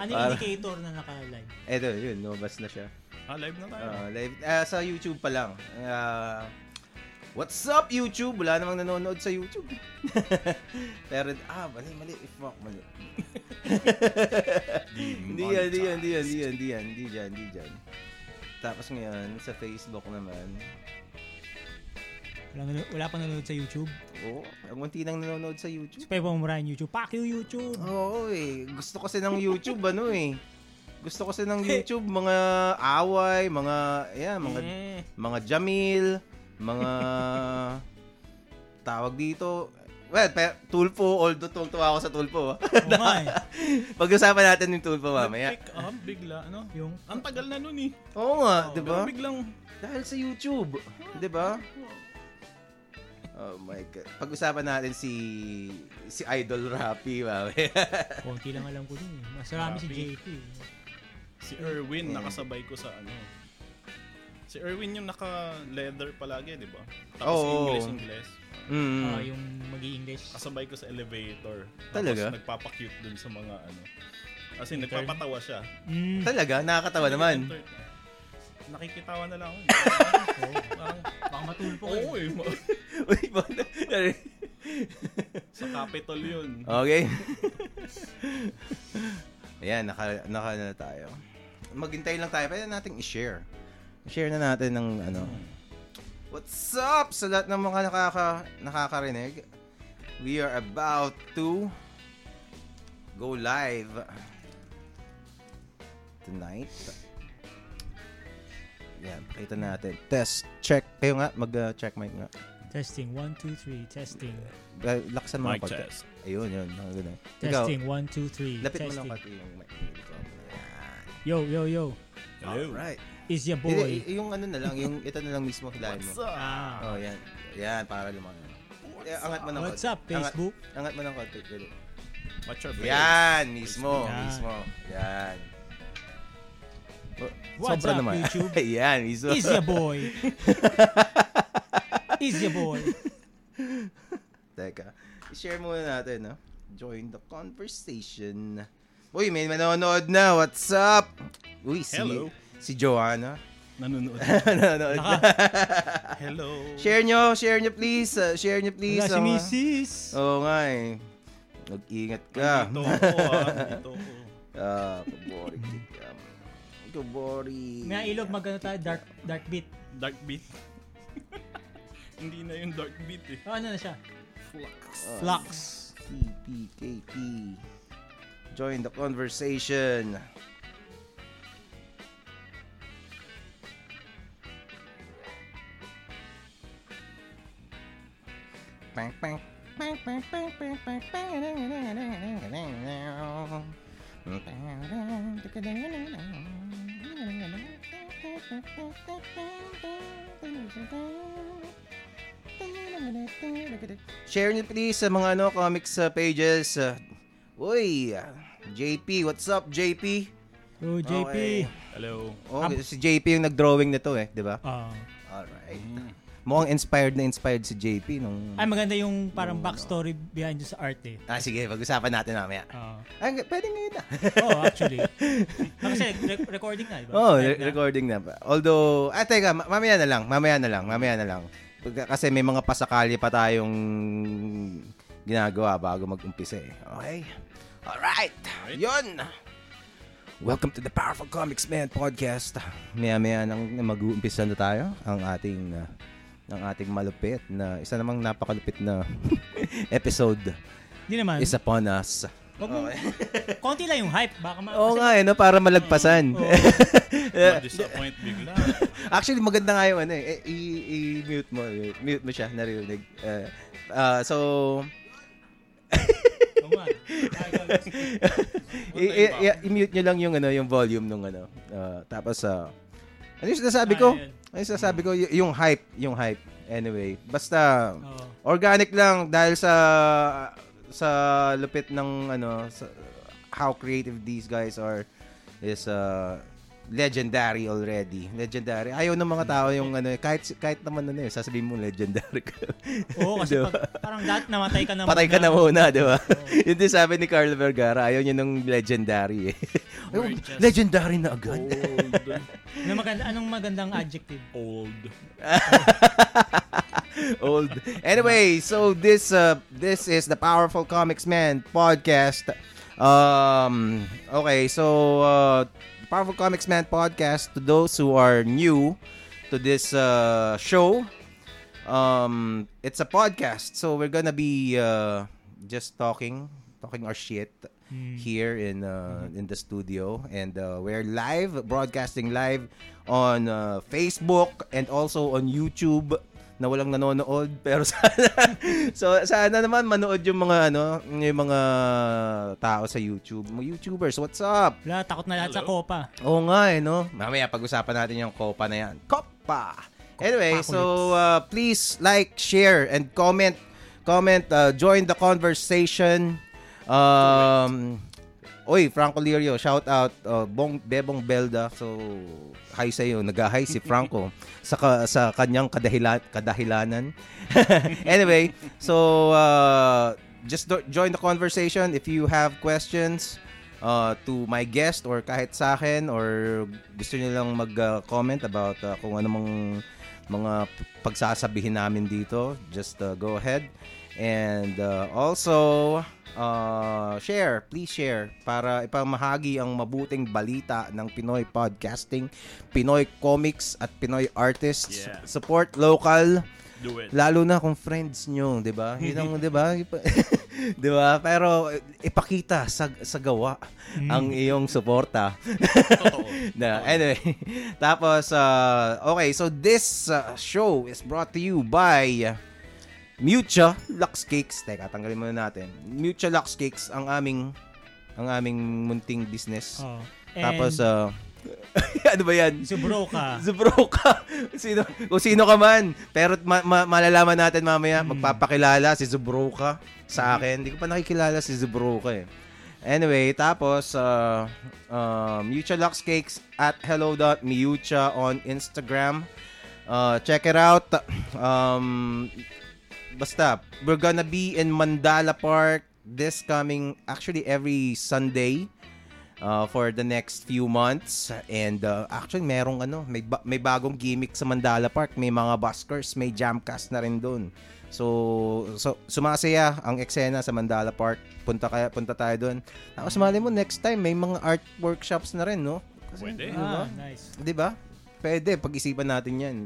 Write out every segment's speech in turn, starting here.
Ano yung indicator na naka-live? Eto, yun, lumabas na siya. Ah, live na tayo. Ah, live, ah, sa YouTube pa lang. Ah, what's up, YouTube? Wala namang nanonood sa YouTube. Pero, ah, mali, mali. Fuck, mali. Hindi yan, hindi yan, hindi yan, hindi yan, hindi yan, hindi dyan. Tapos ngayon, sa Facebook naman, Wala, wala pa nanonood sa YouTube. oo, ang unti nang nanonood sa YouTube. So, pwede pa mumurahin YouTube. Fuck you, YouTube! Oo eh. Gusto kasi ng YouTube, ano eh. Gusto kasi ng YouTube, mga away, mga, yeah, mga, Mm. mga Jamil, mga, tawag dito, well, pe, Tulpo, although tuwang-tuwa ako sa Tulpo. ah. Oo nga eh. Pag-usapan natin yung Tulpo mamaya. Nag-pick up bigla, ano? Yung, Ang tagal na nun eh. Oo nga, di Pero ba? biglang, Dahil sa YouTube, di ba? Oh my God. Pag-usapan natin si si Idol Rappy, mamaya. konti lang alam ko dun eh. Mas marami si. JP. eh. si Erwin, Mm. nakasabay ko sa ano. Si Erwin yung naka-leather palagi, di ba? Tapos Oo. English-English. Mm. Ah, yung mag-i-English. Kasabay ko sa elevator. Talaga? Tapos nagpapakute dun sa mga ano. Kasi nagpapatawa siya. Mm. Talaga? Nakakatawa naman. Nakikitawa na lang ako. Baka matulpo kayo. oo eh. ma- Uy, ba- Sa Capitol yun. Okay. Ayan, naka, naka na tayo. Maghintay lang tayo. Pwede nating i-share. I-share na natin ng ano. What's up sa lahat ng mga nakaka, nakakarinig? We are about to go live tonight. Yan, pakita natin. Test, check. Kayo nga, mag-check mic nga. Testing, 1, 2, 3. Testing. Uh, Laksan mo Mic konti. test. Ayun, yun. Mga ganun. Testing, 1, 2, 3. lapit mo lang Testing. konti yung mic. Yan. Yo, yo, yo. Hello. Alright. Is your boy. y- yung ano na lang, yung ito na lang mismo hilahin mo. What's up? Ah. Oh, yan. Yan, para lumayan. Eh, angat mo ng What's up, Facebook? Angat, angat mo ng konti. What's your face? Yan, mismo. Yan. Mismo. Yan. Oh, What's sobra up, naman. YouTube? yan, mismo. Is your boy. Is your boy. Teka. I-share muna natin, no? Join the conversation. Uy, may manonood na. What's up? Uy, si, Hello. si Joanna. Nanonood. nanonood na. Hello. share nyo, share nyo please. Uh, share nyo please. Wala si ang- Mrs. Oo nga eh. Mag-ingat ka. Dito ako ah. Dito ako. Ah, kabori. Kabori. May ilog magano tayo, dark, dark beat. Dark beat. Hindi na yung dark beat eh. Oh, ano na siya? Flux. Ah, Flux. CPKP. Join the conversation. Bang, bang. Bang, bang, bang, bang, bang, bang. Share niyo please sa mga ano comics uh, pages. Uh, uy, uh, JP, what's up JP? Oh, JP. Okay. Hello. Oh, si JP yung nag-drawing nito eh, 'di ba? Ah. Alright. Mm. Mukhang inspired na inspired si JP nung ay, maganda yung parang backstory behind sa art eh. Ah, sige, pag-usapan natin mamaya. Ah. Ay, pwede ngayon na. oh, actually. Ah, kasi re- recording na, di ba? oh, Live re- na. recording na. Although, ah, teka, ma- mamaya na lang, mamaya na lang, mamaya na lang. Kasi may mga pasakali pa tayong ginagawa bago mag-umpisa eh. Okay? Alright! Alright. Yun! Welcome to the Powerful Comics Man Podcast. Maya-maya nang mag-uumpisa na tayo ang ating uh, ng ating malupit na isa namang napakalupit na episode Hindi naman. is upon us. Wag mo, konti lang yung hype. Baka ma- Oo nga eh, no? para malagpasan. Oo. Ma-disappoint bigla. Actually, maganda nga yung ano eh. eh, i- I-mute mo. Mute mo siya, narinig. Uh, uh, so, gagawin. i- i- i- i-mute nyo lang yung ano, yung volume nung ano. Uh, tapos, uh, ano yung sinasabi ko? Ah, yun. Yung sinasabi ko? Y- yung hype. Yung hype. Anyway, basta Oo. organic lang dahil sa sa lupit ng ano sa, how creative these guys are is uh legendary already. Legendary. Ayaw ng mga tao yung ano, kahit kahit naman ano, eh, sasabihin mo legendary ka. Oo, kasi Diba? pag, parang dati namatay ka na Patay ka na muna, di ba? Yun din sabi ni Carl Vergara, ayaw niya ng legendary eh. We're Ayaw, just- legendary na agad. Old. Ano maganda, anong magandang adjective? Old. Old. Anyway, so this uh this is the Powerful Comics Man podcast. Um okay, so uh Powerful Comics Man podcast to those who are new to this uh show. Um it's a podcast. So we're to be uh just talking talking our shit here in uh, in the studio and uh, we're live broadcasting live on uh, Facebook and also on YouTube na walang nanonood pero sana so sana naman manood yung mga ano yung mga tao sa YouTube mga YouTubers what's up Wala, takot na lahat sa Hello? kopa. Oo nga eh, no? Mamaya pag-usapan natin yung Copa na yan. Copa! Anyway, Copa so uh, please like, share, and comment. Comment, uh, join the conversation. Um, Oy, Franco Lirio, shout out. Uh, Bong, Bebong Belda. So, hi sa iyo. Nag-hi si Franco sa, ka, sa kanyang kadahila, kadahilanan. anyway, so uh, just do- join the conversation if you have questions uh, to my guest or kahit sa akin or gusto niyo lang mag-comment about uh, kung ano mang mga pagsasabihin namin dito, just uh, go ahead. And uh, also, uh, share, please share para ipamahagi ang mabuting balita ng Pinoy podcasting, Pinoy comics at Pinoy artists. Yeah. Support local, Do it. lalo na kung friends nyo, 'di ba? Yun ang 'di ba? 'Di ba? Pero ipakita sa sa gawa ang iyong suporta. Na, anyway, tapos uh, okay, so this uh, show is brought to you by Mucha Lux Cakes. Teka, tanggalin muna natin. Mucha Lux Cakes ang aming ang aming munting business. Oh. Tapos uh, ano ba 'yan? subro ka. Zubro ka. Sino, kung sino ka man. Pero ma- ma- malalaman natin mamaya, magpapakilala si Zubro ka sa akin. Hindi ko pa nakikilala si Zubro ka eh. Anyway, tapos, uh, uh, Mucha Lux Cakes at hello.miucha on Instagram. Uh, check it out. Um, basta, we're gonna be in Mandala Park this coming, actually every Sunday uh, for the next few months. And uh, actually, merong ano, may, ba- may bagong gimmick sa Mandala Park. May mga buskers, may jamcast na rin doon. So, so sumasaya ang eksena sa Mandala Park. Punta kaya punta tayo doon. Tapos mali mo next time may mga art workshops na rin, no? Kasi, Pwede. ba? Ah, nice. 'Di ba? Pwede pag-isipan natin 'yan.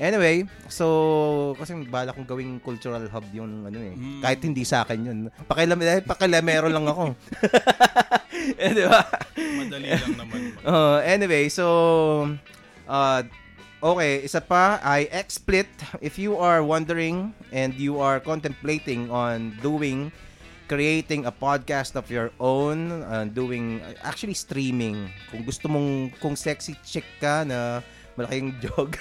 Anyway, so kasi bala kong gawing cultural hub yung ano eh. Mm. Kahit hindi sa akin 'yun. Pakilam dahil pakilamero lang ako. eh, 'di ba? Madali lang naman. Uh, anyway, so uh, okay, isa pa ay XSplit. If you are wondering and you are contemplating on doing creating a podcast of your own, uh, doing actually streaming. Kung gusto mong kung sexy chick ka na malaking jog,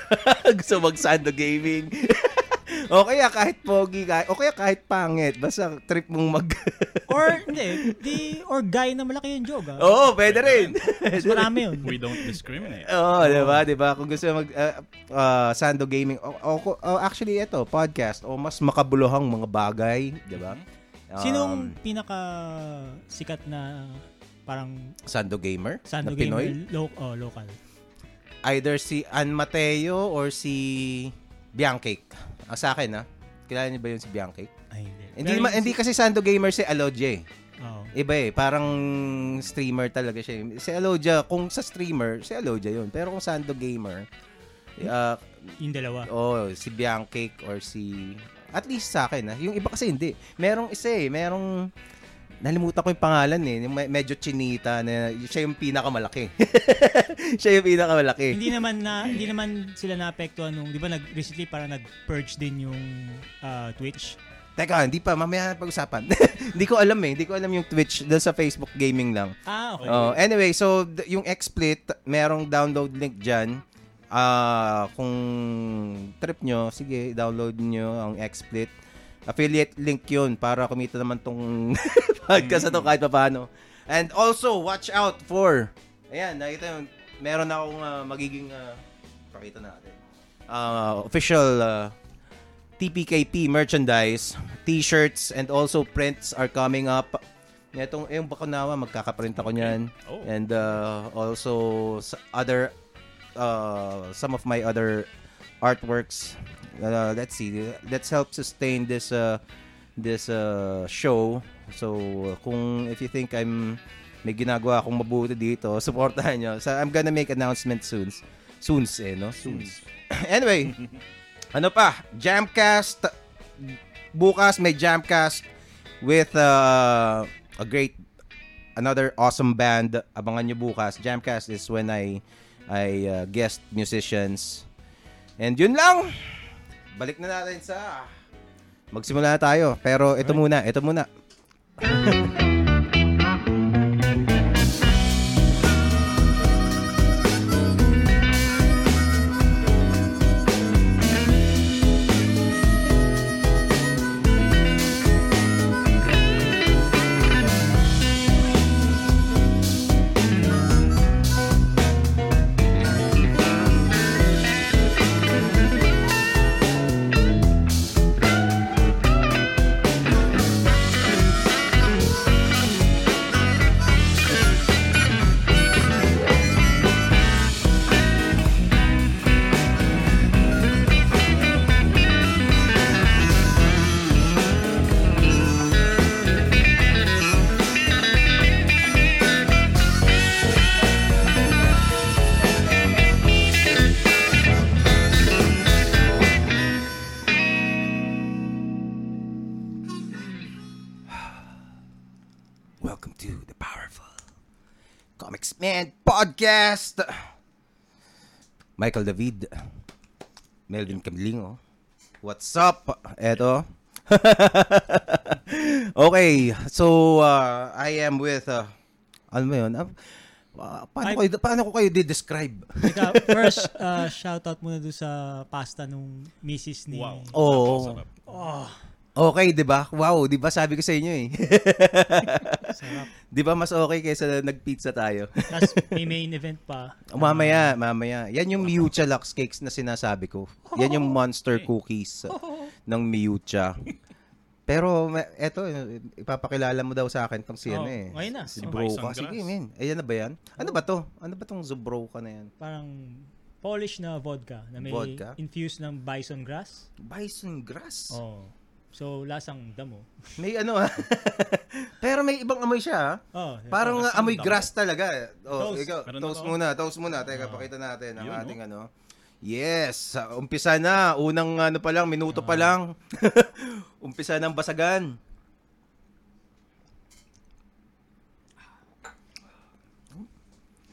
gusto mag-sando gaming. o kaya kahit pogi ka, o kaya kahit pangit, basta trip mong mag Or, hindi, di, or guy na malaki yung joke, ah. Oo, pwede rin. Mas marami yun. We don't discriminate. Oo, di ba? Di ba? Kung gusto mag uh, uh, Sando Gaming, o, o- o- actually ito, podcast, o mas makabuluhang mga bagay, di ba? Um, Sinong pinaka sikat na parang Sando Gamer? Sando na Pinoy? gamer lo- oh, local? Either si Ann Mateo or si Biancake. Ah, sa akin, ha? Kilala niyo ba yun si Biancake? Ay, hindi. Hindi, ma- hindi si- kasi Sando Gamer si Alodje. oh. Iba eh, parang streamer talaga siya. Si Alodja, kung sa streamer, si Alodja yun. Pero kung Sando Gamer, ah, yung dalawa. Oh, si Biancake or si... At least sa akin, ha? Yung iba kasi hindi. Merong isa eh. Merong... Nalimutan ko yung pangalan eh. Yung me- medyo chinita na siya yung pinakamalaki. siya yung pinakamalaki. hindi naman na hindi naman sila naapektuhan nung 'di ba nag recently para nag-purge din yung ah, Twitch. Teka, hindi pa. Mamaya pag-usapan. hindi ko alam eh. Hindi ko alam yung Twitch. Dahil sa Facebook gaming lang. Ah, okay. Oh, anyway, so yung XSplit, merong download link dyan. Ah, kung trip nyo, sige, download nyo ang XSplit. Affiliate link yun para kumita naman tong podcast na to kahit pa paano. And also, watch out for, ayan, nakita yung meron akong ah, magiging uh, pakita natin. Ah, official ah, TPKP merchandise, t-shirts and also prints are coming up. Itong yung Bakunawa magkakaprint ako niyan. Oh. And uh, also other uh, some of my other artworks. Uh, let's see. Let's help sustain this uh, this uh, show. So kung if you think I'm may ginagawa akong mabuti dito, supportahan nyo. So I'm gonna make announcement soon. Soon eh, no? Soon. anyway, ano pa? Jamcast. Bukas may Jamcast with uh, a great another awesome band. Abangan nyo bukas. Jamcast is when I I uh, guest musicians. And yun lang. Balik na natin sa Magsimula na tayo. Pero ito muna, ito muna. Podcast. Michael David, Melvin Camlingo. What's up? Eto. okay, so uh, I am with uh, ano ba yun? Uh, paano, I- kayo, paano ko kayo di-describe? First, uh, shoutout muna doon sa pasta nung misis ni... Wow. Napakasarap. Oh, Okay, 'di ba? Wow, 'di ba sabi ko sa inyo eh. sarap. 'Di ba mas okay kaysa nag-pizza tayo? Tapos may main event pa. mamaya, mamaya. Yan yung Miucha Lux Cakes na sinasabi ko. Yan yung monster cookies ng Miucha. Pero eto, ipapakilala mo daw sa akin tong si Oh, ano eh. ngayon na. Si Oh. Broca. Sige, men. Ayan na ba yan? Ano ba to? Ano ba tong Zubroca na yan? Parang Polish na vodka na may Vodka? infused ng bison grass. Bison grass. Oh. So, lasang damo. May ano ha? Pero may ibang amoy siya ha? Oh, Parang Oh, uh, amoy damo. grass talaga. Oh, Toast. ikaw, toast muna, toast muna. Teka, pakita natin ang Yun, no? ating ano. Yes, uh, umpisa na. Unang ano pa lang, minuto pa lang. umpisa ng basagan.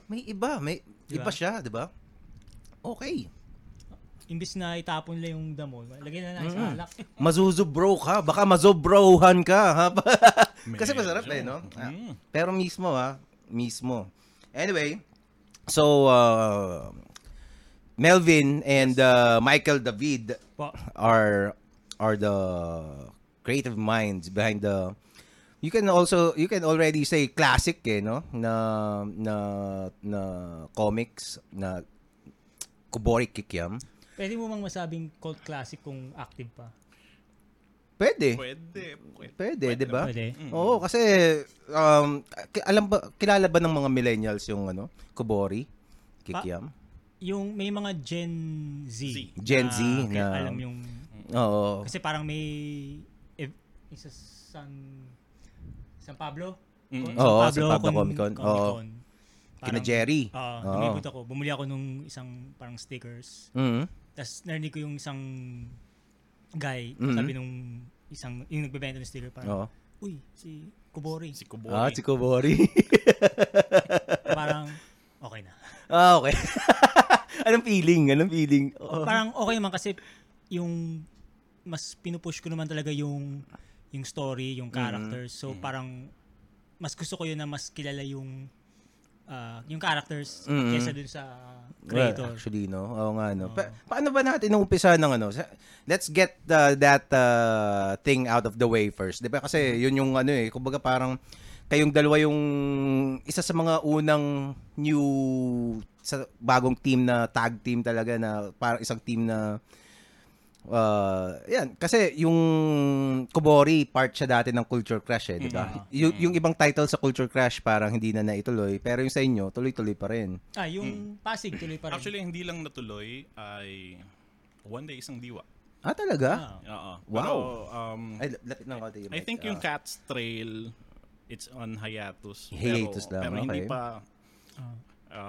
May iba, may Diba? iba siya, 'di ba? Okay. Imbis na itapon lang yung damo, lagyan na lang sa alak. Mazuzubro ka, baka mazobrohan ka, ha? Kasi masarap eh, no? Ah, Mm. Pero mismo ha, mismo. Anyway, so uh, Melvin and uh, Michael David Po. are are the creative minds behind the you can also you can already say classic eh no na na na comics na Kubori Kikiam. Pwede mo mang masabing cult classic kung active pa. Pwede. Pwede. Pwede, Pwede, 'di ba? Pwede. Mm. Oo, kasi um alam ba kilala ba ng mga millennials yung ano, Kubori Kikiam? Yung may mga Gen Z. Z. Gen Z kaya na- alam yung Oo. kasi parang may if, isa San San Pablo. Mm. Oo, San Pablo Con- Comic Con. Oo. Kina Jerry. Oo, Oo. lumibot ako. Bumuli ako nung isang parang stickers. Mhm. Tapos narinig ko yung isang guy, Mhm. sabi nung isang, yung nagbebenta ng sticker, parang, Oo. uy, si Kubori. Si Kubori. Ah, si Kubori. parang, okay na. ah, okay. Anong feeling? Anong feeling? Oo. Parang okay naman kasi yung mas pinupush ko naman talaga yung yung story, yung characters. So parang mas gusto ko yun na mas kilala yung ah, yung characters Mhm. kaysa dun sa Well, creator. actually, no? Oo nga, no? Oo. Pa- paano ba natin umpisa ng ano? Let's get uh, that uh, thing out of the way first. Di ba? Kasi yun yung ano eh. Kumbaga parang kayong dalawa yung isa sa mga unang new sa bagong team na tag team talaga na para isang team na uh, yan kasi yung Kubori part siya dati ng Culture Crash eh, di ba? Yung, yung ibang title sa Culture Crash parang hindi na naituloy, pero yung sa inyo tuloy-tuloy pa rin. Ah, yung Pasig tuloy pa rin. Actually, hindi lang natuloy ay One Day Isang Diwa. Ah, talaga? Ah. Oo. Wow. Pero, um, Ay, lapit ng konti yung I think yung Ah. Cat's Trail, it's on hiatus. Hiatus pero, lang, Pero hindi okay. pa, Ah.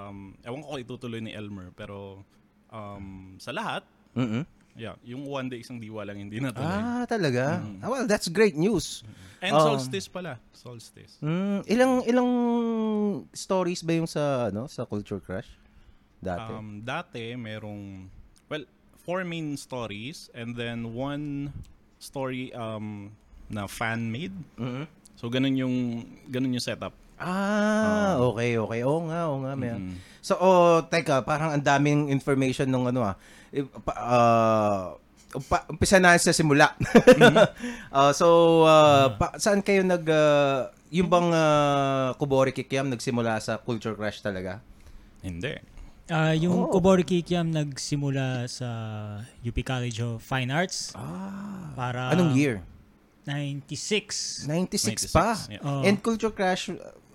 um, ewan ko kung itutuloy ni Elmer, pero um, sa lahat, Mm-mm. Yeah, yung One Day Isang Diwa lang hindi natuloy. Ah, talaga? Ah, well, that's great news. And um, Solstice pala. Solstice. Mm, ilang ilang stories ba yung sa ano sa Culture Crash dati? Um, dati, merong, well, four main stories and then one story um, na fan-made. Mhm. So, ganun yung, ganun yung setup. Ah, okay, okay. Oo nga, oo nga. May. Mm. So, oh, teka, parang ang daming information nung ano ah. Pa- ah, umpa- umpisa na sa simula. Ah, so, ah, pa- saan kayo nag... ah, yung bang uh, Kubori Kikiam nagsimula sa Culture Crash talaga? Hindi. Ah, yung Oh. Kobori Kikiam nagsimula sa UP College of Fine Arts Ah. para Anong year? 96. 96, pa. Yeah. Oh. And Culture Crash,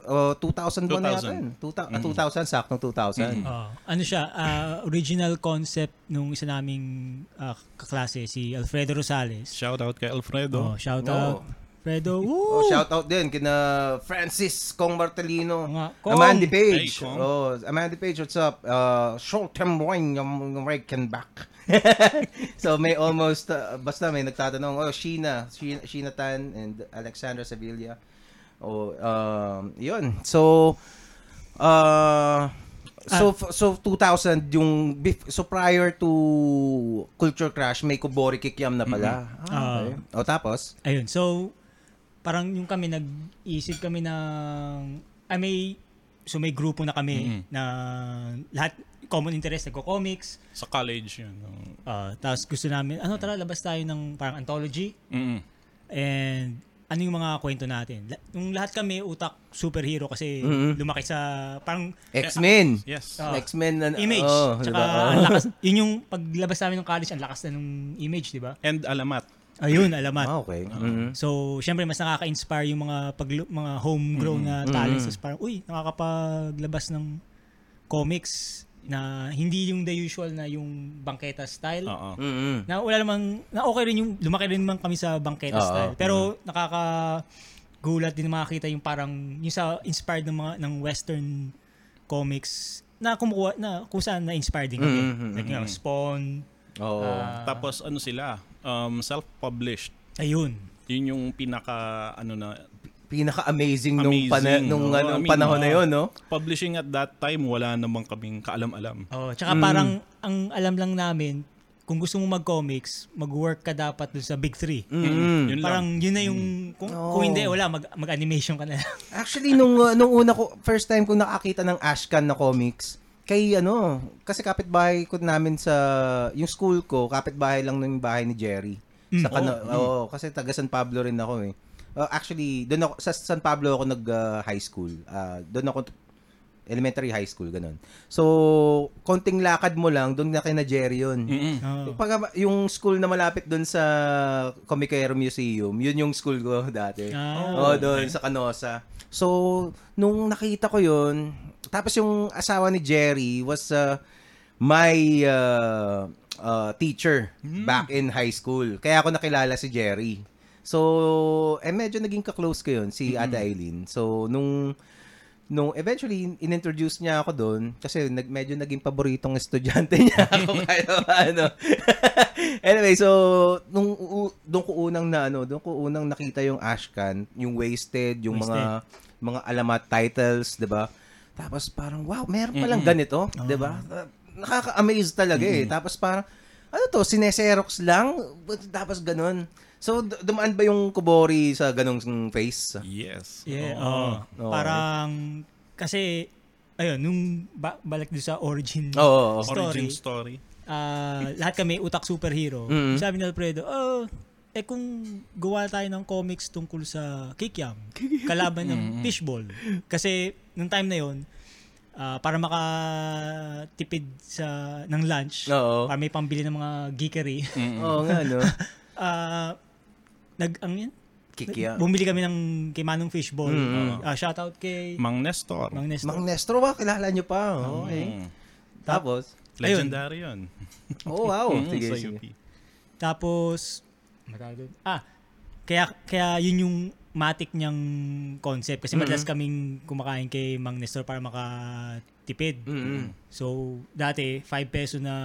uh, 2001 na yata. 2000. yun. 2000, 2000, saktong 2000. Oh, ano siya, ah, original concept nung isa naming ah, kaklase si Alfredo Rosales. Shout out kay Alfredo. Oh, shout out. Fredo. Oh, Woo! shout out din kina Francis Kong Martelino. Kong. Amanda Page. Hey, Kong. oh, Amanda Page, what's up? Uh, short term wine, yung American back. so may almost, uh, basta may nagtatanong, oh, Sheena, Sheena, Sheena Tan and Alexandra Sevilla. Oh, um, yun. So, uh, so, f- so 2000 yung, so prior to Culture Crash, may Kubori Kikiam na pala. Ah, okay. O tapos? Ayun, so parang yung kami nag-isip kami ng ay may so may grupo na kami Mhm. na lahat common interest nagko-comics. Sa college yun. Uh, tapos gusto namin, ano tara labas tayo ng parang anthology mm and ano yung mga kwento natin. Yung lahat kami utak superhero kasi Mhm. lumaki sa parang X-Men. Yes. Ah. X-Men na image. Oh, Tsaka diba? Oh. ang lakas, yun yung paglabas namin ng college, ang lakas na ng image, di ba? And alamat. Ayun, alamat. Ah, okay. Mhm. So, syempre mas nakaka-inspire yung mga pag mga homegrown na talents. Mm. Tapos parang, uy, nakakapaglabas ng comics na hindi yung the usual na yung bangketa style. Oo. Mhm. Na wala namang, na okay rin yung, lumaki rin naman kami sa bangketa Oo. style. Pero nakaka gulat din makakita yung parang, yung sa inspired ng mga, ng western comics na kumukuha, na kung saan na-inspired din kami. Mhm, Like, you know, Spawn, Oo. ah, Tapos ano sila? Um, self-published. ayun. Yun yung pinaka ano na Pinaka-amazing nung, Amazing, pana, nung no? ano, I mean, panahon na ah, yun, no? publishing at that time wala namang kaming kaalam-alam. Oh, tsaka Mm. parang ang alam lang namin kung gusto mo mag-comics, mag-work ka dapat dun sa Big Three. Mhm. Yun Parang lang. yun na yung kung, Oo. kung hindi wala mag mag-animation ka na. lang. Actually, nung, uh, nung una ko, first time ko nakakita ng Ashcan na comics, kay ano, kasi kapitbahay ko namin sa, yung school ko, kapitbahay lang ng bahay ni Jerry. Sa Mm. Cano- oo, kasi taga San Pablo rin ako eh. Uh, actually, doon ako, sa San Pablo ako nag-high school. Uh, doon ako, elementary high school, ganun. So, konting lakad mo lang, doon na kina Jerry yun. Mm-mm. Oh. Pag, yung school na malapit doon sa Comicero Museum, yun yung school ko dati. Ah. Oo, doon sa Canosa. So, nung nakita ko yun, tapos yung asawa ni Jerry was uh, my uh, uh, teacher back in high school. Kaya ako nakilala si Jerry. So, eh medyo naging ka-close ko yun, si Ada Eileen. So, nung nung eventually inintroduce niya ako doon kasi nag, medyo naging paboritong estudyante niya ako kaya ano. Anyway so nung u- doon ko unang na ano doon ko unang nakita yung Ashcan yung wasted yung mga mga alamat titles 'di ba? Tapos parang wow meron palang ganito 'di ba? Nakaka-amaze talaga eh. Tapos parang ano to sineserox lang? Tapos ganun so dumaan ba yung Kubori sa ganung face Yes. Yeah, Oo. oh. Oo. Parang kasi ayun, nung ba- balik doon sa origin Oo. story, Origin story. ah, lahat kami utak superhero. Mm. Sabi ni Alfredo, oh, eh kung gawa tayo ng comics tungkol sa Kikiam, kalaban ng fishball. Kasi nung time na yon ah, para makatipid sa ng lunch, Oo. para may pambili ng mga geekery, Oo nga, no? ah, nag, ang yan? Kikya. Bumili kami ng kay Manong Fishball. Mm. Ah, shoutout kay Mang Nestor. Mang Nestor. Mang Nestro ba? Kilala nyo pa. Okay. Mm. Tapos? Legendary yun. Oh, wow. Mm, Sige, sa. UP. Tapos, doon? Ah, kaya, kaya yun yung matik niyang concept. Kasi madalas kaming kumakain kay Mang Nestor para makatipid. Mm-mm. So, dati, 5 peso na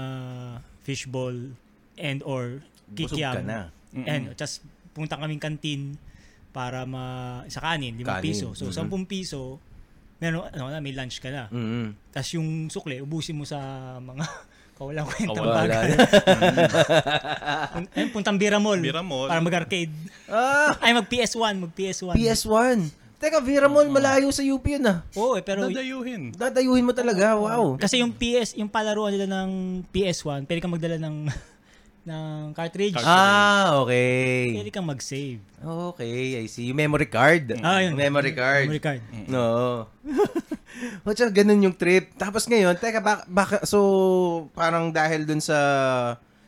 fishball and or Busog kikiam. ka na. And, just punta kaming kantin para ma sa kanin, 5 Kanin. piso. So, Mhm. 10 piso, meron, ano na, may lunch ka na. Mm-mm. Tapos yung sukle, ubusin mo sa mga kawalang kwentang Kawalan. bagay. Pun- ayun, puntang Bira Mall. Bira Mall. Para mag-arcade. Ah, Ay, mag-PS1. Mag-PS1. PS1. Teka, Vera Mall, malayo sa UP yun ah. Oo, eh, pero... Dadayuhin. Dadayuhin mo talaga, wow. Kasi yung PS, yung palaruan nila ng PS1, pwede kang magdala ng ng cartridge. Ah, okay. Pwede kang mag-save. Okay, I see. Yung memory card. Ah, yun. Memory card. Memory card. No. o tsaka ganun yung trip. Tapos ngayon, teka, baka, baka so, parang dahil dun sa,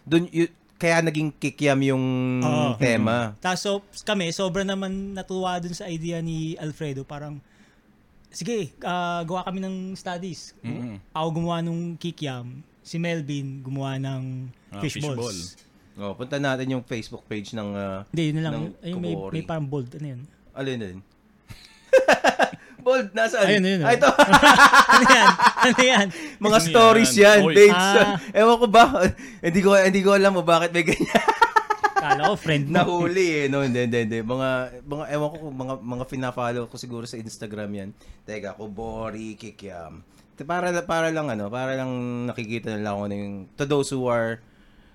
dun, y- kaya naging kikiam yung Oo. tema. Tapos so, kami, sobra naman natuwa dun sa idea ni Alfredo. Parang, sige, ah, gawa kami ng studies. Ako gumawa nung kikiam. Si Melvin gumawa ng Ah, fishballs. fishball. Oh, punta natin yung Facebook page ng, uh, Hindi, yun na lang. Ng Ayun, may, may parang bold. Ano yun? alin din? Bold, nasaan? Ayun, ayun, Ah, ito. ano yan? Ano yan? Mga Ano stories yan? yan, babes. Ah. Ewan ko ba? hindi ko hindi ko alam mo bakit may ganyan. Kala ko friend mo. Nahuli eh, no? Hindi, hindi, hindi. Mga, mga, ewan ko kung mga, mga pina-follow ko siguro sa Instagram yan. Teka, Kubori, Kikiam. Para, para lang, ano, para lang nakikita nila ako yung, to those who are,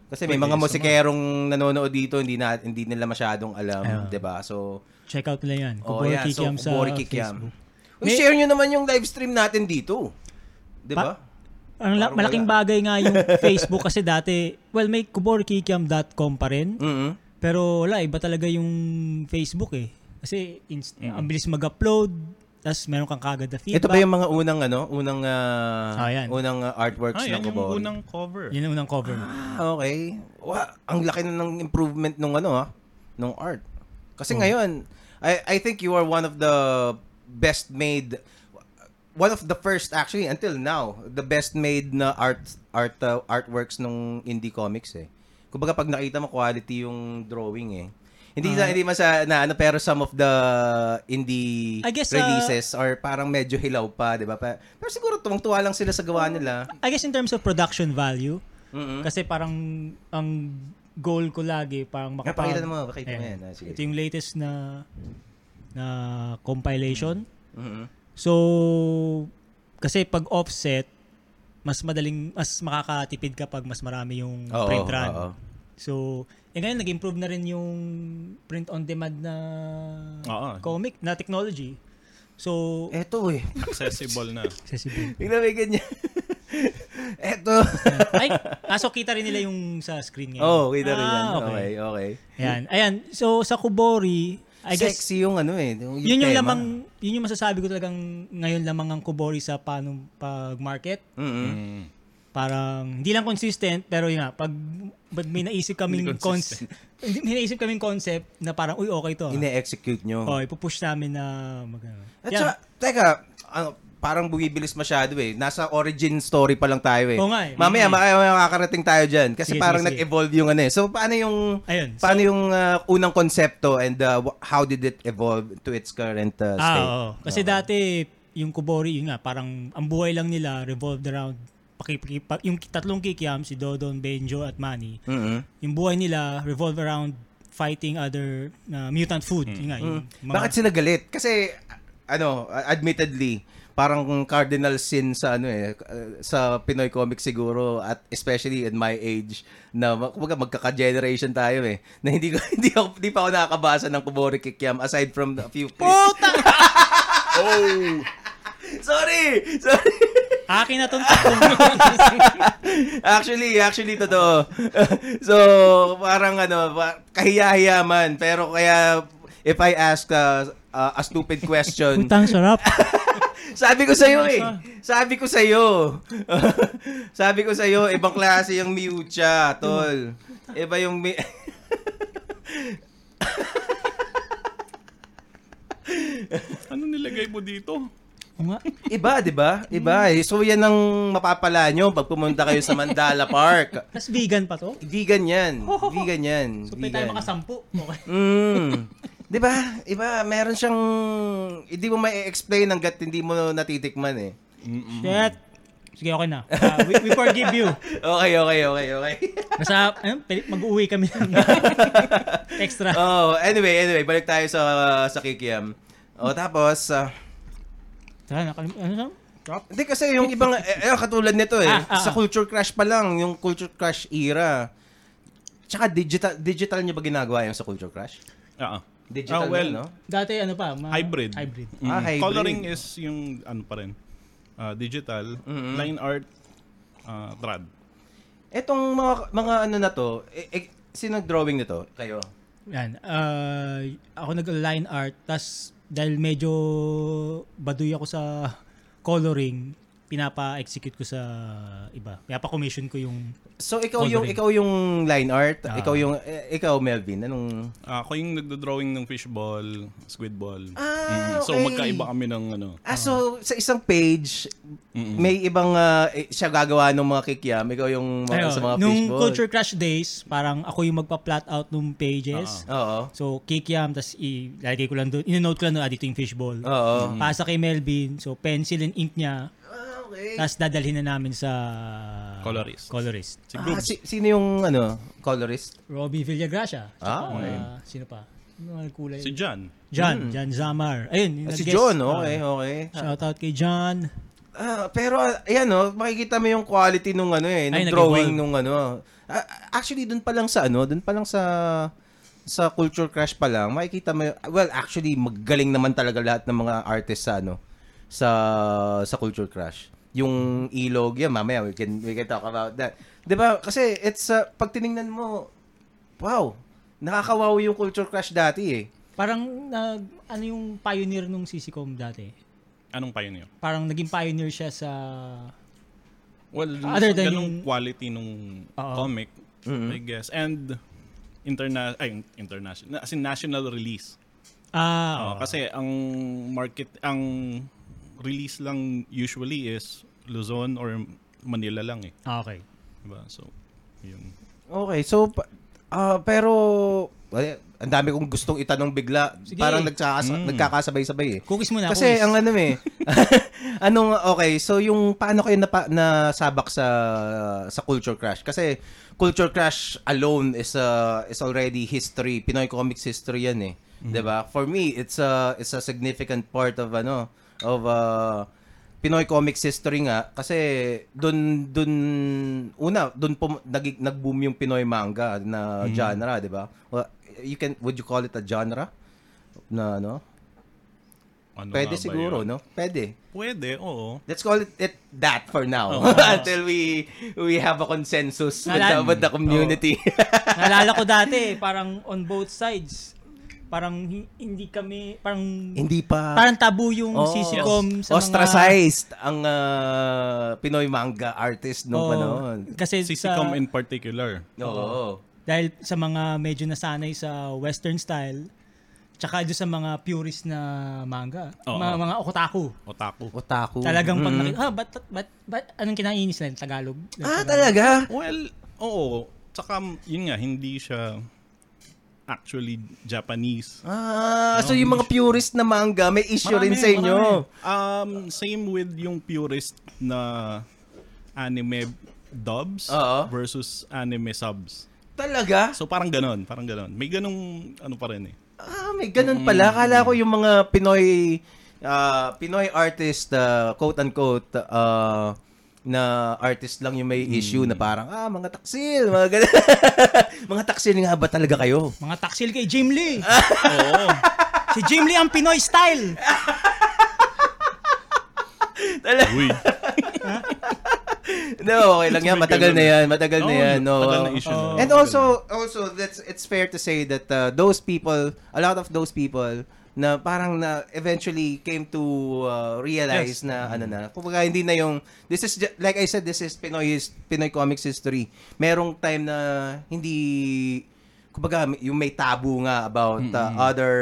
kasi may Pwede, mga sa musikerong nanonood dito, hindi na hindi nila masyadong alam. 'di ba? So, Check out nila yan. oh, Kubori yeah, so Kikiam sa Kubori Kikiam. Facebook. Uy, May- share nyo naman yung live stream natin dito. 'Di ba? Ang la- Parang malaking wala. bagay nga yung Facebook kasi dati, well, may kuborikikiam.com pa rin. Mhm. Pero wala, iba talaga yung Facebook eh. Kasi inst- ang bilis mag-upload, tapos meron kang kagad na feedback. Ito ba yung mga unang ano, unang ah, Ah, yan. unang ah, artworks Ah, ng yan yung unang cover. Yun ang unang cover. Ah, okay. Wa, ang laki na ng improvement nung ano ah, nung art. Kasi Oh. ngayon, I I think you are one of the best made one of the first actually until now, the best made na art art uh, artworks nung indie comics eh. Kumbaga pag nakita mo quality yung drawing eh. Hindi Ah. sa hindi man sa na ano pero some of the indie I guess, uh, releases are parang medyo hilaw pa, 'di ba? Pero siguro tuwang-tuwa lang sila sa gawa nila. I guess in terms of production value, Mhm. kasi parang ang goal ko lagi, parang Nga, makapag... pakita mo, pakita mo yan. Ah. Ito yung latest na na compilation. Mhm. So, kasi pag offset, mas madaling, mas makakatipid kapag mas marami yung Oo, print run. oo. So, eh ngayon, nag-improve na rin yung print on demand na Oo. comic, na technology. So, Eto eh. Accessible na. accessible. Tingnan mo yung ganyan. Eto. Ay, aso kita rin nila yung sa screen ngayon. oh, kita rin yan. Ah, Okay, okay. Ayan. Ayan. So, sa Kubori, I guess, Sexy yung ano eh. Yung, yun yung tema. lamang, yun yung masasabi ko talagang ngayon lamang ang Kubori sa paano pag-market. Mhm. Mm. Parang, hindi lang consistent, pero yun nga, pag, pag may naisip kaming hindi, may naisip kaming concept na parang, uy, okay to. ah. Ine-execute nyo. Oh, ipupush namin na mag At Yan. saka, teka, ano, parang bumibilis masyado eh. Nasa origin story pa lang tayo eh. Oo nga eh. Mamaya, mm makakarating tayo dyan. Kasi Sige, parang sige, nag-evolve yung ano eh. So, paano yung, Ayun. paano yung uh, unang konsepto and uh, how did it evolve to its current uh, Ah, state? oo. Kasi Okay. dati, yung Kubori, yun nga, parang ang buhay lang nila revolved around paki, pa- yung tatlong kikiam, si Dodon, Benjo, at Manny, Mhm. yung buhay nila revolved around fighting other na mutant food. Yun nga, yung Mm. Bakit sila galit? Kasi ano, admittedly, parang cardinal sin sa ano eh uh, sa Pinoy comics siguro at especially in my age na kumbaga magkaka-generation tayo eh na hindi ko hindi ako hindi pa ako nakakabasa ng Kubori Kikiam aside from a few Puta! Oh! sorry! Sorry! Akin na tong tatlong actually, actually, totoo. so, parang ano, kahiya-hiya man. Pero kaya, if I ask uh, uh, a stupid question, Putang sarap. sabi ko sa'yo eh. Sabi ko sa'yo. sabi ko sa'yo, ibang klase yung miucha, tol. Iba yung mi... Ano nilagay mo dito? Nga. Iba, di ba? Iba eh. So, yan ang mapapala nyo pag pumunta kayo sa Mandala Park. Tapos vegan pa to? Vegan yan. Vegan yan. So, pwede tayo makasampu. Okay. Mm. 'Di ba? Iba, meron siyang hindi mo mai-explain hangga't hindi mo natitikman eh. Shit. Sige, okay na. Ah, we, we forgive you. Okay, okay, okay, okay. Basta, ayun, pwede- mag-uwi kami extra. oh, anyway, anyway, balik tayo sa sa Kikiam. O tapos ah, Tara, nakalim- ano sa? Drop? hindi kasi yung ibang eh, eh, katulad nito eh. Ah, ah, sa ah. Culture Crash pa lang, yung Culture Crash era. Tsaka digital digital niyo ba ginagawa yung sa Culture Crash? Ah, ah. Digital Ah, well, yun, no? Dati ano pa? ma- Hybrid. Hybrid. Mm. Ah, hybrid. Coloring is yung ano pa rin. Ah, digital, line art, ah, trad. Etong mga mga ano na to, eh, eh, sino drawing nito? Kayo. Yan. Ah, ako nag-line art. tas dahil medyo baduy ako sa coloring, pinapa-execute ko sa iba. Pinapa-commission ko yung... So ikaw yung ikaw yung line art, Ah. ikaw yung eh, ikaw Melvin, anong Ah, ako yung nagdo-drawing ng fishball, squid ball. Ah, Mm. So okay. magkaiba kami ng ano. Ah, so sa isang page, Mm-mm. may ibang eh, siya gagawa ng mga kikiam, ikaw yung mga, Ayun, sa mga nung fishball. Culture Crash days, parang ako yung magpa-plot out nung pages. Oo. So, kikiam, tas ilalagay ko lang doon. Ino-note ko lang doon, ah, dito yung fishball. Oo. Pasa kay Melvin. So, pencil and ink niya. Ah, okay. Tapos dadalhin na namin sa Colorist. colorist. Si Ah, Grooves. si- sino yung ano, colorist? Robbie Villagracia. Ah, Tsaka, okay. sino pa? Ano ang kulay? Si John. John. John Zamar. Ayun. yung Ah, si nag-guest. John, Ah, okay, okay. Shout out kay John. Ah, pero ah, ayan no, makikita mo yung quality nung ano eh, nung Ay, drawing nag-evolve. nung ano. Ah, actually dun pa lang sa ano, dun pa lang sa sa Culture Crash pa lang, makikita mo well actually magaling naman talaga lahat ng mga artists sa ano sa sa Culture Crash. Yung ilog yan, mamaya we can we can talk about that. 'Di ba? Kasi it's uh, pag tiningnan mo wow, nakakawaw yung Culture Crash dati eh. Parang nag ano yung pioneer nung CCCOM dati? Anong pioneer? Parang naging pioneer siya sa Well, Other sa than yung- quality nung Oo. comic, Mhm. I guess. And interna ay international as in national release. ah, oo. kasi ang market ang release lang usually is Luzon or Manila lang eh. Okay. Diba? So, yun. Okay, so ah, pero eh, ang dami kong gustong itanong bigla. Sige. Parang nagkakas- Mm. nagkakasabay-sabay eh. Cookies muna. Kasi cookies. ang ano eh. anong okay, so yung paano kayo napa, nasabak sa sa Culture Crash? Kasi Culture Crash alone is uh, is already history. Pinoy comics history yan eh. 'Di ba? For me, it's a it's a significant part of ano of uh, Pinoy comics history nga kasi doon doon una doon po nag nag-boom yung Pinoy manga na genre, 'di ba? Well, you can would you call it a genre? Na ano? Ano Pwede siguro, yun? no? Pwede. Pwede, oo. Let's call it, it that for now Oo. until we we have a consensus with the, Nalala- with the community. Naalala ko dati, parang on both sides. Parang hi- hindi kami, parang Hindi pa parang tabu yung Oo. CCCOM sa mga... ostracized ang ah, Pinoy manga artist nung Oo. panahon. Kasi sa, CCCOM in particular. Oo. dahil sa mga medyo nasanay sa western style, tsaka doon sa mga purist na manga, Oo. mga, mga otaku. Otaku. Otaku. Talagang pag Mm. nakita, ah, ba't, ba't, ba't, anong kinainis nila? Tagalog? Ah, talaga? Well, oo. Tsaka, yun nga, hindi siya actually Japanese. Ah, so yung mga purist na manga, may issue rin Marami, sa inyo. marami. Um, same with yung purist na anime dubs Oo. versus anime subs. Talaga? So parang ganon, parang ganon. May ganong ano pa rin eh. Ah, may ganun pala. Kala ko yung mga Pinoy ah, Pinoy artist, ah, quote unquote, ah, na artist lang yung may issue na parang, ah, mga taksil, mga ganun. mga taksil nga ba talaga kayo? Mga taksil kay Jim Lee. Oo. si Jim Lee ang Pinoy style. Uy. no, okay lang yan. Matagal na yan. Matagal na yan. No. matagal na issue na. And also, also that's it's fair to say that uh, those people, a lot of those people na parang na eventually came to uh, realize na ano na, kumbaga hindi na yung this is ju- like I said this is Pinoy Pinoy comics history. Merong time na hindi kumbaga yung may tabu nga about uh, other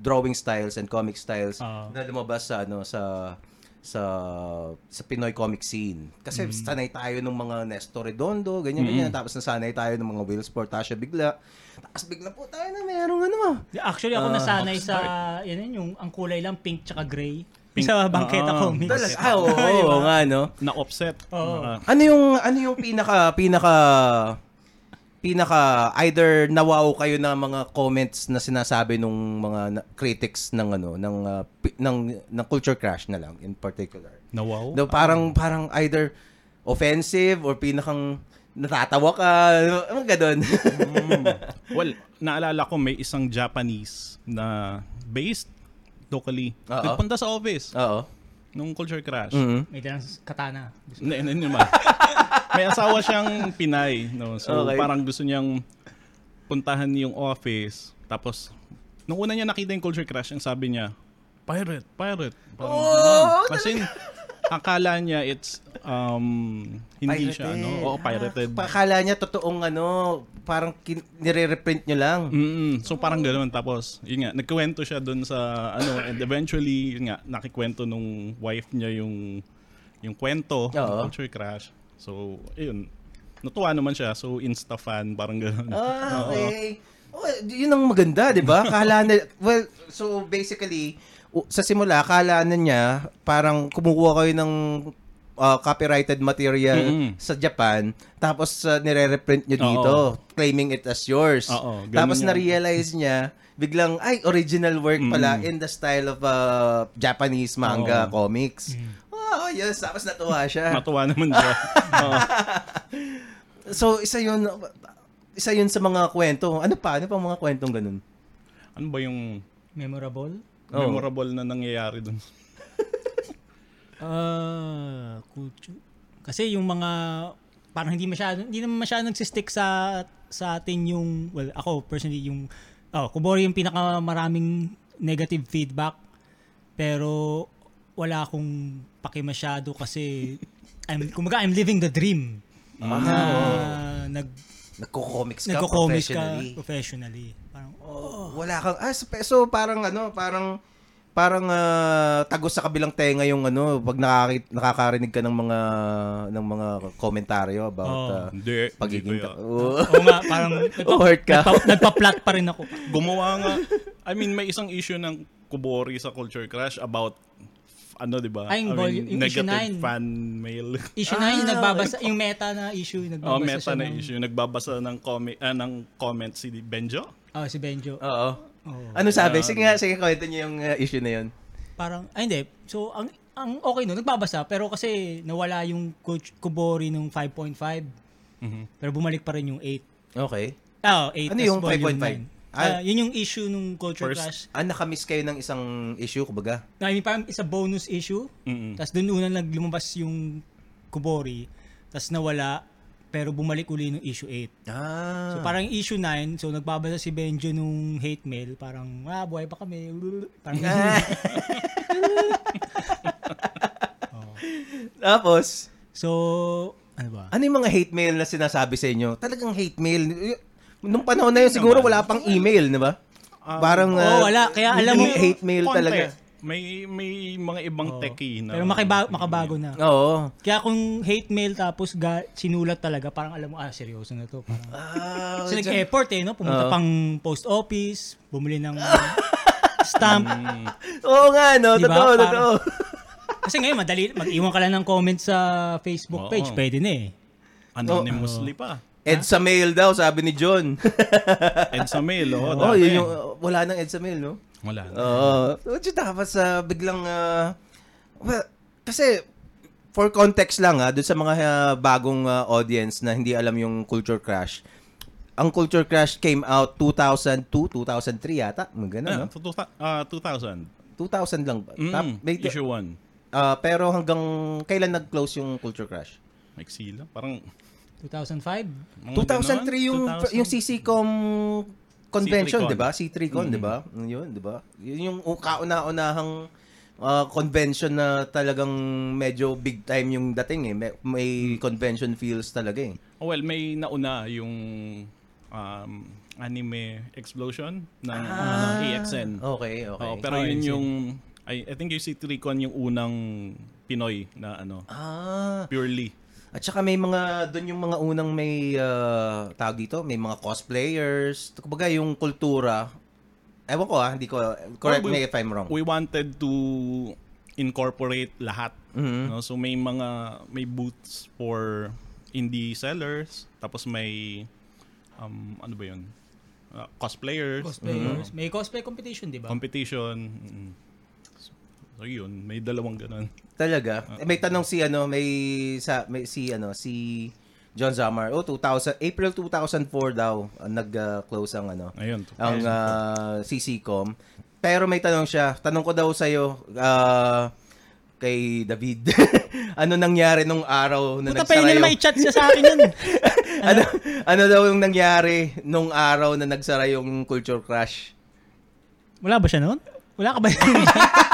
drawing styles and comic styles Oo. na lumabas sa ano sa sa sa Pinoy comic scene. Kasi sanay tayo ng mga Nestor Redondo, ganyan ganyan tapos nasanay tayo ng mga Will Sportacio bigla. Tapos bigla po tayo na merong ano. Actually, ako Ah, nasanay sa, yan yun, yung, ang kulay lang, pink tsaka gray. Sa Bangketa Ah, Comics. Talaga, ah, oo, oo nga no. Na-offset. Oo. Ah, Ano yung ano yung pinaka pinaka pinaka either nawaw kayo na mga comments na sinasabi nung mga na- critics ng ano ng uh, pi- ng ng culture crash na lang in particular. na wow. No, parang parang either offensive or pinakang natatawa ka, ano ganun. Mm. Well, naalala ko may isang Japanese na based locally. Oo. Nagpunta sa office Oo. nung culture crash. Mhm. May dalang katana. Hindi, hindi naman. May asawa siyang Pinay, no. So Okay. parang gusto niyang puntahan yung office. Tapos nung una niya nakita yung culture crash, ang sabi niya, pirate, pirate. Parang, Oh. Kasi akala niya it's um hindi siya ano, oo, pirated. Pakala niya totoong ano, parang kin- nire-reprint nyo lang. Mm, so parang ganoon tapos yun nga nagkuwento siya doon sa ano and eventually yun nga nakikwento nung wife niya yung yung kwento ng culture crash. So ayun natuwa naman siya so insta fan parang ganoon. Ah, okay. Oh, yun ang maganda, 'di ba? Kala na well, so basically sa simula kala na niya parang kumukuha kayo ng uh, copyrighted material Mm-mm. sa Japan tapos uh, nire-reprint nyo dito claiming it as yours. Oo, tapos yan. na-realize niya biglang ay original work pala in the style of uh, Japanese manga Oo. comics. Oh, yes, tapos natuwa siya. Natuwa naman siya. Oo. so isa yun isa yun sa mga kwento. Ano pa? Ano pa mga kwentong ganun? ano ba yung Memorable? Oo. memorable na nangyayari doon? Ah, kulture. Kasi yung mga parang hindi masyado hindi naman masyado nagsistick sa sa atin yung well ako personally yung oh Kubori yung pinaka maraming negative feedback pero wala akong paki masyado kasi I'm kumaga I'm living the dream. Ah, na nag Nagko-comics ka nagko-comics ka professionally. Oh, wala kang ah, so, so parang ano, parang parang ah, tagos sa kabilang tenga yung ano pag nakakit, nakakarinig ka ng mga ng mga komentaryo about Oo. ah, Hindi. pagiging hindi yan. oh, Oo nga, parang nagpa, Oh, hurt ka. nagpa, nagpa-plot pa rin ako. Gumawa nga. I mean, may isang issue ng Kubori sa Culture Crash about ano, di ba? Ay, yung I mean, yung issue negative 9. fan mail. Issue Ah, na yung nagbabasa, yung meta na issue, nagbabasa Oh, meta siya na ng- issue. Nagbabasa ng comment, ah, ng comment si Benjo. Oh, si Benjo. Oo. Oo. Ano sabi? Sige nga, sige kwento niyo yung ah, issue na yun. Parang, ay hindi. So, ang ang okay no, nagbabasa. Pero kasi nawala yung coach Kubori nung 5.5. Mhm. Pero bumalik pa rin yung 8. Okay. Ah, oh, 8 Ano yung volume 5.5? 9. Ah, yun yung issue nung Culture First- Clash. Ah, nakamiss kayo ng isang issue, kumbaga. I mean, parang isa bonus issue. Mm-mm. Tapos doon una naglumabas yung Kubori. Tapos nawala. Pero bumalik uli ng issue 8. Ah. So parang issue 9, so nagbabasa si Benjo nung hate mail, parang, ah, buhay pa kami. Parang, Tapos, so, ano ba? ano yung mga hate mail na sinasabi sa inyo? Talagang hate mail. Nung panahon na yun, siguro wala pang email, di ba? Parang, Oo, ah, wala. Kaya alam mo, yung hate mail Konti. talaga. May may mga ibang Oo. techie na. Pero makiba- makabago na. Oo. Kaya kung hate mail tapos ga- sinulat talaga, parang alam mo, ah, seryoso na to. Parang, Ah, kasi nag-effort eh, no? Pumunta Oo. pang post office, bumili ng stamp. Mm, Oo nga, no? Di ba? Totoo, Parang- totoo. Kasi ngayon, madali, mag-iwan ka lang ng comment sa Facebook page, Oo. pwede na eh. anonymously pa. Ed sa mail daw, sabi ni John. And sa mail, oh, oh, yun yung, wala nang Ed sa mail, no? Wala. na. Oo. So, yun dapat sa biglang, ah, well, kasi, for context lang ha, dun sa mga ah, bagong ah, audience na hindi alam yung Culture Crash, ang Culture Crash came out 2002, 2003 yata. Mga ganun, Ah, no? ah, 2000. 2000 lang ba? Mm, Tap- may- issue 1. ah, pero hanggang kailan nag-close yung Culture Crush? Maiksi lang. Parang 2005? mga 2003 yung ganon, 2000. yung CCCOM convention, C3Con. 'di ba? C3Con, 'di ba? Yun, 'di ba? Yun yung kauna-unahang ah, convention na talagang medyo big time yung dating eh. May, may convention feels talaga eh. Oh, well, may nauna yung um, anime explosion ng Ah. uh, AXN. Okay, okay. Oo, pero Oh, yun yung I, I think yung C3Con yung unang Pinoy na ano, ah, purely. At saka may mga, doon yung mga unang may, uh, tawag dito, may mga cosplayers. Kumbaga yung kultura, ewan ko ah, hindi ko, correct Well, we- me if I'm wrong. We wanted to incorporate lahat. Mhm. No? So may mga may booths for indie sellers, tapos may um ano ba 'yun? Uh, cosplayers, Cosplayers. May cosplay competition, di ba? competition. mm. So yun, may dalawang ganun. Talaga? Eh, may tanong si ano, may sa may si ano, si John Zamar. Oh, 2000 April 2004 daw ang nag-close ang ano, Ayun. ang uh, CCCOM. Pero may tanong siya. Tanong ko daw sa iyo kay David. ano nangyari nung araw na Puta nagsara pa yun na yung may chat siya sa akin yun. ano, ano daw yung nangyari nung araw na nagsara yung Culture Crush? Wala ba siya noon? Wala ka ba yun?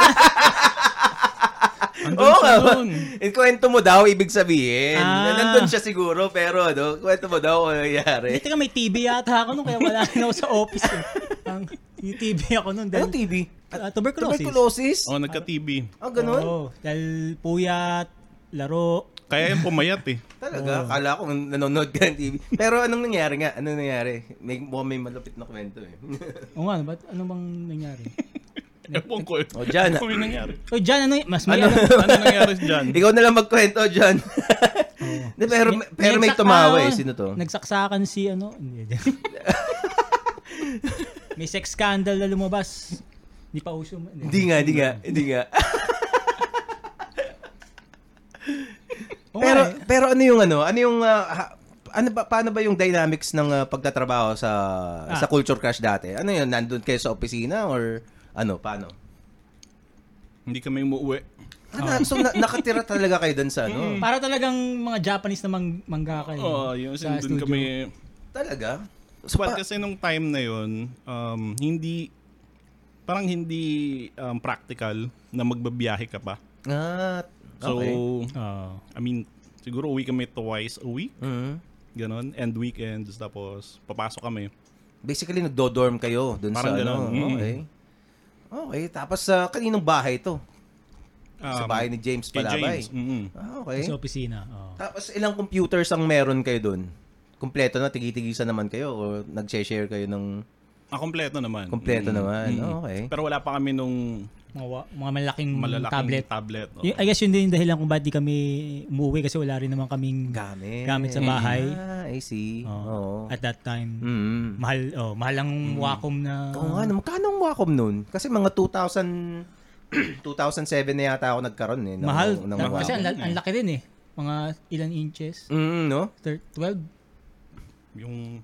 Andun Oo siya nun. Ikwento mo daw, ibig sabihin. Ah. Nandun siya siguro, pero ano, kwento mo daw kung ano nangyari. Hindi, teka, may TV yata ako nun, kaya wala rin ako sa office. Eh. Ang, yung TV ako nun. Ano Dahil, TV? Ah, tuberculosis. Tuberculosis? Oh, nagka-TB. Ah, ganun? Oo, dahil puyat, laro. Kaya yung pumayat eh. Talaga? Kala ko nanonood ka ng TV. Pero anong nangyari nga? Anong nangyari? May, mukhang may malupit na kwento eh. O nga, ba't ano bang nangyari? Ewan ko eh. O, dyan. Ano yung nangyari? O, dyan, ano, y- mas may Ano? alam. Ano nangyari dyan? Ikaw na lang magkwento dyan. Di, pero, pero may nagsak- tumawa eh. Sino to? Nagsaksakan si ano. Hindi, hindi. may sex scandal na lumabas. Hindi pa uso. mo- Hindi nga, hindi nga, hindi nga. Oo pero eh. pero ano yung ano? Ano yung ah, ha- ano ba paano ba yung dynamics ng ah, pagtatrabaho sa Ah. sa Culture Crush dati? Ano yun? Nandun kayo sa opisina or ano? Paano? Hindi kami umuwi. Ah, na- so na- nakatira talaga kayo dun sa ano? Para talagang mga Japanese na mang, mangaka eh. Oo, oh, yung Sa studio. kami Talaga? So, pa- kasi nung time na yun, um, hindi, parang hindi um, practical na magbabiyahe ka pa. Ah, So, okay. Oo. I mean, siguro uwi kami twice a week, Mhm. ganon, and weekends, tapos papasok kami. Basically nagdo-dorm kayo dun Parang sa ganun. ano. Mm. Okay. Okay, tapos sa kaninong bahay to? sa Um, bahay ni James Kay Palabay. James. mm Ah, okay. Sa opisina. Oo. Tapos ilang computers ang meron kayo dun? Kompleto na, tigitigisan naman kayo o nag-share kayo ng Ah, kompleto naman. kompleto Mm, naman? mm. Okay. Pero wala pa kami nung Mga, wa- mga malalaking malalaking tablet. tablet. oh. I guess yun din yung dahilan kung ba't di kami umuwi kasi wala rin naman kaming Gamit. gamit sa bahay. Ah, I see. Oo. Oo. At that time. Mm. Mahal, oh, mahal ang Wacom na... Oo nga, no, magkano ang Wacom nun? Kasi mga 2000, 2007 na yata ako nagkaroon eh. ng- mahal. ng kasi Wacom. ang, la- ang laki din eh. Mga ilan inches? Mm, no? Thir- 12? Yung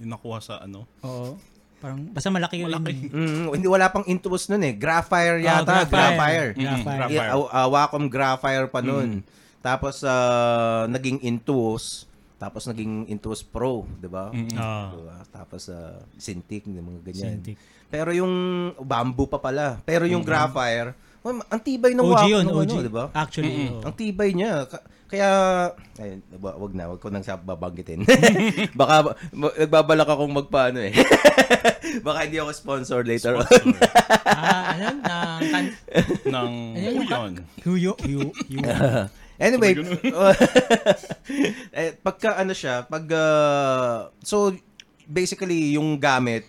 nakuha sa ano. Oo. Parang, basta malaki, Malaki. rin. eh. Mm, hindi wala pang Intuos nun eh. Graphire Oh, yata, Graphire. Mm, Graphire. Graphire. Yeah, uh, uh, Wacom Graphire pa nun. Tapos ah, naging Intuos. Tapos naging Intuos Pro, 'di ba? Mm. Oo. Diba? Tapos uh, Cintiq, yung mga ganyan. Cintiq. Pero yung bamboo pa pala. Pero yung Graphire, oh, ang tibay ng OG yun, ng OG. ano, 'di ba? Actually, oo. Ang tibay niya. Ka- Kaya, ayun, wa- wag na, wag ko nang babanggitin. Baka, nagbabalak akong magpaano eh. Baka hindi ako sponsor later on. ah, ano kan, ng Ayun yung yun. huyo, huyo, huyo. anyway, eh, pagka ano siya, pag, uh, so, basically, yung gamit,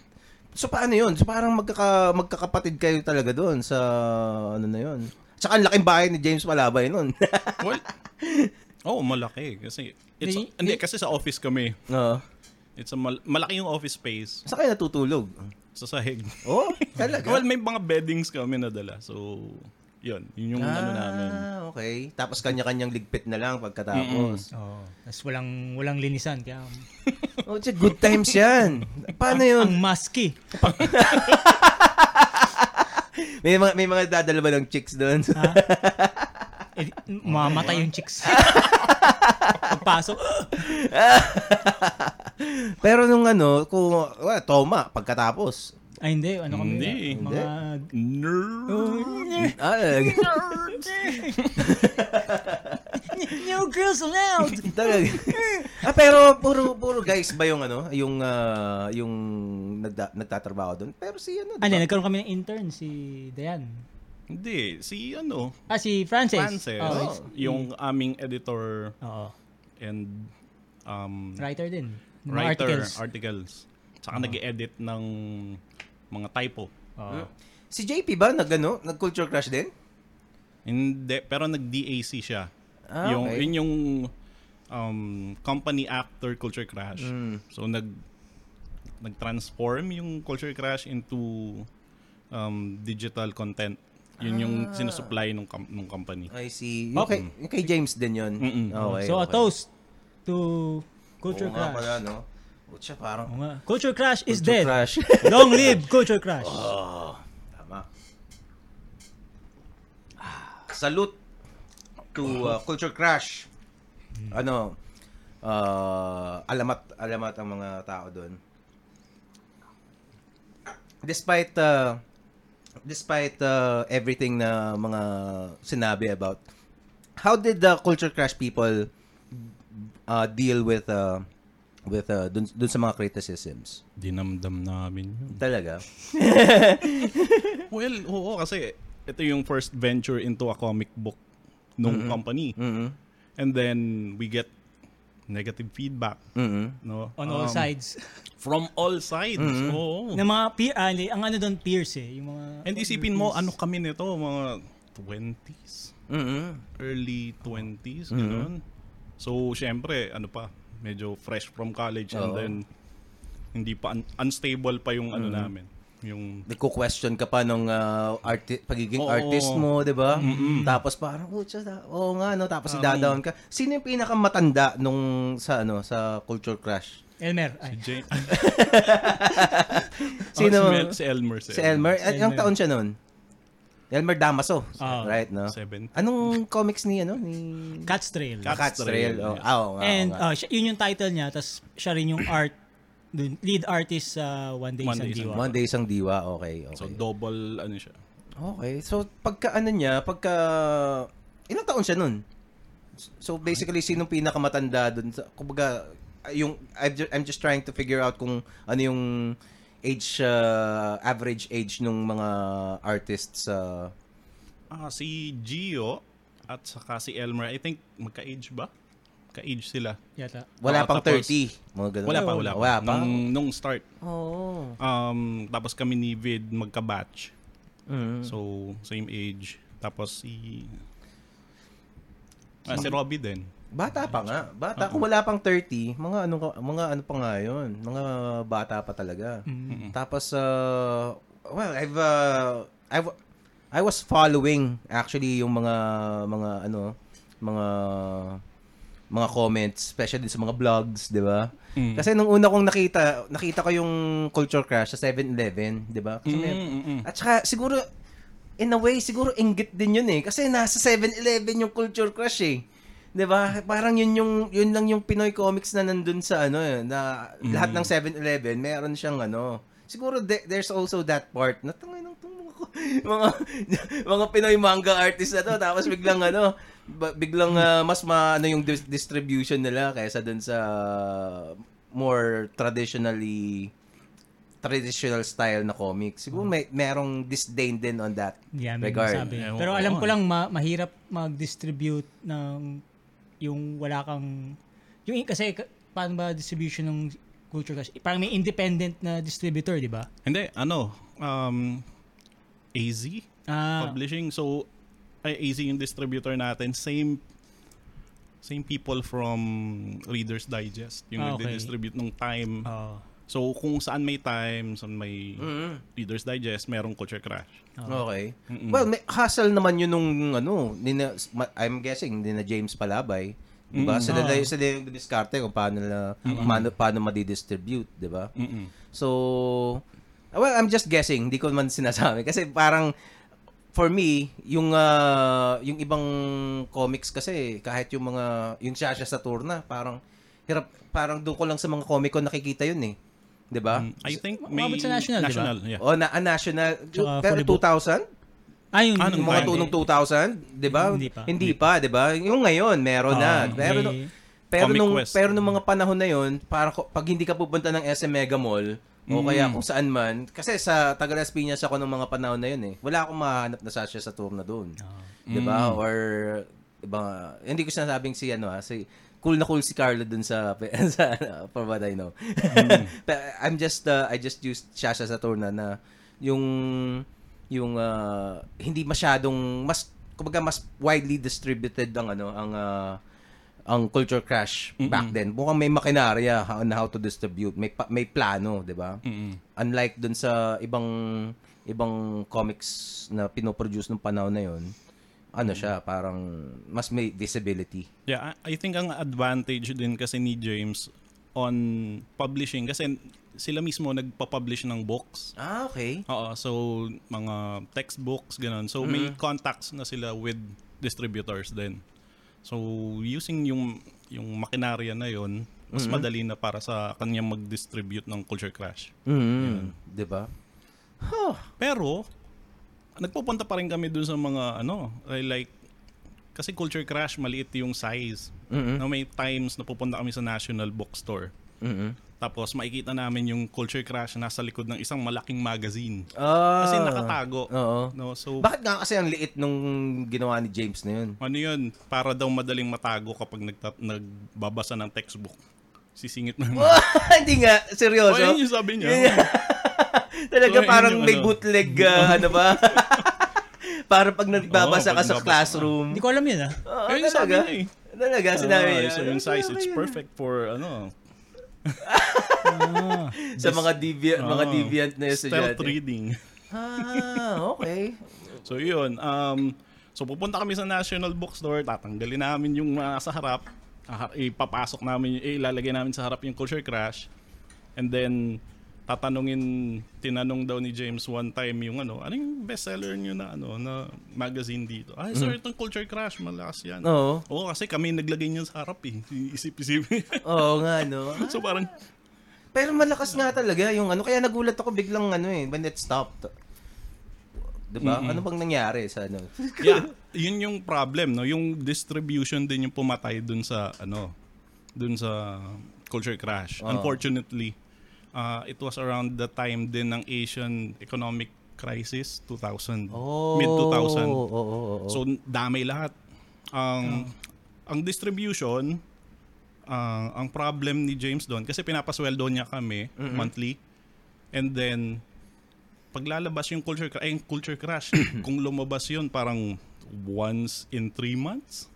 so paano yun? So parang magkaka, magkakapatid kayo talaga doon sa, ano na yun. Tsaka ang laking bahay ni James Malabay nun. Well, oh, malaki. Kasi, it's, Di- hindi, kasi sa office kami. Oo. It's a mal- malaki yung office space Saan kayo natutulog? sa sahig. Oh, talaga? Well, may mga beddings kami nadala. So, yun. Yun yung ano namin. Ah, okay. Tapos kanya-kanyang ligpit na lang pagkatapos. Oo. Tapos walang, walang linisan. Kaya, Oh, tsa, good times yan. Paano yun? ang maski. May mga may mga dadala ba ng chicks doon? Eh, Mamatay yung chicks. Pagpasok, Pero nung ano, kung, well, toma, pagkatapos. Ay hindi, ano kami, Hindi. mga... Nerd. Ah, no girls allowed! talaga. ah, pero puro puro guys ba yung ano, yung ah, yung nagda, nagtatrabaho doon? Pero si ano, Ano, diba? nagkaroon kami ng intern, si Dayan. Hindi, si ano, Ah, si Francis. Frances, Oh, yung aming editor Oo. and um, Writer din. Ng writer, articles. articles. Saka nag-edit ng mga typo. Oo. Si JP ba nag ano, nag culture crush din? Hindi, pero nag-DAC siya. Ah, yung, okay. Yun yung um, company actor culture crash. Mm. So, nag nag-transform yung culture crash into um, digital content. Yun yung Ah. sinusupply ng com- nung company. I see. Okay, yung kay James din 'yon. Mm-mm. Okay. so, a okay. toast to Culture Oo nga Crash. pala, no? Utsa, parang Oo nga. Culture Crash is culture dead. crush. Long live Culture Crash. oh, tama. Salute to uh, Culture Crash. Ano, uh, alamat alamat ang mga tao doon. Despite uh, despite uh, everything na mga sinabi about how did the Culture Crash people uh, deal with uh, with uh, dun, dun sa mga criticisms? Dinamdam namin yun. Talaga? Well, oo, kasi ito yung first venture into a comic book nung company. Mm-hmm. And then, we get negative feedback. Mm-hmm. No? On all Um, sides. From all sides. Oo. ng mga peer, ah, ang ano doon, peers eh. Yung mga... And isipin mo, ano kami nito, mga 20s, Mm-hmm. early 20s, gano'n. So, syempre, ano pa, medyo fresh from college and Oo. then hindi pa, un- unstable pa yung ano namin. Yung, Nagko-question ka pa nung uh, arti- pagiging Oo. artist mo, di ba? Tapos parang, oh, tsa, oo nga, no? Tapos i-down ka. Sino yung pinakamatanda nung sa ano sa Culture Crash? Elmer. si Ay. Jane, Sino? oh, si, Mel- si Elmer. Si Elmer. At ilang Elmer. taon siya noon? Elmer Damaso. Oo. right, no? Seven. Anong comics ni, ano? Ni... Cat's Trail. Cat- Cat's Trail, Trail. Oh, yeah. ah, oo nga, And uh, siya, yun yung title niya, tapos siya rin yung art, dun, lead artist sa One Day One Isang Day Isang Diwa. One Day Isang Diwa. Okay, okay. So, double, ano siya. Okay. So, pagka ano niya, pagka... Ilang taon siya nun? So, basically, sinong pinakamatanda dun? Sa, kumbaga, yung, I'm just, I'm just trying to figure out kung ano yung age, uh, average age nung mga artists sa... Ah, si Gio at saka si Elmer, I think magka-age ba? Ka-age sila. Yata. wala Oo, pang tapos- 30. Mga ganun. Wala pa, wala. Wala pa. Nung, nung start. Oo. Um, tapos kami ni Vid magka-batch. Mm. So, same age. Tapos si... Ah, si Robbie din. Bata pa nga. Bata. Kung wala pang 30, mga ano, mga ano pa nga yun. Mga bata pa talaga. Tapos, uh, well, I've, uh, I've, I was following actually yung mga, mga ano, mga, mga comments, especially sa mga vlogs, di ba? Mm. Kasi nung una kong nakita, nakita ko yung Culture Crash sa 7-Eleven, di ba? Kasi may- Mm, mm, mm. at saka, siguro, in a way, siguro inggit din yun eh. Kasi nasa 7-Eleven yung Culture Crush eh. 'Di ba? Parang yun yung yun lang yung Pinoy comics na nandun sa ano eh, na lahat ng 7-Eleven meron siyang ano. Siguro de- there's also that part na tangay ng mga mga mga Pinoy manga artist na to tapos biglang ano biglang ah, mas maano yung dis- distribution nila kaysa dun sa more traditionally traditional style na comics. Siguro may merong disdain din on that Yeah, regard. Ewan Pero ko alam ko lang ma- mahirap mag-distribute ng yung wala kang yung kasi ka- paano ba distribution ng culture clash? Parang may independent na distributor, di ba? Hindi, ano, um, AZ Ah, Publishing. So, ay, AZ yung distributor natin. Same same people from Reader's Digest. Yung Ah, okay. nagdi-distribute nung time. oh. So, kung saan may time, saan may Mm. Reader's Digest, merong Culture Crash. Okay. Mm-mm. Well, may hassle naman yun nung ano, nina, I'm guessing nina James Palabay. Diba? Mm. Sila, Oo. sila yung diskarte kung paano na paano, paano madidistribute, 'di ba? Mm-mm. So, well, I'm just guessing, hindi ko man sinasabi kasi parang for me, yung ah, yung ibang comics kasi kahit yung mga yung Shasha Saturna, parang hirap parang doon ko lang sa mga Comic Con nakikita yun eh. 'Di ba? Mm, I think Umabot may sa national, di ba? national yeah. O na a national Tsaka pero fully booked. 2000? Ah, yung, Ah, Yung mga tunong 2000, 'di ba? Hindi pa. Hindi pa, 'di ba? Yung ngayon meron na. Ah, Pero may- nung- pero Comic nung Quest. pero nung mga panahon na 'yon, para ko- pag hindi ka pupunta ng SM Mega Mall o Mm. kaya kung saan man, kasi sa Taga Las Piñas ako nung mga panahon na 'yon eh. Wala akong mahanap na Sasha sa tour na doon. Ah. 'Di ba? Mm. Or iba hindi ko sinasabing si ano ha, si cool na cool si Carlo dun sa sa for what I know. But I'm just uh, I just used Shasha Saturna na yung yung uh, hindi masyadong mas kumbaga mas widely distributed ang ano ang uh, ang culture crash back then. Mukhang may makinarya on how to distribute, may pa- may plano, 'di ba? Mm-mm. Unlike dun sa ibang ibang comics na pinoproduce nung panahon na 'yon, ano siya, parang mas may visibility. Yeah, I think ang advantage din kasi ni James on publishing kasi sila mismo nagpa-publish ng books. Ah, okay. Oo, so mga textbooks ganun. So may contacts na sila with distributors din. So using yung yung makinarya na yon, mas madali na para sa kanya mag-distribute ng Culture Crash. Mm. 'Di ba? Huh. Pero nagpupunta pa rin kami dun sa mga ano, I like kasi Culture Crash maliit yung size. Mm-mm. Na may times na pupunta kami sa National Bookstore. Mm. Tapos makikita namin yung Culture Crash nasa likod ng isang malaking magazine. Ah. Kasi nakatago. Oo. No, so Bakit nga kasi ang liit nung ginawa ni James na 'yun? ano yun, para daw madaling matago kapag nagta- nagbabasa ng textbook. Sisingit mo. Oh, Hindi nga, seryoso. yun yung sabi niya. Talaga So, parang yung may ano. bootleg, ah, ano ba? para pag nagbabasa Oo, ka sa classroom. Hindi ko alam yun ah. Oo, Yun yung sabi talaga. niya eh. Talaga, sinabi Ah, niya. so yung size, Ano it's yun? perfect for ano, Ah. Sa mga deviant, mga Oo. deviant na stealth estudyante. reading. Ah, okay. So yun, um, so pupunta kami sa National Bookstore, tatanggalin namin yung mga sa harap, ah, ipapasok namin, eh, ilalagay namin sa harap yung Culture Crash, and then tatanungin, tinanong daw ni James one time yung ano, ano yung bestseller nyo na ano, na magazine dito? Ay, sir, itong Culture Crash, malakas yan. Oo. Oo, kasi kami naglagay niyan sa harap eh. Isip-isip. Oo nga, no. so parang, Pero malakas nga talaga yung ano. Kaya nagulat ako biglang ano eh, when it stopped. Diba? Ano bang nangyari sa ano? yeah, yun yung problem, no? Yung distribution din yung pumatay dun sa, ano, dun sa culture crash. Oo. Unfortunately, uh, it was around the time din ng Asian economic crisis, 2000, Oh, mid-2000. Oo, oo, oo. So, damay lahat. Ang ang distribution, ah, ang problem ni James doon, kasi pinapasweldo niya kami monthly, and then, paglalabas yung culture, ay, yung culture crash, kung lumabas yun, parang once in three months.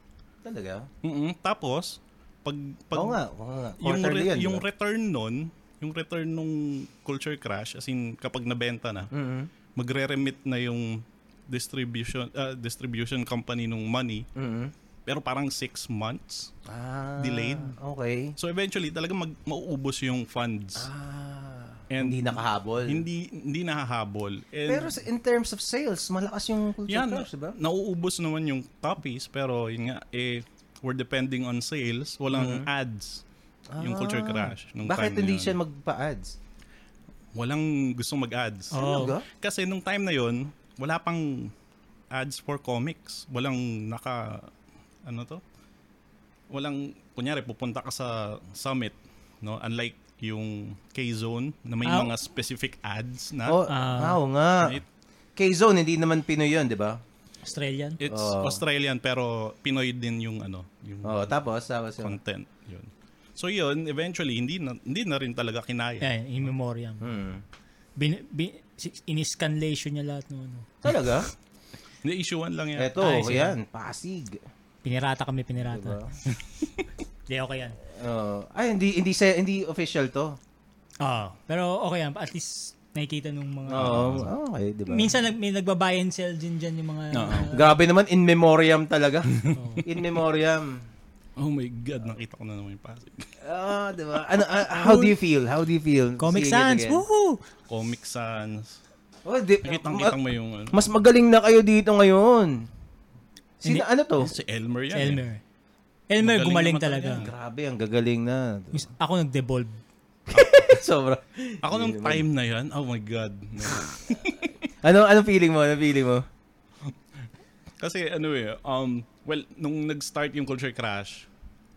Talaga? mm Tapos, pag, pag oo nga, oo nga. yung, re- yan, yung return nun, yung return nung culture crash, as in, kapag nabenta na, Mhm. magre-remit na yung distribution ah, distribution company nung money Mhm. pero parang six months Ah, Delayed. Okay. so eventually talaga mag mauubos yung funds Ah, And hindi nakahabol. hindi hindi nahahabol And Pero in terms of sales, malakas yung culture yan crash, diba? nauubos naman yung copies pero yun nga eh we're depending on sales walang ads yung culture. Ah. crash nung Bakit time hindi yun. siya magpa-ads? walang gustong mag-ads Oh. Kasi nung time na yon wala pang ads for comics. Walang naka, ano to? Walang, kunyari, pupunta ka sa summit, no? Unlike yung K-Zone na may Ah. mga specific ads na. Oh, Ah. oo nga. Right? K-Zone, hindi naman Pinoy yun, di ba? Australian. It's Oh. Australian pero Pinoy din yung ano, yung Oh, tapos, tapos content. Yun. So yun, eventually, hindi na, hindi na rin talaga kinaya. Yeah, in memoriam. Hmm. Bin, bin, in-scanlation niya lahat ng ano. Talaga? Hindi, issuean lang yan. Eto, Ay, sige. yan, Pasig. Pinirata kami, pinirata. Diba? Hindi, okay yan. Oh, ay, hindi, hindi, sa, hindi official to. Oo. pero okay yan. At least nakikita nung mga... Oo, okay, di ba? Minsan nag, may nagbabuy and sell din dyan yung mga... Oo. Grabe naman, in memoriam talaga. in memoriam. Oh my God, nakita ko na naman yung Pasig. Ah, di ba? Ano, ah, how do you feel? How do you feel? Comic it Sans! again? Woohoo! Comic Sans. Oh, di, Nakitang-kitang mo yung... ano. mas magaling na kayo dito ngayon. Sino, Hindi. ano to? Si Elmer yan. eh. Elmer. Elmer, Magaling gumaling naman talaga. talaga. Grabe, ang gagaling na. Mis- Ako nag-devolve. Sobra. Ako nung time na yan, oh my God. Ano, ano feeling mo? Ano feeling mo? Kasi ano eh, um, well, nung nag-start yung Culture Crash,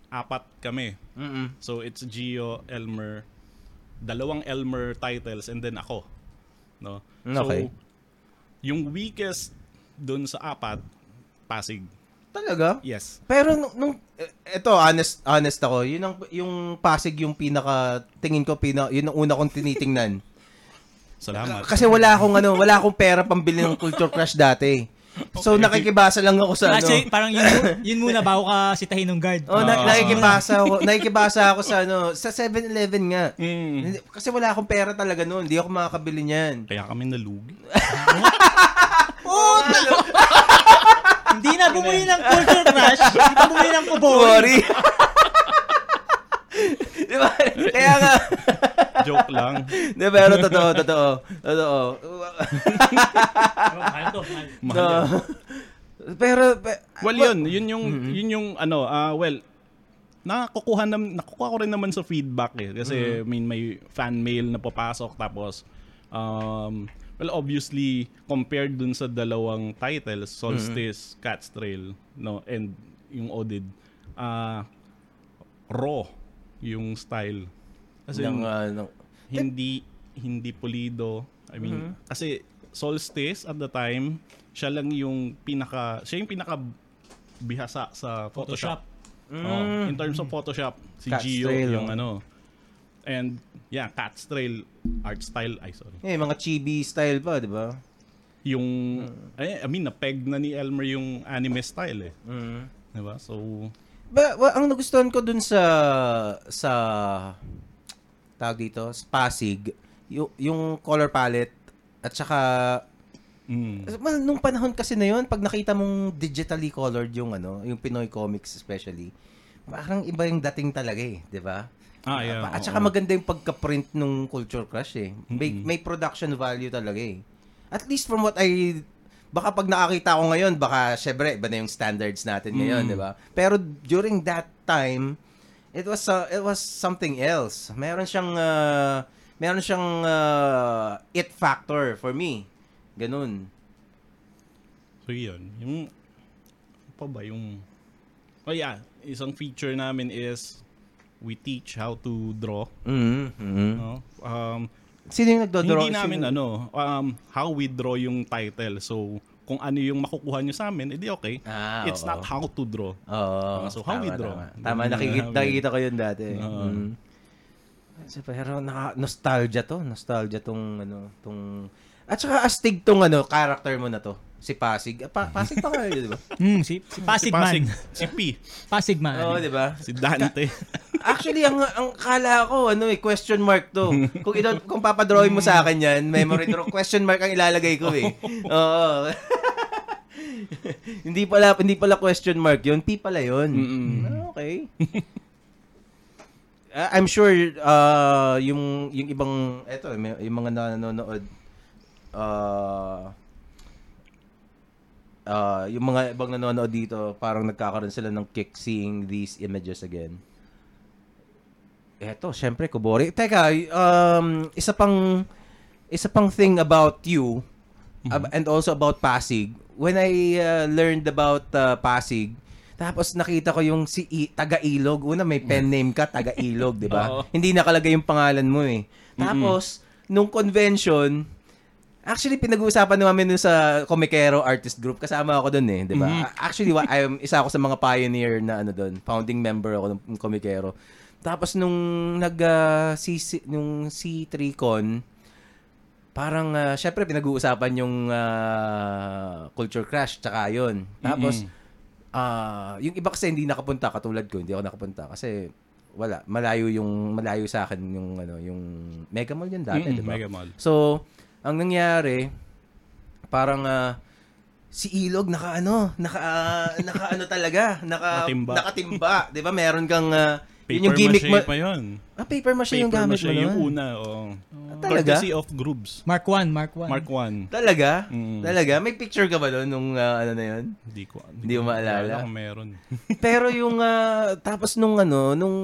apat kami. Mm-mm. So it's Gio, Elmer, dalawang Elmer titles, and then ako. No? Okay. So, yung weakest dun sa apat, Pasig. Talaga? Yes. Pero nung, nung eh, eto honest honest ako, yun ang yung Pasig yung pinaka tingin ko pina yun ang una kong tinitingnan. Salamat. Kasi wala akong ano, wala akong pera pambili ng Culture Crush dati. So Okay. nakikibasa lang ako sa ano. Kasi parang yun, yun muna bago ka sitahin ng guard. Oh, na, Ah. nakikibasa ako, nakikibasa ako sa ano, sa 7-Eleven nga. Mm. Kasi wala akong pera talaga noon, hindi ako makakabili niyan. Kaya kami nalugi. Hindi na bumili ng culture crash. Hindi na bumili ng kubori. Sorry. Di ba? Kaya nga. Joke lang. Di, pero totoo, totoo. Totoo. Mahal to, mahal. No. Pero, pe- Well, yun, yun yung yun yung ano, ah well, nakukuha nam nakukuha ko rin naman sa feedback eh kasi I mean may fan mail na papasok tapos um well obviously compared dun sa dalawang titles Solstice, Cat's Trail no and yung Odid ah raw yung style kasi ng, uh, ng- hindi hindi pulido. I mean, kasi Solstice at the time, siya lang yung pinaka siya yung pinaka bihasa sa Photoshop. Photoshop. Oh, in terms of Photoshop, si Cat's Gio Trail, yung ano. And yeah, Cat's Trail art style, ay sorry. eh, mga chibi style pa, di ba? Yung ay, I mean, na-peg na ni Elmer yung anime style eh. Mm. 'Di ba? So Ba, wa- ang nagustuhan ko dun sa sa tawag dito, Pasig, yung, yung color palette at saka mm, Well, nung panahon kasi na yun, pag nakita mong digitally colored yung ano, yung Pinoy comics especially, parang iba yung dating talaga eh, 'di ba? Ah, yeah, At oo. saka maganda yung pagka-print nung Culture Crush eh. May, may production value talaga eh. At least from what I baka pag nakakita ko ngayon, baka syempre iba na yung standards natin ngayon, Mm. 'di ba? Pero during that time, it was uh, it was something else. Meron siyang uh, meron siyang uh, it factor for me. Ganun. So yun, yung ano pa ba yung Oh yeah, isang feature namin is we teach how to draw, Mhm. no? Um Sino yung nagdodraw? hindi namin Sino- ano, um how we draw yung title. So kung ano yung makukuha nyo sa amin, edi okay. Ah, It's oo. not how to draw. Oo. So, how we draw? Tama, tama. Nakikita, nakikita ko yun dati. Oo. Mm. Kasi Pero naka, nostalgia to. Nostalgia tong ano, tong... At saka astig tong ano, character mo na to. Si Pasig. Ah, Pa, Pasig pa kayo, di ba? Hmm, si, si Pasig man. Pasig, si P, Pasig man. Oo, di ba? si Dante. Actually, ang ang kala ko, ano eh, question mark to. Kung ito, kung papadrawing mo sa akin yan, memory draw, question mark ang ilalagay ko eh. Oo. hindi pala hindi pala question mark yun, P pala yun. Mm-mm. Ah, Okay. Ah, I'm sure uh, yung yung ibang eto yung mga nanonood uh, uh, yung mga ibang nanonood dito parang nagkakaroon sila ng kick seeing these images again. Eto, syempre Kubori. Teka, um, isa pang isa pang thing about you ab- and also about Pasig. When I uh, learned about uh, Pasig, tapos nakita ko yung si I- taga-ilog. Una, may pen name ka, taga-ilog, di ba? Hindi nakalagay yung pangalan mo eh. Tapos, nung convention, actually, pinag-uusapan namin dun sa Komikero Artist Group. Kasama ako dun eh, di ba? Actually, wa- I'm, isa ako sa mga pioneer na ano dun. Founding member ako ng Komikero. Tapos, nung nag, uh, si- nung C3Con, parang, uh, syempre, pinag-uusapan yung uh, Culture Crash, tsaka yun. Tapos, ah yung iba kasi hindi nakapunta katulad ko, hindi ako nakapunta kasi wala, malayo yung malayo sa akin yung ano, yung Mega Mall yun dati, Mm-mm, di ba? So, ang nangyari parang ah, si Ilog naka ano, naka naka ano talaga, naka Nakatimba. nakatimba, 'di ba? Meron kang ah, Paper yung gimmick pa yun. Ah, paper mache yung Paper gamit mache mo yung nun. una. Oh. Talaga? Courtesy of Grooves. Mark 1, Mark 1. Mark 1. Talaga? Mm. Talaga? May picture ka ba doon nung ah, ano na yun? Hindi ko, Hindi mo maalala? kung meron. Pero yung ah, tapos nung ano, nung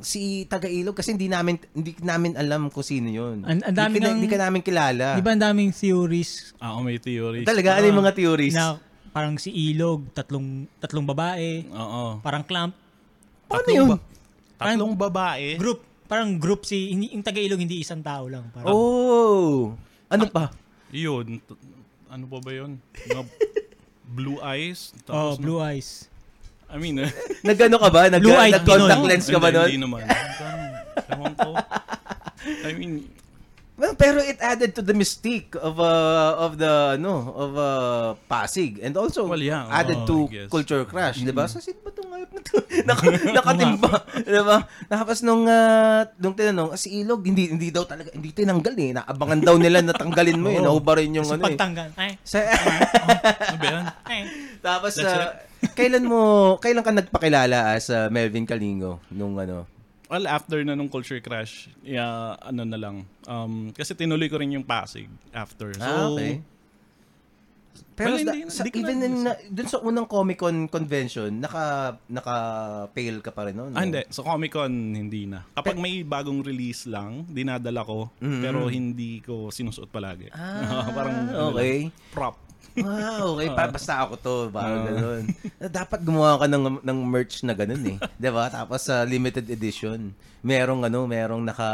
si Taga-Ilog kasi hindi namin hindi namin alam kung sino yun. An- ang dami hindi, ng- hindi ka namin kilala. Di ba ang daming theories Ah, may theories. Talaga ano yung mga theories? na parang si Ilog, tatlong tatlong babae, Oo. parang clamp, Paano Tatlong yun? ba- tatlong babae. group, parang group si hindi yung taga-Ilog hindi isang tao lang, parang Oh. Ano pa? Yun. t- Ano pa ba yun? Mga blue eyes. oh, Tapos blue eyes. I mean, eh, Nagano ka ba? Nag, Blue-eyed nag-contact lens ka ba doon? Hindi naman. Parang, ewan ko. I mean, Well, pero it added to the mystique of uh, of the no of uh, Pasig and also Well, yeah. added Oo, to culture crash, 'di ba? So sino ba tong hayop na to? Naka, nakatimba, 'di ba? Tapos nung uh, nung tinanong, ah, si Ilog hindi hindi daw talaga hindi tinanggal eh. Naabangan daw nila na tanggalin mo eh. Oo. Nahubarin yung Kasi ano eh. pagtanggal, ay, Sa, ano ba yan? ay, tapos uh, kailan mo kailan ka nagpakilala as uh, Melvin Kalingo nung ano? Well, after na nung culture crash, yeah, ano na lang. Um, kasi tinuloy ko rin yung Pasig after. So, ah, okay. Pero Well, hindi- sa, hindi even na- in, na, dun sa unang Comic Con convention, naka naka pale ka pa rin noon. Ah, hindi. Sa Comic Con, hindi na. Kapag may bagong release lang, dinadala ko, Mm. pero hindi ko sinusuot palagi. Ah, Parang, ano okay. lang, prop. Ah, okay. Pa, basta ako to. Parang ganun. Dapat gumawa ka ng, ng merch na ganun eh. ba Tapos sa limited edition, merong ano, merong naka...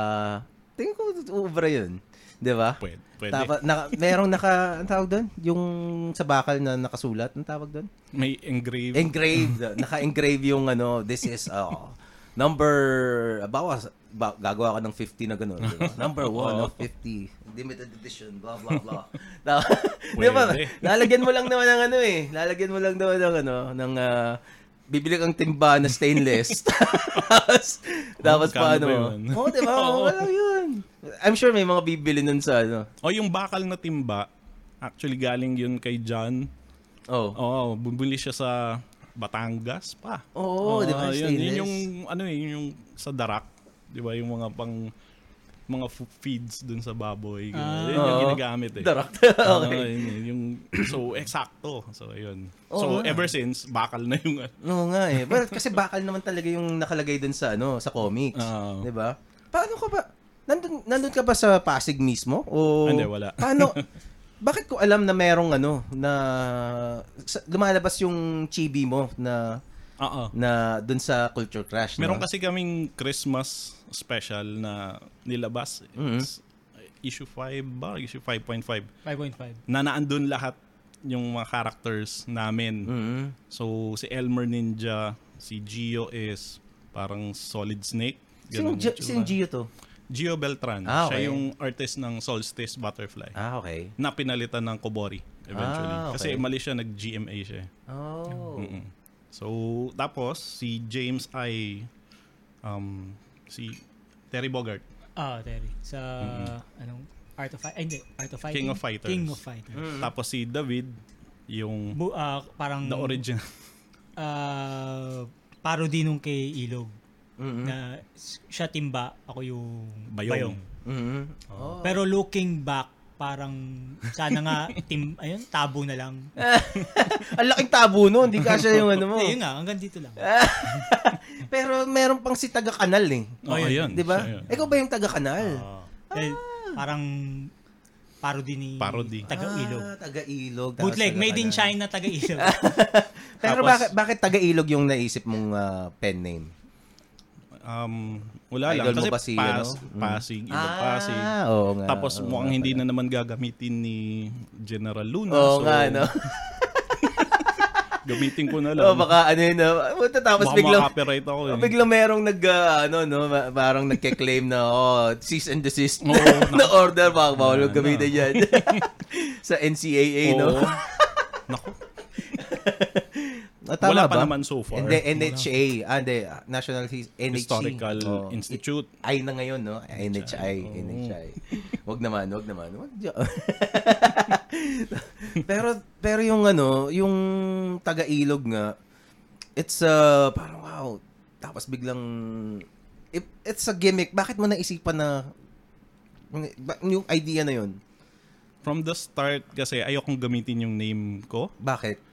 Tingin ko, ubra yun. ba Pwede. pwede. Tapos, naka, merong naka, ang tawag doon? Yung sa bakal na nakasulat, ang tawag doon? may engrave. Engraved. Naka-engrave yung ano, this is, oh, number, bawas, ba, gagawa ka ng 50 na gano'n. Diba? Number 1 of 50. Limited edition, blah, blah, blah. Na, di ba? Lalagyan mo lang naman ng ano eh. Lalagyan mo lang naman ng ano, ng, ah, bibili kang timba na stainless. tapos, tapos paano ba mo? yun? Oo, di ba? Oo. Wala yun. I'm sure may mga bibili nun sa ano. o yung bakal na timba, actually galing yun kay John. Oh. Oo, bumili siya sa Batangas pa. Oo, di ba? yun, Stainless. yun yung, ano eh, yun yung sa darak. Di ba? Yung mga pang, mga feeds dun sa baboy. ganun. Ah. yun yung ginagamit eh. Darak. Oo, okay. yun, yun, yung, so, eksakto. So, yun. Oo so, nga. ever since, bakal na yung, ano. Oo nga eh. But, kasi bakal naman talaga yung nakalagay dun sa ano, sa comics. Oo. 'Di ba? Paano ka ba nandun, nandun ka ba sa Pasig mismo o Hindi, wala. Paano Bakit ko alam na merong ano na sa, lumalabas yung chibi mo na Oo. na dun sa Culture Crash, Meron no? kasi kaming Christmas special na nilabas. Mhm. It's issue 5 ba? Issue 5.5. 5.5. Na naandun lahat yung mga characters namin. Mhm. So, si Elmer Ninja, si Gio is parang Solid Snake. Sino, yung sino. Gio to? Gio Beltran. Ah, okay. Siya yung artist ng Solstice Butterfly. Ah, okay. Na pinalitan ng Kobori eventually. Ah, okay. Kasi mali siya nag-GMA siya. Oh. Mm-mm. So, tapos, si James I, um, si Terry Bogart, Ah, Terry. Sa, anong, Art of Fighting? Ay, hindi. Art of Fighting? King of Fighters. King of Fighters. Mm. tapos si David, yung Bu, ah, parang, the original. ah, parody nung kay Ilog. Mhm. Na siya timba, ako yung Bayong. Mhm. Oh. Pero looking back, parang sana nga tim ayun tabo na lang. Ang laking tabo no, hindi kasya yung ano mo. Eh, yun nga, hanggang dito lang. Pero meron pang si taga kanal eh. Oh, yun. ayun. 'Di ba? Yun. Ikaw ba yung taga kanal? Dahil parang parody ni Parody. Taga-Ilog. Ah, taga-ilog. tapos Bootleg, made in. China, Taga-Ilog. Pero Tapos- bakit bakit taga-ilog yung naisip mong ah, pen name? Um, wala Idol lang. mo Kasi ba si, pas, ano? Mm. Pasig, Pasig. Ah, oo nga. Tapos oo mukhang nga hindi na naman gagamitin ni General Luna. Oo so, nga, no? Gamitin ko na lang. Oo, baka ano yun, no? Puta, tapos Baka biglang, ma-copyright ako eh. biglang merong nag, ah, ano, no, parang nagke-claim na, oh, cease and desist Oo, na order, baka bawal Na, gamitin yan. Sa NCAA, no? Oo. Ah, tama Wala ba? pa naman so far. Hindi, NHA. Ah, ah, National NHC. Historical Oo. Institute. Ay na ngayon, no? NHI. Oo. NHI. Wag naman, wag naman. Wag pero, pero yung ano, yung taga-ilog nga, it's uh, parang wow. Tapos biglang if it's a gimmick, bakit mo naisipan na yung idea na yun? From the start kasi ayokong gamitin yung name ko. Bakit?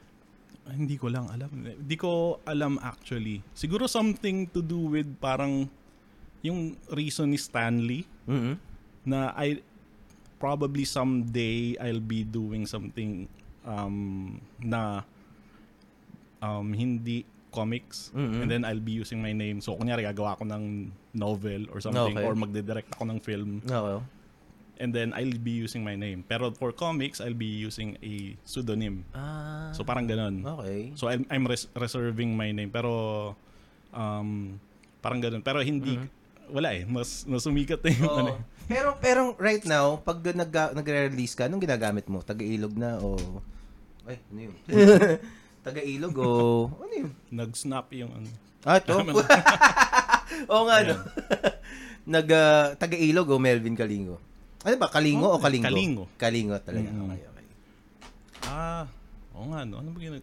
Hindi ko lang alam. Hindi ko alam actually. Siguro something to do with parang yung reason ni Stanley Mhm. na I probably someday I'll be doing something um na um hindi comics Mhm. and then I'll be using my name. So kunyari gagawa ako ng novel or something Okay. or magde-direct ako ng film Oo. And then I'll be using my name. Pero for comics, I'll be using a pseudonym. Ah. So parang ganun. okay. So I'm, I'm res- reserving my name pero um parang ganun. Pero hindi wala eh. Mas mas sumikat na yung ano. Oo. Pero pero right now, pag nag nagre-release ka, anong ginagamit mo? Taga-ilog na o Ay, ano yun? Taga-ilog o ano yun? Nag-snap yung ano. Ah, ito? Oo nga, no? Nag, ah, taga-ilog o Melvin Kalingo? Ano ba? Kalingo o Kalingo? Kalingo. Kalingo talaga. Mm. Okay, okay. Ah, oo nga no. Ano ba yun?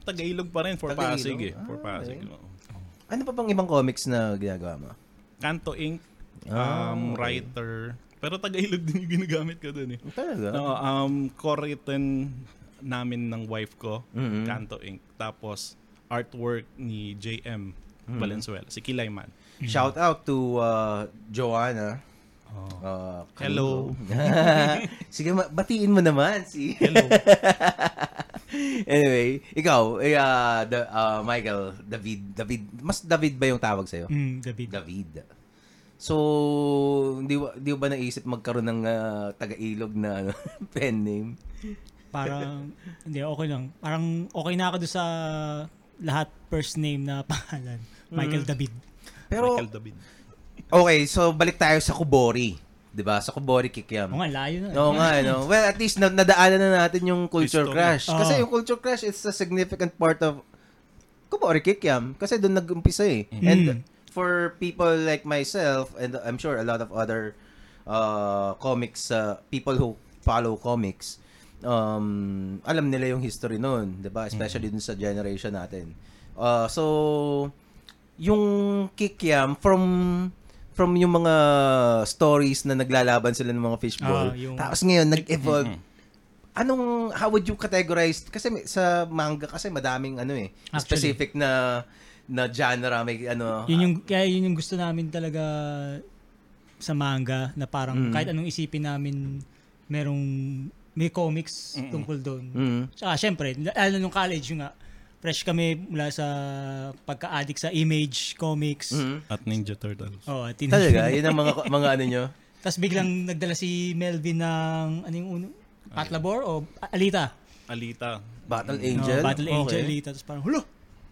Taga-ilog pa rin for Taga-Ilog? Pasig eh. For Ah, Pasig. okay. oo. Ano pa bang ibang comics na ginagawa mo? Kanto Inc. Ah, Um, okay. writer. Pero taga-ilog din yung ginagamit ko dun eh. Talaga? No, um, co-written namin ng wife ko, Mhm. Kanto Inc. Tapos, artwork ni JM Mm-hmm. Valenzuela, si Kilayman. Shout out to uh, Joanna. Oh. Uh, Hello. Sige, batiin mo naman si... Hello. anyway, ikaw, eh, uh, the, uh, Michael, David, David, mas David ba yung tawag sa'yo? Mm, David. David. So, hindi ba, di ba naisip magkaroon ng ah, taga-ilog na ano, pen name? Parang, hindi, okay lang. Parang okay na ako doon sa lahat first name na pangalan. Michael David. Pero, Michael David. Okay, so balik tayo sa Kubori. 'Di ba Sa Kubori Kikiam. Oo nga, layo na. Oo nga, no? Well, at least na- nadaanan na natin yung culture History. crash. Kasi Oo. yung culture crash is a significant part of Kubori Kikiam. Kasi doon nag-umpisa eh. Mm. And for people like myself, and I'm sure a lot of other uh, comics, uh, people who follow comics, um, alam nila yung history noon, 'di ba? Especially dun sa generation natin. Uh, so yung Kikiam from from yung mga stories na naglalaban sila ng mga fishball. Ah, yung- Tapos ngayon nag-evolve. Anong how would you categorize kasi may- sa manga kasi madaming ano eh Actually. specific na na genre may ano Yun yung, kaya yun yung gusto namin talaga sa manga na parang Mm. kahit anong isipin namin merong may comics Mm-mm. tungkol doon. Mm. Tsaka syempre, lalo nung college yung nga, fresh kami mula sa pagka-addict sa image, comics. Mm. At Ninja Turtles. Oh, at tin- Talaga, yun ang mga mga ano nyo. Tapos biglang nagdala si Melvin ng ano yung uno? Patlabor o Alita? Alita. Battle No, Angel. Battle Angel, Okay. Alita. Tapos parang, hulo!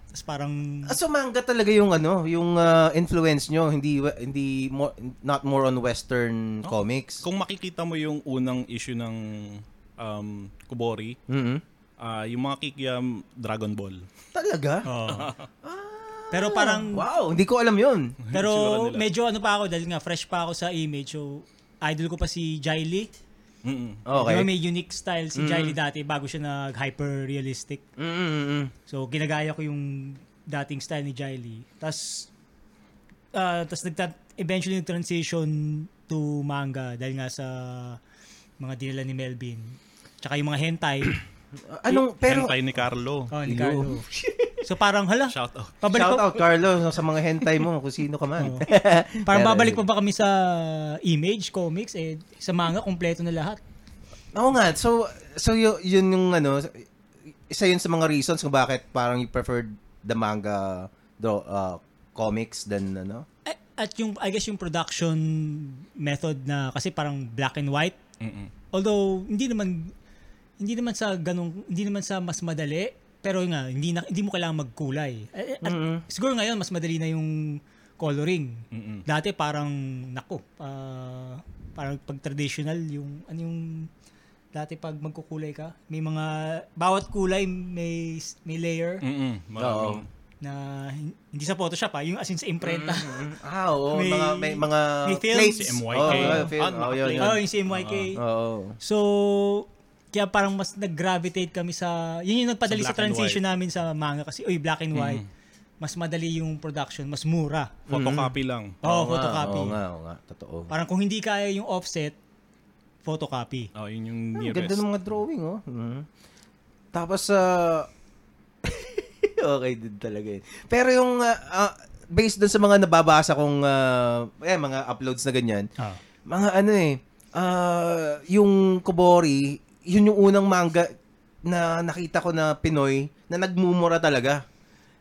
Tapos parang, Ah, so manga talaga yung ano, yung ah, influence nyo, hindi hindi more, not more on western Oh. comics. Kung makikita mo yung unang issue ng um, Kubori, Mhm. Ah, yung mga kikiam Dragon Ball. Talaga? oh. Pero parang, Wow, hindi ko alam 'yun. pero medyo ano pa ako, dahil nga fresh pa ako sa image. So, idol ko pa si Jai Lee. Mm-mm. Okay. Diba, may unique style si Mm. Jai Lee dati bago siya nag-hyper-realistic. Mm-mm. So, ginagaya ko yung dating style ni Jai Lee. Tapos, uh, tas nagta- eventually nag-transition to manga dahil nga sa mga dinala ni Melvin. Tsaka yung mga hentai. Anong pero Hentai ni Carlo. oh, ni. Carlo. So, parang, hala, Shout out. pabalik shout pa, out Carlo sa mga hentai mo kung sino ka man. Oo. parang Pero- babalik pa ba kami sa image, comics, eh, sa manga, kompleto na lahat. Oo nga. So so y- yun yung ano isa yun sa mga reasons kung bakit parang you preferred the manga draw uh, comics than ano. Eh, At yung, I guess yung production method na, kasi parang black and white, Mm-mm. Although hindi naman hindi naman sa ganung hindi naman sa mas madali, pero nga hindi na, hindi mo kailangan magkulay. Eh, eh, At Mhm. siguro ngayon mas madali na yung coloring. Mm-mm. Dati parang nako, ah, parang pag traditional yung ano yung dati pag magkukulay ka, may mga bawat kulay may may layer Mm-mm. Oo. Maraming- na hin- hindi sa Photoshop ah, yung as in sa imprenta. Ah, oo, May- mga may mga may film. plates. Si MYK. Oo, oh, film. Oh, yun, yun. oh, yung si MYK. Oo. So, kaya parang mas nag-gravitate kami sa, yun yung nagpadali Sa sa, transition namin sa manga kasi, uy, black and white. Mhm. mas madali yung production, mas mura. Photocopy lang. Oo, nga, photocopy. Oo nga, oo nga. Totoo. Parang kung hindi kaya yung offset, photocopy. Oh, yun yung nearest. ganda ng mga drawing, oh. Mhm. Tapos, uh, okay din talaga yun. Pero yung, uh, uh, based dun sa mga nababasa kong, uh, eh, mga uploads na ganyan, Ah. mga ano eh, uh, yung Kubori, yun yung unang manga na nakita ko na Pinoy na nagmumura talaga.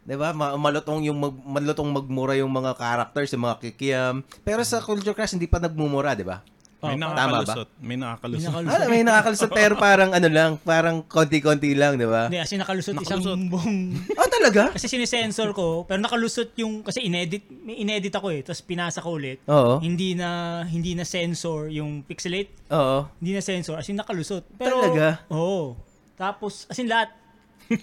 'Di ba? Ma- malutong yung mag- malutong magmura yung mga characters, yung mga kikiam. Pero sa Culture Crash hindi pa nagmumura, 'di ba? May Oh, nakakalusot. May May nakakalusot. nakalusot. Ah, may nakakalusot pero parang ano lang, parang konti-konti lang, 'di ba? Hindi, kasi nakalusot, isang Nakalusot. buong... Oh, talaga? kasi sinesensor ko, pero nakalusot yung... Kasi inedit, may inedit ako eh, tapos pinasa ko ulit. Oo. Hindi na hindi na sensor yung pixelate, Oo. hindi na sensor, as in nakalusot. Pero, Talaga? Oo. Tapos, as in lahat,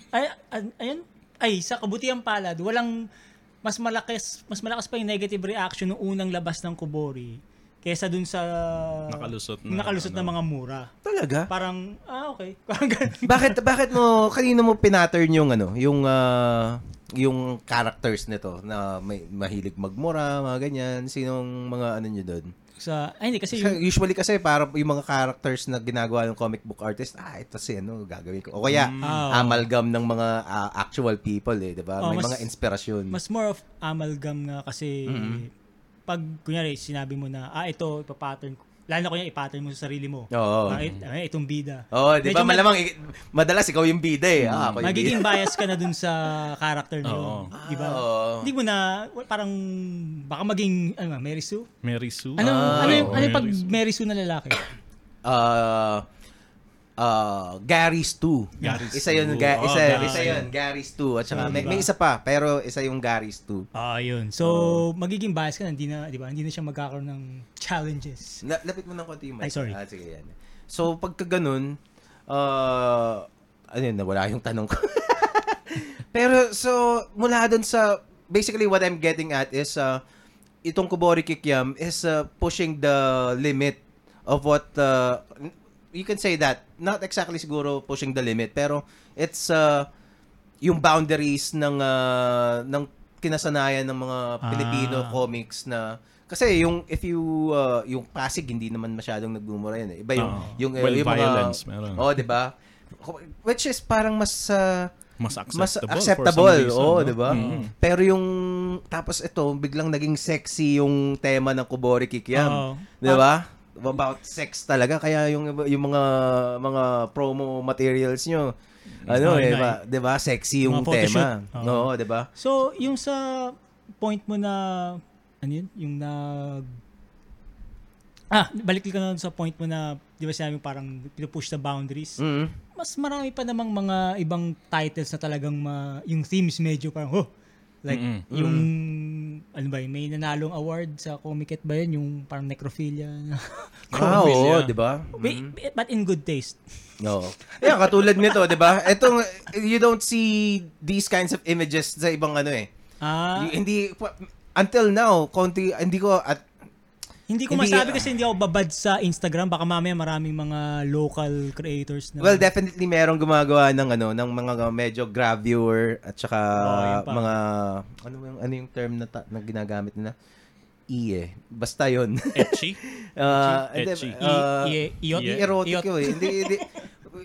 ay, ay- ayun, ay, sa kabutihan palad, walang, mas malakas, mas malakas pa yung negative reaction ng unang labas ng Kubori kesa dun sa Nakalusot na, nakalusot na ano. mga mura. Talaga? Parang, ah, okay. Bakit bakit mo kanino mo pinattern yung ano, yung ah, yung characters nito na may mahilig magmura, mga ganyan, sinong mga ano niyo doon? Sa, ay, hindi, kasi yung, usually kasi para yung mga characters na ginagawa ng comic book artist, ah, ito si ano, gagawin ko. O kaya, Ah, oo. amalgam ng mga ah, actual people eh, di ba? Oh, May mas- mga inspirasyon. mas more of amalgam nga kasi pag kunyari sinabi mo na ah ito ipapattern ko lalo na kunya ipattern mo sa sarili mo Oo. ah, it- ah, itong bida Oo, di ba? Malamang, ik- madalas ikaw yung bida eh. Ah, ako yung magiging bida. bias ka na dun sa character na yun Oo. di ba Oo. hindi mo na well, parang baka maging ano nga, Mary Sue Mary Sue. ano Ah, ano yung, ano yung pag Mary Sue. Na lalaki Ah, ah, Gary's 2. Gary's isa yun, 2. ga- Oh, isa, Gary's isa yun, Gary's 2. At saka, So, may, diba? may isa pa, pero isa yung Gary's 2. ah yun so magiging bias ka na hindi na di ba hindi na siya magkakaroon ng challenges La- lapit mo ng konti yung mic. Ay, sorry. Ah, sige, yan. So, pagka ganun, uh, ano yun, nawala yung tanong ko. Pero, so, mula dun sa, basically what I'm getting at is, uh, itong Kubori Kikyam is uh, pushing the limit of what, uh, you can say that, not exactly siguro pushing the limit, pero it's, uh, yung boundaries ng, uh, ng kinasanayan ng mga Ah. Filipino comics na kasi yung if you uh, yung Pasig hindi naman masyadong nagmumura yan eh. Iba yung Oo. yung, Well, yung violence, mga meron. Oh, 'di ba? Which is parang mas uh, Mas mas acceptable. acceptable, for some reason, oh, no? 'di ba? Mm. Pero yung tapos ito biglang naging sexy yung tema ng Kubori Kikiam. Oo. 'Di ba? About sex talaga kaya yung yung mga mga promo materials nyo ano eh, ba, 'di ba? Sexy yung tema. Oo. No, 'di ba? So, yung sa point mo na, ano yun, yung nag... Ah, balik ka na sa point mo na, di ba sinabi parang pinupush the boundaries. Mm. Mas marami pa namang mga ibang titles na talagang ma, yung themes medyo parang, oh, like, Mm-mm. yung, ano ba yun, may nanalong award sa Comiket ba yun, yung parang necrophilia. na- Ah, oo. 'di ba? Wait, but in good taste. Oo. Yeah, katulad nito, 'di ba? Etong you don't see these kinds of images sa ibang ano eh. Ah, Y- hindi until now, konti hindi ko at hindi ko hindi- masabi kasi hindi ako babad sa Instagram. Baka mamaya maraming mga local creators na... well, definitely merong gumagawa ng ano, ng mga medyo gravure at saka yun pa. mga ano yung ano yung term na, ta- na ginagamit nila? I eh. Basta 'yon. Etchy? Ah, Etchy. ah, I- erotic yun eh. Hindi, hindi.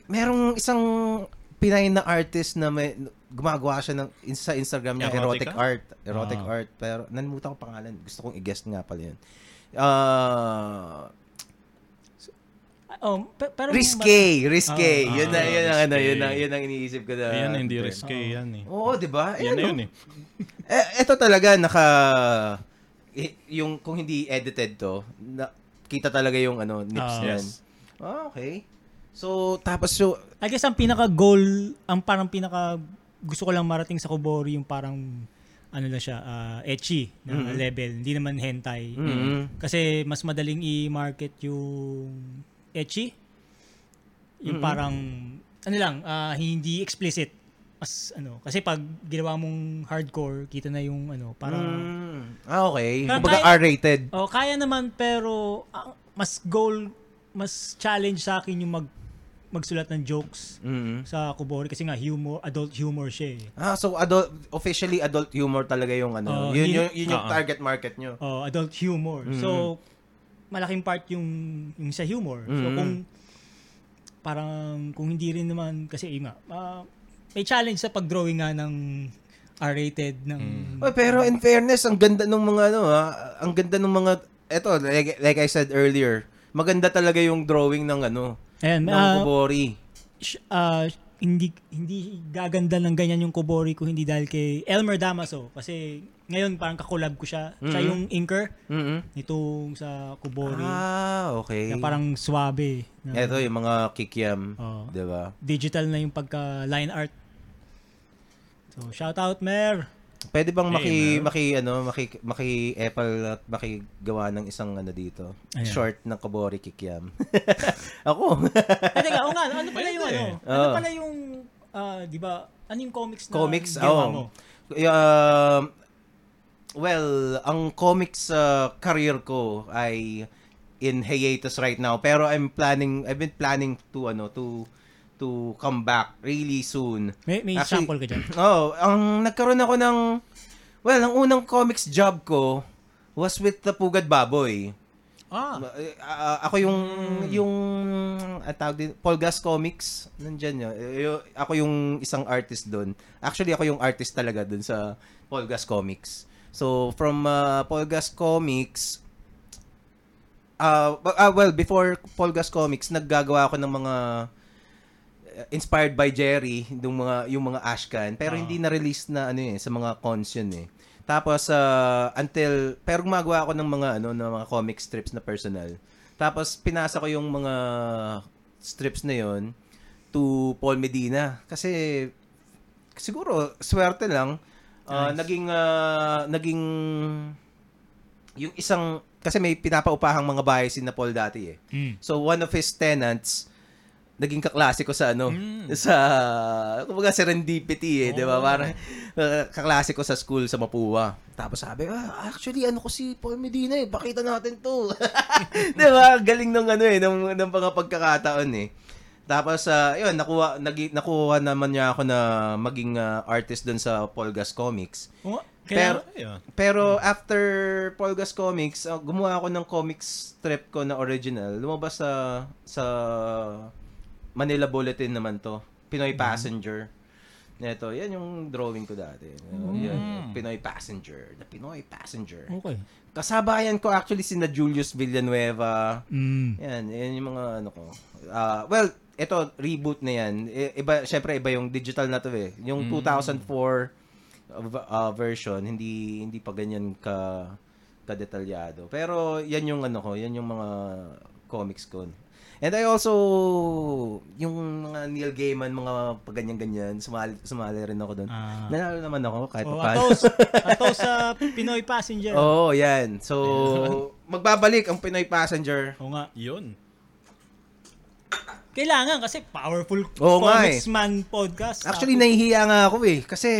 Merong isang Pinay na artist na may gumagawa siya ng sa Instagram niya erotic art, erotic Ah. art pero nalimutan ko pangalan. Gusto kong i-guess nga pala 'yun. Ah, Oh, pe- pero risque, risque. Ah, yun na, ah, yun ang ano, risque. yun ang yun ang iniisip ko na. Ayan, hindi term. risque yan eh. Oo, 'di ba? Yan na yun oh. eh. Eh, ito talaga naka yung kung hindi edited to, na, kita talaga yung ano nips Ah, niyan. yes. Ah, okay. So tapos so I guess ang pinaka goal, ang parang pinaka gusto ko lang marating sa Kobori yung parang ano na siya, ah, ecchi na Mhm. level, hindi naman hentai. mm, Kasi mas madaling i-market yung ecchi. Yung Mhm. parang ano lang, ah, hindi explicit. Mas ano, kasi pag ginawa mong hardcore, kita na yung ano, parang mm, ah, okay. Kumbaga R-rated. Oh, kaya naman pero ang mas goal, mas challenge sa akin yung mag magsulat ng jokes Mhm. sa Kubori kasi nga humor, adult humor siya eh. Ah, so adult officially adult humor talaga yung ano. Oo, yun, yung, yun yung Oo. target market nyo. Oh, adult humor. Mhm. So malaking part yung yung sa humor. So Mhm. kung parang kung hindi rin naman kasi yun nga, ah, may challenge sa pag-drawing nga ng R-rated ng Oh, pero in fairness, ang ganda ng mga ano ha, ang ganda ng mga eto like, like I said earlier, maganda talaga yung drawing ng ano, Ayan, ng ah, Kubori. sh- ah, hindi hindi gaganda ng ganyan yung Kubori ko hindi dahil kay Elmer Damaso kasi ngayon parang kakolab ko siya. Siya Mhm. yung inker Mhm. nitong sa Kubori. Ah, okay. na parang suwabe. Na, Ito yung mga kikiam, Oo. 'di ba? digital na yung pagka line art. So shout out Mer. Pwede bang maki Hey, maki ano, maki maki Apple at maki gawa ng isang ano dito, Ayan. short ng Kubori kikiam. Ako. Eh, teka, o nga, ano pala yung ano? Ano Oo. pala yung, ah, di ba, ano yung comics na Comics, oh. mo? Um, well, ang comics uh, career ko ay in hiatus right now. Pero I'm planning, I've been planning to, ano, to, to come back really soon. May, may Actually- sample ka dyan. Oh, ang nagkaroon ako ng, well, ang unang comics job ko was with the Pugad Baboy. Ah, Uh, ako yung yung ang tawag din Polgas Comics nandiyan yun. Eh, yo- Ako yung isang artist doon. Actually ako yung artist talaga doon sa Polgas Comics. So from uh, Polgas Comics uh, uh, well before Polgas Comics naggagawa ako ng mga uh, inspired by Jerry yung mga yung mga Ashcan pero Ah. hindi na release na ano eh sa mga cons yun eh. Tapos uh, until pero gumagawa ako ng mga ano ng mga comic strips na personal. Tapos pinasa ko yung mga strips na yon to Paul Medina kasi siguro swerte lang uh, Nice. naging uh, naging yung isang kasi may pinapaupahang mga bahay si na Paul dati eh. Mm. So one of his tenants naging kaklase ko sa ano Mm. sa kumbaga serendipity eh, 'di ba? Oh. Parang uh, kaklase ko sa school sa Mapua. Tapos sabi, ah, actually ano ko si Paul Medina eh, pakita natin 'to. 'Di ba? Galing nung ano eh, ng ng mga pagkakataon eh. Tapos uh, yun, nakuha nagi, nakuha naman niya ako na maging uh, artist doon sa Polgas Comics. O, Pero kaya, yeah. pero after Polgas Comics, uh, gumawa ako ng comic strip ko na original. Lumabas sa sa Manila Bulletin naman to. Pinoy Passenger. Ito, yan yung drawing ko dati. Uh, yan, Pinoy Passenger. The Pinoy Passenger. okay. Kasabayan ko actually si na Julius Villanueva. Mm. Yan, yan yung mga ano ko. Ah, well, ito reboot na yan. Iba syempre iba yung digital na to eh. Yung 2004 uh, version, hindi hindi pa ganyan ka ka detalyado. Pero yan yung ano ko, yan yung mga comics ko. And I also yung mga Neil Gaiman, mga paganyan-ganyan, sumali, sumali rin ako doon. Ah. Nanalo naman ako kahit O, pa atos, atos sa Pinoy Passenger. Oo, oh, yan. So, magbabalik ang Pinoy Passenger. O nga. Yun. Kailangan kasi powerful Oo nga eh. Comics Man podcast. Actually, Tapos- nahihiya nga ako eh. Kasi,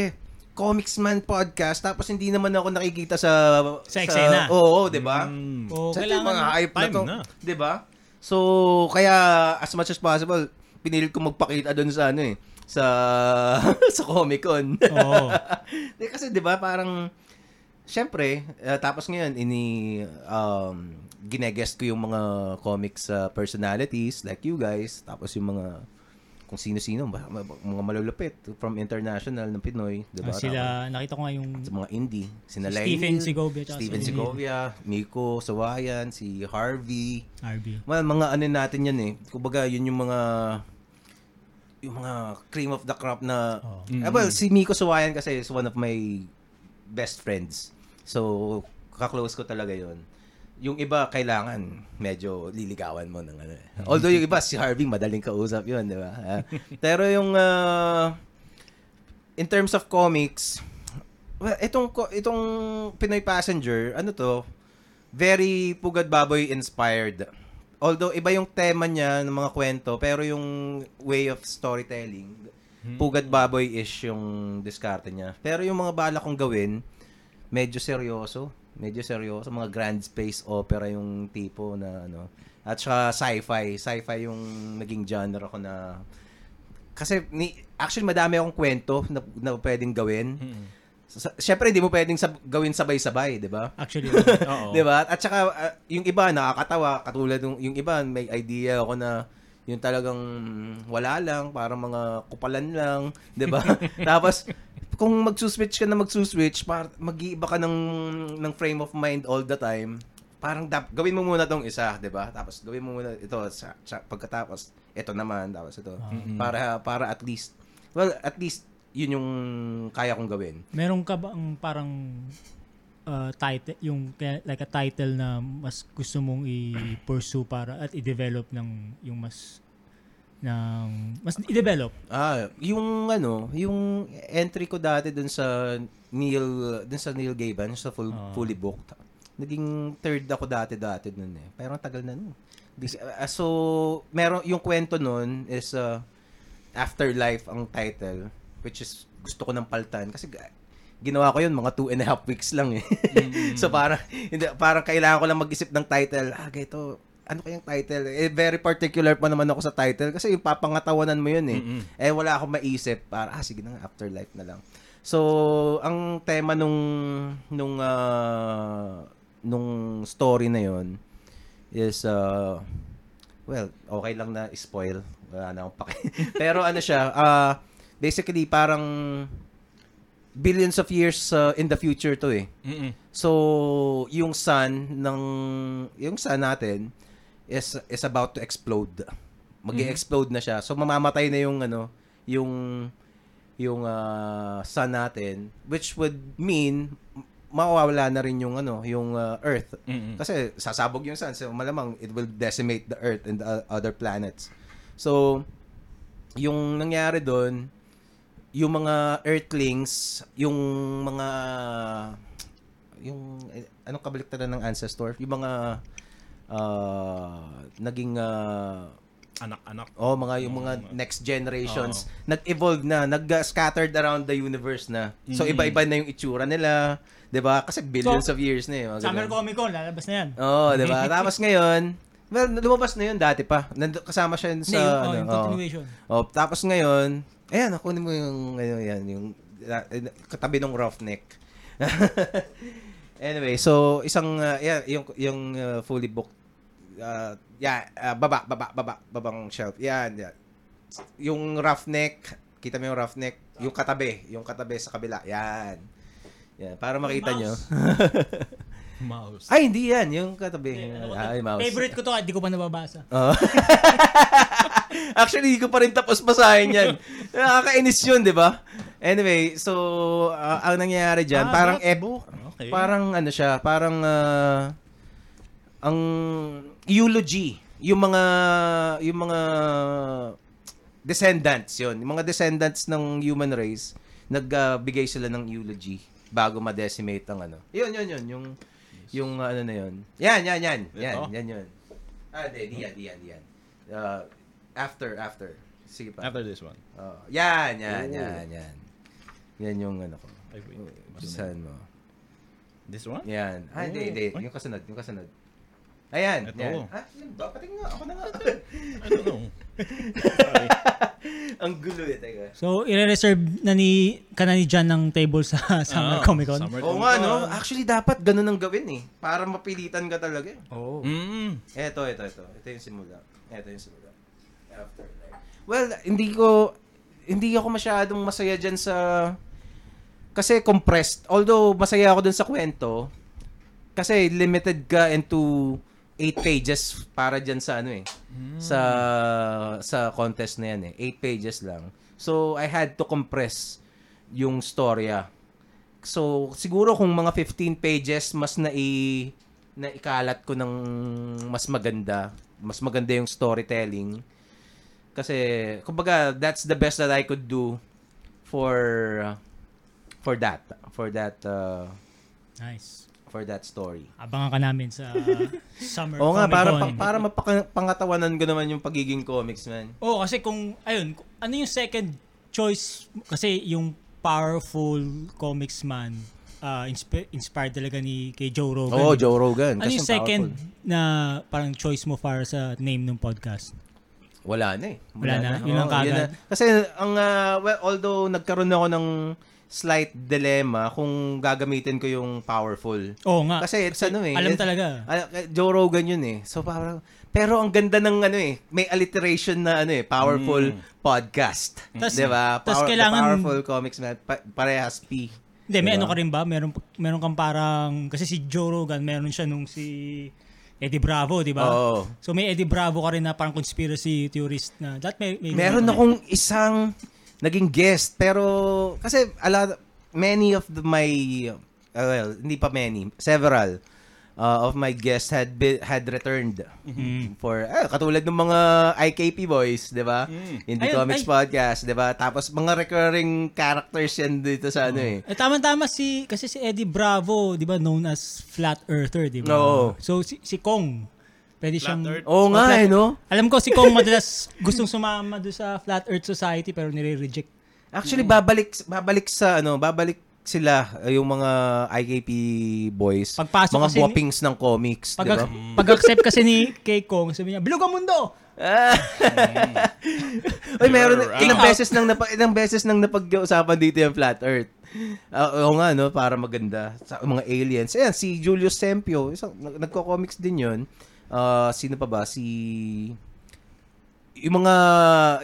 Comics Man podcast, tapos hindi naman ako nakikita sa... Sa eksena. Oo, di ba? Mm. O, Sa kailangan mga hype na na. Di ba? So, kaya, as much as possible, pinilit ko magpakita doon sa ano eh, sa sa Comic Con. Oo. Kasi 'di ba parang syempre eh, tapos ngayon ini um ginegest ko yung mga comics uh, personalities like you guys tapos yung mga kung sino-sino mga malulupit from international ng Pinoy, 'di ba? Ah, sila, nakita ko nga yung sa mga indie, sina Si Lainey, Stephen Segovia, si- Segovia, Miko Sawayan, si Harvey, RB. Well, mga ano natin yan eh. Kumbaga, yun yung mga yung mga cream of the crop na Oh. Eh, well, si Miko Suwayan kasi is one of my best friends. So, kaklose ko talaga yon Yung iba, kailangan medyo liligawan mo ng ano. eh. Although yung iba, si Harvey, madaling kausap yun, di ba? Ah, pero yung, ah, in terms of comics, well, itong, itong Pinoy Passenger, ano to, very Pugad Baboy inspired. Although iba yung tema niya ng mga kwento, pero yung way of storytelling, Pugad Baboy ish yung diskarte niya. Pero yung mga bala kong gawin, medyo seryoso. Medyo seryoso. Mga grand space opera yung tipo na ano. At saka sci-fi. Sci-fi yung naging genre ko na... Kasi, ni, actually, madami akong kwento na, na pwedeng gawin. Siyempre, hindi mo pwedeng sab- gawin sabay-sabay, di ba? Actually, Oo. 'Di ba? At saka ah, yung iba nakakatawa katulad ng yung iba may idea ako na yung talagang wala lang, parang mga kupalan lang, 'di ba? Tapos kung magsuswitch ka na magsuswitch, par mag-iiba ka ng ng frame of mind all the time. Parang dap, gawin mo muna tong isa, 'di ba? Tapos gawin mo muna ito sa, sa pagkatapos ito naman tapos ito para para at least well, at least yun yung kaya kong gawin. meron ka bang parang uh, title, yung like a title na mas gusto mong i-pursue para at i-develop ng yung mas ng mas i-develop Ah, yung ano, yung entry ko dati dun sa Neil, dun sa Neil Gaiman, sa full, Ah. fully booked. Naging third ako dati-dati nun eh. Pero ang tagal na nun. Ah, so, meron, yung kwento nun is uh, Afterlife ang title, which is gusto ko ng paltan. Kasi ginawa ko yun mga two and a half weeks lang eh. so parang, hindi, parang kailangan ko lang mag-isip ng title. Ah, ganito, ano kayang title? Eh, very particular pa naman ako sa title kasi yung papangatawanan mo yun eh. Eh, wala akong maisip. Para, ah, sige na nga, afterlife na lang. So, ang tema nung, nung, ah, nung story na yon is, uh, well, okay lang na spoil. Wala na akong pake. Pero ano siya, ah, basically, parang billions of years uh, in the future to eh. Mm-mm. So, yung sun ng yung sun natin is is about to explode. Mag-explode na siya. So mamamatay na yung ano, yung yung uh, sun natin which would mean mawawala na rin yung ano, yung uh, earth. Mm-mm. Kasi sasabog yung sun. So malamang it will decimate the earth and the o- other planets. So yung nangyari doon, yung mga earthlings, yung mga yung eh, anong kabaliktaran ng ancestor? Yung mga ah, naging ah, Anak-anak. oh mga yung mga next generations nag-evolve na, nag-scattered around the universe na. So Mm. iba-iba na yung itsura nila, 'di ba? Kasi billions So, of years na eh. mga Summer. Comic Con lalabas na yan Oo, 'di ba? Tapos ngayon, well, lumabas na yun dati pa. Nando, kasama siya yun sa yung, oh, ano, yung oo. continuation Oh, tapos ngayon, ayan, kunin mo yung, ano yan, yung, uh, katabi ng roughneck. anyway, so, isang, uh, yan, yung, yung uh, fully booked, uh, yeah, uh, baba, baba, baba, babang shelf. Yan, yan. Yung roughneck, kita mo yung roughneck, yung katabi, yung katabi sa kabila. Yan. Yan, para makita nyo. Mouse. Ay, hindi yan. Yung katabi. Ano, Ay, mouse. favorite ko to at di ko pa nababasa Oo. Actually, hindi ko pa rin tapos basahin yan. Nakakainis yun, di ba? Anyway, so, ah, ang nangyayari dyan, Ah, parang, that ep- book. Okay. parang ano siya, parang, ah, ang eulogy, yung mga, yung mga descendants yun. Yung mga descendants ng human race, nagbigay sila ng eulogy bago ma-decimate ang ano. Yun, yun, yun. Yung, yung ah, ano na yun. Yan, yan, yan. Yan, Ito? yan, yun. Ah, di, di yan, di yan, di yan. Uh, after, after. Sige pa. After this one. Oh, yan, yan, Oh. yan, yan. Yan yung ano ko. Ay, wait. Mo? This one? Yan. Ah, hindi. Ay. Yung kasunod, yung kasunod. Ayan, Ito. yan. Ah, yun ba? Pati nga, ako na nga. I don't know. Sorry. Ang gulo eh, teka. so i-reserve na ni ka na ni John ng table sa Summer Ah, Comic Con Oo nga, no? Actually, dapat ganun ang gawin eh. Para mapilitan ka talaga eh. oh Mm. Eto, eto, eto. Ito yung simula. Ito yung simula. Afterlife. Well, hindi ko, hindi ako masyadong masaya dyan sa, kasi compressed. Although, masaya ako dun sa kwento, kasi limited ka into eight pages para dyan sa ano eh. Sa, sa contest na yan eh. Eight pages lang. So, I had to compress yung storya. So, siguro kung mga 15 pages, mas nai, naikalat ko ng mas maganda. Mas maganda yung storytelling. Kasi, kumbaga, that's the best that I could do for for that. For that uh, nice for that story. abangan ka namin sa Summer Oo nga, para, pa- para mapangatawanan ko naman yung pagiging comics, man. Oo, kasi kung, ayun, ano yung second choice, kasi yung powerful comics man, ah, inspi- inspired talaga ni kay Joe Rogan. Oo, ba? Joe Rogan. Ano Kasi yung second powerful. na parang choice mo para sa name ng podcast? Wala na eh. Wala na? Yun lang Oo, kaagad? na. Kasi ang ah, well, although nagkaroon ako ng slight dilemma kung gagamitin ko yung powerful. Oo nga. Kasi it's ano eh. Alam talaga. ah, Joe Rogan yun eh. So parang pero ang ganda ng ano eh, may alliteration na ano eh, powerful podcast. Tas- 'Di ba? tas Power- the kailangan- powerful comics man, pa- parehas P. Hindi, may Diba? ano ka rin ba? Meron, meron kang parang, kasi si Joe Rogan, meron siya nung si Eddie Bravo, di ba? Oo. So may Eddie Bravo ka rin na parang conspiracy theorist na, that may, may Meron akong isang naging guest pero kasi a lot, many of the, my uh, well, hindi pa many, several uh, of my guests had been, had returned Mhm. for ah, katulad ng mga IKP boys, 'di ba? Indie Ayun, Comics ay. Podcast, 'di ba? Tapos mga recurring characters yan dito sa ano eh. Eh, tama-tama si, kasi si Eddie Bravo, di ba, known as Flat Earther, di ba? Oo. So si, si Kong, pwede Flat siyang... Earth. Oo nga flat- eh, no? Alam ko si Kong madalas gustong sumama doon sa Flat Earth Society pero nire-reject. Actually babalik babalik sa ano, babalik sila uh, yung mga IKP boys. Pagpasok mga kasi ni- guwapings ng comics, 'di Pag, ba? pag-accept kasi ni kay Kong, sabi niya, bilog ang mundo! Ah. Oy, meron You're ilang out. beses nang napa, ilang beses nang napag-usapan dito yung flat earth. Ah, oo nga no, para maganda sa mga aliens. Ayan, si Julius Sempio, isang nag- nagko-comics din 'yon. Ah, sino pa ba? Si yung mga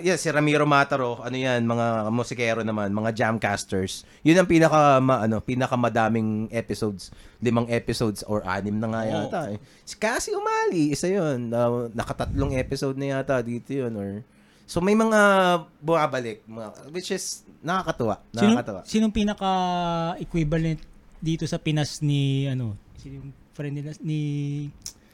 yeah, si Ramiro Mataro, ano 'yan, mga musikero naman, mga jamcasters. 'Yun ang pinaka ma, ano, pinakamadaming episodes, limang episodes or anim na nga yata. Eh. Si Cassie Umali, isa 'yun. Ah, nakatatlong episode na yata dito 'yun or So may mga bumabalik, mga, which is nakakatuwa. Sino, Nakakatuwa. sinong pinaka equivalent dito sa Pinas ni ano, sino yung friend nila ni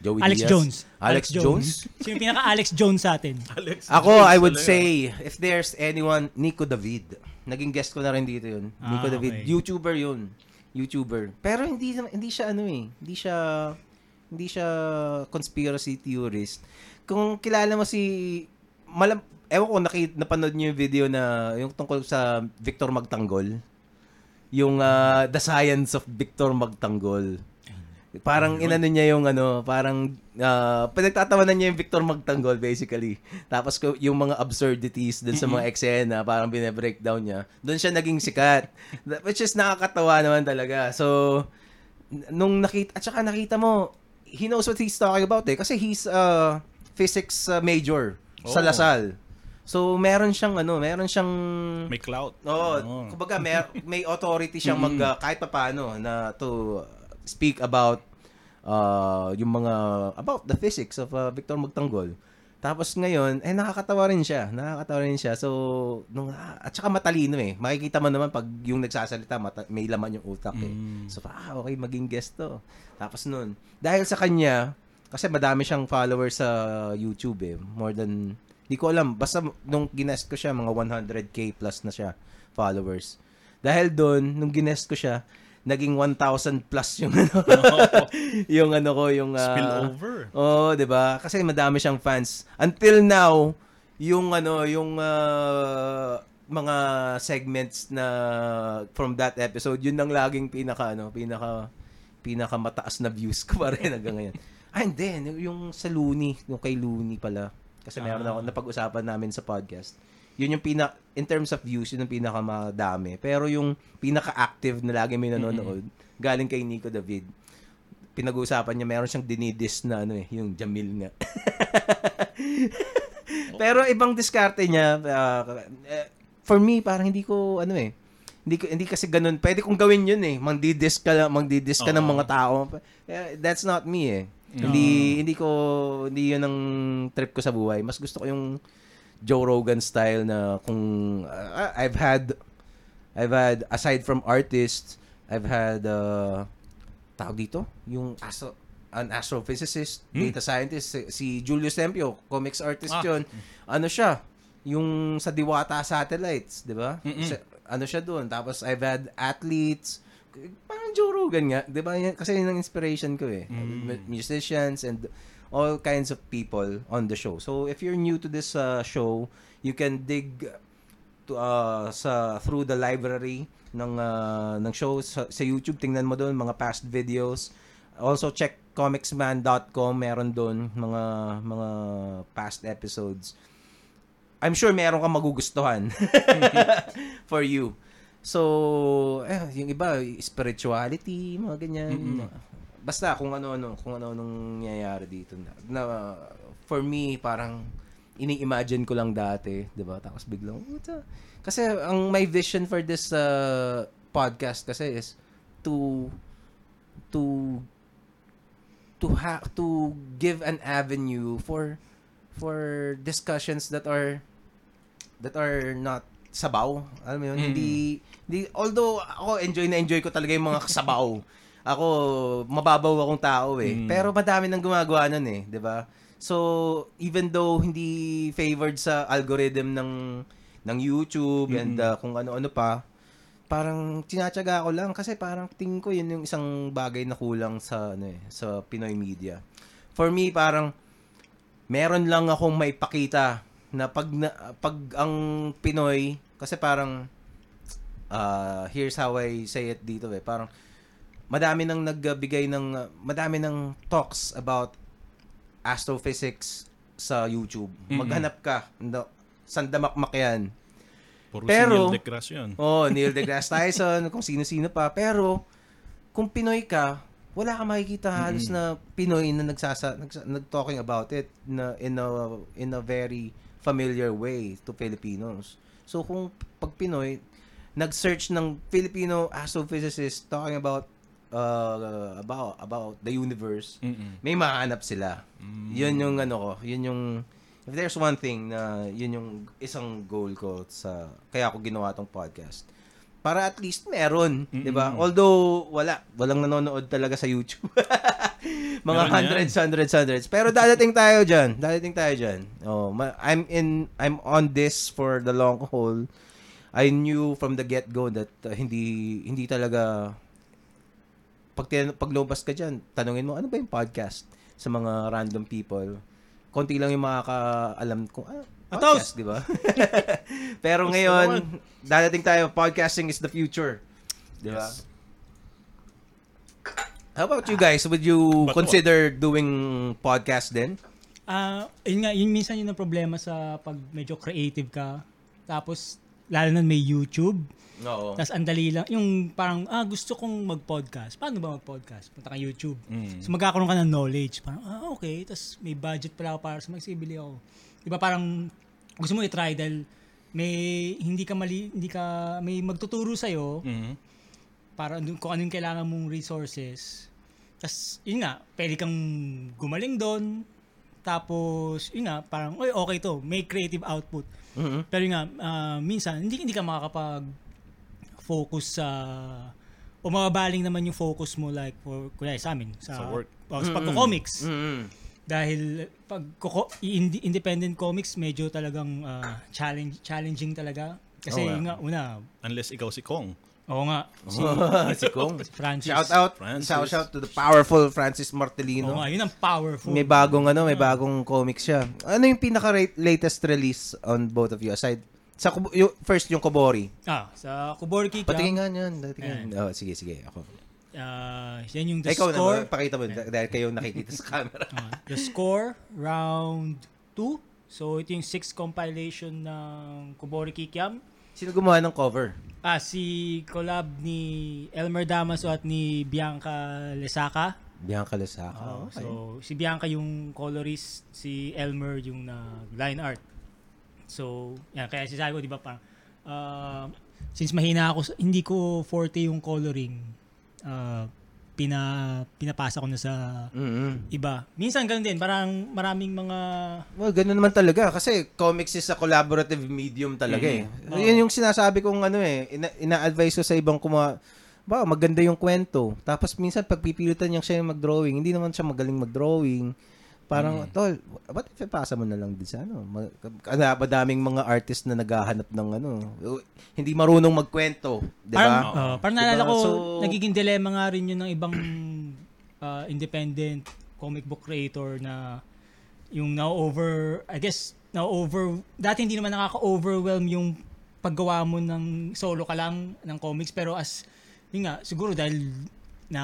Joey Alex Diaz. Jones. Alex, Jones? Sino yung pinaka Alex Jones sa atin? Alex Ako, Jones I would talaga. say, if there's anyone, Nico David. Naging guest ko na rin dito yun. Nico Ah, David. okay. YouTuber yun. YouTuber. Pero hindi hindi siya ano eh. Hindi siya hindi siya conspiracy theorist. Kung kilala mo si malam ewan ko nakita napanood niyo yung video na yung tungkol sa Victor Magtanggol. Yung ah, The Science of Victor Magtanggol. Parang inano niya yung ano, parang uh, pinagtatawanan niya yung Victor Magtanggol basically. Tapos yung mga absurdities dun sa mga eksena, parang bine-breakdown niya. Doon siya naging sikat. Which is nakakatawa naman talaga. So, nung nakita, at saka nakita mo, he knows what he's talking about eh. Kasi he's a physics uh, major sa Oh. Lasal. So, meron siyang ano, meron siyang May clout. Oo, Oo. kumbaga may, may authority siyang mag uh, kahit papaano na to speak about uh, yung mga about the physics of uh, Victor Magtanggol. Tapos ngayon, eh nakakatawa rin siya. Nakakatawa rin siya. So, nung, at saka matalino eh. Makikita mo naman pag yung nagsasalita, mata, may laman yung utak eh. So, ah, okay, maging guest to. Tapos nun, dahil sa kanya, kasi madami siyang followers sa YouTube eh. More than, di ko alam. Basta nung ginest ko siya, mga 100k plus na siya followers. Dahil doon, nung ginest ko siya, naging 1,000 plus yung ano, yung ano ko, yung... ah, Spillover. Oo, 'di ba? Kasi madami siyang fans. Until now, yung ano, yung ah, mga segments na from that episode, yun ang laging pinaka ano, pinaka pinaka mataas na views ko pa rin hanggang ngayon. Ah, and then, yung sa Looney, yung kay Looney pala. Kasi meron ako napag-usapan namin sa podcast. Yun yung pina in terms of views, yun yung pinaka madami. Pero yung pinaka-active na lagi may nanonood, galing kay Nico David pinag-uusapan niya, meron siyang dinidis na ano eh, yung Jamil nga. Pero ibang diskarte niya, eh, for me, parang hindi ko, ano eh, hindi ko hindi kasi ganun. Pwede kong gawin yun eh. Mangdidis ka, lang- mangdidis ka ng Oo. mga tao. Eh, That's not me eh. Hindi hindi ko hindi yun ang trip ko sa buhay. Mas gusto ko yung Joe Rogan style na kung ah, I've had I've had aside from artists, I've had uh, tawag dito, yung astro, an astrophysicist, data scientist, si, si Julius Tempio, comics artist Ah. yun. Ano siya? Yung sa Diwata Satellites, di ba? Ano siya doon. Tapos I've had athletes, parang Joe Rogan nga, di ba? Kasi yun ang inspiration ko eh. Mu- Musicians and all kinds of people on the show. So if you're new to this uh, show, you can dig to, uh, sa through the library ng uh, ng shows sa, sa YouTube. Tingnan mo doon mga past videos. Also check comicsman.com meron doon mga mga past episodes. I'm sure meron kang magugustuhan for you. So eh, yung iba spirituality mga ganyan basta kung ano-ano kung ano-anong nangyayari dito na, na for me parang ini-imagine ko lang dati 'di ba tapos biglang "What's up?" kasi ang my vision for this uh, podcast kasi is to to to ha- to give an avenue for for discussions that are that are not sabaw. Alam mo yun, hindi, hindi, although ako enjoy na enjoy ko talaga yung mga sabaw. Ako, mababaw akong tao eh. Pero madami nang gumagawa nun eh, di ba? So, even though hindi favored sa algorithm ng ng YouTube and uh, kung ano-ano pa, parang tinatyaga ko lang kasi parang tingin ko yun yung isang bagay na kulang sa ano eh, sa Pinoy media. For me, parang meron lang akong may pakita na pag na, pag ang Pinoy kasi parang uh, here's how I say it dito eh parang madami nang nagbigay ng madami ng talks about astrophysics sa YouTube. Maghanap ka. No, sandamakmak yan. Puro Pero- si Neil deGrasse yun. Oh, Neil deGrasse Tyson, kung sino-sino pa. Pero, kung Pinoy ka, wala kang makikita halos na Pinoy na nagsasa, nagsa, nag-talking about it na in a, in a very familiar way to Filipinos. So, kung pag Pinoy, nag-search ng Filipino astrophysicist talking about uh, about about the universe, Mm-mm. may mahanap sila. Yun yung ano ko, yun yung if there's one thing na yun yung isang goal ko sa kaya ako ginawa tong podcast. Para at least meron, 'di ba? Although wala, walang nanonood talaga sa YouTube. Mga Meron hundreds, hundreds, hundreds. Pero dadating tayo diyan. Dadating tayo diyan. Oh, I'm in I'm on this for the long haul. I knew from the get-go that uh, hindi hindi talaga pag, tin- pag lumabas ka dyan, tanungin mo, ano ba yung podcast sa mga random people? Konti lang yung makakaalam kung, ah, podcast, di ba? Pero ngayon, dadating tayo, podcasting is the future. Di ba? Yes. How about you guys? Would you Bato. consider doing podcast din? Ah, yun nga, yun minsan yun ang problema sa pag medyo creative ka. Tapos, lalo na may YouTube. Oo. Tapos, ang dali lang. Yung parang, ah, gusto kong mag-podcast. Paano ba mag-podcast? Punta ka YouTube. Mm. So, magkakaroon ka ng knowledge. Parang, ah, okay. Tapos, may budget pala ako para sa magsibili ako. Di ba parang, gusto mo i-try dahil may, hindi ka mali, hindi ka, may magtuturo sa'yo Mhm. para kung anong kailangan mong resources. Tapos, yun nga, pwede kang gumaling doon. Tapos, yun nga, parang, oy, okay to. May creative output. Mhm. Pero nga, ah, minsan, hindi, hindi ka makakapag focus sa o mababaling naman yung focus mo like for kuya sa amin sa, Sa work. o, sa pagko-comics Mhm. dahil pag independent comics medyo talagang ah, challenge challenging talaga kasi nga. yun nga una Unless ikaw si Kong. Oo nga si, si Kong. si Francis Shout out, Francis. shout out to the powerful Francis oo Martelino. nga yun ang powerful May bagong ano, may bagong comics siya. Ano yung pinaka latest release on both of you aside sa yung, first yung Kobori. ah sa Kuborki Patingin nga niyan, patingin. Oh, sige sige ako. ah yan yung the Ikaw score na pakita mo dahil kayo nakikita sa camera. Ah, the score, round 2. So, ito yung sixth compilation ng Kubori Kikiam. Sino gumawa ng cover? Ah, si collab ni Elmer Damaso at ni Bianca Lesaka. Bianca Lesaka. Oh, okay. So, si Bianca yung colorist, si Elmer yung na line art. So, yan. Kaya sinasabi ko, di ba, parang, ah, since mahina ako, hindi ko forte yung coloring, ah, pina, pinapasa ko na sa Mhm. iba. Minsan ganun din, parang maraming mga Well, ganun naman talaga kasi comics is a collaborative medium talaga eh. Oo. Yun yung sinasabi kong ano eh, ina- ina-advise ko sa ibang kuma ba maganda yung kwento. Tapos minsan pagpipilitan niya siya yung mag-drawing, hindi naman siya magaling mag-drawing. Parang, tol, ba't ipapasa mo na lang din sa ano? Ma- Ano, madaming mga artist na naghahanap ng ano. Hindi marunong magkwento. Di Parang, ba? uh, parang Diba? naalala ko, So- nagiging dilemma nga rin yun ng ibang uh, independent comic book creator na yung na-over, I guess, na-over, dati hindi naman nakaka-overwhelm yung paggawa mo ng solo ka lang ng comics pero as yun nga siguro dahil na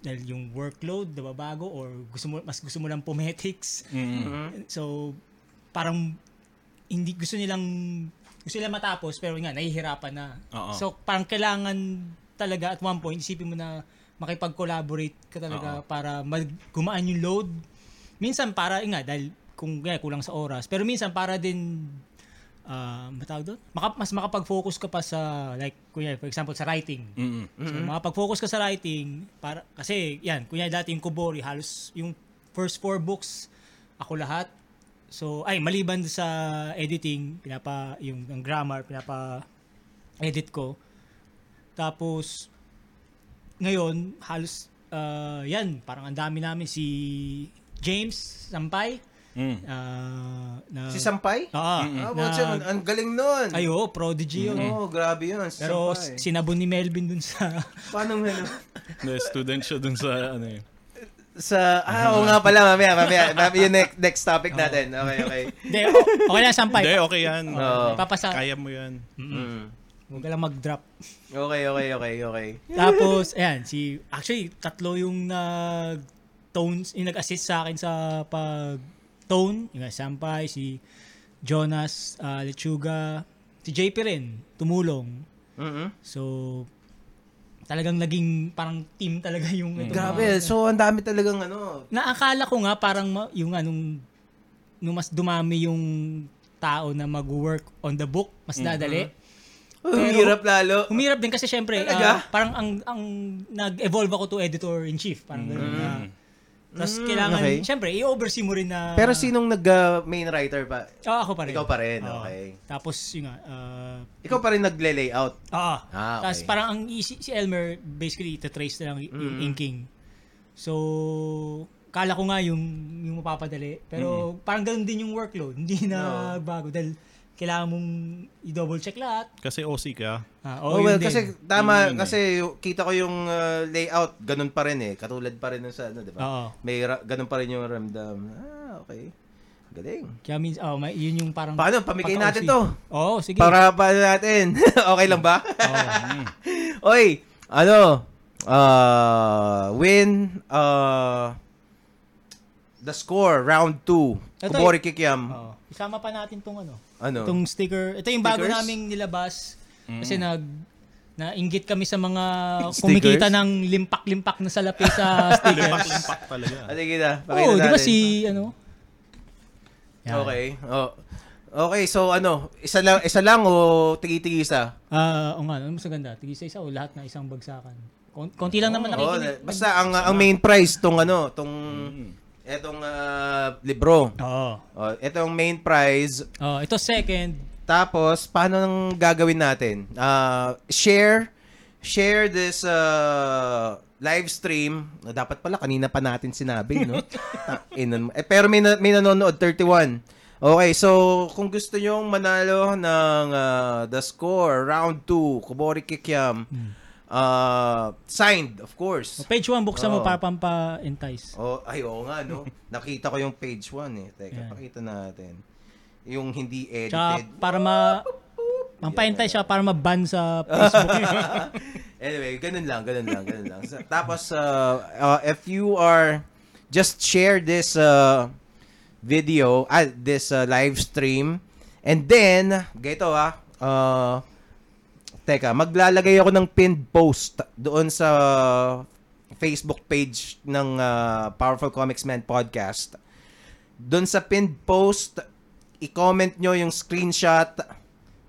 dahil yung workload nababago or gusto mo mas gusto mo lang pometics Mm. so parang hindi gusto nilang gusto nila matapos pero nga nahihirapan na. Oo. so parang kailangan talaga at one point isipin mo na makipag-collaborate ka talaga para mag gumaan yung load. Minsan para nga dahil kung kaya kulang sa oras. Pero minsan para din ah matawag doon Maka, mas makapag-focus ka pa sa like kunya for example sa writing Mm. So, makapag-focus ka sa writing para kasi yan, kunya dati yung Kubori halos yung first four books ako lahat. So ay maliban sa editing, pinapa yung ang grammar pinapa edit ko. Tapos ngayon halos ah, yan, parang ang dami namin si James Sampay Mm. ah, na Si Sampay? Oo, Ah, na- what's yun? Ang galing nun. ay oo, prodigy yun. Oo, grabe yun. Si Pero Sampay. sinabon ni Melvin dun sa Paano ano? The student siya dun sa ano eh. Sa, ah, oo nga pala, mamaya, mamaya. mamaya yung next, next topic natin. Okay, okay. O- okay lang sampay. Hindi, okay yan. Oo. Papasa. Kaya mo yan. Mm. Huwag ka lang mag-drop. Okay, okay, okay, okay. Tapos, ayan, si, actually, tatlo yung nag, tones, yung nag-assist sa akin sa pag, tone, yung Sampay, si Jonas, ah, Lechuga, si JP rin, tumulong. mm So, talagang naging parang team talaga yung ito. Grabe, so ang dami talagang ano. Naakala ko nga parang yung anong nung mas dumami yung tao na mag-work on the book, mas dadali. Ang hirap lalo. Humirap din kasi syempre, Talaga? ah, parang ang ang nag-evolve ako to editor-in-chief. Parang ganun na. Tapos kailangan, Mm. okay. syempre, i-oversee mo rin na... Pero sinong nag-main writer pa? Oo, ako pa rin. Ikaw pa rin, Oo. okay. Tapos, yun nga, ah, Ikaw pa rin nagle-layout. Oo. Ah, Tapos okay. parang ang si, si Elmer, basically, ito-trace na lang y- yung Mm. inking. So, kala ko nga yung, yung mapapadali. Pero parang ganun din yung workload. Hindi na bago. Dahil kailangan mong i-double check lahat. Kasi OC ka. Ah, Oh, oh, well, din. kasi tama, Yun eh. kasi yung- kita ko yung uh, layout, ganun pa rin eh. Katulad pa rin sa ano, di ba? Oo. May ra- ganun pa rin yung ramdam. Ah, okay. Galing. Kaya means, oh, may, yun yung parang... Paano? Pamigay natin to. Oo, sige. Para pa natin. okay lang ba? Oo. Oy, ano? Uh, win uh, the score round 2. Ito Kubori Kikiam. Oo. Isama pa natin tong ano. Ano? Itong sticker. Ito yung bago Stickers? naming nilabas. Kasi nag nainggit kami sa mga Stickers? kumikita ng limpak-limpak na salapi sa stickers. Limpak-limpak talaga. Ah, sige na. Pakita Oo, di ba natin. si ano? Yan. Okay. Oh. Okay, so ano, isa lang isa lang o tigi-tigi isa? Ah, o nga, ano mas maganda? Tigil sa isa o lahat na isang bagsakan. Kon- Konti lang naman Oh, nakikinig. basta ang ang main prize tong ano, tong etong ah, libro. Oo. Oh, etong main prize. Oh, ito second. Tapos paano nang gagawin natin? Ah, share share this uh, live stream. Dapat pala kanina pa natin sinabi, no? Eh, pero may na, may nanonood 31. Okay, so kung gusto nyo manalo ng ah, the score round 2, Kubori Kikiam. Ah, signed, of course. Page 1 buksan mo Oo. para pampa-entice. Oh, ay, oo nga, no? Nakita ko yung page 1 eh. Teka, Yan. pakita natin. Yung hindi Tsaka edited. para ma pampa-entice siya para ma-ban sa Facebook. anyway, ganun lang, ganun lang, ganun lang. So, tapos, uh, uh, if you are, just share this uh, video, ah, this uh, live stream, and then, ganito ah, uh, teka, maglalagay ako ng pinned post doon sa Facebook page ng uh, Powerful Comics Man Podcast. Doon sa pinned post, i-comment nyo yung screenshot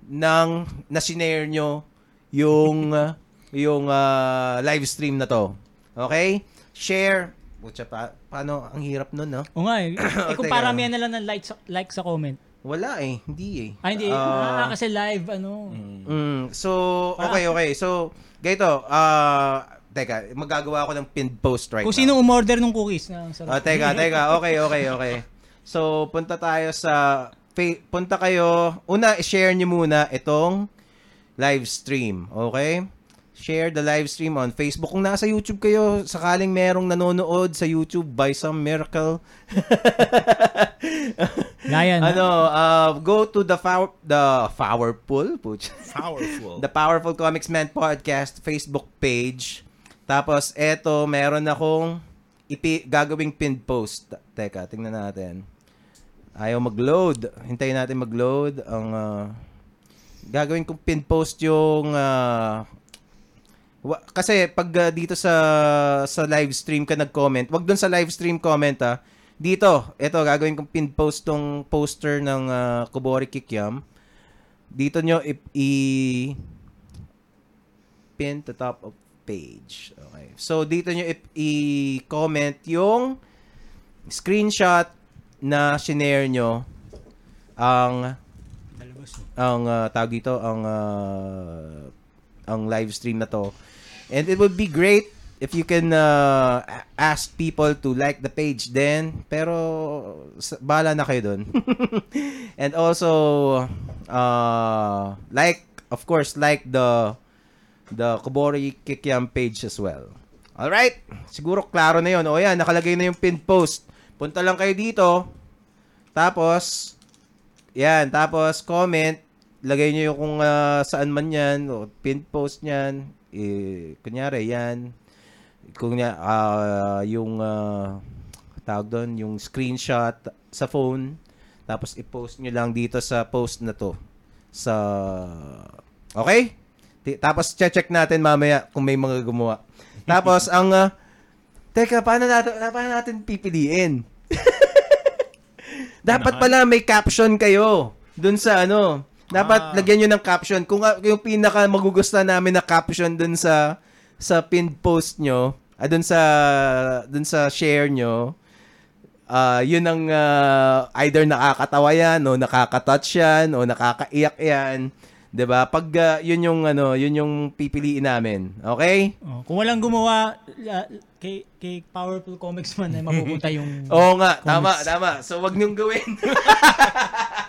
ng na-share nyo yung uh, yung uh, live stream na to. Okay? Share. Butya pa, paano? Ang hirap nun, no? o nga eh. Eh kung paramihan na lang ng like sa, like sa comment. Wala eh. Hindi eh. Ah, hindi. Ah, ah, kasi live, ano. Mm, so, okay, okay. So, ganito. Uh, teka, magagawa ako ng pinned post right Kung now. sino umorder ng cookies na Ah, sarap. teka, teka. Okay, okay, okay. So, punta tayo sa... Punta kayo... Una, i-share nyo muna itong live stream. Okay? Share the live stream on Facebook. Kung nasa YouTube kayo, sakaling merong nanonood sa YouTube by some miracle, Lion. ano, uh, go to the fow- the powerful, putz. Powerful. The Powerful Comics Man Podcast Facebook page. Tapos, eto, meron akong ipi gagawing pinned post. Teka, tingnan natin. Ayaw mag-load. Hintayin natin mag-load. Ang ah, gagawin kong pinned post yung wa- kasi pag ah, dito sa sa live stream ka nag-comment, wag doon sa live stream comment ah. Dito, eto gagawin kong pinned post tong poster ng ah, Kubori Kikyam. Dito nyo i, i- pin to top of page. Okay. So dito nyo i- i-comment yung screenshot na shinare nyo ang ang uh, tawag dito ang uh, ang live stream na to. And it would be great if you can uh, ask people to like the page then pero bahala na kayo doon. And also uh, like of course like the the Kobori Kikiam page as well. All right? Siguro klaro na 'yon. O yan, nakalagay na yung pinned post. Punta lang kayo dito. Tapos yan, tapos comment, lagay niyo yung kung ah, saan man 'yan, o pinned post niyan. Eh, kunyari yan. Kung niya ah, yung ah, tawag doon, yung screenshot sa phone, tapos i-post niyo lang dito sa post na to. Sa Okay? Ti- Tapos check natin mamaya kung may mga gumawa. Tapos ang ah, Teka, paano natin paano natin pipiliin? Dapat pala may caption kayo dun sa ano. Dapat Ah. lagyan nyo ng caption. Kung ah, yung pinaka magugustuhan namin na caption dun sa sa pinned post nyo, ah, dun sa dun sa share nyo, ah yun ang ah, either nakakatawa yan o nakaka-touch yan o nakakaiyak yan. 'Di ba? Pag ah, yun yung ano, yun yung pipiliin namin. Okay? Oh, kung walang gumawa la- kay, kay Powerful Comics man ay mapupunta yung Oo nga, tama, Comics. tama. So, wag niyong gawin.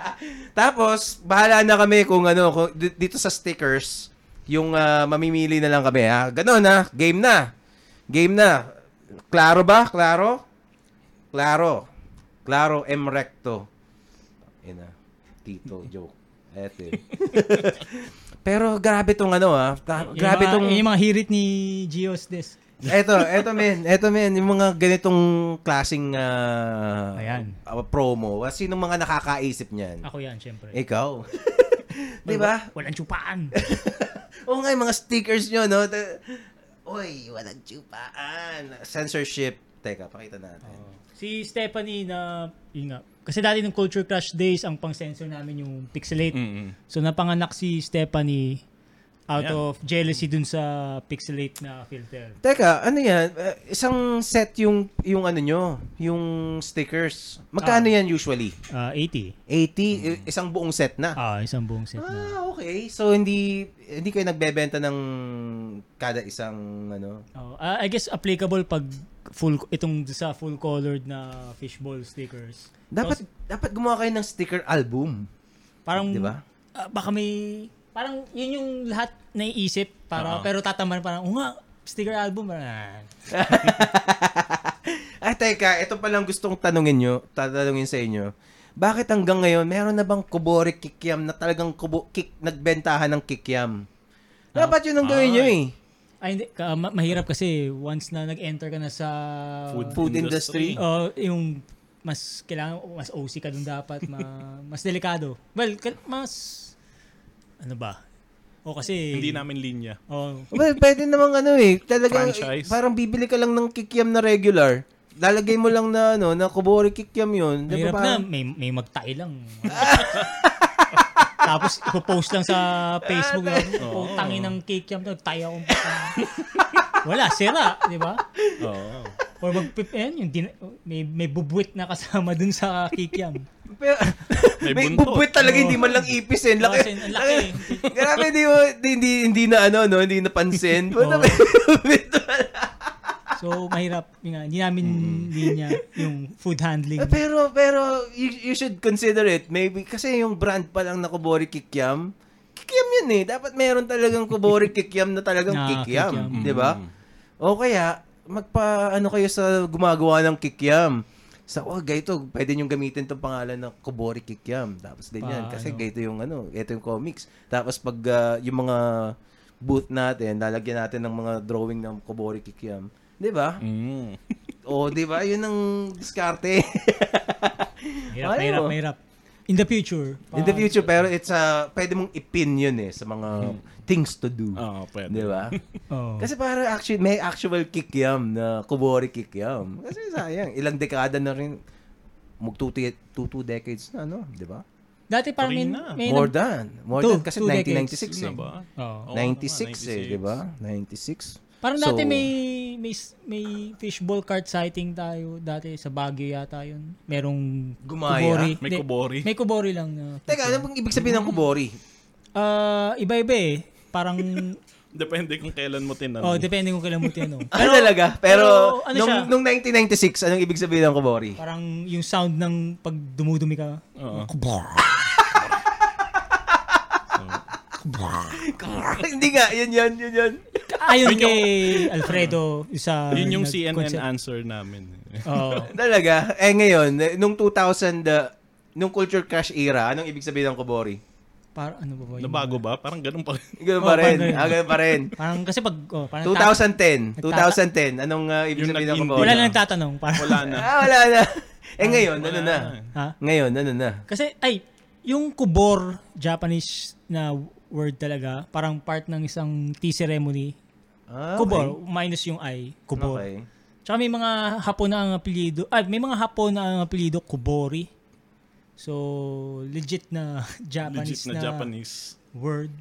Tapos, bahala na kami kung ano, kung, di- dito sa stickers, yung ah, mamimili na lang kami, ha? Ganon, ha? Game na. Game na. Klaro ba? Klaro? Klaro. Klaro M. Recto. Ina. Tito, joke. Eto eh. Pero grabe tong ano ah. Ta- yung grabe mga, tong yung mga hirit ni Gios Des. Eto, eto men, eto men, yung mga ganitong klasing ah, Ayan. ah, promo. Ah, Sinong mga nakakaisip niyan? Ako yan, syempre. Ikaw. 'Di ba? Walang tsupaan. Oo nga, yung mga stickers nyo, no? Uy, walang tsupaan. Censorship. Teka, pakita natin. si Stephanie na, yun nga, kasi dati nung Culture Crush Days, ang pang-censor namin yung Pixelate. Mm-mm. So napanganak si Stephanie out Ayan. of jealousy dun sa Pixelate na filter. Teka, ano yan? Uh, isang set yung, yung ano nyo, yung stickers. Magkano Ah. yan usually? Ah, 80. 80? I- Isang buong set na? Ah, isang buong set na. Ah, okay. So, hindi hindi kayo nagbebenta ng kada isang, ano? Oh, ah, I guess applicable pag full itong sa full colored na fishbowl stickers. Dapat, Tapos, dapat gumawa kayo ng sticker album. parang Di ba? ah, baka may parang yun yung lahat naiisip para Oo. pero tataman parang, "Oh nga, sticker album." Ah. Ay, teka, ito palang gustong tanungin nyo, tatanungin sa inyo. Bakit hanggang ngayon, meron na bang kubori kikiam na talagang kubo, kik, nagbentahan ng kikiam? Dapat yun ang gawin nyo eh. Ay, hindi. Ka, ma- mahirap kasi once na nag-enter ka na sa Food, Food industry. Oh, yung mas kailangan mas OC ka dun dapat, ma, mas delikado. Well, mas ano ba? O kasi Hindi namin linya. Oh, Well, pwede namang ano eh. Talagang, Franchise. parang bibili ka lang ng kikiam na regular. Lalagay mo lang na ano, na kubori kikiam yun. Di mahirap ba na parang- may may magtay lang. Tapos ipo-post lang sa Facebook yung oh, tangin ng cake yam nagtay ako. Wala, sira, di ba? Oo. Or magpip, eh, yung din, may, may bubwit na kasama dun sa kikiam. Pero, May may buntot. bubwit talaga, hindi man lang ipis eh. Laki. Kasi ang laki. Grabe, hindi, mo, hindi, hindi, hindi na ano, no, hindi napansin. Bubwit So, mahirap. Yung, nga, hindi namin linya yung food handling. Eh, pero, pero, you, you should consider it. Maybe, kasi yung brand pa lang na Kubori Kikiam, Kikiam yun eh. Dapat meron talagang kubori kikiam na talagang Na kikiam. kikiam. Di ba? O kaya, magpa, ano kayo sa gumagawa ng kikiam. Sa, oh, ganito, pwede nyo gamitin tong pangalan ng Kubori Kikiam. Tapos ganyan. Pa, Kasi ano? ganito yung ano, ito yung comics. Tapos pag ah, yung mga booth natin, lalagyan natin ng mga drawing ng Kubori Kikiam. Di ba? Mm. O, di ba? Yun ang diskarte. Mahirap, Ayaw. mahirap, mahirap. In the future. In the future, pero it's a, pwede mong ipin yun eh sa mga things to do. Oo, pwede. Di ba? Oh. Kasi para actually, may actual kikiam na kubori kikiam. Kasi sayang, ilang dekada na rin, mag two, two, two decades na, no? Di ba? Dati parang may, Three na. may More than. More Two- than. Kasi two decades. 1996 Yun eh. na ba? Oo. Oo, 96 eh, 96. di ba? 96. Parang So- dati may may may fishball cart sighting tayo dati sa Baguio yata yun. Merong Gumaya? kubori. May kubori. May kubori lang. Na, Teka, ano bang ibig sabihin ng kubori? Ah, iba-iba eh. Parang Depende kung kailan mo tinanong. oh, depende kung kailan mo tinanong. Ano talaga? Pero, pero ano nung, siya? nung 1996, anong ibig sabihin ng kubori? Parang yung sound ng pag dumudumi ka. Oo. Hindi nga, yun yun, yun yun. Ayon kay Alfredo sa Yun yung CNN concept. answer namin. Oo. Talaga? Eh ngayon, eh, nung 2000, uh, nung culture crash era, anong ibig sabihin ng kubori? Para ano ba ba? yun? Nabago ba? Parang ganun pa. Ganun Oh, pa rin. parang ganun. Ah, ganun pa rin. Parang kasi pag oh, parang ta- 2010. Nagtata- 2010. Anong uh, ibig Yung sabihin ng kubori? wala na nagtatanong. Parang, Wala na. Ah, wala na. Eh ngayon, ano na? ha? Ngayon, ano na? Kasi, ay, yung kubor, Japanese na word talaga, parang part ng isang tea ceremony. Ah, Kubor, minus yung I, kubor. Okay. Tsaka may mga hapon na ang apelido, ay, may mga hapon na ang apelido, kubori. So, legit na Japanese Legit na na, Japanese. word.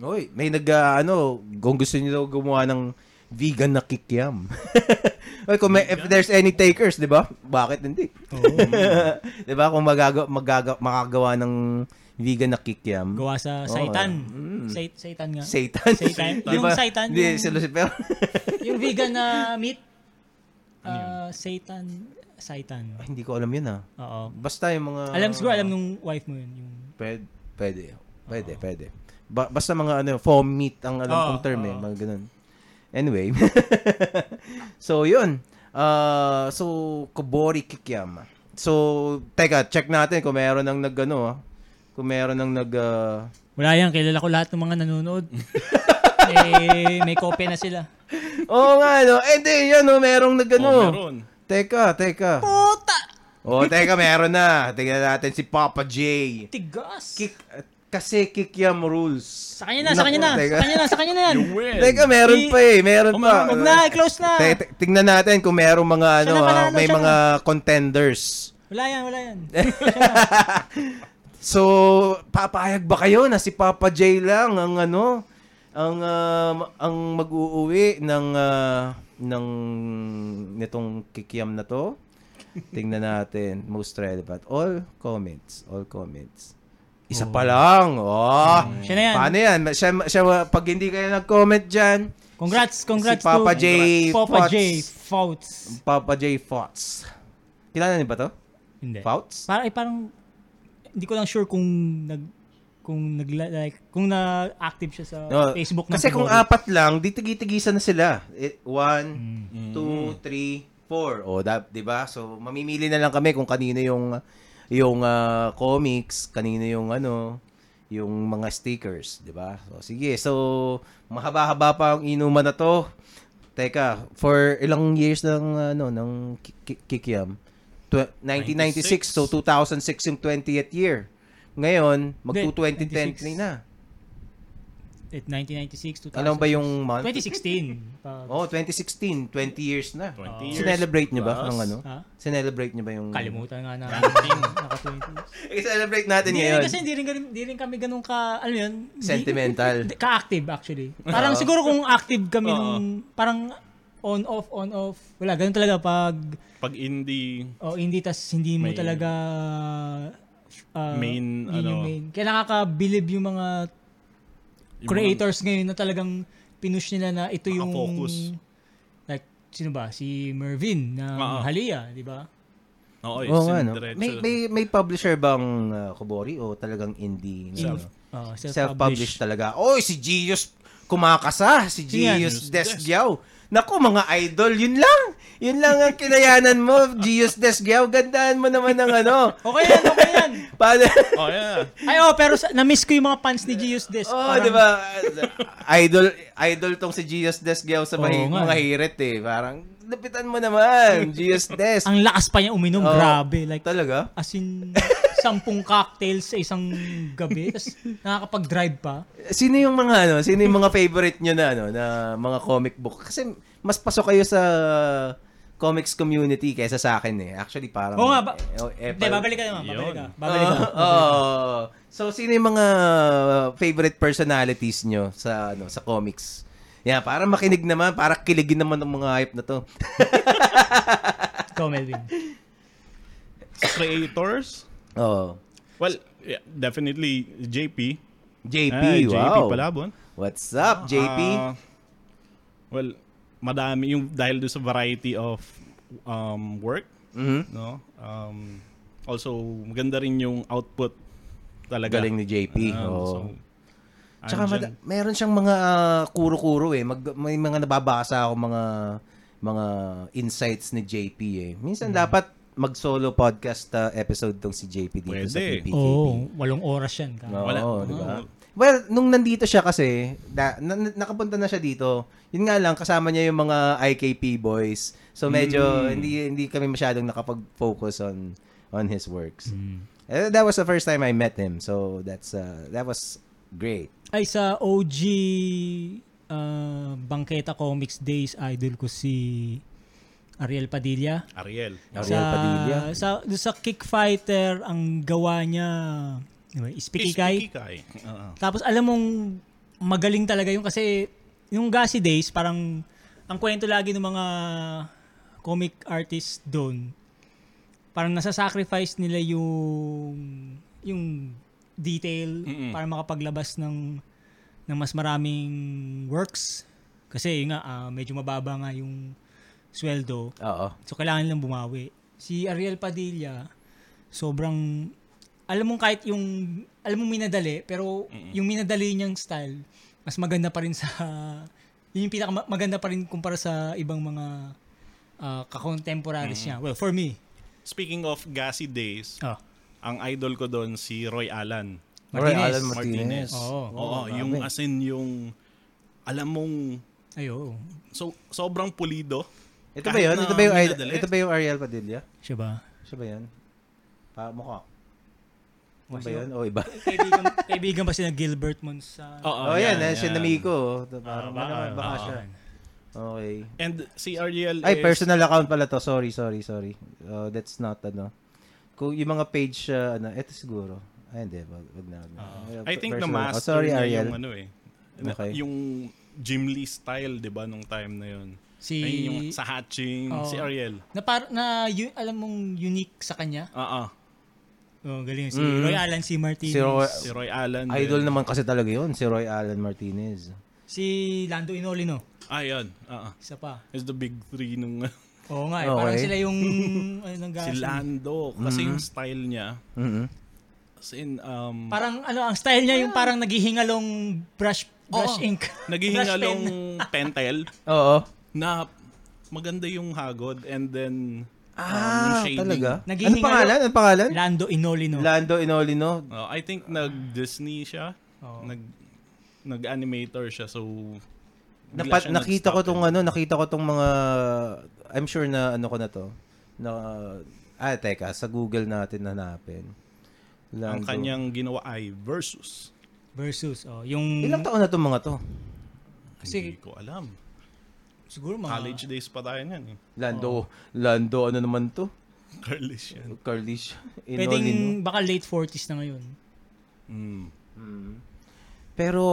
Oy, may nag uh, ano, kung gusto niyo daw gumawa ng vegan na kikiam. Oy, kung may, if there's any takers, 'di ba? Bakit hindi? Oo. 'Di ba? Kung magaga, magaga, makagawa ng vegan na kikiam. Gawa sa Oo, Saitan. mm. Sai- Saitan nga. Satan. Seitan. Di Yung ba? Seitan, Hindi, yung- si Lucifer. yung vegan na meat, uh, Satan, Saitan. Ay, hindi ko alam yun ah. Oo. Basta yung mga... Alam siguro, alam nung wife mo yun. Yung, Pwede. Pwede. Pwede, pwede. Ba- basta mga ano, foam meat ang alam Oo, kong term eh. oo. Mga ganun. Anyway. so, yun. Uh, so, Kobori Kikiam. So, teka, check natin kung meron ng nag, ano, ah. Kung meron ng nag, uh, wala yan, kilala ko lahat ng mga nanonood. eh, may kopya na sila. Oo nga, no? Eh, di, yan, no? Merong nag, ano. Oh, meron. Teka, teka. Puta! Oh, teka, meron na. Tingnan natin si Papa J. Tigas! Kick, kasi Kikiam rules. Sa kanya na, sa kanya na, teka. sa kanya na, sa kanya na yan. You win. Teka, meron pa eh. Meron Oh, pa. meron, Huwag na, close na. Te- tingnan natin kung merong mga ano, na, ah, may mga contenders. Wala yan, wala yan. So, papayag ba kayo na si Papa J lang ang ano, ang ah, ang mag-uuwi ng ah, ng nitong kikiam na to? Tingnan natin, most relevant. All comments, all comments. Isa pa lang. Oh. Siya na yan. Paano yan? Siya, siya, pag hindi kayo nag-comment dyan, Congrats, congrats si Papa to J. Papa. J. Fouts. Papa J. Fox. Kilala niyo ba to? Hindi. Fouts? Para, eh, parang, hindi ko lang sure kung nag, kung nag, like, kung na-active siya sa No, Facebook ng Kasi kung Kubori. apat lang, di tigi-tigisan na sila. It, one, Mm. two, three, four. O, da, di ba? So, mamimili na lang kami kung kanino yung yung ah, comics, kanino yung ano, yung mga stickers, di ba? So, sige. So, mahaba-haba pa ang inuman na to. Teka, for ilang years ng ano ng Ki- Ki- Kikiam? Tw- 1996, so 2006 yung 20th year. Ngayon, magto 2010 96. na. It, 1996, 2000. Alam ba yung month? 2016. Pag, Oh, 2016, 20 years na. 20 years. Sinelebrate niyo ba plus. ng ano? ha? Sinelebrate niyo ba yung Kalimutan nga na. 19. Naka-20. I-celebrate natin Hindi ngayon. rin kasi hindi rin, hindi rin kami ganun ka, ano yun? Sentimental. hindi- Ka-active actually. Parang siguro kung active kami Oo. nung, parang on off on off. Wala, ganun talaga pag Pag indie, oh, hindi tas hindi mo May- talaga ah, Main, ano. main. Kaya nakaka-believe yung mga yung creators ngayon na talagang pinush nila na ito yung Nakafocus. like sino ba si Mervin ng Oo. Halia, di ba? mga- Oo, Oo nga, no? sindiretso. May, may, may publisher bang uh, Kubori o talagang indie? na Self. ano? Oh, self-published. Self-published talaga. Oy, si Gius kumakasa. Si? Gius Desgiao. Naku, mga idol, yun lang. Yun lang ang kinayanan mo, Gius Desgiao. Gandaan mo naman ng ano. Okay yan, okay yan. Paano? Oh, yeah. Ay, oh, pero sa, na-miss ko yung mga fans ni Gius Des. Oh, Parang- di ba? idol idol tong si Gius Desgiao sa nga. mga hirit eh. Parang, lapitan mo naman, Gius Des. Ang lakas pa niya uminom, Oo. grabe. Like, Talaga? as in, sampung cocktails sa isang gabi. Tapos, nakakapag-drive pa. Sino yung mga ano, sino yung mga favorite nyo na ano, na mga comic book? Kasi mas pasok kayo sa comics community kaysa sa akin eh. Actually parang Oo nga, ba- eh, Hindi, babalik ka naman. Babalik ka. Babalik ka. Oo. oo. so sino yung mga favorite personalities nyo sa ano, sa comics? Yeah, para makinig naman, para kiligin naman ng mga hype na to. Ikaw, Melvin. Creators? Oh. Well, yeah, definitely JP. JP, Ah, JP wow. Palabon. What's up, JP? Ah, well, madami yung dahil doon sa variety of um, work, Mhm. no? Um, also maganda rin yung output talaga. Galing ni JP. Ah, oo. so, Tsaka mada- meron siyang mga ah, kuro-kuro eh. Mag, may mga nababasa ako mga mga insights ni JP eh. Minsan dapat mag-solo podcast ah, episode tong si JP dito sa Pwede. PPKP. Oo, walong oras yan. ka. Oo, Wala. di ba? Oo. Well, nung nandito siya kasi, na, na- nakapunta na siya dito. Yun nga lang kasama niya yung mga IKP boys. So medyo Mm. hindi hindi kami masyadong nakapag-focus on on his works. Mm. Eh, that was the first time I met him. So that's uh, that was great. Ay, sa OG uh, Bangketa Comics Days, idol ko si Ariel Padilla. Ariel. Ariel Padilla. Sa, sa Kickfighter, ang gawa niya, ano Ispikikay. Ispikikay. Oo. Tapos alam mong magaling talaga yung kasi yung Gassy Days, parang ang kwento lagi ng mga comic artists doon, parang nasa-sacrifice nila yung yung detail Mm-mm. para makapaglabas ng ng mas maraming works. Kasi yun nga, ah, medyo mababa nga yung sweldo. Oo. So, kailangan nilang bumawi. Si Ariel Padilla, sobrang, alam mong kahit yung, alam mong minadali, pero yung minadali niyang style, mas maganda pa rin sa, yun yung pinaka maganda pa rin kumpara sa ibang mga uh, kakontemporaries niya. Well, for me. Speaking of gassy days, Oh, ang idol ko doon si Roy Allen. Roy Martinez. Alan Martinez. Oo. Oo, grabe. yung as in yung alam mong ayo. so sobrang pulido. Ito ba yun? na Ito ba yung minadali. ito ba yung Ariel Padilla? Siya ba? Siya ba yan? Pa mukha. Ano ba yun? yun? O iba? kaibigan, kaibigan ba sila Gilbert Mons sa... Oh, yan, yan, si Namiko. Parang Ah, baka, baka, baka oo. siya. Okay. And si Ariel Ay, is, personal account pala to. Sorry, sorry, sorry. Uh, that's not, ano. Kung yung mga page, uh, ano, eto siguro. Ay, hindi. Wag, wag na. Wag na. I think na Personal- master oh, sorry, Ariel. yung ano eh. Okay. Yung Jim Lee style, 'di ba, nung time na yun. Si... Ay, yung sa hatching, Oo. si Ariel. na, par, na yu- alam mong unique sa kanya. Oo. Oh, galing. Si Mm. Roy Allen, si Martinez. Si Roy- Si Roy Allen. Idol din. naman kasi talaga yun, si Roy Allen Martinez. Si Lando Inolino. Ah, yun. Oo. Isa pa. Is the big three nung Oo nga, eh, Okay. parang sila yung ano ng si Lando. Kasi yung style niya, Mhm. as in, um, Parang ano, ang style niya yung parang naghihingalong brush brush Oo. ink. naghihingalong pentel Oo. Na maganda yung hagod and then um, Ah, shading. talaga? Ano pangalan? Ano pangalan? Lando Inolino. Lando Inolino. Uh, I think nag-Disney siya. Oo. Nag nag-animator siya so Napat, siya nakita ko tong eh. ano, nakita ko tong mga I'm sure na ano ko na to. Na ah teka, sa Google natin hanapin. Ang Lando. kanyang ginawa ay versus. versus oh, yung Ilang taon na tong mga to? Kasi- Hindi ko alam. Siguro mga College days pa tayo niyan eh. Lando, Lando ano naman to? Carlish yan. Carlish pwedeng Inolino. baka late 40s na ngayon. Mm. Pero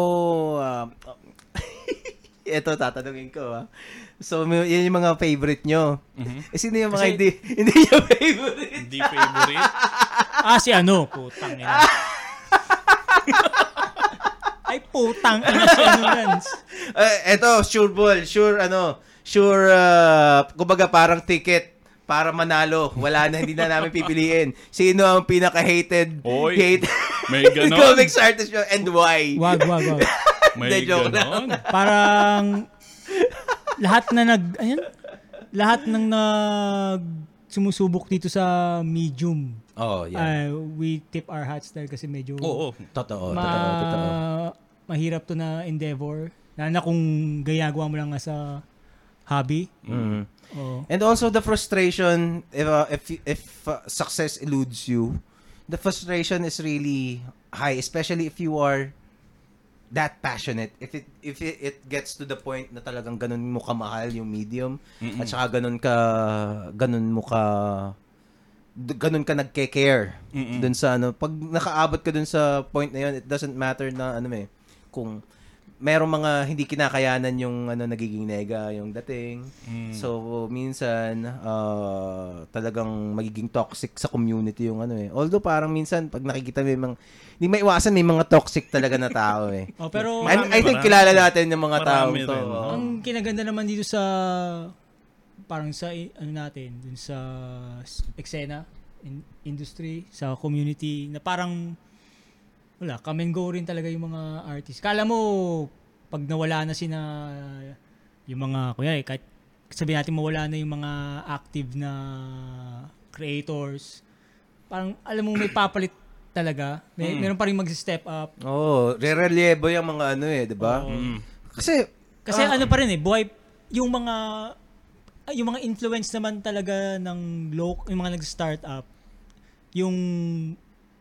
um, ito tatanungin ko ah. So yan yung mga favorite nyo. Mhm. Eh sino yung mga Kasi- hindi hindi yung favorite? Hindi favorite. Ah, si ano? Putang ina. Putang ina si ano yan. Eh, eto, sure ball, sure ano, sure uh, kumbaga parang ticket para manalo. Wala na, hindi na namin pipiliin. Sino ang pinaka-hated Oy, hate may ganon. comics artist nyo and why? Wag, wag, wag. May Hindi, joke ganon. Parang lahat na nag ayan, lahat ng nag sumusubok dito sa medium. Oh, yeah. ay, we tip our hats dahil kasi medyo Oo. totoo, ma- totoo, totoo. Mahirap to na endeavor. Lalo na kung gayagawa mo lang nga sa hobby. Mhm. Oh. And also the frustration if uh, if if uh, success eludes you, the frustration is really high, especially if you are that passionate. If it if it, it gets to the point na talagang ganun mo kamahal yung medium Mm-mm. at saka ganun ka ganun mo ka ganun ka nagke-care Mm-mm. dun sa ano pag nakaabot ka dun sa point na yun it doesn't matter na ano eh kung merong mga hindi kinakayanan yung ano nagiging nega yung dating Mm. So minsan uh, talagang magiging toxic sa community yung ano eh. Although parang minsan pag nakikita yung mga hindi maiwasan may mga toxic talaga na tao eh. Oh, pero I, I think marami. kilala natin yung mga tao to. rin. oh. ang kinaganda naman dito sa parang sa ano natin dun sa eksena in, industry sa community na parang wala come and go rin talaga yung mga artists kala mo pag nawala na sina yung mga kuya kahit sabihin natin mawala na yung mga active na creators parang alam mo may papalit talaga may Mm. meron pa rin mag-step up Oh, re-relievo yung mga ano eh, 'di ba? Oo. Mm. Kasi Kasi ah, ano pa rin eh, buhay, yung mga, ah, yung mga influence naman talaga ng local, yung mga nag-start up, yung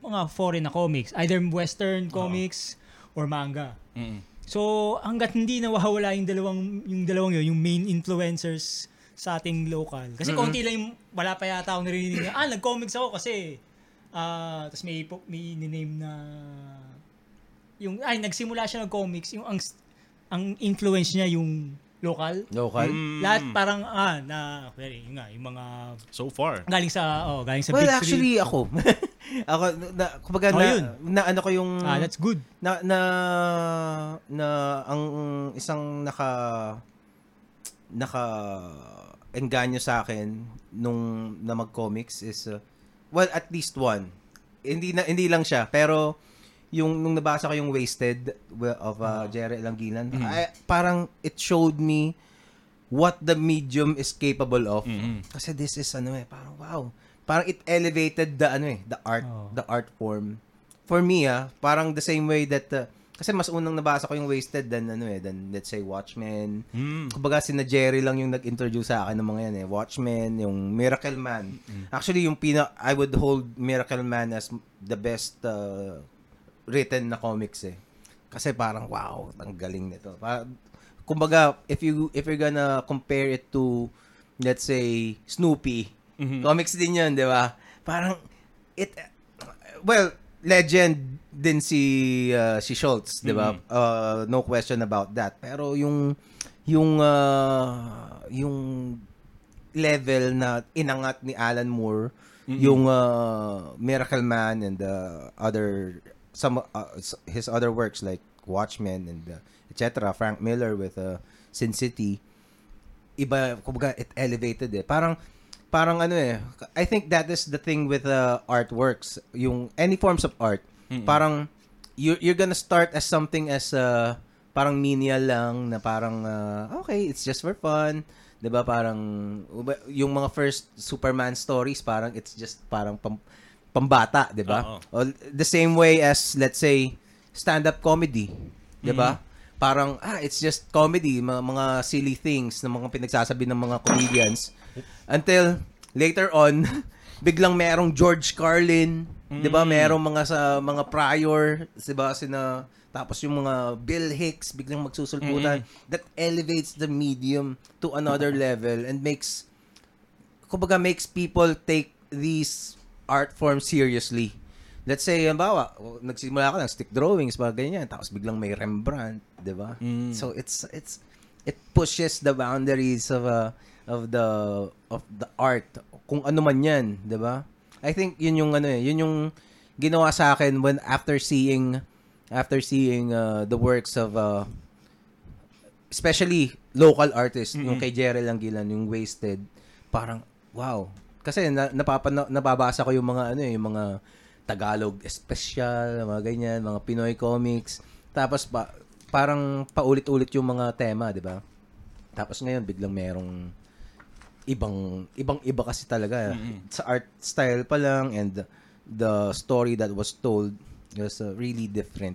mga foreign na comics, either western comics or manga. Mm. So, hanggat hindi nawawala yung dalawang, yung dalawang yun, yung main influencers sa ating local. Kasi konti lang yung, wala pa yata ako narinig na, ah, nag-comics ako kasi, ah, tapos may, may name na, yung, ay, nagsimula siya ng-comics, yung, ang, ang influence niya yung local. local. Mm. Lahat parang, ah, na, well, yun nga, yung mga, So far. galing sa, oh, galing sa Well, big three. actually ako. ako na kumbaga Oh, na, yun. na ano ko yung Ah, that's good. na na na ang isang naka naka engganyo sa akin nung na mag-comics is uh, well at least one hindi na hindi lang siya pero yung nung nabasa ko yung Wasted of uh, Jerry Langilan ay, parang it showed me what the medium is capable of. Mhm. kasi this is ano eh parang wow. Parang it elevated the ano eh the art Oh. the art form. For me ah parang the same way that uh, kasi mas unang nabasa ko yung Wasted than ano eh than let's say Watchmen. Mm. kumbaga si na Jerry lang yung nag-introduce sa akin ng mga yan eh Watchmen yung Miracle Man. Actually yung pina I would hold Miracle Man as the best uh, written na comics eh kasi parang wow ang galing nito kumbaga if you if you're gonna compare it to let's say Snoopy Mhm. comics din yun di ba parang it well legend din si uh, si Schultz di ba Mhm. Uh, no question about that pero yung yung uh, yung level na inangat ni Alan Moore Mhm. yung uh, Miracle Man and the other some uh, his other works like Watchmen and uh, etc. Frank Miller with uh, Sin City iba kumbaga it elevated eh parang parang ano eh I think that is the thing with uh, artworks yung any forms of art Mm-mm. parang you you're gonna start as something as uh, parang menial lang na parang uh, okay it's just for fun 'di ba parang yung mga first Superman stories parang it's just parang pam, pambata 'di ba? The same way as let's say stand-up comedy 'di ba? Parang ah it's just comedy mga, mga silly things na mga pinagsasabi ng mga comedians. Until later on biglang merong George Carlin 'di ba? Merong mga sa mga prior 'di ba? Sina tapos yung mga Bill Hicks biglang magsusulputan that elevates the medium to another level and makes kumbaga makes people take these art forms seriously. Let's say, halimbawa, nagsimula ka ng stick drawings, mga ganyan, tapos biglang may Rembrandt, di ba? Mm. So it's it's it pushes the boundaries of uh, of the of the art kung ano man 'yan, 'di ba? I think yun yung ano eh, yun yung ginawa sa akin when after seeing after seeing uh, the works of uh, especially local artists, yung kay Jerry Langilan, yung Wasted, parang wow. Kasi na, napapana, nababasa ko yung mga ano eh, yung mga Tagalog espesyal, mga ganyan, mga Pinoy comics. Tapos pa, parang paulit-ulit yung mga tema, 'di ba? Tapos ngayon biglang merong ibang ibang iba kasi talaga sa art style pa lang and the, the story that was told was uh, really different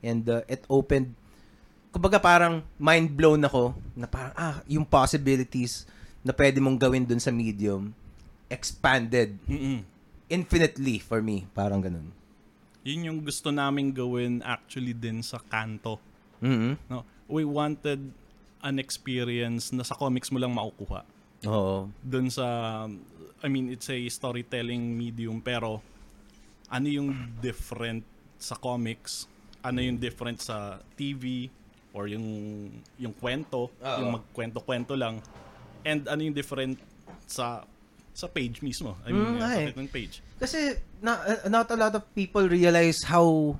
and uh, it opened kumbaga parang mind blown ako na parang ah yung possibilities na pwede mong gawin dun sa medium expanded Mm-mm. infinitely for me parang ganun Yun yung gusto naming gawin actually din sa kanto. mhm No? We wanted an experience na sa comics mo lang makukuha. oo Doon sa, I mean, it's a storytelling medium, pero ano yung different sa comics? Ano yung different sa TV? Or yung, yung kwento? Oo. Yung magkwento-kwento lang? And ano yung different sa sa page mismo? I mean, Mm, sa ay. written page. Kasi na, uh, not a lot of people realize how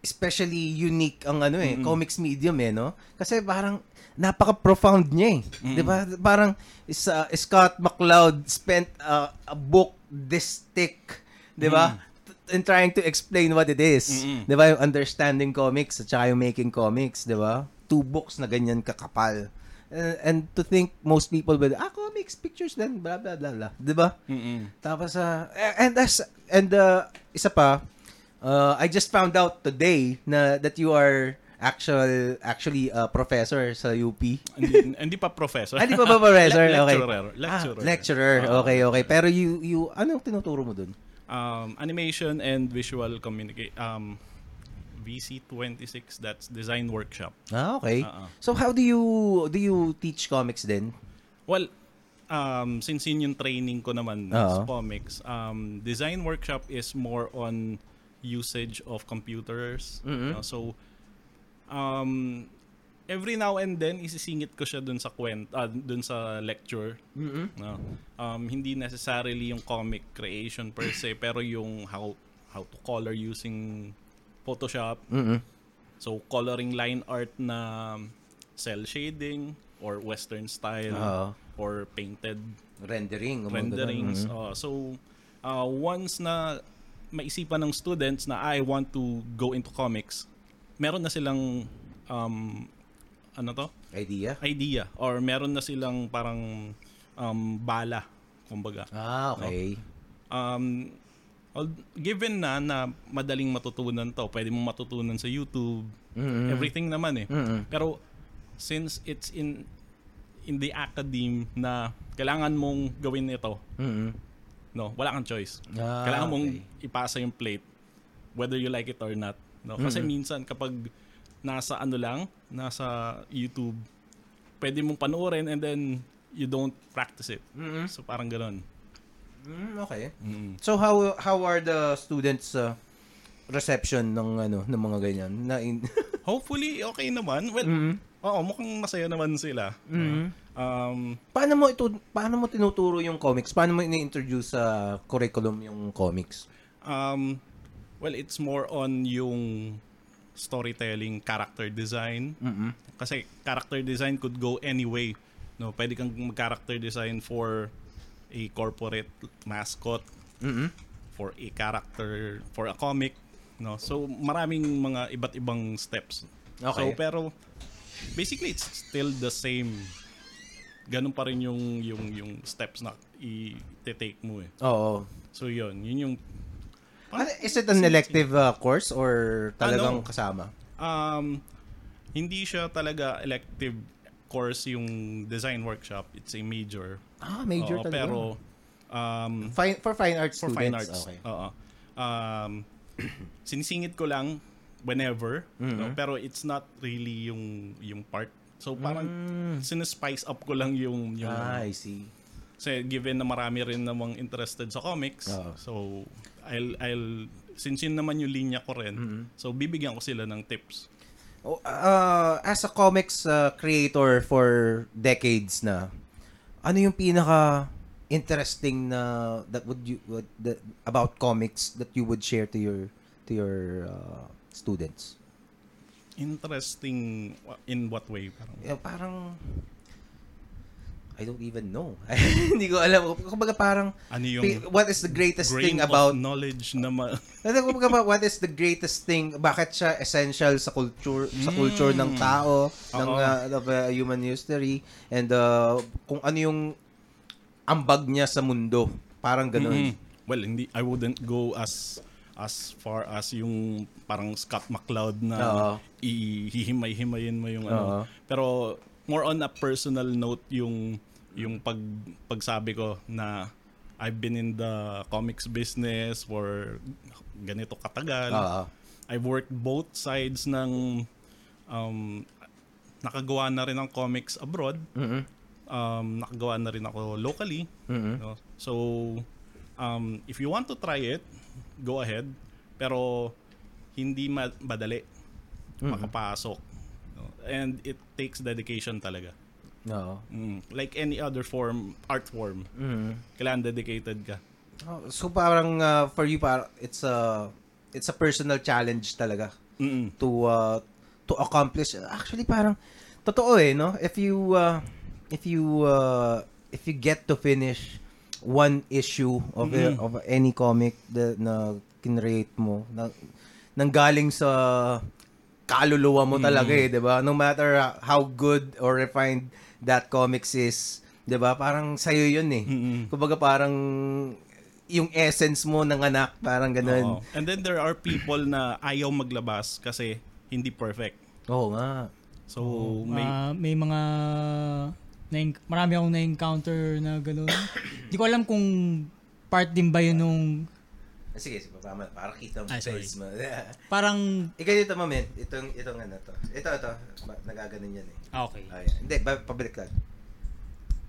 especially unique ang ano eh, comics medium eh, no? Kasi parang napaka-profound niya eh. 'Di ba? Parang is, uh, Scott McCloud spent uh, a book this thick, 'di ba? In trying to explain what it is. Mm-mm. 'Di ba? Yung understanding comics at saka yung making comics, 'di ba? Two books na ganyan kakapal. Uh, and to think most people will, ah, comics, pictures, then blah, blah, blah, blah. 'Di ba? Mm-mm. Tapos, uh, and that's, and uh, isa pa, uh, I just found out today na that you are actual, actually a professor sa UP. hindi, hindi pa professor. Ah, di pa ba professor? Le- okay. lecturer. Lecturer. Ah, lecturer. Okay, okay. Pero you, you, anong tinuturo mo dun? um, animation and visual communicate um VC26 that's design workshop. Ah, okay. Oo. So how do you, do you teach comics then? Well, um since yun yung training ko naman Oo. sa comics, um design workshop is more on usage of computers. Mhm. Uh, so um every now and then isisingit ko siya dun sa kwent ah, dun sa lecture Mm-hmm. No. Um, hindi necessarily yung comic creation per se, pero yung how how to color using Photoshop. Mm-hmm. So, coloring line art na cell shading or western style Oo. or painted Rendering. renderings. Mhm. Uh, so, uh, once na maisipan ng students na I want to go into comics, meron na silang um, ano to? Idea? idea or meron na silang parang um, bala kumbaga Ah, okay. um al- given na na madaling matutunan to pwede mong matutunan sa YouTube Mhm. everything naman eh Mhm. pero since it's in in the academe na kailangan mong gawin ito Mhm. no wala kang choice Ah, kailangan mong okay. ipasa yung plate whether you like it or not no kasi Mm-hmm. minsan kapag nasa ano lang nasa YouTube pwede mong panoorin and then you don't practice it Mhm. so parang ganoon Mm, okay. mm So how how are the students uh, reception ng ano ng mga ganyan na in hopefully okay naman well Mhm. oo mukhang masaya naman sila Mhm. um Paano mo ito paano mo tinuturo yung comics? Paano mo ini-introduce sa curriculum yung comics? um well it's more on yung storytelling character design Mhm. kasi character design could go any way no pwede kang mag-character design for a corporate mascot Mhm. for a character for a comic no so maraming mga iba't ibang steps so Okay. pero basically it's still the same ganun pa rin yung yung yung steps na i-take mo eh Oo. so yun yun yung Ano, is it an elective uh, course or talagang Ano? kasama? Um, hindi siya talaga elective course yung design workshop. It's a major. Ah, major Oo, talaga. Pero, um, fine, for fine arts for students. fine arts. Okay. Oo. Um, sinisingit ko lang whenever. no? Mhm. Pero it's not really yung yung part. So parang Mm. sinispice up ko lang yung yung Ah, I see. kasi given na marami rin namang interested sa comics. Oo. So I'll I'll since yun naman yung linya ko rin. Mhm. So bibigyan ko sila ng tips. Oh, uh, as a comics uh, creator for decades na, ano yung pinaka interesting na that would you would, that, about comics that you would share to your to your uh, students? Interesting in what way? Parang, Yeah, parang I don't even know. Hindi ko alam. Kumbaga parang, Ano yung what is the greatest thing about, knowledge na ma- Ano kumbaga ba, what is the greatest thing, bakit siya essential sa culture, sa culture ng tao, ng Oo. uh, of uh, human history, and uh, kung ano yung ambag niya sa mundo. Parang ganun. Mhm. Well, hindi I wouldn't go as as far as yung parang Scott McCloud na Oo. ihihimay-himayin mo yung Oo. ano. Pero more on a personal note yung yung pag pagsabi ko na I've been in the comics business for ganito katagal. Oo. I've worked both sides ng um, nakagawa na rin ng comics abroad. Mhm. Um, nakagawa na rin ako locally. Mhm. No? So, um, if you want to try it, go ahead. Pero, hindi ma- madali makapasok. No? And it takes dedication talaga. Oo. Mm. Like any other form, art form. Mhm. Kailangan dedicated ka. Oh, So parang uh, for you para it's a it's a personal challenge talaga Mm-mm. to uh, to accomplish actually parang totoo eh no if you uh, if you uh, if you get to finish one issue of a- Mhm. of any comic that na kinreate mo na nanggaling sa kaluluwa mo talaga eh 'di ba no matter uh, how good or refined that comics is 'di ba parang sayo yun eh Mm-mm. kumbaga parang yung essence mo ng anak parang ganun Oo. And then there are people na ayaw maglabas kasi hindi perfect. oo nga So, may... Ah, may mga na marami akong na-encounter na gano'n. Hindi ko alam kung part din ba yun nung sige sige para, para kita mo Ay, sorry. mo parang ikaw dito moment itong itong ano to ito ito nagaganon yan eh ah, okay. Ay, hindi ba, pabalik lang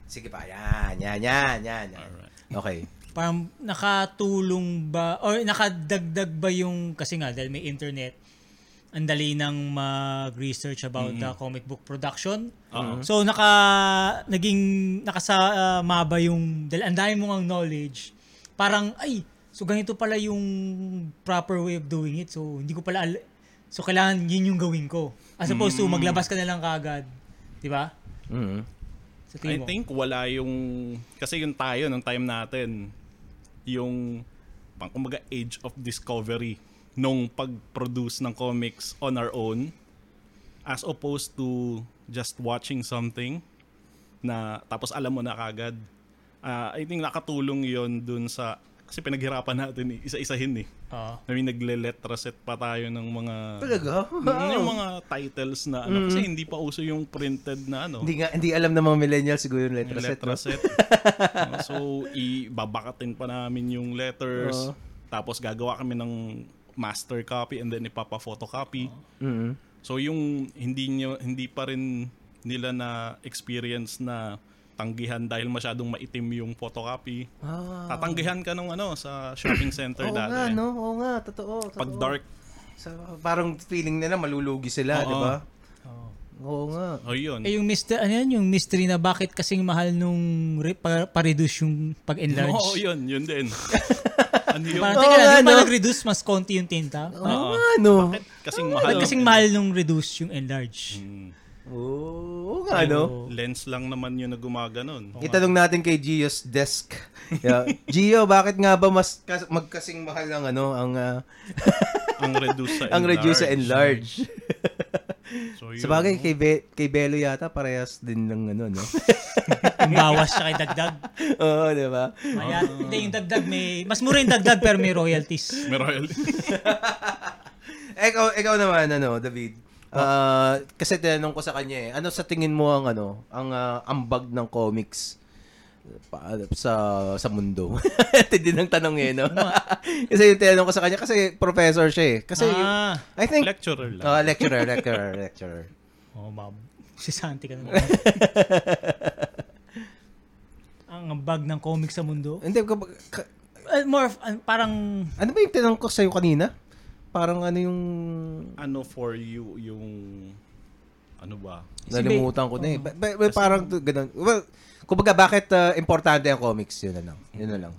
sige pa yan yan yan yan, yan. Alright. okay Parang nakatulong ba or nakadagdag ba yung kasi nga dahil may internet ang dali nang mag-research about the comic book production. Oo. So naka naging nakasama ba yung dahil ang dami mong knowledge. Parang ay so ganito pala yung proper way of doing it. So hindi ko pala al- so kailangan yun yung gawin ko. As opposed to maglabas ka na lang kagad. 'Di ba? mm Sa I tingin mo. think wala yung kasi yung tayo nung time natin yung pang kumbaga age of discovery nung pag-produce ng comics on our own as opposed to just watching something na tapos alam mo na kagad. Ah, I think nakatulong yon dun sa kasi pinaghirapan natin eh, isa-isahin eh. Oo. I mean, nagle-letra set pa tayo ng mga talaga Mm, yung mga titles na ano kasi hindi pa uso yung printed na ano hindi nga hindi alam ng mga millennials siguro yung letter yung set letra no? set. No, so, ibabakatin pa namin yung letters. Oo. Tapos gagawa kami ng master copy and then ipapa-photocopy. Mhm. So, yung hindi nyo, hindi pa rin nila na experience na tanggihan dahil masyadong maitim yung photocopy. ah Tatanggihan ka nung ano sa shopping center oo dati. nga no oo nga totoo, totoo. Pag dark, Sa- parang feeling nila malulugi sila Oo. di ba Oo. oo nga oh yun. Eh yung mystery, ano yan, yung mystery na bakit kasing mahal nung re, pa, pa-reduce yung pag-enlarge. Oo, yun. Yun din. ano yun? Parang, Oo teka nga, lang, no? nag-reduce mas konti yung tinta? oo Oo. nga no Bakit kasing mahal? Bakit kasing mahal nung reduce yung enlarge? Hmm. Oo nga no Lens lang naman yun na gumaganon. Itanong natin kay Gio's desk. Yeah. Gio, bakit nga ba mas kas- magkasing mahal ang ano, ang ah, ang reduce sa ang reduce sa enlarge? So, yun. Sa bagay kay Be- kay Belo yata parehas din ng ano, no. Yung bawas siya kay dagdag. Oo, di ba? Kaya, hindi, yung dagdag may, mas mura yung dagdag pero may royalties. May royalty. ikaw, ikaw naman ano, David. Ah, kasi tinanong ko sa kanya eh, ano sa tingin mo ang ano, ang ah, ambag ng comics pa, sa sa mundo? Tindi ng tanong eh, no? kasi yung tinanong ko sa kanya kasi professor siya eh. Kasi ah. I think Lecturer lang. Ah, lecturer, lecturer, lecturer. Oh, ma'am. Si Santi ka naman. Ang bag ng comics sa mundo. Hindi, Uh, more, of, uh, parang, ano ba yung tinanong ko sa'yo kanina? Parang ano yung... Ano for you yung ano ba? Nalimutan ko na eh. Ba- ba- ba- parang to- ganun. Well, kumbaga bakit ah, importante ang comics? Yun na lang. Yun na lang.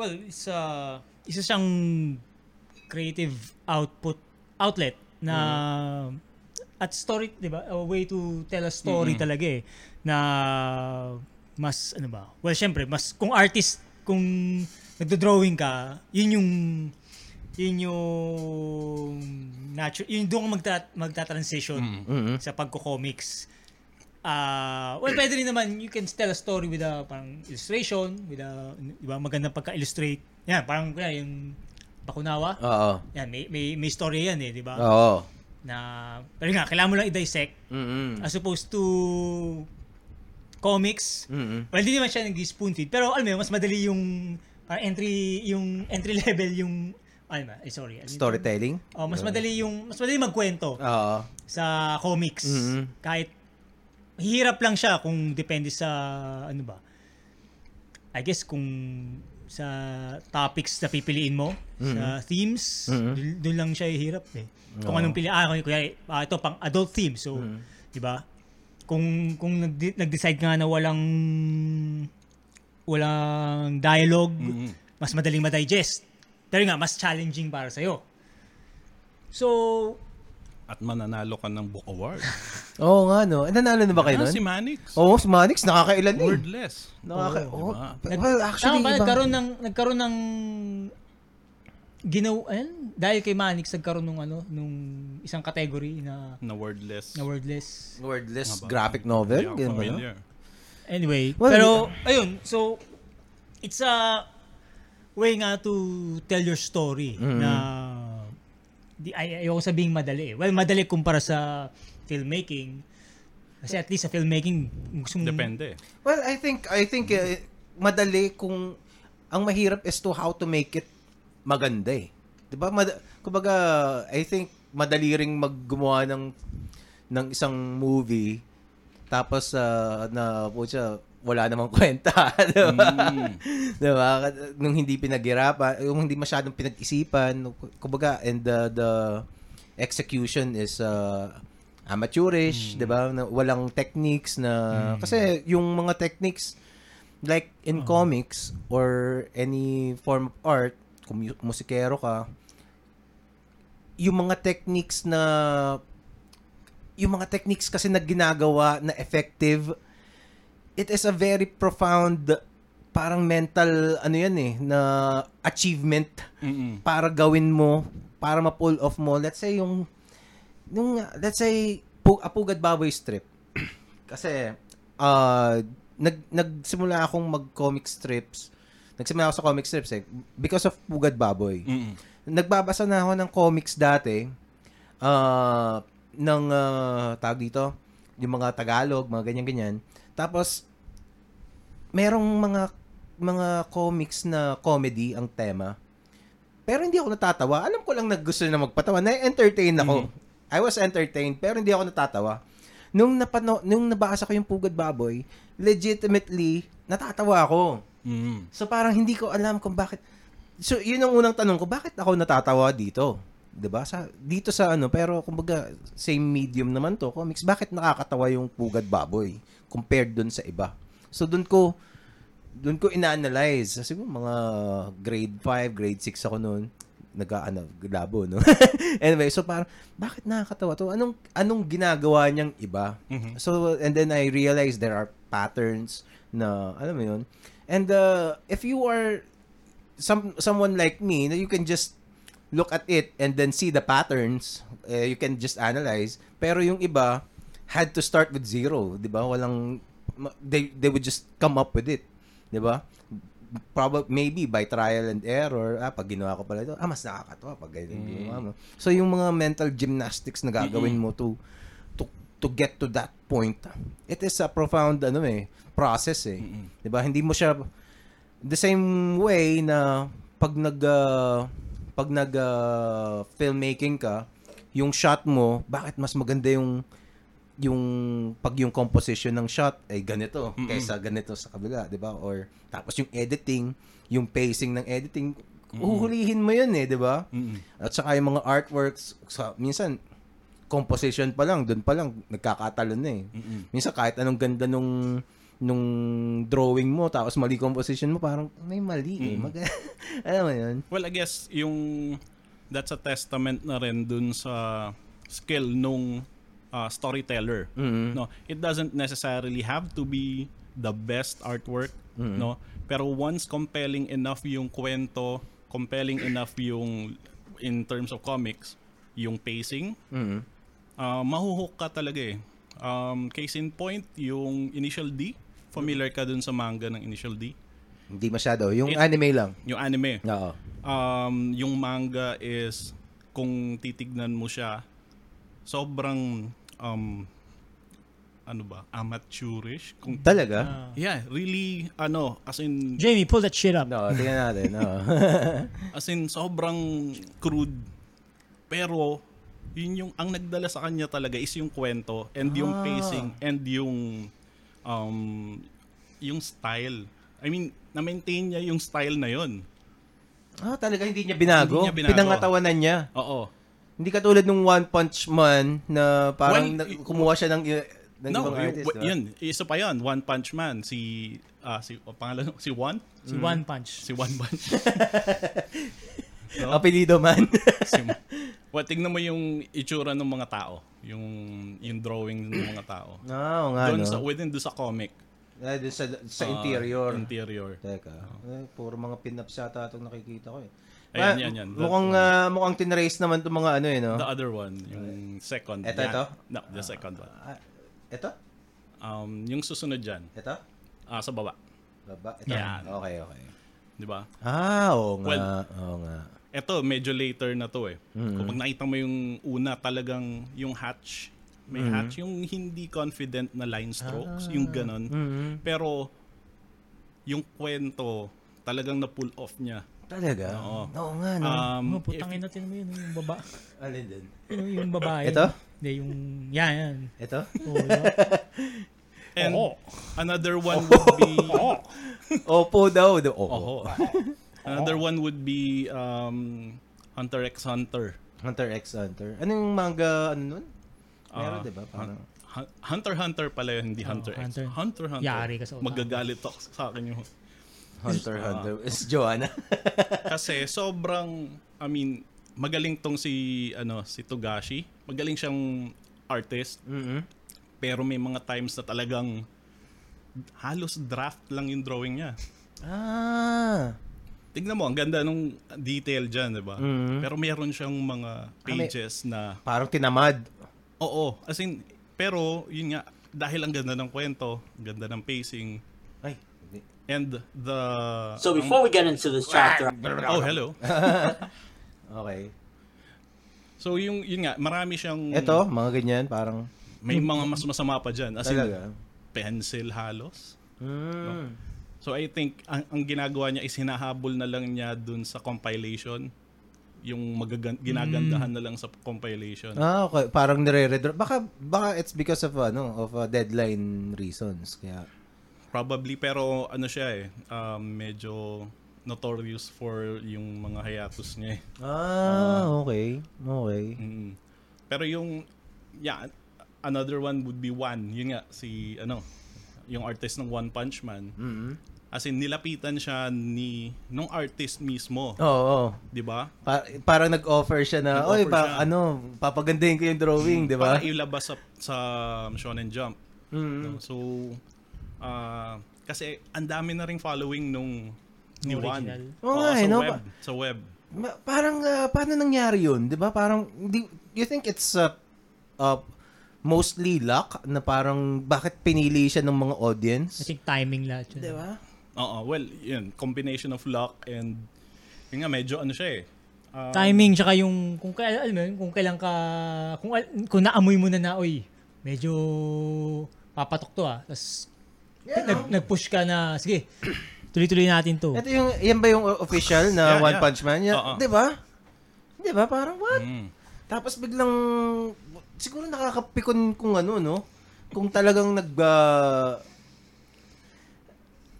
well, isa, isa siyang creative output, outlet na, at story, di ba? A way to tell a story talaga eh. Na mas ano ba? Well, syempre, mas kung artist, kung nagdo-drawing ka, yun yung yun yung natural, yun doon magta, magta-transition Mhm. sa pagko-comics. Ah, well, pwede rin naman, you can tell a story with a parang illustration, with a, di ba, magandang pagka-illustrate. Yan, parang kaya yung Bakunawa. Oo. Yan, may, may, may story yan eh, di ba? Oo. Na, pero nga, kailangan mo lang i-dissect Mhm. as opposed to comics. Mhm. Well, hindi naman siya nag-spoon feed. Pero alam mo, mas madali yung parang entry, yung entry level yung, ano ba, eh, sorry. ano? Storytelling? Oh, mas madali yung, mas madali magkwento Oo. sa comics. Mhm. Kahit, hirap lang siya kung depende sa, ano ba, I guess kung sa topics na pipiliin mo, sa themes, Mhm. dun, dun lang siya hirap eh. Kung Oo. anong pili, ah, kuya, ah, ito pang adult theme. So, Mhm. di ba? Kung kung nag- nag-decide nga na walang walang dialogue, Mhm. mas madaling ma-digest. Pero nga, mas challenging para sa'yo. So, At mananalo ka ng book award. Oo nga, no. Eh, nanalo na ba kayo nun? si Manix. Oo, si Manix, nakakailan eh. Wordless. Nakaka... Oo, Oh, diba? well, actually, tama ba, iba. nagkaroon ng, nagkaroon ng, ginaw, ayun, dahil kay Manix, nagkaroon ng ano, nung isang category na, Na wordless. na wordless. Wordless graphic Hindi novel? ako Ganun ba, no? familiar. Anyway, Well, pero, ayun, so, it's a way nga to tell your story Mhm. na di ay ayoko sabihing madali. eh. Well, madali kumpara sa filmmaking. Kasi at least sa filmmaking gusto mong- Depende. Well, I think, I think, eh, madali kung, ang mahirap is to how to make it maganda eh. Diba? Mad- kumbaga, I think, madali ring maggumawa ng, ng isang movie, tapos, ah, na, po siya, wala namang kwenta. diba? Mm. diba? Nung hindi pinaghirapan, yung hindi masyadong pinag-isipan, kumbaga, and the, the execution is uh, amateurish, 'di ba? Na walang techniques na kasi yung mga techniques like in comics or any form of art, kung mu- musikero ka, yung mga techniques na yung mga techniques kasi na ginagawa na effective it is a very profound parang mental ano yan eh na achievement. Mm-mm. para gawin mo para ma-pull off mo. Let's say yung yung let's say pu- apugad baboy strip. Kasi uh, nag nagsimula akong mag-comic strips. Nagsimula ako sa comic strips eh because of pugad baboy. Mm-mm. nagbabasa na ako ng comics dati. Ah ng uh, tawag dito? Yung mga Tagalog mga ganyan-ganyan. Tapos merong mga mga comics na comedy ang tema pero hindi ako natatawa alam ko lang na gusto na magpatawa na-entertain ako I was entertained pero hindi ako natatawa nung napano nung nabasa ko yung Pugad Baboy legitimately natatawa ako Mm. So parang hindi ko alam kung bakit So yun ang unang tanong ko, bakit ako natatawa dito? 'Di ba? Sa dito sa ano, pero kumbaga same medium naman to, comics. Bakit nakakatawa yung Pugad Baboy compared dun sa iba? So dun ko dun ko ina-analyze. Siguro mga grade 5, grade 6 ako noon. Nag-ano, labo, no? anyway, so parang, bakit nakakatawa to? Anong, anong ginagawa niyang iba? Mhm. So, and then I realized there are patterns na, alam mo yun. And uh, if you are some someone like me, you can just look at it and then see the patterns, uh, you can just analyze. Pero yung iba had to start with zero, 'di ba? Walang they they would just come up with it, 'di ba? Probably maybe by trial and error, ah pag ginawa ko pala ito, ah mas nakakatawa pag ganyan Mm. ginawa mo. So yung mga mental gymnastics na gagawin mo to to to get to that point, it is a profound ano eh, process eh. Mm-mm. 'Di ba? Hindi mo siya the same way na pag nag uh, pag nag uh, filmmaking ka, yung shot mo, bakit mas maganda yung yung pag yung composition ng shot ay ganito Mm-mm. kaysa ganito sa kabila, 'di ba? Or tapos yung editing, yung pacing ng editing, uhulihin mo 'yun eh, 'di ba? Mm-mm. At saka yung mga artworks, sa, minsan composition pa lang, doon pa lang nagkakatalon na eh. Mm-mm. Minsan kahit anong ganda nung nung drawing mo tapos mali composition mo parang may mali eh. Mm. Mag alam mo 'yun? Well, I guess yung that's a testament na rin dun sa skill nung uh, storyteller. Mm. No, it doesn't necessarily have to be the best artwork, no? Pero once compelling enough yung kwento, compelling enough yung in terms of comics, yung pacing, Mhm. uh, mahuhook ka talaga eh. Um, case in point, yung Initial D. Familiar ka dun sa manga ng Initial D? Hindi masyado. Yung It- anime lang. Yung anime. Oo. Um, yung manga is, kung titignan mo siya, sobrang, um, ano ba, amateurish. Kung, Talaga? Ah. yeah, really, ano, as in, Jamie, pull that shit up. No, tingnan natin. Oo. as in, sobrang crude. Pero, yun yung, ang nagdala sa kanya talaga is yung kwento, and yung Ah. pacing, and yung, um, yung style. I mean, na-maintain niya yung style na yun. ah, talaga hindi niya binago. Hindi niya binago. Pinangatawanan niya. Oo. Hindi katulad nung One Punch Man na parang Well, na- kumuha siya ng, ng No, ibang artist. w- diba? yun, isa pa yun, One Punch Man, si, ah, si, oh, pangalan, si One? Si One Punch. Si One Punch. Apelido man. si, well, tingnan mo yung itsura ng mga tao, yung, yung drawing ng mga tao. Ah, oo nga, Doon no? sa, within doon sa comic. Ah, dun sa, sa Ah, interior. interior. Teka. Eh, puro mga pin-ups yata itong nakikita ko eh. Ayan, Ah, yan, yan. That Mukhang, one. ah, mukhang tinrace naman itong mga ano eh, no? The other one, yung second. Ito, ito? No, the second one. Ah, ito? Um, yung susunod dyan, Ito? ah, sa baba. Baba? Ito? Yan. Okay, okay. Di ba? Ah, oo nga. Well, oo nga. Ito, medyo later na to eh. Mm-hmm. Kung pag nakita mo yung una, talagang yung hatch. May Mm-hmm. hatch, yung hindi confident na line strokes, yung ganon. Mhm. Pero, yung kwento, talagang na-pull off niya. Talaga? Oo. Oo nga, no? Um, Oh, putangin natin mo yun, yung baba. Alin din? Yung, yung babae. Ito? Hindi, yung, yan, yan. Ito? Diba? and Oo. another one would be... Opo daw. Opo. Oho. Another one would be um, Hunter x Hunter. Hunter x Hunter. Ano yung manga, ano nun? Meron, Ah, di ba? Parang... Hun- Hunter Hunter pala yun, hindi Oh, Hunter x Hunter. Hunter Hunter. Yari ka sa utak. Magagalit ako sa akin yung... Hunter Ah. Hunter. Is Joanna. Kasi sobrang, I mean, magaling tong si, ano, si Togashi. Magaling siyang artist. mm Pero may mga times na talagang halos draft lang yung drawing niya. Ah. Tignan mo, ang ganda nung detail dyan, di ba? Mhm. Pero meron siyang mga pages na, Parang tinamad. oo, as in, pero yun nga, dahil ang ganda ng kwento, ang ganda ng pacing. And the... So before we get into this chapter, Oh, hello. Okay. So yung, yun nga, marami siyang... Ito, mga ganyan, parang... May mga mas masama pa dyan. As in, Talaga. pencil halos. Mm. So I think ang, ang ginagawa niya is hinahabol na lang niya dun sa compilation. Yung magagan- ginagandahan na lang sa compilation. Ah, okay. Parang nire-redraw. Baka, baka it's because of, ano, of uh, deadline reasons. Kaya, Probably pero ano siya eh, um, medyo notorious for yung mga hiatus niya eh. ah, okay. Okay. Mm. Pero yung yeah, another one would be one. Yun nga si ano, yung artist ng One Punch Man. mm As in nilapitan siya ni nung artist mismo, Oo. oo. 'di ba? Pa- parang nag-offer siya na, oy, pa, siya." ano, papagandahin ko yung drawing, di ba? Para ilabas sa, sa Shonen Jump. Mm. No? So ah kasi ang dami na ring following nung ni. One. Oo Oo, nga, sa eh, no? web, sa web. Ma- parang, ah, paano nangyari yun? Di ba? Parang, di, you think it's uh, uh, mostly luck na parang bakit pinili siya ng mga audience? I think timing lahat yun. Di ba? Oo, well, yun, combination of luck and yun nga medyo ano siya eh. ah, Timing, tsaka yung, kung kailan, alam mo yun, kung kailan ka, kung, kung naamoy mo na na, oy, medyo papatok to ah. Tapos, nag, nag-push ka na, sige, tuloy-tuloy natin to. Ito yung, yan ba yung official na Yeah, One yeah. Punch Man? Yan, Oo. Di ba? Di ba? Parang what? mm. Tapos biglang, siguro nakakapikon kung ano, no? Kung talagang nag,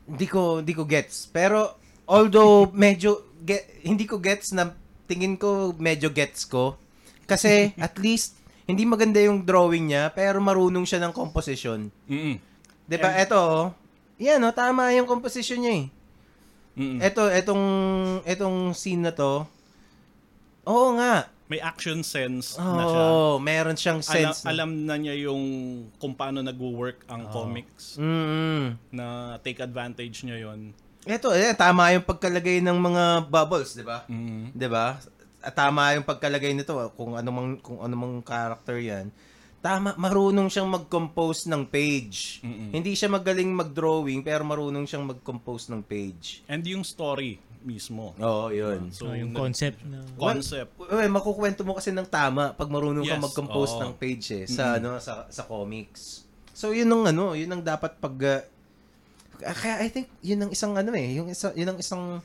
hindi ko, hindi ko gets. Pero, although medyo, get, hindi ko gets na, tingin ko medyo gets ko. Kasi, at least, hindi maganda yung drawing niya, pero marunong siya ng composition. Mm-mm. Di ba? Ito, oh. Yan, oh, tama yung composition niya eh. Mm-mm. Eto, etong, etong scene na to, oo nga, may action sense na siya. Oh, meron siyang Alam, sense. na- alam na niya yung kung paano nag-work ang comics Mm. na take advantage niya yon. Ito, eh, tama yung pagkalagay ng mga bubbles, di ba? Mm. 'Di ba? At Tama yung pagkalagay nito ah, kung ano mang kung ano mang character 'yan. Tama, marunong siyang mag-compose ng page. Hindi siya magaling mag-drawing pero marunong siyang mag-compose ng page. And yung story mismo. Oo, 'yun. So, So, yung nag- concept na... concept. Well, makukwento mo kasi ng tama pag marunong kang Yes, mag-compose oo. ng page eh sa ano sa sa comics. So 'yun ang ano, 'yun ang dapat pag uh, kaya I think 'yun ang isang ano eh, yung isa 'yun ang isang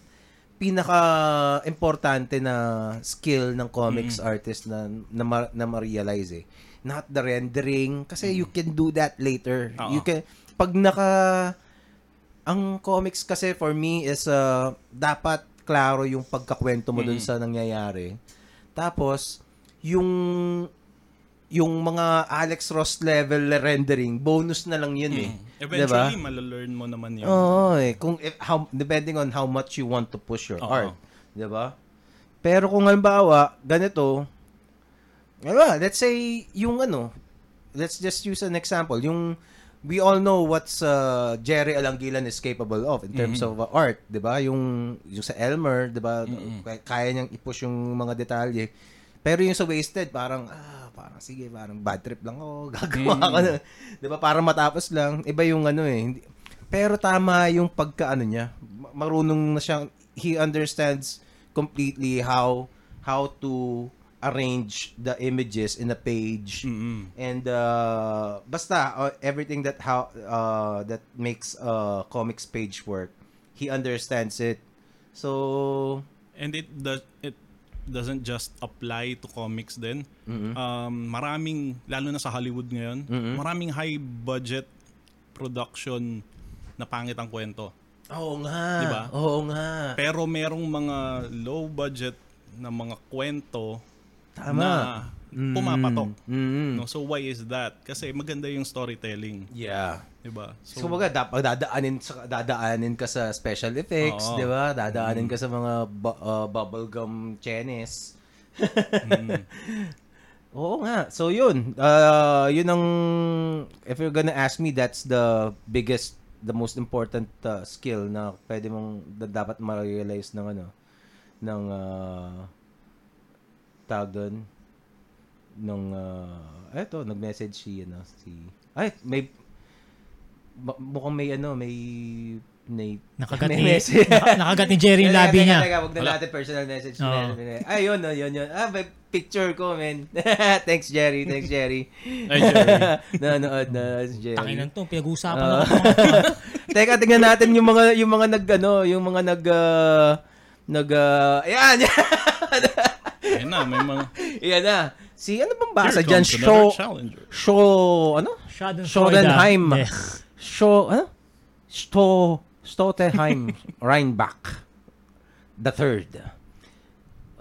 pinaka importante na skill ng comics artist na na, ma- na ma-realize eh. Not the rendering kasi you can do that later. Oo. You can pag naka ang comics kasi for me is uh, dapat klaro yung pagkakwento mo dun sa nangyayari. Tapos yung yung mga Alex Ross level rendering, bonus na lang yun eh. Eventually, Diba? malalearn mo naman yun. Oo eh. Kung, if, how, depending on how much you want to push your Oo. art. Di ba? Pero kung halimbawa, ganito, diba, let's say, yung ano, let's just use an example. Yung, we all know what's uh, Jerry Alangilan is capable of in terms of uh, art, 'di ba? Yung yung sa Elmer, 'di ba? Kaya- Kaya niyang i-push yung mga detalye. Pero yung sa Wasted, parang ah, parang sige, parang bad trip lang ako, gagawa ko na. 'Di ba? Para matapos lang. Iba yung ano eh. Hindi, pero tama yung pagkaano niya. Ma- Marunong na siyang he understands completely how how to arrange the images in a page Mm-mm. and uh, basta uh, everything that how uh, that makes a comics page work he understands it so And it does it doesn't just apply to comics din. Um, maraming lalo na sa Hollywood ngayon, maraming high budget production na pangit ang kwento. oo nga Diba? oo nga Pero merong mga low budget na mga kwento Tama. na pumapatok. mm No? So why is that? Kasi maganda yung storytelling, yeah 'di ba? So, baga, dapat dadaanin sa dadaanin ka sa special effects, Oo. 'di ba? Dadaanin ka sa mga bu- uh, bubblegum chenes. Oo nga. So yun, uh, yun ang if you're gonna ask me, that's the biggest the most important uh, skill na pwede mong dapat ma-realize ng ano ng uh, tawag doon nung uh, eto nag-message si ano si ay may ma- mukhang may ano may may Nakagat may ni, message. naka- nakagat ni Jerry yung labi niya. Teka, wag na Wala. natin personal message. Oo. Ay, yun, no, yun, yun. Ah, may picture ko, man. thanks, Jerry. Thanks, Jerry. Ay, Jerry. Nanood na si Jerry. Tanginan to, pinag-uusapan Oo. na Teka, tingnan natin yung mga yung mga nag ano, yung mga nag uh, nag uh, ayan. Ayun na, may mga Ayan na. Si ano bang basa comes Show show ano? Schodenheim. Show ano? Sto Stottenheim Rheinbach the third.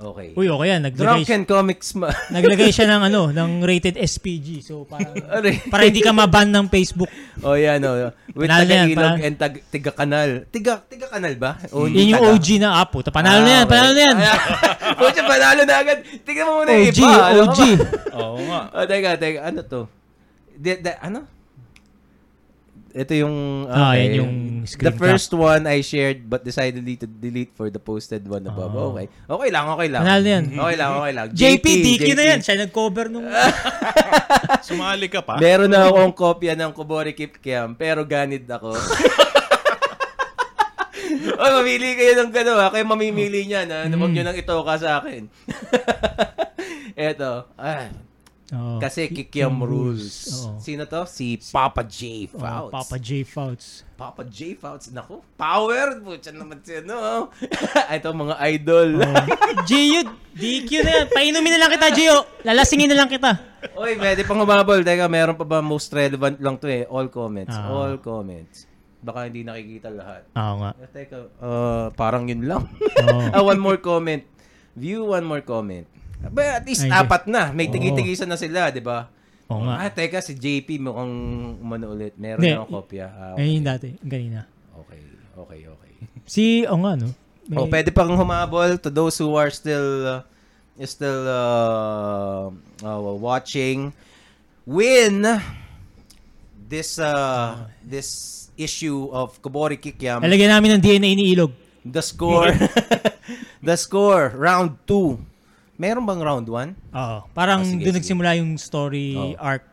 Okay. Uy, okay yan. Naglagay, Drunken Comics ma- naglagay siya ng ano, ng rated SPG. So, parang, Ano para hindi ka maban ng Facebook. oh, yan, oh. With Panalo yan, taga-ilog panalo. and tag- tiga-kanal. Tiga, tiga-kanal ba? O Yun yung taga? OG na apo. Ta- Panalo na yan, Ah, panalo na yan. okay. Pucha, panalo na agad. Tingnan mo muna OG, iba. Ano ka OG. Oo nga. Oh, teka, teka. Ano to? De, de, ano? Ito yung... Ah, okay. yan yung screen The first one I shared but decided to delete for the posted one above. Oh. Okay. Okay lang, okay lang. Panalo na yan. Okay lang, okay lang. JP, DQ na yan. Siya nag-cover nung... Sumali ka pa. Meron na akong kopya ng Kubori Kip Kiam, pero ganid ako. Oy, mamili kayo ng gano'n ha. Kayo mamimili niyan ha. Hmm. Huwag nyo nang itoka sa akin. Eto. Ah, Oo. kasi Kikiam rules. Oo. Sino to? Si Papa J. Fouts. Papa J. Fouts. Papa J. Fouts. Naku, power. Putya naman siya, no? Ito, mga idol. Gio, DQ na yan. Painumin na lang kita, Gio. Lalasingin na lang kita. Oy, pwede pang humabol. Teka, meron pa ba most relevant lang to eh? All comments. Ah. All comments. Baka hindi nakikita lahat. Oo nga. Eh, Teka, uh, parang yun lang. Oo. ah, one more comment. View one more comment. But at least Ay, apat na. May tigi-tigisan na sila, di ba? Oo nga. Ah, teka, si JP mukhang umano ulit. Meron Hindi. na akong kopya. Ah, Ayun okay. yung dati. Kanina. okay, okay, okay. Si, oo nga, no? May- Oh, pwede pang humabol to those who are still uh, still uh, uh, watching, win this uh, this issue of Kobori Kikiam. Lalagyan namin ng DNA ni Ilog. The score, the score, round 2. Meron bang round 1? Oo. Parang sige, doon sige. nagsimula yung story Oo. arc.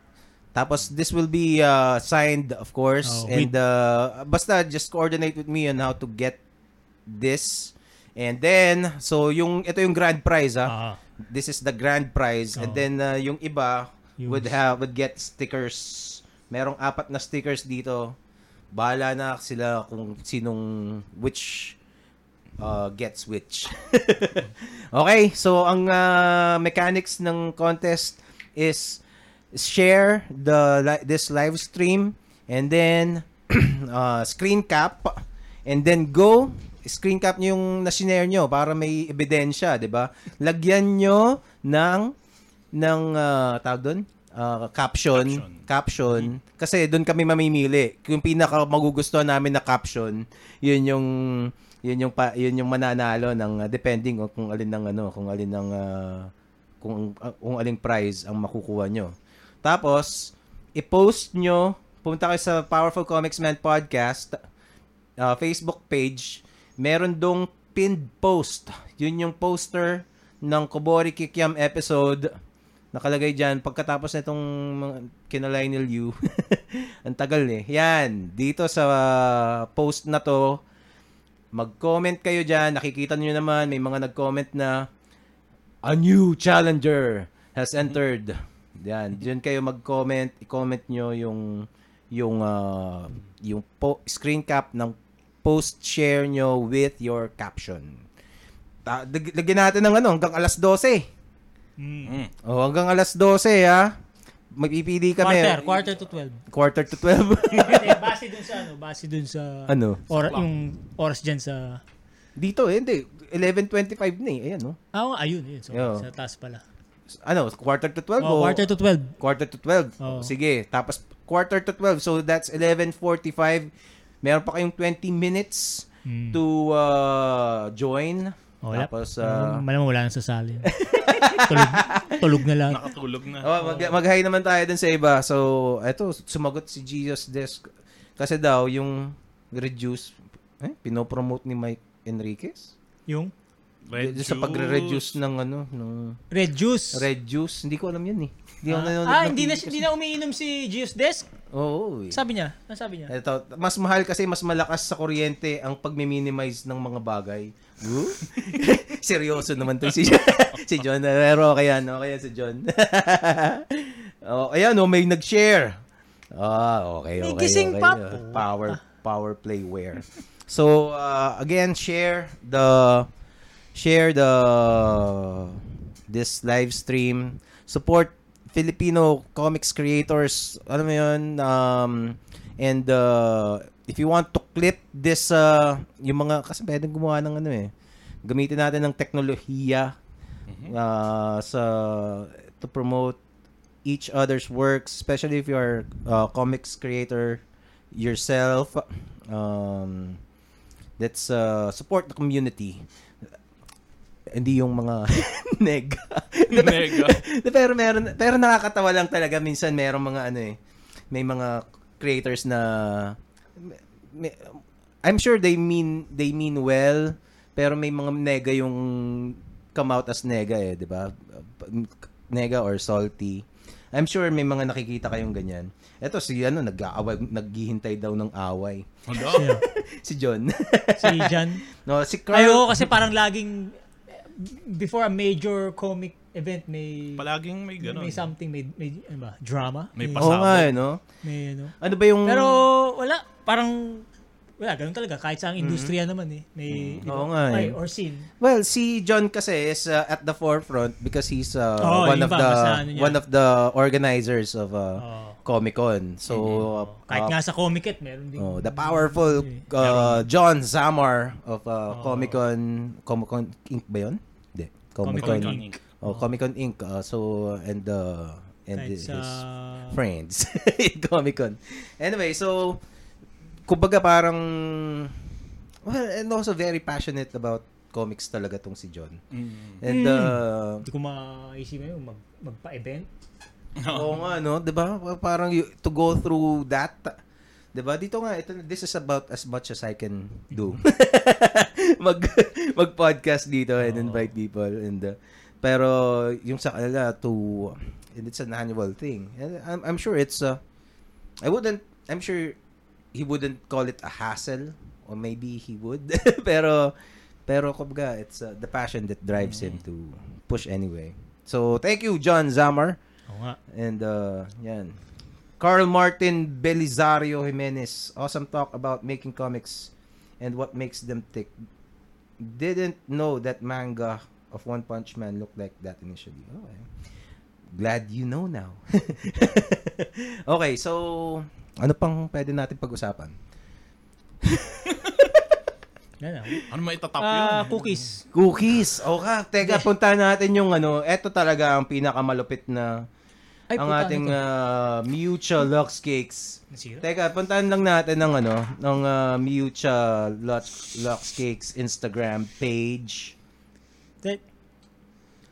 Tapos this will be uh, signed of course Oh, and uh, basta just coordinate with me on how to get this and then so yung ito yung grand prize ah. Ah. This is the grand prize and Oh. then uh, yung iba Yung- would have would get stickers. Merong apat na stickers dito. Bahala na sila kung sinong which uh, gets which. okay, so ang uh, mechanics ng contest is share the li- this live stream and then uh, screen cap and then go screen cap nyo yung na-share nyo para may ebidensya, 'di ba? Lagyan nyo ng ng uh, tawag doon Uh, caption, caption, kasi doon kami mamimili. Yung pinaka magugustuhan namin na caption, yun yung yun yung pa, yun yung mananalo ng uh, depending on kung alin ng ano, kung alin ng uh, kung uh, kung aling prize ang makukuha nyo. Tapos i-post nyo, pumunta kayo sa Powerful Comics Man podcast uh, Facebook page, meron dong pinned post. Yun yung poster ng Kobori Kikiam episode. Nakalagay dyan, pagkatapos nitong mga kinalay ni Liu. Ang tagal eh. Yan, dito sa uh, post na to, mag-comment kayo dyan. Nakikita nyo naman, may mga nag-comment na, a new challenger has entered. Yan, dyan kayo mag-comment, i-comment nyo yung yung uh, yung po- screen cap ng post share nyo with your caption. Ta- lag- lagyan natin ng ano, hanggang alas 12. Mm. Oh, hanggang alas 12 ha. Magpipili kami. Quarter, quarter to 12. Quarter to 12. Hindi, base dun sa ano, base dun sa ano? or, yung oras dyan sa Dito eh, hindi. 11.25 na eh. Ayan, no? Ah, oh, ayun, yun. So, Yo. sa taas pala. Ano, quarter to 12 Oh, o- quarter to 12. Quarter to 12. Oo. Sige. Tapos quarter to 12. So that's 11.45. Meron pa kayong 20 minutes Hmm. to uh, join. Oh, wala. Tapos, uh, Um, malamang wala nang sasali. tulog, tulog na lang. Nakatulog na. oh, mag, mag-hi naman tayo dun sa iba. So, eto, sumagot si Jesus Desk. Kasi daw, yung reduce, eh, pinopromote ni Mike Enriquez? Yung Red sa juice. pagre-reduce ng ano, ng red juice. red juice. Hindi ko alam yun eh. Hindi ah, nanonood ah, hindi na, hindi na umiinom si Gius Desk? Oo. eh. Sabi niya. Ano sabi niya? Ito, mas mahal kasi mas malakas sa kuryente ang pagmi-minimize ng mga bagay. Seryoso naman to si si John. Pero okay yan, okay yan si John. oh, ayan, oh, may nag-share. Ah, okay, May okay. gising okay. pa Uh, po. Power power play wear. So, uh, again, share the share the this live stream. Support Filipino comics creators. Alam mo 'yun? Um, and uh, if you want to clip this uh, yung mga kasi pwedeng gumawa ng ano eh. Gamitin natin ng teknolohiya uh, sa to promote each other's works, especially if you are a comics creator yourself. Um, let's uh, support the community. Hindi yung mga neg. Mega. pero meron pero nakakatawa lang talaga minsan meron mga ano eh. May mga creators na I'm sure they mean they mean well pero may mga nega yung come out as nega eh, 'di ba? Nega or salty. I'm sure may mga nakikita kayong ganyan. Ito si ano nag-aaway naghihintay daw ng away. Si John. si Jan. no, si Carl. Ayo kasi parang laging before a major comic event may Palaging may ganun. may something may, may ano ba, drama. May may, pas- Oo nga eh, no? may ano. Ano ba yung Pero wala, parang wala, ganun talaga. Kahit sa industriya naman eh. May, ba? Oo nga eh. Ay, or scene. Well, si John kasi is uh, at the forefront because he's uh, Oo, one yun of ba, the ano one of the organizers of uh, Oo. Comic Con. So uh, Kahit uh, nga sa Comic-Con, meron din. oh, the powerful uh, John Zamar of uh, Comic Con Comic Con Inc. ba 'yon? Hindi. Comic Con. Comic-Con Inc. Oh, Comic Con Inc. Uh, so and uh, and Kahit his sa... friends in Comic Con. Anyway, so kumbaga parang well, and also very passionate about comics talaga tong si John. Mm. And uh, Hindi ko maisip yun, mag, magpa-event. Oo nga, no? 'Di ba? Parang you, to go through that, 'di ba? Dito nga ito this is about as much as I can do. mag mag-podcast dito and invite people and uh, pero yung sa kanila to it's an annual thing. And I'm, I'm sure it's uh, I wouldn't I'm sure he wouldn't call it a hassle or maybe he would pero pero kumbaga it's uh, the passion that drives him to push anyway. So thank you John Zamar. And uh, yan. Carl Martin Belisario Jimenez. Awesome talk about making comics and what makes them tick. Didn't know that manga of One Punch Man looked like that initially. Okay. Glad you know now. okay, so ano pang pwede natin pag-usapan? Yan na. Ano maitatap Ah, yun? cookies. Cookies. O ka, teka, punta natin yung ano, eto talaga ang pinakamalupit na Ay, ang ating uh, Mutual Lux Cakes. Nasira? Teka, puntahan lang natin ng ano, ng uh, Mutual Lux, Lux Cakes Instagram page.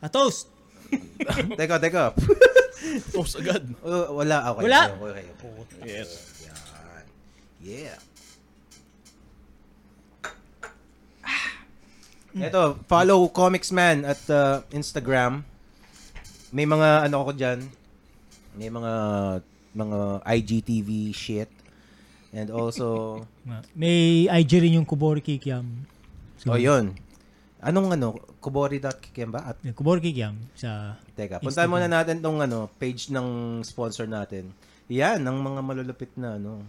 A toast! teka, teka. Toast agad. Oh, wala, okay. Wala. Okay, okay. Yes. Yan. Yeah. Ito, follow Comics Man at uh, Instagram. May mga ano ko diyan. May mga mga IGTV shit. And also, May IG rin yung Kubori Kikiam. oh yun. Anong ano, kubori.kikem ba? At, Kubori Kikiam sa... teka, puntahan muna natin tong ano, page ng sponsor natin. Yan, ng mga malulupit na ano.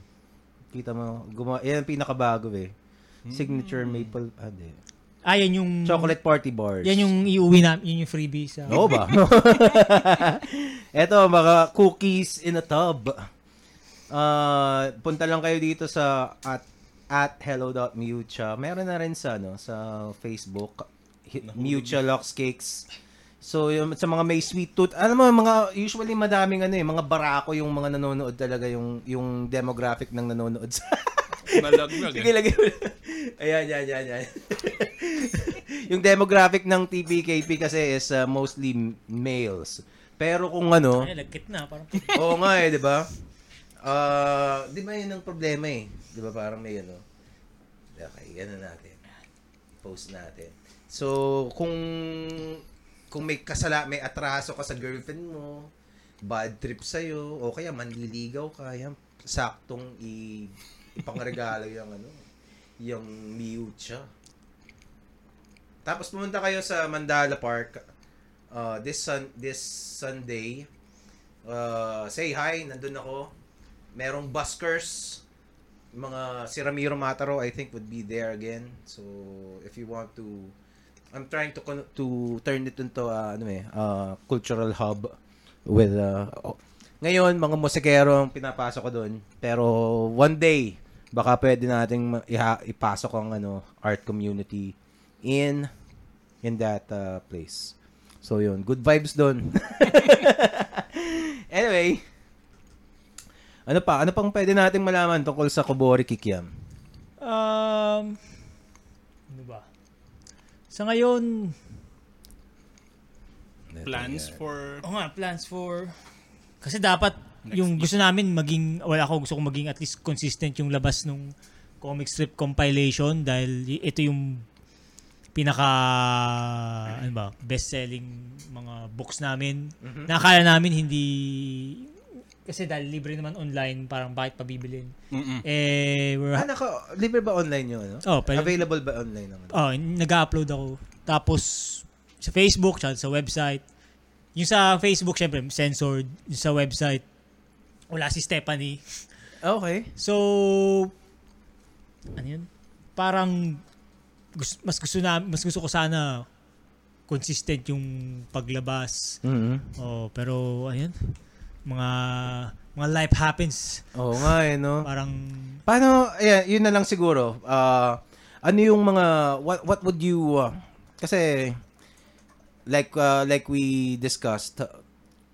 Kita mo, gumawa, yan ang pinakabago eh. Signature maple, ah, di. Ah, yan yung... Chocolate party bars. Yan yung iuwi na, yun yung freebie sa... Oo ba? Eto, mga cookies in a tub. Uh, punta lang kayo dito sa at at hello.mucha. Meron na rin sa ano sa Facebook Mucha Lux Cakes. So yung, sa mga may sweet tooth, alam mo mga usually madaming ano eh, mga barako yung mga nanonood talaga yung yung demographic ng nanonood sa Nalaglag. Sige, eh. lagay mo. Ayan, yan, yan, yan. yung demographic ng TPKP kasi is uh, mostly males. Pero kung ano, Ay, lagkit na. Parang... oo nga eh, di ba? Ah, di ba yun ang problema eh? Di ba parang may ano? Okay, ano natin. Post natin. So, kung kung may kasala, may atraso ka sa girlfriend mo, bad trip sa'yo, o kaya manliligaw ka, yan, saktong i ipangregalo yung ano, yung miucha. Tapos pumunta kayo sa Mandala Park uh, this sun this Sunday. Uh, say hi, nandun ako. Merong buskers. Mga si Ramiro Mataro I think would be there again. So if you want to I'm trying to to turn it into uh, ano eh, uh, cultural hub with uh, oh, ngayon mga musikero ang pinapasok ko doon. Pero one day baka pwede nating ipasok ang ano art community in in that uh, place. So yun, good vibes doon. anyway, ano pa? Ano pang pwede nating malaman tungkol sa Kobori Kikiam? Um, ano ba? Sa ngayon, Plans for... Oo nga, plans for... Kasi dapat, Next yung gusto namin maging, wala ako, gusto ko maging at least consistent yung labas nung comic strip compilation dahil y- ito yung pinaka, ano ba, best-selling mga books namin. Mhm. Nakakala namin hindi, kasi dahil libre naman online, parang bakit pabibilin. Mm-mm. Eh, we're, Ah, naka, libre ba online yun? Ano? oh, pero, Available ba online? Ano? Oh, nag-upload ako. Tapos sa Facebook, sa website. Yung sa Facebook, syempre, censored. Yung sa website, wala si Stephanie. Okay. So, ano yun? Parang, mas gusto na, mas gusto ko sana consistent yung paglabas. mm Oh, pero, ayun, mga, mga life happens. Oo nga eh, no? Parang, Paano, ayan, yun na lang siguro. Ah, ano yung mga, what, what would you, uh, kasi, like, uh, like we discussed,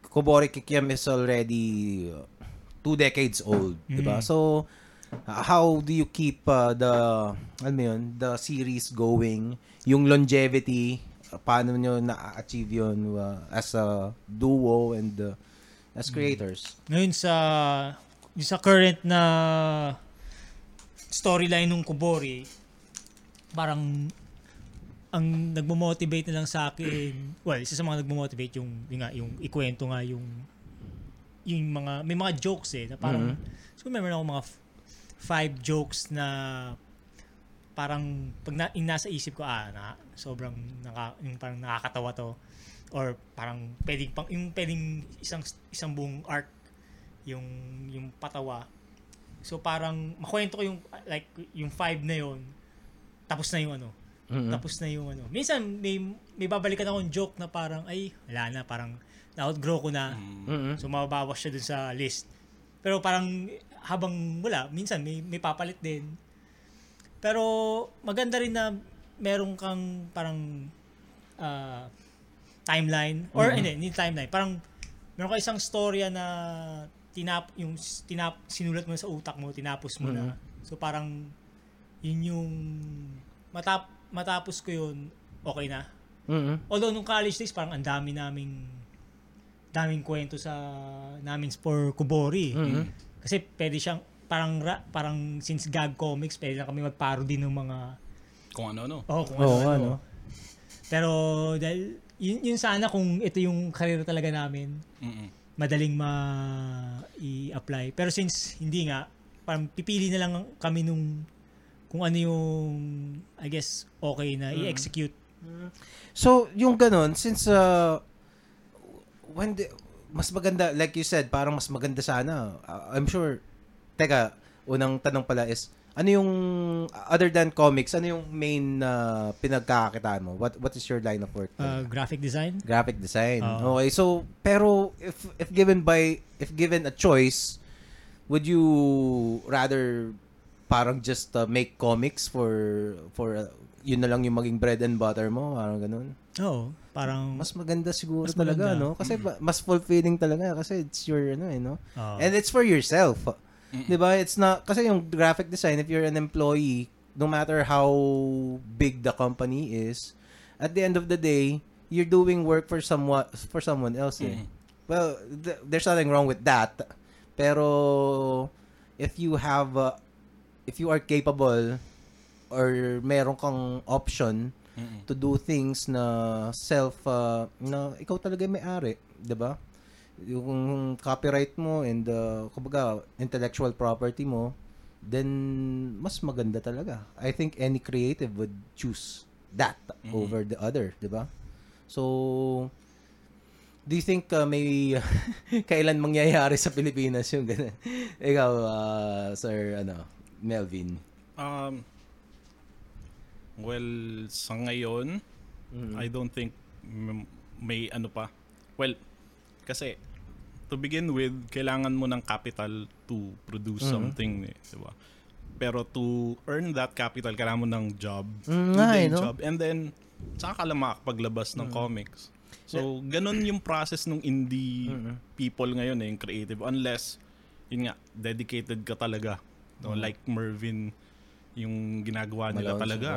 Kobori Kikiam is already uh, two decades old, di ba? Mm. So, uh, how do you keep uh, the alam mo yun, the series going, yung longevity, uh, paano nyo na-achieve yun uh, as a duo and uh, as creators? Ngayon sa yung sa current na storyline ng Kubori, parang ang nagmo-motivate na lang sa akin, well, isa sa mga nagmo-motivate yung, yung, yung ikwento nga yung yung mga, may mga jokes eh, na parang, siguro meron ako mga f- five jokes na parang pag na, nasa isip ko, ah, na, sobrang naka, yung parang nakakatawa to. Or parang pwedeng, pang, yung pwedeng isang, isang buong arc yung, yung patawa. So parang, makwento ko yung, like, yung five na yon tapos na yung ano, Mhm. tapos na yung ano. Minsan, may, may babalikan akong joke na parang, ay, wala na, parang, na-outgrow ko na. Mhm. So, mababawas siya dun sa list. Pero parang, habang wala, minsan may, may papalit din. Pero, maganda rin na meron kang parang ah, timeline. Or, hindi, hindi timeline. Parang, meron ka isang storya na tinap, yung s- tinap, sinulat mo sa utak mo, tinapos mo na. So, parang, yun yung, matap, matapos ko yun, okay na. Mhm. Although nung college days, parang ang dami naming daming kwento sa namin for Kubori. Mhm. Kasi pwede siyang parang ra, parang since gag comics, pwede na kami magparody ng mga Kung ano-ano. oh, kung Oo, ano, ano. Pero dahil yun, yun sana kung ito yung career talaga namin, Mm-mm. madaling ma i-apply. Pero since hindi nga, parang pipili na lang kami nung kung ano yung I guess okay na i-execute. So, yung ganun, since uh, when the, mas maganda, like you said, parang mas maganda sana. Uh, I'm sure, teka, unang tanong pala is, ano yung, other than comics, ano yung main na pinagkakakitaan mo? What What is your line of work? Uh, graphic design. Graphic design. Oo. okay, so, pero, if, if given by, if given a choice, would you rather parang just uh, make comics for, for, uh, yun na lang yung maging bread and butter mo? Parang ganun? Oo, parang Mas maganda siguro Mas talaga, maganda. no? Kasi ba- mas fulfilling talaga kasi it's your ano eh, no? Oo. And it's for yourself. 'Di ba? It's not kasi yung graphic design if you're an employee, no matter how big the company is, at the end of the day, you're doing work for someone for someone else eh. Well, th- there's nothing wrong with that. Pero if you have uh, if you are capable or meron kang option Mm-mm. to do things na self uh, na ikaw talaga yung may-ari, 'di ba? Yung copyright mo and uh, kumbaga intellectual property mo, then mas maganda talaga. I think any creative would choose that over the other, 'di ba? So do you think uh, may kailan mangyayari sa Pilipinas yung ganun? Ikaw, uh, Sir ano, Melvin. Um, well, sa ngayon, Mm. I don't think m- may ano pa. Well, kasi to begin with, kailangan mo ng capital to produce Mhm. something, eh, di ba? Pero to earn that capital, kailangan mo ng job. Mm, day eh, no? job. And then, saka ka lang makakapaglabas ng comics. So, ganun yung process ng indie Mhm. people ngayon eh, yung creative. Unless, yun nga, dedicated ka talaga. No? Like Mervin, yung ginagawa nila Malonzo, talaga.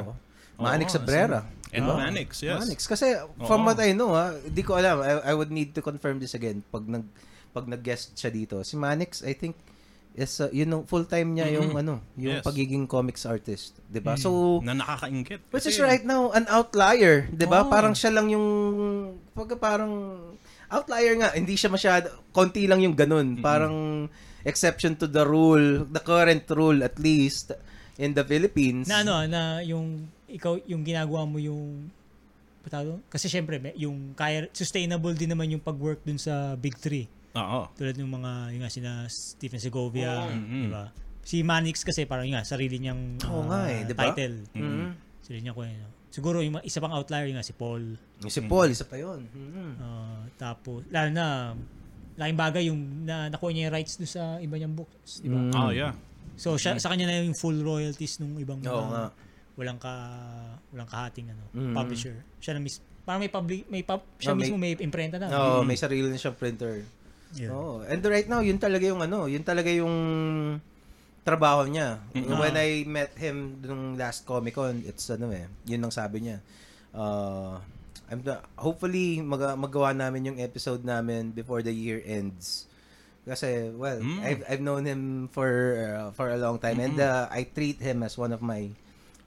Manix Sabrera. And Oo. Manix, yes. Manix. Kasi from Oo. what I know, ha, di ko alam. I, I would need to confirm this again pag nag pag nag-guest siya dito. Si Manix, I think is uh, yun yung full-time niya yung Mhm. ano, yung Yes. pagiging comics artist, 'di ba? Mm. So Na nakakaingit. which is right now an outlier, 'di ba? Oo. Parang siya lang yung pag parang outlier nga, hindi siya masyado konti lang yung ganun. Parang exception to the rule, the current rule at least in the Philippines. na ano, na yung ikaw yung ginagawa mo yung doon? kasi syempre yung kaya sustainable din naman yung pag-work dun sa Big Three. Oo. Tulad ng mga yung nga sina Stephen Segovia, Mhm. di ba? Si Manix kasi parang yung nga sarili niyang Oo nga eh, di ba? title. Mhm. Sarili niya ko Siguro yung isa pang outlier yung nga si Paul. Si Paul, isa pa yun. Mhm. Ah, tapos lalo na laking bagay yung na nakuha niya yung rights do sa iba niyang books, di ba? Mm. Oh, yeah. So siya, sa kanya na yung full royalties nung ibang Oo mga nga. walang ka walang kahating ano, Mm. publisher. Siya na mis parang may public may pub, siya Oh, may- mismo may imprenta na. Oo, may sarili na siyang printer. Yeah. Oo. And right now, yun talaga yung ano, yun talaga yung trabaho niya. When I met him nung last Comic Con, it's ano eh, yun ang sabi niya. Uh, I'm the, hopefully mag magawa namin yung episode namin before the year ends. Kasi well, Mm. I've I've known him for uh, for a long time and uh, I treat him as one of my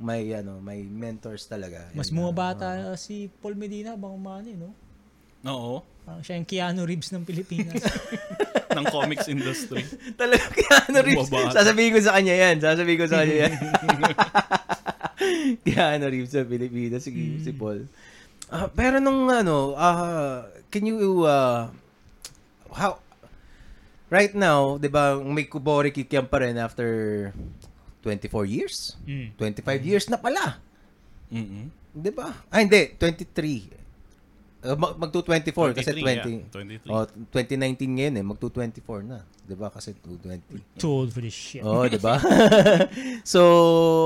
my ano, my mentors talaga. Mas And, uh, bumabata si Paul Medina bang umano eh, no? Oo. Parang siya yung Keanu Reeves ng Pilipinas. ng comics industry. Talaga Keanu Reeves. Bumabata. Sasabihin ko sa kanya yan. Sasabihin ko sa kanya yan. Keanu Reeves sa Pilipinas. Si, si Paul. Ah, pero nung ano, ah, can you, uh, how, right now, di ba, may Kubori Kikiam pa rin after 24 years? mm. 25 years na pala. mm Di ba? Ah, hindi. 23. Uh, mag, magto-24 kasi 20. 23. Oh, 2019 ngayon eh, magto-24 na. 'Di ba? Kasi 220. Too old for this shit. Oh, 'di ba? so,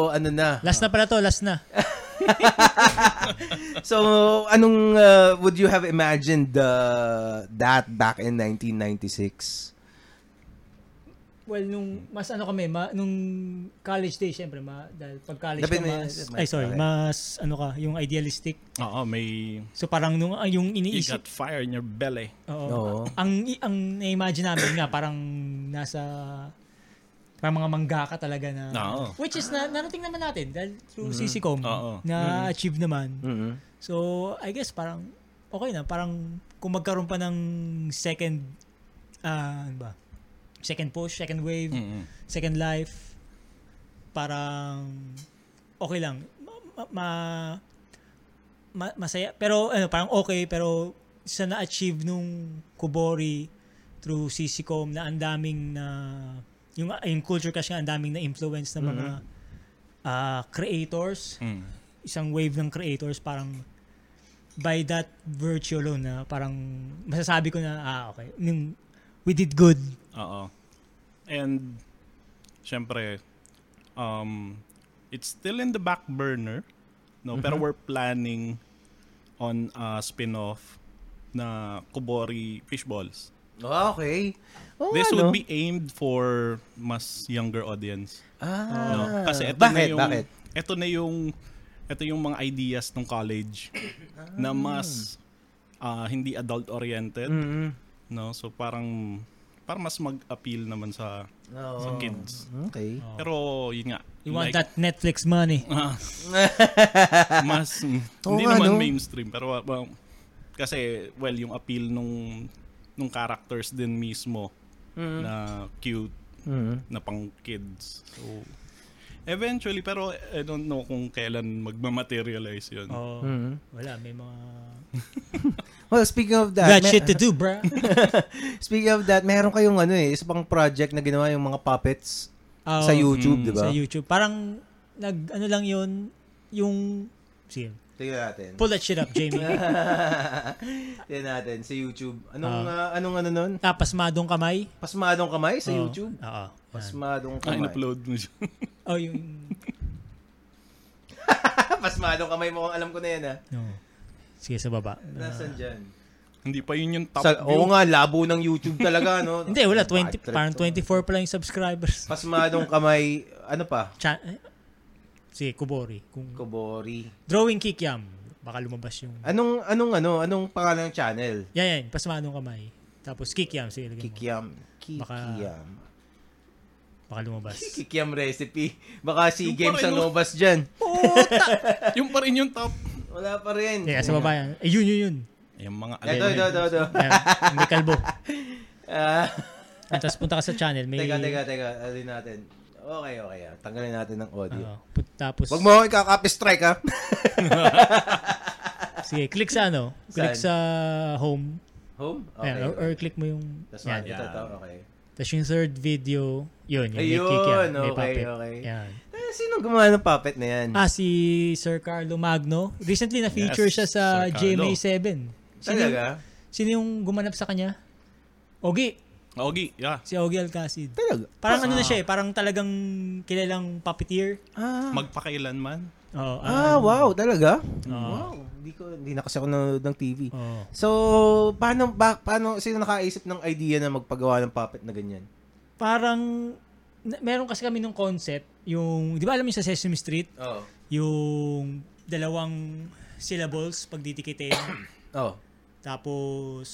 ano na? Last na pala to, last na. So, anong uh, would you have imagined uh, that back in 1996? Well, nung mas ano kami, ma, nung college day, syempre, ma, dahil pag college Dapat ka mas, may- ay sorry, okay. mas ano ka, yung idealistic. Oo, may So parang nung ah, yung you iniisip, got fire in your belly. oo, Oo. ang i- ang na-imagine namin nga parang nasa parang mga manggaka talaga na Oo. which is na narating naman natin dahil through CCCom Oo. na achieve naman. Mhm. So, I guess parang okay na, parang kung magkaroon pa ng second ah ano ba? Second push, second wave, Mm-mm. second life, parang okay lang. Ma, ma- ma- ma- masaya. Pero ano, parang okay, pero sa na-achieve nung Kubori through CCCom na ang daming na yung, yung culture kasi ang daming na influence ng mga ah, creators Mm. isang wave ng creators parang by that virtue alone na parang masasabi ko na ah okay yung we did good Oo. And, syempre, um, it's still in the back burner, no? Pero we're planning on a spin-off na Kubori Fishballs. Ah, okay. Oo This nga, would be aimed for mas younger audience. Ah. No? Kasi ito bakit? na yung Bakit? ito na yung ito yung mga ideas ng college na mas ah, hindi adult oriented, Mhm. no? So parang para mas mag-appeal naman sa Oo. sa kids. Okay. Pero yun nga. you want like, that Netflix money ah, mas Oo hindi nga, naman no? mainstream pero uh, well, kasi well yung appeal nung nung characters din mismo Mhm. na cute Mhm. na pang kids. So eventually pero I don't know kung kailan magma-materialize yun. oh Mhm. wala may mga Well, speaking of that, got me- shit to do bruh speaking of that, meron kayong ano eh, isa pang project na ginawa yung mga puppets Oh, sa YouTube, mm, di ba? sa YouTube parang nag ano lang yun yung sige Tingnan natin. pull that shit up Jamie Tingnan natin sa YouTube. Anong ah, anong ano nun? ah, pasmadong kamay Pasmadong kamay sa Oh, YouTube. oo Pasmadong Ah, kamay. in-upload mo siya. oh yung Pasmadong kamay mo kung alam ko na yan ah. no. sige sa baba Nasaan dyan? Hindi pa yun yung top Sa, view. oo nga, labo ng YouTube talaga, no? Hindi, wala. 20, Bad trip parang to. 24 pa lang yung subscribers. Pasmadong kamay, ano pa? Cha- sige, Kubori. Kung Kobori. Drawing Kikiam. Baka lumabas yung... Anong, anong, ano, anong pangalan ng channel? Yan, yan. Pasmadong kamay. Tapos Kikiam. Sige, lagyan mo. Kikiam. Baka- Kikiam. Baka lumabas. Kikiam recipe. Baka si Yung Games ang lumabas dyan. yung pa rin yung top. Wala pa rin. Yeah, sa baba yan. Eh, yun, yun, yun. Yung mga Ito, ito, ito, ito. May kalbo. Ah, Tapos punta ka sa channel. May, teka, teka, teka. Alin natin. Okay, okay. Ah. Tanggalin natin ng audio. Oo. Put- tapos, Huwag mo ako ikaka-copy strike, ha? sige, click sa ano? Click Saan? sa home. Home? Ayan, or, or click mo yung... That's yan. Ito, ito. Okay. Tapos yung third video, yun. Yung may Ayun, Kikiam. May okay, puppet. okay. Yan. Eh, sino gumawa ng puppet na yan? Ah, si Sir Carlo Magno. Recently na-feature Yes, siya sa Sir Carlo. GMA7. Sino, Talaga? sino yung gumanap sa kanya? Ogi. Ogi, yeah. Si Ogi Alcacid. Talaga? Parang ano na siya eh, parang talagang kilalang puppeteer. Ah, Magpakailanman. Oh, ah wow, talaga? Oo. Wow. Hindi ko hindi na kasi ako nanonood ng TV. Oh. So, paano ba paano sino nakaisip ng idea na magpagawa ng puppet na ganyan? Parang na- meron kasi kami nung concept, yung, di ba alam mo yung sa Sesame Street, Oh. yung dalawang syllables pag ditikitin, Oh. tapos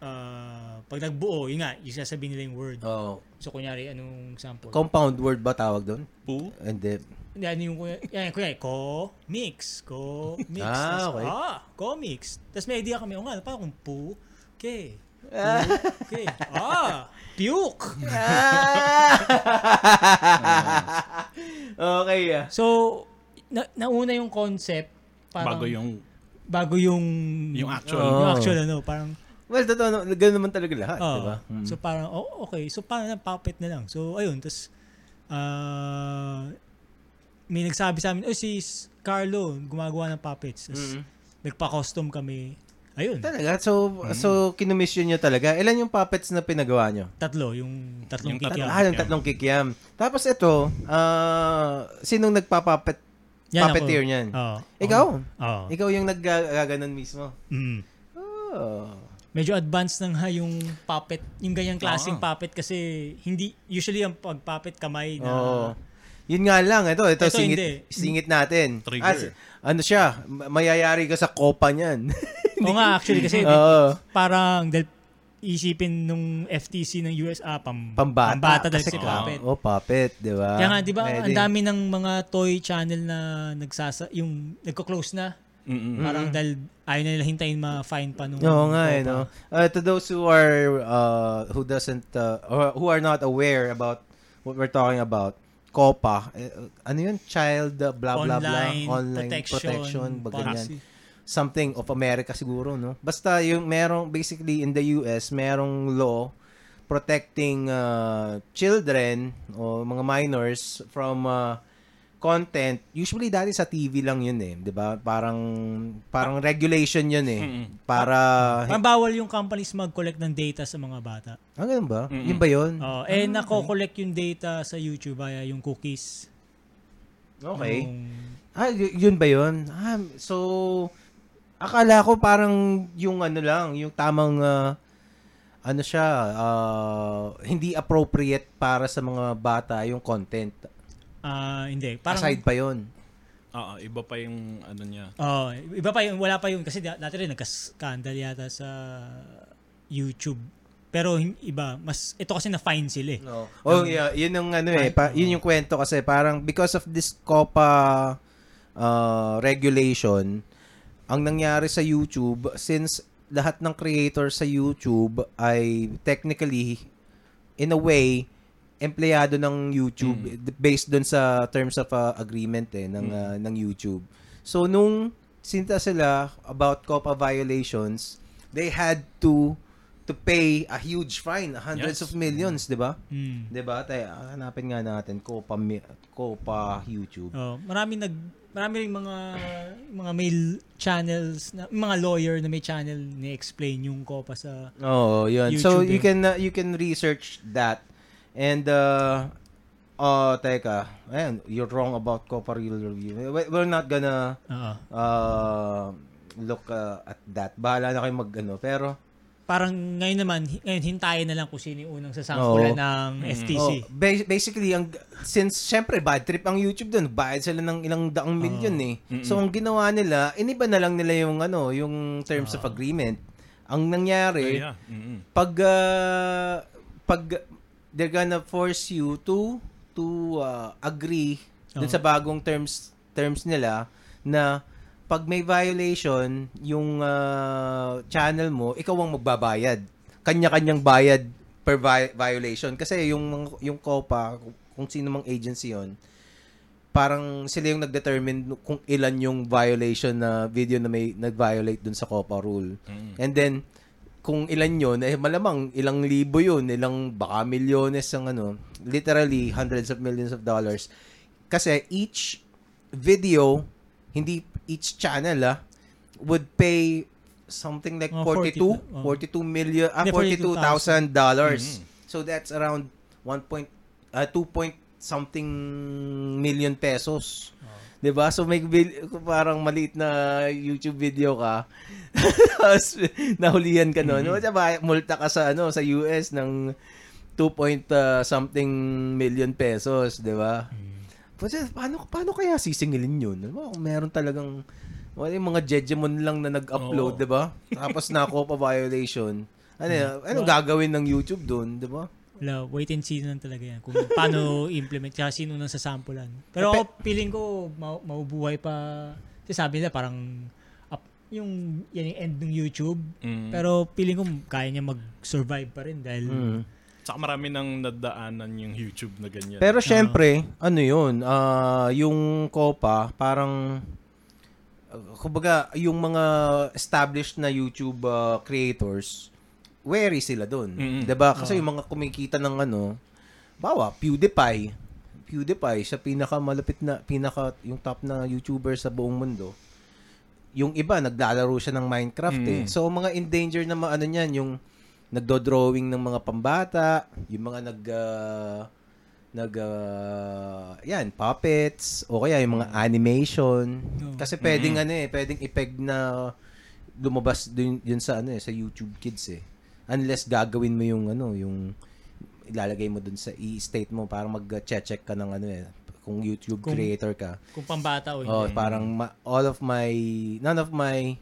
ah, pag nagbuo, yun nga, yung sasabihin nila yung word. Oh. So, kunyari, anong sample? Compound word ba tawag doon? Poo? Hindi. Yan yung, yan, kunyari, ko, mix, ko, mix. Ah, Tas, okay. Ah, ko, mix. Tapos may idea kami, o nga, parang kung pu, ke, Ah. okay. Ah, puke. okay. ah. So, na, nauna yung concept, parang, Bago yung bago yung, yung actual. Oo. yung actual, ano, parang, Well, totoo, no, ganun naman talaga lahat, Oo. di ba? Mm. So parang, oh, okay. So parang na, puppet na lang. So ayun, tapos ah may nagsabi sa amin, oh si Carlo, gumagawa ng puppets. Tapos Mm. nagpa-custom kami. Ayun, Talaga? So, so kinumission nyo talaga. Ilan yung puppets na pinagawa nyo? tatlo, yung tatlong Yung tatlo. kikiam. Ah, yung tatlong kikiam. Tapos ito, ah, sinong nagpa-puppet, Yan puppeteer ako. niyan? Oo. Ikaw? Oo. Ikaw yung naggaganon mismo. Mm. Oh. Medyo advanced nang ha yung puppet, yung ganyang klaseng Oo. puppet kasi hindi, usually ang pag-puppet kamay na, Oo. Yun nga lang, ito, ito, Ito, singit, hindi. singit natin. Trigger. Si- ano siya, ma- mayayari ka sa kopa niyan. Oo nga, actually, kasi Oo. parang dahil isipin nung FTC ng US, ah, pam, Pambata. pambata dahil Kasi si puppet. Oh, puppet, di ba? Kaya nga, di ba, ang dami ng mga toy channel na nagsasa, yung nagko-close na. Mm-mm. Parang dahil ayaw na nila hintayin ma-fine pa nung Oo nga, eh, no? Uh, to those who are, uh, who doesn't, uh, or who are not aware about what we're talking about, COPA, eh, ano yun? Child, uh, blah, blah, blah, Online, online protection, protection, ba ganyan. policy. Something of America siguro, no? Basta yung merong, basically in the US, merong law protecting uh, children o mga minors from uh, content. Usually dati sa TV lang yun eh, 'di ba? Parang parang regulation yun eh. Mm-mm. Para Parang bawal yung companies mag-collect ng data sa mga bata. Ah, ganun ba? Mm-mm. Yun ba yun? Oh, eh, nako-collect yung data sa YouTube via yung cookies. Okay. Yung- Ah, y- yun ba yun? Ah, so, akala ko parang yung ano lang, yung tamang, ah, ano siya, ah, hindi appropriate para sa mga bata yung content. Ah, hindi. Parang, Aside pa yun. Oo, iba pa yung ano niya. Oh, iba pa yun, wala pa yun kasi da- dati rin nagka-scandal yata sa YouTube. Pero iba, mas ito kasi na fine sila eh. No. Oh, yeah, yun yung ano eh, pa, yun yung kwento kasi parang because of this COPA uh, regulation, ang nangyari sa YouTube since lahat ng creator sa YouTube ay technically in a way empleyado ng YouTube d- based dun sa terms of uh, agreement eh ng uh, ng YouTube. So nung sinta sila about COPA violations, they had to to pay a huge fine, hundreds Yes. of millions, 'di ba? Mm. 'Di ba? Tayo hanapin nga natin COPA Mi- COPA YouTube. Oh, marami nag marami ring mga mga mail channels na mga lawyer na may channel ni explain yung COPA sa Oh, yun. so YouTube you eh. can uh, you can research that. And uh oh, teka. Ayan, you're wrong about Copa Real Review. We- We're not gonna Oo. uh, look uh, at that. Bahala na kayo mag ano. Pero parang ngayon naman ngayon hintayin na lang kung sino yung unang sasampulan Oo. ng FTC. oh, ba- basically ang since syempre bad trip ang YouTube doon, bayad sila ng ilang daang milyon eh. So ang ginawa nila, iniba na lang nila yung ano, yung terms of agreement. Ang nangyari, yeah. Mm-mm. pag uh, pag they're gonna force you to to uh, agree dun Oo. sa bagong terms terms nila na pag may violation yung uh, channel mo ikaw ang magbabayad kanya-kanyang bayad per vi- violation kasi yung yung COPA kung sino mang agency yon parang sila yung nag-determine kung ilan yung violation na video na may nag-violate dun sa COPA rule. Mm. And then, kung ilan yun, eh malamang ilang libo yun, ilang baka milyones ang ano, literally hundreds of millions of dollars. Kasi each video, hindi each channel ah, would pay something like Mga 42, 42 42, oh. million, ah, Hindi, 42,000 dollars. Mhm. So that's around 1 point, uh, 2 point something million pesos. 'Di ba? So may parang maliit na YouTube video ka. Tapos nahulihan ka noon. Mm-hmm. multa ka sa ano sa US ng 2 point uh, something million pesos, di ba? Kasi paano, paano kaya sisingilin yun? Diba? Kung meron talagang, wala yung mga jejemon lang na nag-upload, Oo. di ba? Tapos na pa violation. Ano, yan? anong gagawin ng YouTube doon, di ba? Wala, wait and see lang talaga yan. Kung paano implement, tsaka sino nang sasampulan. Pero ako, feeling ko, ma- maubuhay pa. Kasi sabi nila, parang, up, yung, yan yung end ng YouTube. Mm. Pero feeling ko, kaya niya mag-survive pa rin dahil, Mm. Saka marami nang nadaanan yung YouTube na ganyan. Pero syempre, ano yun, ah, yung Copa, parang, uh, kumbaga, yung mga established na YouTube ah, creators, wary sila dun. Mm-mm. 'Di ba Kasi yung mga kumikita ng ano, bawa, PewDiePie, PewDiePie, siya pinaka malapit na, pinaka, yung top na YouTuber sa buong mundo. Yung iba, naglalaro siya ng Minecraft eh. Mm. So, mga endangered na mga ano niyan, yung nagdo-drawing ng mga pambata, yung mga nag ah, nag ah, yan, puppets o kaya yung mga animation. No. Kasi pwedeng ano eh, pwedeng ipeg na lumabas dun, yun sa ano eh, sa YouTube Kids eh. Unless gagawin mo yung ano, yung ilalagay mo dun sa i-state mo para mag-check ka ng ano eh, kung YouTube Kung- creator ka. kung pambata o Oh, hindi. parang ma- all of my none of my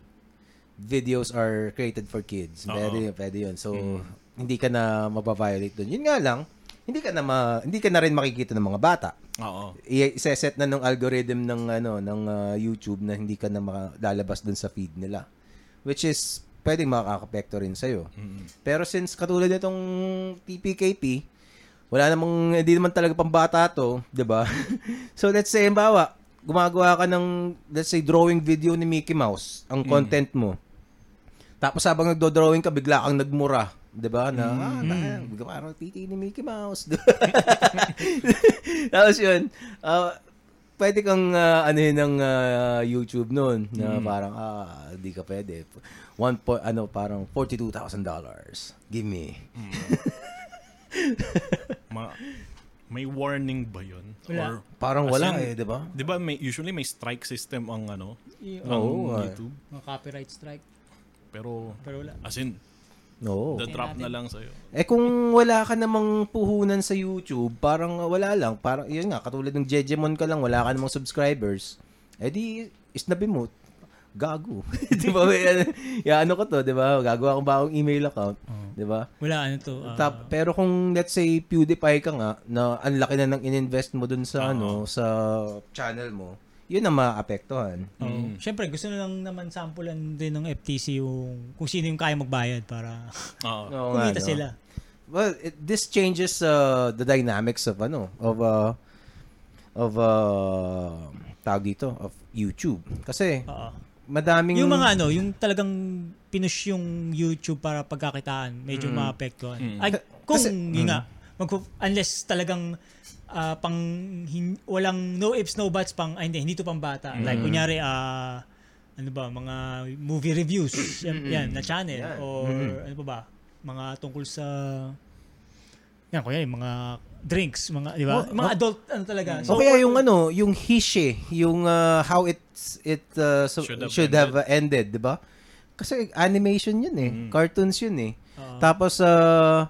videos are created for kids. Oo. Pwede, pwede 'yun. So Mm. hindi ka na mababiolate doon. Yun nga lang, hindi ka na ma- hindi ka na rin makikita ng mga bata. Oo. I- set na ng algorithm ng ano ng ah, YouTube na hindi ka na malalabas doon sa feed nila. Which is pwedeng makakapekto rin sa'yo. Mm. Pero since katulad nitong TPKP, wala namang, hindi naman talaga pambata to, di ba? so let's say, bawa, gumagawa ka ng, let's say, drawing video ni Mickey Mouse, ang content mo. Tapos habang nagdo-drawing ka, bigla kang nagmura. Di ba? Na, ah, na, bigla parang titi ni Mickey Mouse. Tapos yun, ah, pwede kang uh, anuhin ng ah, YouTube noon na parang, ah, di ka pwede. One po, ano, parang $42,000. Give me. Ma- may warning ba yun? Wala. Or, Parang wala in, eh, di ba? di ba may, usually may strike system ang ano, Y- ang ah. YouTube. mga copyright strike. Pero, Pero wala. as in, Oo. the drop na lang sa'yo. Eh kung wala ka namang puhunan sa YouTube, parang uh, wala lang. Parang, yun nga, katulad ng Jejemon ka lang, wala ka namang subscribers. Eh di, isnabi mo, gago. di ba? ya, ano ko to, di ba? Gagawa ko ba akong email account? Di ba? Wala ano to. ah, Tap, pero kung let's say PewDiePie ka nga na ang laki na ng ininvest mo dun sa Oo. ano sa channel mo, yun ang maapektuhan. oo. Mm. Siyempre, gusto na lang naman sampulan din ng FTC yung kung sino yung kaya magbayad para Oo. Oo nga, kumita no? sila. Well, it, this changes uh, the dynamics of ano of uh, of uh, tawag dito of YouTube kasi Oo. Madaming Yung mga ano, yung talagang pinush yung YouTube para pagkakitaan, medyo Mm. maapektuhan. Mm. Ay, kung Kasi- yun nga, magpo- unless talagang ah, pang hin- walang no ifs no buts pang ay, hindi hindi to pang bata. Like Mm. kunyari ah ano ba, mga movie reviews yan, yan, na channel Yan. or Mm. ano pa ba, mga tungkol sa yan, kunyari mga drinks, mga di ba? Oh, mga oh. adult ano talaga. o kaya yung ano, yung hishe, yung uh, how it's it uh, so- Should should have have, uh, ended, 'di ba? Kasi animation 'yun eh, Mm. cartoons 'yun eh. Oo. Tapos uh,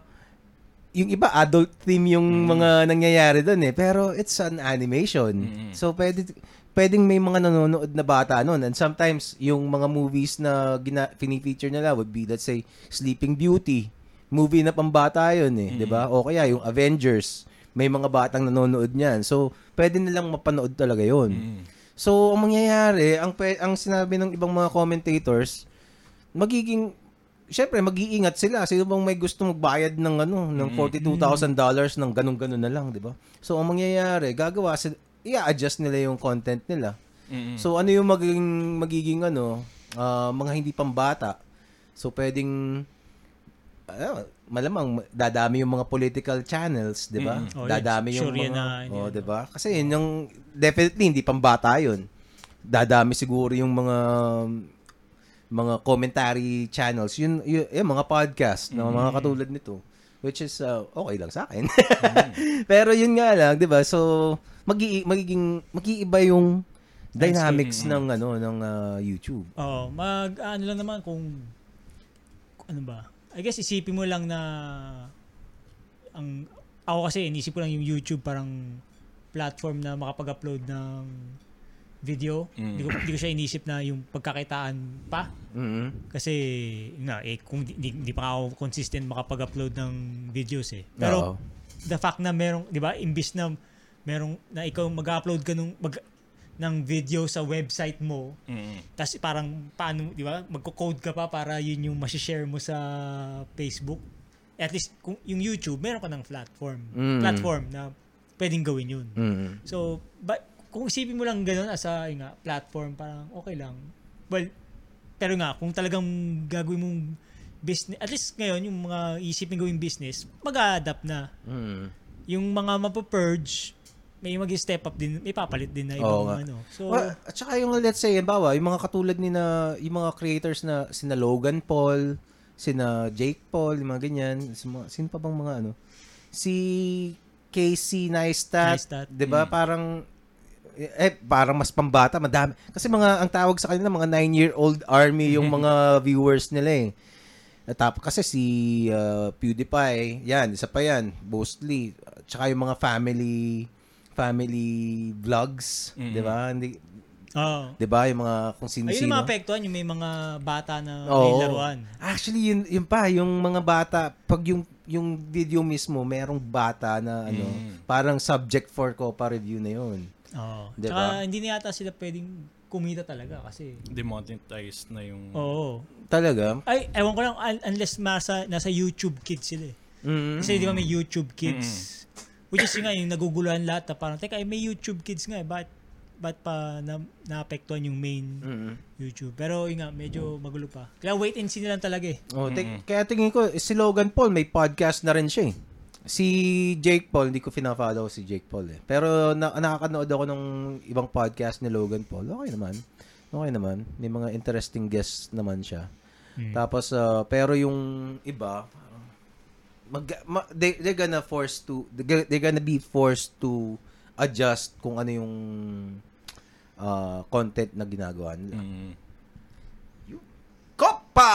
yung iba adult theme yung Mm. mga nangyayari doon eh, pero it's an animation. Mm. So pwede pwedeng may mga nanonood na bata noon and sometimes yung mga movies na gina, fini-feature nila would be let's say Sleeping Beauty. Movie na pambata yun eh, 'di ba? O kaya yung Avengers, may mga batang nanonood niyan. So pwede nilang mapanood talaga 'yon. Mm. So, ang mangyayari, ang, ang sinabi ng ibang mga commentators, magiging, syempre, mag-iingat sila. Sino bang may gusto magbayad ng, ano, ng $42,000 ng ganun-ganun na lang, di ba? So, ang mangyayari, gagawa sila, i-adjust nila yung content nila. Mm. So, ano yung magiging, magiging ano, ah, mga hindi pambata. So, pwedeng, ano, malamang dadami yung mga political channels, 'di ba? Mm. Oh, yun. dadami yung Sure mga na- Oh, yun. 'di ba? Kasi yun yung definitely hindi pambata 'yun. Dadami siguro yung mga mga commentary channels, yun, yun, yun mga podcast na mga katulad nito which is uh, okay lang sa akin. Pero yun nga lang, 'di ba? So magi magiging mag-iiba yung dynamics ng ano ng uh, YouTube. Oo, mag ano lang naman kung ano ba? I guess isipin mo lang na ang ako kasi inisip ko lang yung YouTube parang platform na makapag-upload ng video. Mm. Hindi ko hindi ko siya inisip na yung pagkakitaan pa Mhm. kasi nga eh kung di, di, di pa ako consistent makapag-upload ng videos eh. Pero the fact na merong, 'di ba, imbis na merong na ikaw mag-upload ka nung mag, ng video sa website mo, Mm. tapos parang paano, 'di ba? Magko-code ka pa para yun yung ma-share mo sa Facebook. At least kung yung YouTube, meron ka ng platform. Mm. Platform na pwedeng gawin yun. Mhm. So, but kung isipin mo lang ganun as a nga, platform, parang okay lang. Well, pero nga, kung talagang gagawin mong business, at least ngayon, yung mga isipin gawing business, mag-a-adapt na. Mhm. Yung mga mapapurge, may mag-step up din, may papalit din na Oo ibang nga. ano. So, Well, at saka yung let's say, bawa, yung mga katulad ni na, yung mga creators na sina Logan Paul, sina Jake Paul, yung mga ganyan, si mga- sino pa bang mga ano? Si Casey Neistat, Neistat. 'di ba? Parang eh parang mas pambata, madami. Kasi mga ang tawag sa kanila mga 9-year-old army yung mga viewers nila eh. At kasi si uh, PewDiePie, yan, isa pa yan, mostly. Tsaka yung mga family family vlogs, Mm. 'di ba? Hindi oo. 'di ba yung mga kung Ayun sino-sino. yung mga apektuhan, yung may mga bata na may Oo. laruan. Actually, yun, yun pa, yung mga bata, pag yung yung video mismo, merong bata na ano, Mm. parang subject for Copa review na yun. Oo. Diba? Tsaka hindi na yata sila pwedeng kumita talaga kasi Demonetized na yung... oo. Talaga? Ay, ewan ko lang un- unless nasa, nasa YouTube Kids sila eh. Mm. Kasi di ba may YouTube Kids? Which is yun nga, yung naguguluhan lahat na parang, teka, eh, may YouTube Kids nga eh, ba't, ba't pa na, naapektuhan yung main Mm. YouTube? Pero yun nga, medyo magulo pa. Kaya wait and see na lang talaga eh. Oh, te- kaya tingin ko, si Logan Paul, may podcast na rin siya eh. Si Jake Paul, hindi ko fina-follow si Jake Paul eh. Pero na- nakakanood ako ng ibang podcast ni Logan Paul. Okay naman. Okay naman. May mga interesting guests naman siya. Tapos, uh, pero yung iba, mag, ma- they, they're gonna force to, they're, gonna be forced to adjust kung ano yung uh, content na ginagawa nila. Mm. Kopa!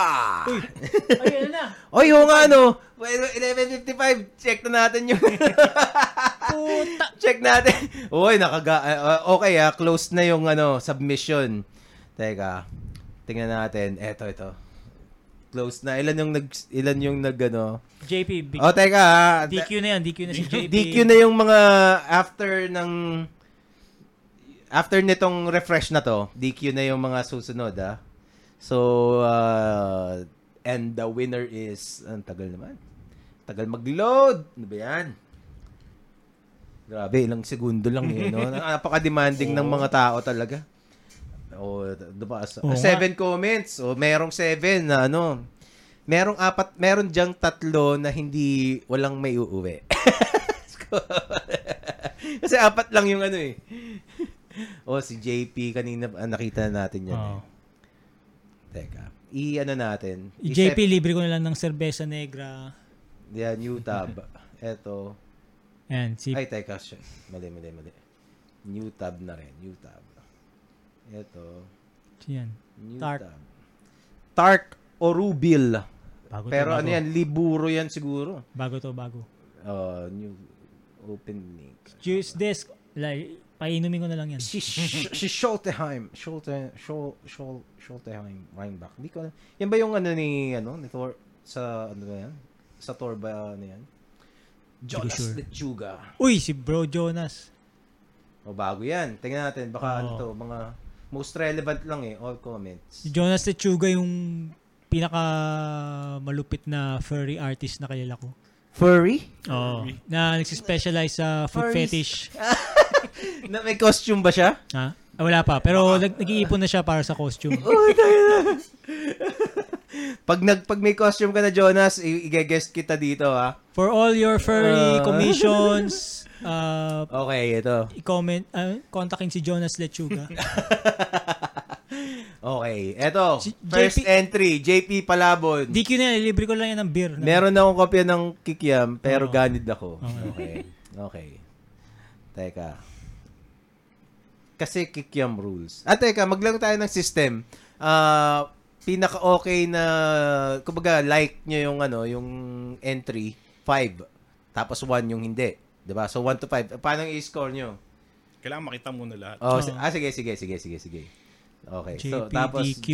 Uy! Ayun na! Oy, yung ano, well, 11.55, check na natin yung, Puta! check natin. Uy, nakaga, uh, okay ah, close na yung ano, submission. Teka, tingnan natin. Eto, ito. Close na. Ilan yung nag, ilan yung nag, ano. JP, big, Oh, teka ah. DQ na yan, DQ na si JP. DQ na yung mga after ng, after nitong refresh na to, DQ na yung mga susunod ah. So, uh, and the winner is, ang tagal naman. Tagal mag-load. Ano ba yan? Grabe, ilang segundo lang yun, no? Napaka-demanding ng mga tao talaga. O, diba? So, Oo nga. seven comments. O, merong seven na ano. Merong apat, meron diyang tatlo na hindi, walang may uuwi. Kasi apat lang yung ano eh. O, si JP, kanina ah, nakita na natin yan. Oo. Eh. Teka. I-ano natin. Oh. JP, libre ko na lang ng cerveza negra. Yan, new tab. Eto. Ayan, si Ay, teka. Mali, mali, mali. New tab na rin. New tab. Eto. yan. New Tark. tab. Tark o Rubil. Bago Pero to, ano bago. yan, liburo yan siguro. Bago to, bago. Uh, new open link. Juice desk, like, painumin ko na lang yan. Si, si Schulteheim. Schulte, Schul, Schul, Schulteheim. Reinbach. Hindi ko, yan ba yung ano ni, ano, ni Thor, sa, ano ba yan? Sa Thor ba, ano yan? Jonas sure. Lechuga. Uy, si Bro Jonas. O, bago yan. Tingnan natin. Baka ano Oo. to, mga most relevant lang eh. All comments. Si Jonas Lechuga yung pinaka malupit na furry artist na kilala ko. Furry? Oo. Na nagsispecialize sa foot Furries. fetish. na may costume ba siya? Ha? Ah, wala pa. Pero nag- nag-iipon na siya para sa costume. Pag nag pag may costume ka na Jonas, i- i-guest kita dito ha. For all your furry Ah. commissions, uh, Okay, ito. i-comment, uh, kontakin si Jonas Lechuga. Okay, eto. Si First JP entry, JP Palabon. DQ na yan, libre ko lang yan ng beer. Meron akong kopya ng kikiam, pero Oo. ganid ako. Okay. Okay. Teka. Kasi kikiam rules. Ah, teka, maglaro tayo ng system. Ah, pinaka-okay na, kumbaga, like nyo yung, ano, yung entry, 5. tapos 1 yung hindi. 'Di ba? So 1 to 5. Paano yung i-score nyo? Kailangan makita muna lahat. Oh, Oo. si- ah, sige, sige, sige, sige, sige. Okay. So, JP, tapos, DQ.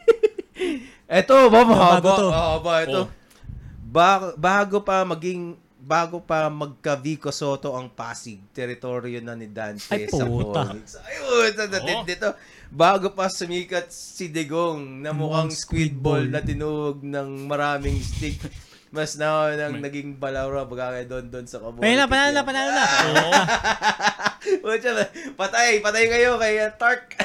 eto, ba, bago, Bago to. Oo, ba, ito. Oh. Bago, bago pa maging, bago pa magka Vico Soto ang Pasig, teritoryo na ni Dante Ay, sa puta. Ay, puta, Oo. dito. Bago pa sumikat si Degong na mukhang Mukhang squid ball squid ball. na tinuog ng maraming stick. Mas na nang May- naging balawra pagkakay doon doon sa kabon. Panalo na, panalo na, panalo na. Oo. Patay, patay kayo kay uh, Tark.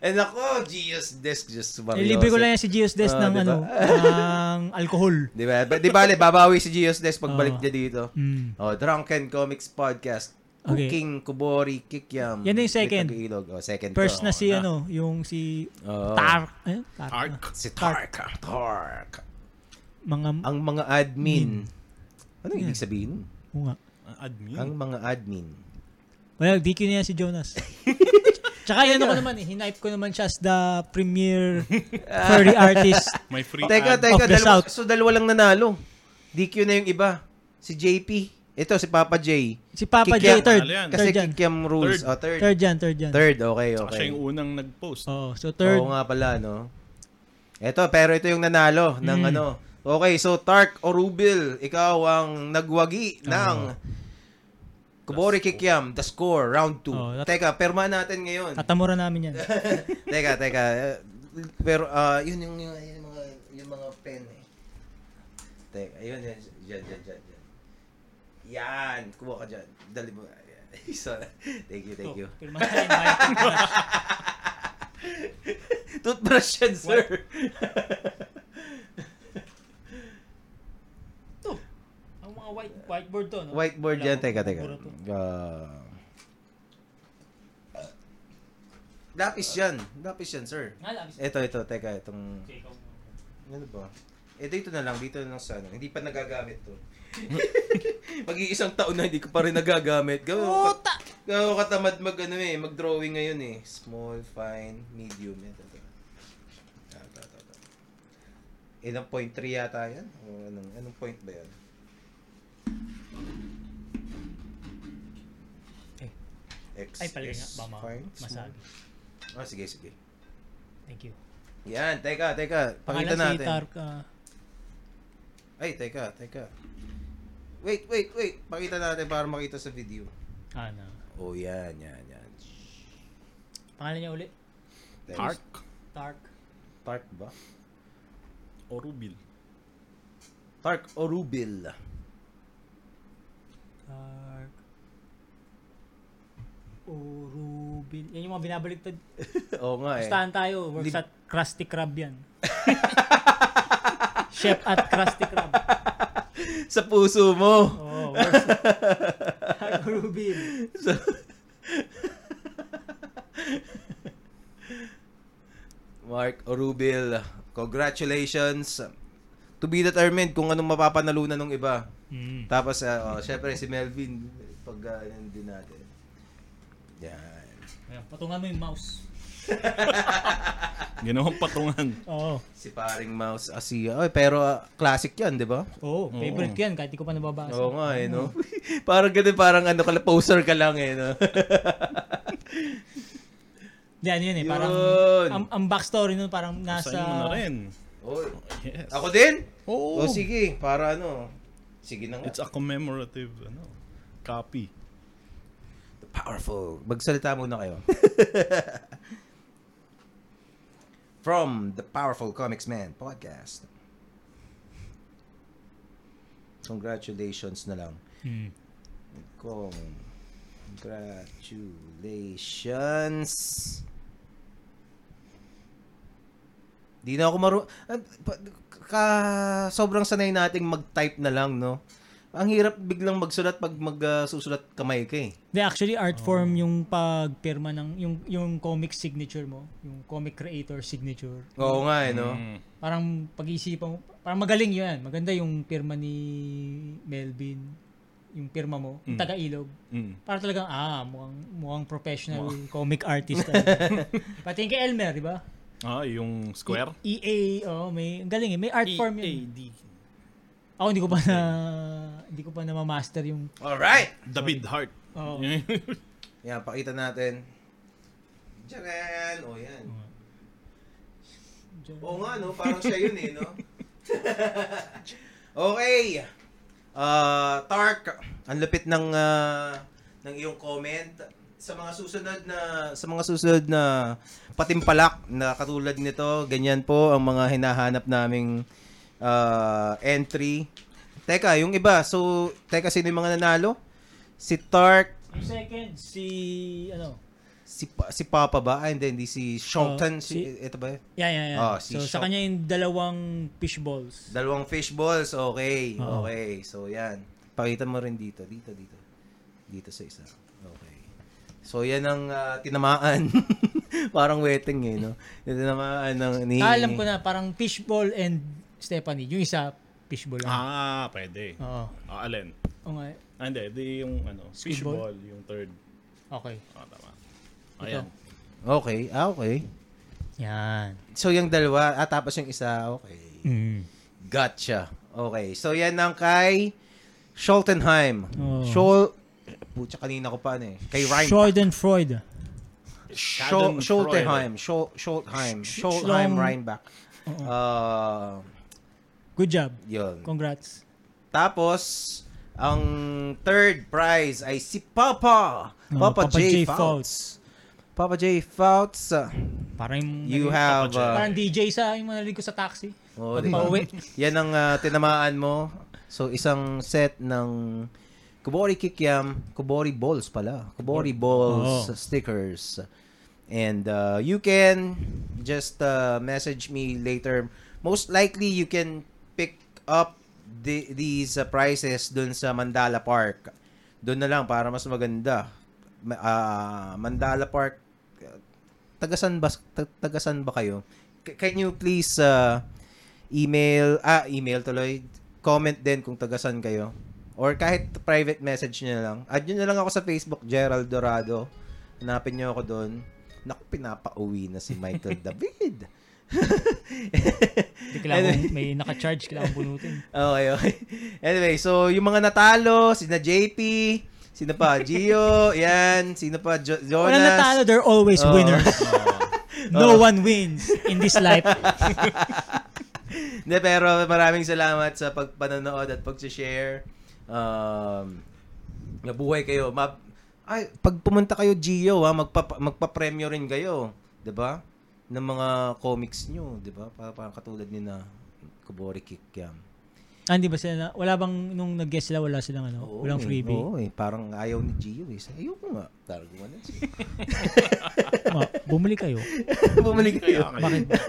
And ako, Gios Desk, just sumario. Ilibre ko lang yan si Gios Des Ah, ng diba? ano, ng alcohol. Di ba? Ba- Di bale, babawi si Gios Desk pagbalik Oo. niya dito. Mm. Oh, Drunken Comics Podcast. Okay. Cooking, Kubori, Kikyam. Yan na yung second. Tagalog. Oh, second First ko. na si na. ano, yung si Oo. Tark. Eh, Tark. Arc. Si Tark. Tark. Mga, Ang mga admin. Ano Yan. ibig sabihin? oo nga. Ah, Admin. Ang mga admin. Well, DQ na yan si Jonas. Tsaka yan ako naman eh, hinipe ko naman siya as the premier furry artist. May free Teka, ad. teka. Of the Dalawa, South. so, dalawa lang nanalo. DQ na yung iba. Si JP. Ito, si Papa J. Si Papa Kikiam. J, third. Ano yan? Kasi Third. Kikiam rules. Third. Oh, third. Third yan, third yan. Third, okay, Saka okay. siya yung unang nag-post. Oo, so third. Oo nga pala, no? Ito, pero ito yung nanalo ng Mm. ano. Okay, so Tark o Rubil, ikaw ang nagwagi ng Kubori Kikiam, the score, round 2. Oh, Teka, perma natin ngayon. Tatamura namin yan. teka, teka. Pero, ah, yun yung, yung, yung mga, yung mga pen eh. Teka, yun, yun, dyan, dyan, dyan, dyan. Yan, kuha ka dyan. Dali mo. So, thank you, thank you. Pirma na yung white toothbrush. Toothbrush yan, sir. Ito. Ang mga white whiteboard to, no? Whiteboard Wala yan. Teka, teka. Ah. lapis yan. Lapis yan, sir. Nga lang. Ito, ito. Teka, itong... Ano ba? Eh, dito na lang. Dito na lang sa ano. Hindi pa nagagamit to. Mag-iisang taon na hindi ko pa rin nagagamit. Gawa Puta! Gawa katamad mag ano eh, mag-drawing ngayon eh. Small, fine, medium. Ito, ito. Ah, ito, ito, ito. Ilang point 3 yata yan? O anong, anong point ba yan? Eh. X Ay, palagay nga. Bama. Masagi. Ah, sige, sige. Thank you. Yan, teka, teka. Pakita Pangalan natin. si Tark. ah, Ay, teka, teka. Wait, wait, wait. Pakita natin para makita sa video. ano. Oh, yan, yan, yan. Pangalan niya uli? There's- Arc Tark. Tark ba? o Rubil. Tark o Rubil. Tark. Urubil. Yan yung mga binabaliktad. Oo nga eh. Pustahan tayo. Works Lib- at Krusty Krab yan. Chef at Krusty Krab. Sa puso mo. Oh, works at Tark Urubil. Mark Orubil, congratulations. To be determined kung anong mapapanalunan ng iba. Mm. Tapos, uh, oh, syempre si Melvin, pag uh, yan din natin. Yan. Ayan, patungan mo yung mouse. Ginawang patungan. Oo. Si paring mouse Asia. Oy, pero uh, classic yan, di ba? Oo, favorite ko yan kahit di ko pa nababasa. Oo nga eh, no? parang ganun, parang ano, kala poster ka lang eh, no? Di, ano yun eh, parang, Yun. ang, ang backstory nun parang nasa, Sa mo na rin. Oy. Yes. Ako din? Oo. O sige, para ano. Sige na nga. It's a commemorative ano, copy. Powerful. Magsalita muna kayo. From the Powerful Comics Man podcast. Congratulations na lang. Hmm. Congratulations. Di na ako maru... Ka, sobrang sanay nating mag-type na lang, no? Ang hirap biglang magsulat pag magsusulat kamay ka eh. Di, actually, art form yung pagpirma ng, yung, yung comic signature mo, yung comic creator signature. Oo nga eh, no? Mm. Parang pag-iisipan mo, parang magaling yun. Maganda yung pirma ni Melvin, yung pirma mo, yung Mm. taga-ilog. Mm. Para talagang, ah, mukhang, mukhang professional comic artist. Pati yung kay Elmer, di ba? Ah, yung square? E- EA, oh, may, ang galing eh. May art form yun. EAD. Ako hindi ko pa na hindi ko pa na ma-master yung Alright! David Hart. Oo. Yan, pakita natin. Diyan! O, yan. Oo nga, no? Parang siya yun eh, no? okay. Uh, Tark, ang lupit ng uh, ng iyong comment sa mga susunod na sa mga susunod na patimpalak na katulad nito, ganyan po ang mga hinahanap naming uh, entry. Teka, yung iba. So, teka, sino yung mga nanalo? Si Tark, Yung second, si, ano, si Pa- si Papa ba? Ah, hindi, hindi si Shongtan. Oh, si, si- ito ba? yan, yan, yan. Ah, si so, sa Shok. kanya yung dalawang fish balls. Dalawang fish balls. Okay. Oo. Okay. So, yan. Pakita mo rin dito. Dito, dito. Dito sa isa. So, yan ang ah, tinamaan. Parang wedding eh, no? Yung tinamaan ng ni... Ah, alam ko na, parang fish ball and Stephanie. Yung isa, fish ball lang. ah, pwede. Oo. Ah, alin? Oo nga. Ah, hindi. Di yung ano, Fishball? fishball, yung third. Okay. Ah, tama. Ito. Ayan. Okay. Ah, okay. Yan. So, yung dalawa. Ah, tapos yung isa. Okay. Mm. Gotcha. Okay. So, yan ang kay Schultenheim. Oh. Schul... Pucha, kanina ko pa ano eh. Kay Ryan. Schadenfreude. Schultenheim. Schul- Schultheim. Sch- Schultheim Schlong- Reinbach. Uh, Good job. yun. Congrats. Tapos, ang third prize ay si Papa. Oh, Papa, Papa J. J. Fouts. Papa J. Fouts. uh, Parang yung, You naging- have... uh, parang DJ sa yung narinig ko sa taxi. oh, Pag di ba? pauwi. Yan ang uh, tinamaan mo. So, isang set ng Kubori Kikiam, Kubori Balls pala. Kubori Balls Oo. stickers. And uh, you can just uh, message me later. Most likely, you can pick up the, these uh, prices dun sa Mandala Park. Doon na lang para mas maganda. Ma- ah, Mandala Park, uh, tagasan ba, ta- tagasan ba kayo? C- can you please uh, email, ah, email tuloy, comment din kung tagasan kayo. Or kahit private message nyo na lang. Add nyo na lang ako sa Facebook, Gerald Dorado. Hanapin nyo ako doon. Naku, pinapauwi na si Michael David. Hindi kailangan, may naka-charge, kailangan bunutin. Okay, okay. Anyway, so yung mga natalo, sina JP, sino pa? Gio, yan, sino pa? Jo- Jonas. Walang natalo, they're always Oo. winners. no one wins in this life. Hindi, pero maraming salamat sa pagpanonood at pag-share. Um, nabuhay kayo. Ma- ay, pag pumunta kayo Gio, ha, magpa magpa-premyo rin kayo, 'di ba? Ng mga comics nyo, 'di ba? Para, para katulad ni na Kubori Kikyam. Ah, hindi ba sila na, wala bang nung nag-guest sila, wala silang ano, Oo, walang eh. freebie. Oo, eh. Parang ayaw ni Gio eh. Sabi, Ayoko nga. Parang gumanon siya. Ma, bumili kayo. Bumalik kayo. Bakit ba?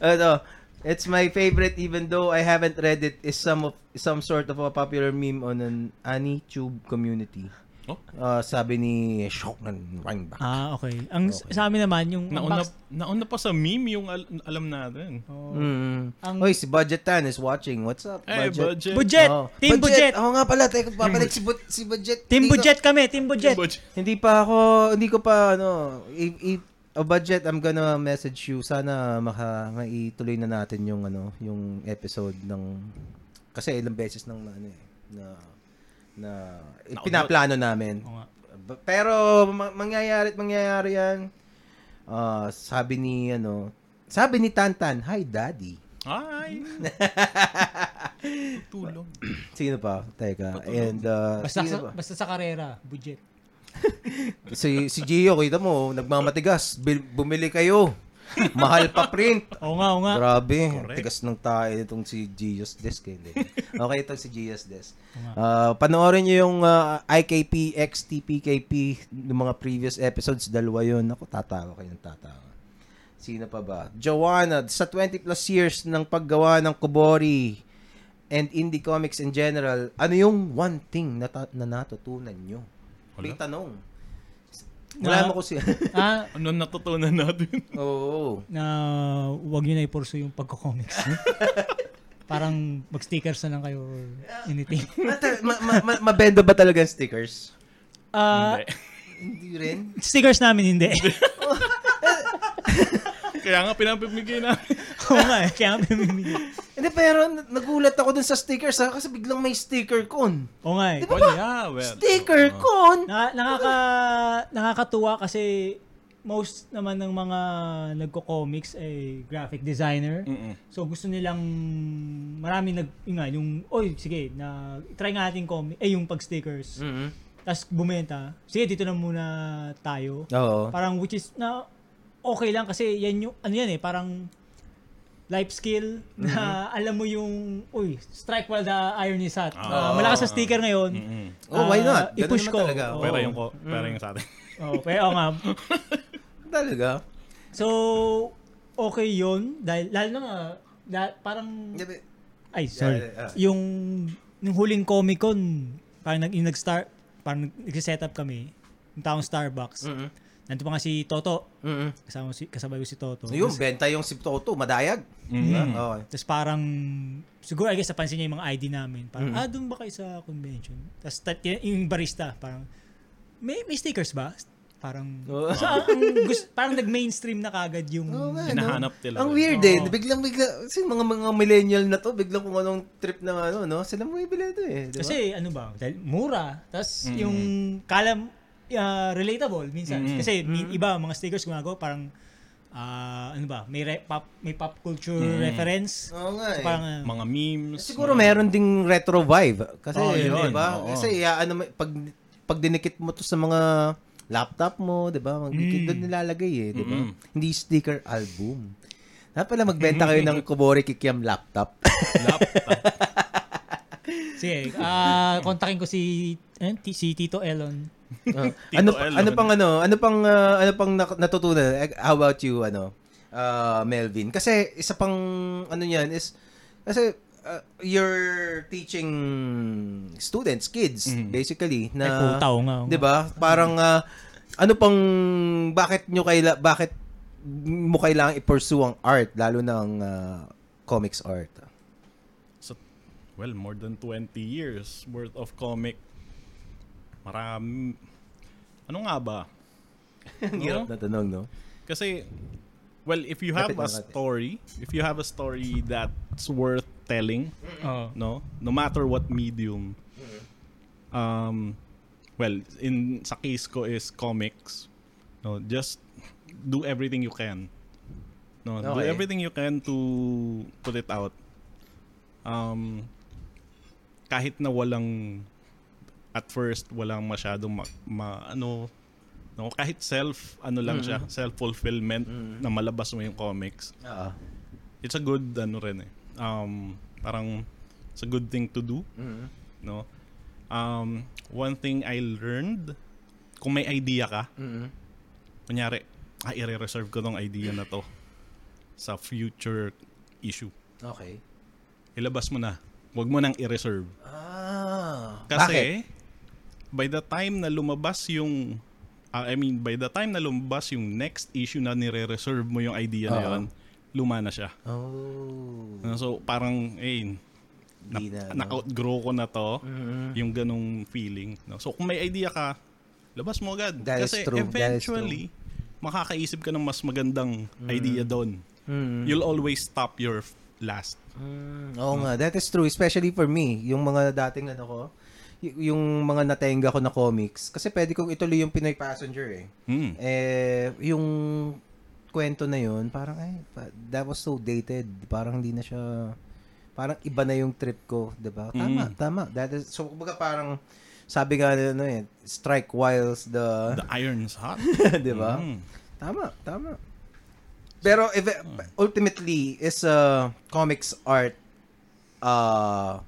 Ano, it's my favorite even though I haven't read it is some of some sort of a popular meme on an AniTube community. Oh? Uh, sabi ni Shoknan Reinbach. Ah, okay. Ang Okay. sa amin naman, yung... Nauna, box- nauna pa sa meme yung al- alam natin. Oh. Mm. Ang- Oy, si Budget Tan is watching. What's up, Budget? budget. Budget! Oh, Team Budget! Oo nga pala, teka, babalik si, Bu- si Budget. Team Budget kami, Team Budget. Budget. Hindi pa ako, hindi ko pa, ano, i, i- a budget, I'm gonna message you. Sana maka, maituloy na natin yung, ano, yung episode ng, kasi ilang beses nang, ano, eh, na, na, eh, Nauna- pinaplano namin. Oo nga. Ba- Pero, ma- mangyayari at mangyayari yan. Ah, sabi ni, ano, sabi ni Tantan, Hi, Daddy. Ay. Tulong. Sino pa? Teka. And, uh, Basta, sa, pa? basta sa karera, budget. Si, si Gio, kita mo, nagmamatigas. Bumili kayo. Mahal pa print. Oo nga, oo nga. Grabe. Correct. Tigas ng tayo itong si Gios Desk. eh, Hindi. Okay, itong si Gios Desk. Uh, panoorin nyo yung uh, IKP, XTPKP, yung mga previous episodes. Dalawa yun. Ako, tatawa kayo ng tatawa. Sino pa ba? Joanna, sa 20 plus years ng paggawa ng Kubori and indie comics in general, ano yung one thing na, ta- na natutunan nyo? May tanong. Wala Na- mo ko siya. Ah, Ano natutunan natin? Oo. na wag nyo na ipurso yung pagko-comics. Parang mag-stickers na lang kayo or anything. Ma- ma- ma- mabenta ba talaga ang stickers? Ah, Hindi. Hindi rin. stickers namin hindi. Kaya nga pinapamigay namin. Oo nga eh, kaya kami mamimili. Hindi, pero nagulat ako dun sa stickers ha, kasi biglang may sticker con. Oo nga eh. Well, yeah, well. Sticker con? Na, nakaka, nakakatuwa kasi most naman ng mga nagko-comics ay graphic designer. Mm-mm. So gusto nilang marami nag yun nga yung oy sige na try nga natin comic eh yung pag stickers. Mm-hmm. Tapos bumenta. Sige dito na muna tayo. Oo. Parang which is na okay lang kasi yan yung ano yan eh parang life skill na alam mo yung uy strike while the iron is hot. Ah, malakas sa sticker ngayon. Mm-mm. Oh, why Ah, not? Ganun I-push ko. talaga. Oo. Pero yung ko, pero yung sa atin. Oh, pero nga. Talaga? So okay 'yon dahil lalo na nga da- parang ay sorry. Yeah, yeah, Yung yung huling Comic Con parang nag nag-start parang nag-set up kami yung taong Starbucks. Mm-mm. Nandito pa nga si Toto. Mm-mm. Kasama si kasabay ko si Toto. Yung benta yung si Toto, madayag. Mm. Okay. Tapos parang, siguro I guess napansin niya yung mga ID namin. Parang, ah, doon ba kayo sa convention? Tapos tat- yung barista, parang, may, may stickers ba? Parang, Oo. so, ang, gusto, parang nag-mainstream na kagad yung, no? Hinahanap nila. Ang weird eh. Oo. Biglang bigla kasi mga mga millennial na to, biglang kung anong trip na ano, no? Sila mo ibili ito eh, di ba? kasi ano ba, dahil mura. Tapos Mm. yung kalam, uh, relatable minsan. Mm. Kasi mi- iba, mga stickers gumagawa, parang, ah, ano ba, may re- pop, may pop culture Mm. reference. Oo nga So, eh. parang, ah, Mga memes. Siguro meron ding retro vibe. Kasi, Oh, yun. di ba? Kasi, ya, ano, may- pag, pag dinikit mo to sa mga laptop mo, di ba? Magdikit Mm. doon nilalagay eh, di ba? Mm-mm. Hindi sticker album. Dapat pala magbenta kayo ng Kubori Kikiam laptop. Laptop. sige, ah, kontakin ko si, eh, si Tito Elon. Uh, ano Elon. ano pang ano? Ano pang uh, ano pang natutunan? Eh, How about you ano? Uh, Melvin. Kasi isa pang ano niyan is kasi uh, you're teaching students, kids Mhm. basically Ay, na putaw nga. 'di ba? Parang ah, ano pang bakit nyo kaila bakit mo kailangang i-pursue ang art lalo na ang ah, comics art? So, well, more than 20 years worth of comic. Marami. Ano nga ba? Ang hirap na tanong, no? Kasi, well, if you have a story, if you have a story that's worth telling, Oo. no, no matter what medium, um, well, in sa case ko is comics, no, just do everything you can. No, do Okay. everything you can to put it out. Um, kahit na walang at first walang masyadong ma, ma- ano no kahit self ano lang siya self fulfillment na malabas mo yung comics Oo. it's a good ano rin eh um parang it's a good thing to do Mhm. no um one thing I learned kung may idea ka Mhm. kunyari ah i-reserve ko tong idea na to sa future issue Okay. ilabas mo na wag mo nang i-reserve Ah. Bakit? By the time na lumabas yung ah, I mean by the time na lumabas yung next issue na nire-reserve mo yung idea na Oo. yun luma na siya Oh. Uh, so parang eh na, na, no? na-outgrow ko na to Mhm. yung ganong feeling no? so kung may idea ka labas mo agad That is kasi true, that is eventually makakaisip ka ng mas magandang idea doon Mhm. you'll always stop your f- last Mm, oo nga, that is true. Especially for me, yung mga dating ano ko, y- yung mga natenga ko na comics. Kasi pwede kong ituloy yung Pinoy Passenger eh. hmm. Eh, yung kwento na yun, parang ay, pa- that was so dated. Parang hindi na siya, parang iba na yung trip ko, 'di ba? Tama, Mm. tama. That is, so kumbaga parang, sabi nga ano eh, strike whilst the, the iron's hot 'di ba? Mm. Tama, tama. Pero if ultimately is uh, comics art uh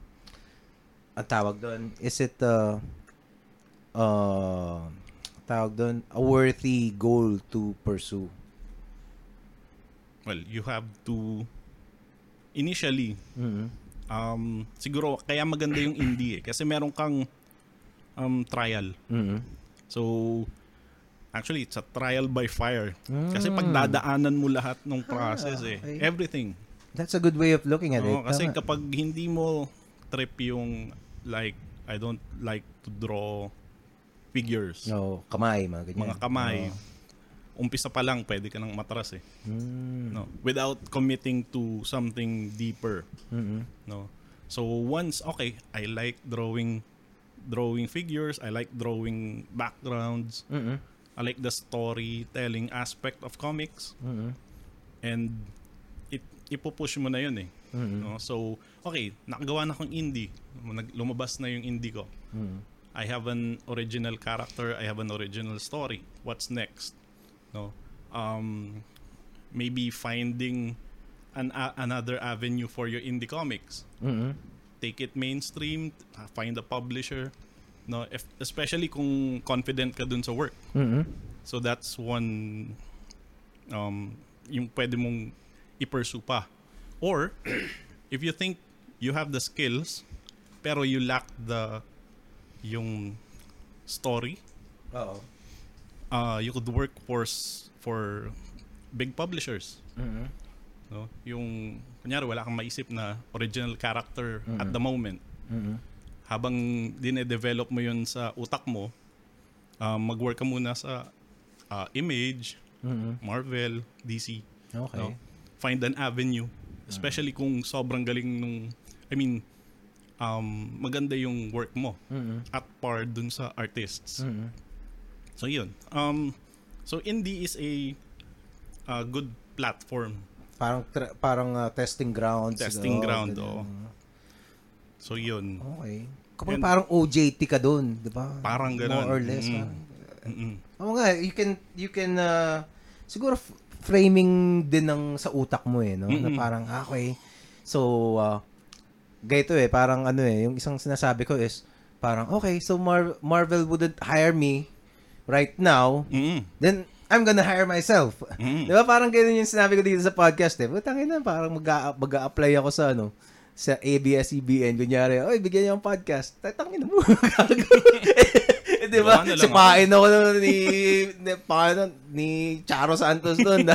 ang tawag doon is it uh uh tawag doon a worthy goal to pursue. well you have to initially Mhm. um siguro kaya maganda yung indie eh kasi meron kang um trial Mhm. so actually it's a trial by fire kasi Mm. pagdadaanan mo lahat ng process eh okay. everything That's a good way of looking at Oo, it. kasi Tama. kapag hindi mo trip yung like I don't like to draw figures no, kamay, mga ganyan. mga kamay Oo. umpisa pa lang pwede ka nang matras eh. Mm. No, without committing to something deeper. Mm-mm. No. So once okay, I like drawing drawing figures, I like drawing backgrounds, Mm-mm. I like the storytelling aspect of comics Mm-mm. and it ipupush mo na yun eh. Mm-mm. No? So, okay, nakagawa na akong indie. Lumabas na yung indie ko. Mm. I have an original character, I have an original story. What's next? No. Um maybe finding an a- another avenue for your indie comics. Mm-mm. Take it mainstream, uh, find a publisher. No, if, especially kung confident ka dun sa work. Mm-mm. So that's one um yung pwede mong i-pursue pa. Or if you think you have the skills pero you lack the yung story, Oo. uh, you could work for for big publishers. Mm-mm. No? Yung kunyari wala kang maisip na original character at the moment. Mm-mm. Habang dine-develop mo yun sa utak mo, uh, mag-work ka muna sa uh, Image, Mm-mm. Marvel, DC. Okay. No? Find an avenue. Especially kung sobrang galing nung, I mean, um, maganda yung work mo Mm-mm. at par dun sa artists. Mm-mm. So yun. Um, so indie is a uh, good platform. Parang tra- parang uh, testing grounds. Testing Oo, ground, oo. So yun. Okay. Kapag And- parang OJT ka doon, di ba? Parang ganun. More or less. Mm. Parang, Mm-mm. Oo nga, you can, you can, uh, siguro f- framing din ng sa utak mo eh, no? Na Mm-mm. parang, ah, okay, so, uh, ganito eh, parang ano eh, yung isang sinasabi ko is, parang, okay, so Mar- Marvel wouldn't hire me right now, Mm-mm. then I'm gonna hire myself. Mm. Di ba? Parang ganun yung sinabi ko dito sa podcast eh. Putang ina, parang mag- mag-a-apply ako sa ano, sa ABS-CBN. Kunyari, oy, bigyan niyo ang podcast. Tatangin mo. eh, di ba? Na Sipain ako ni, ni, paano, ni Charo Santos doon.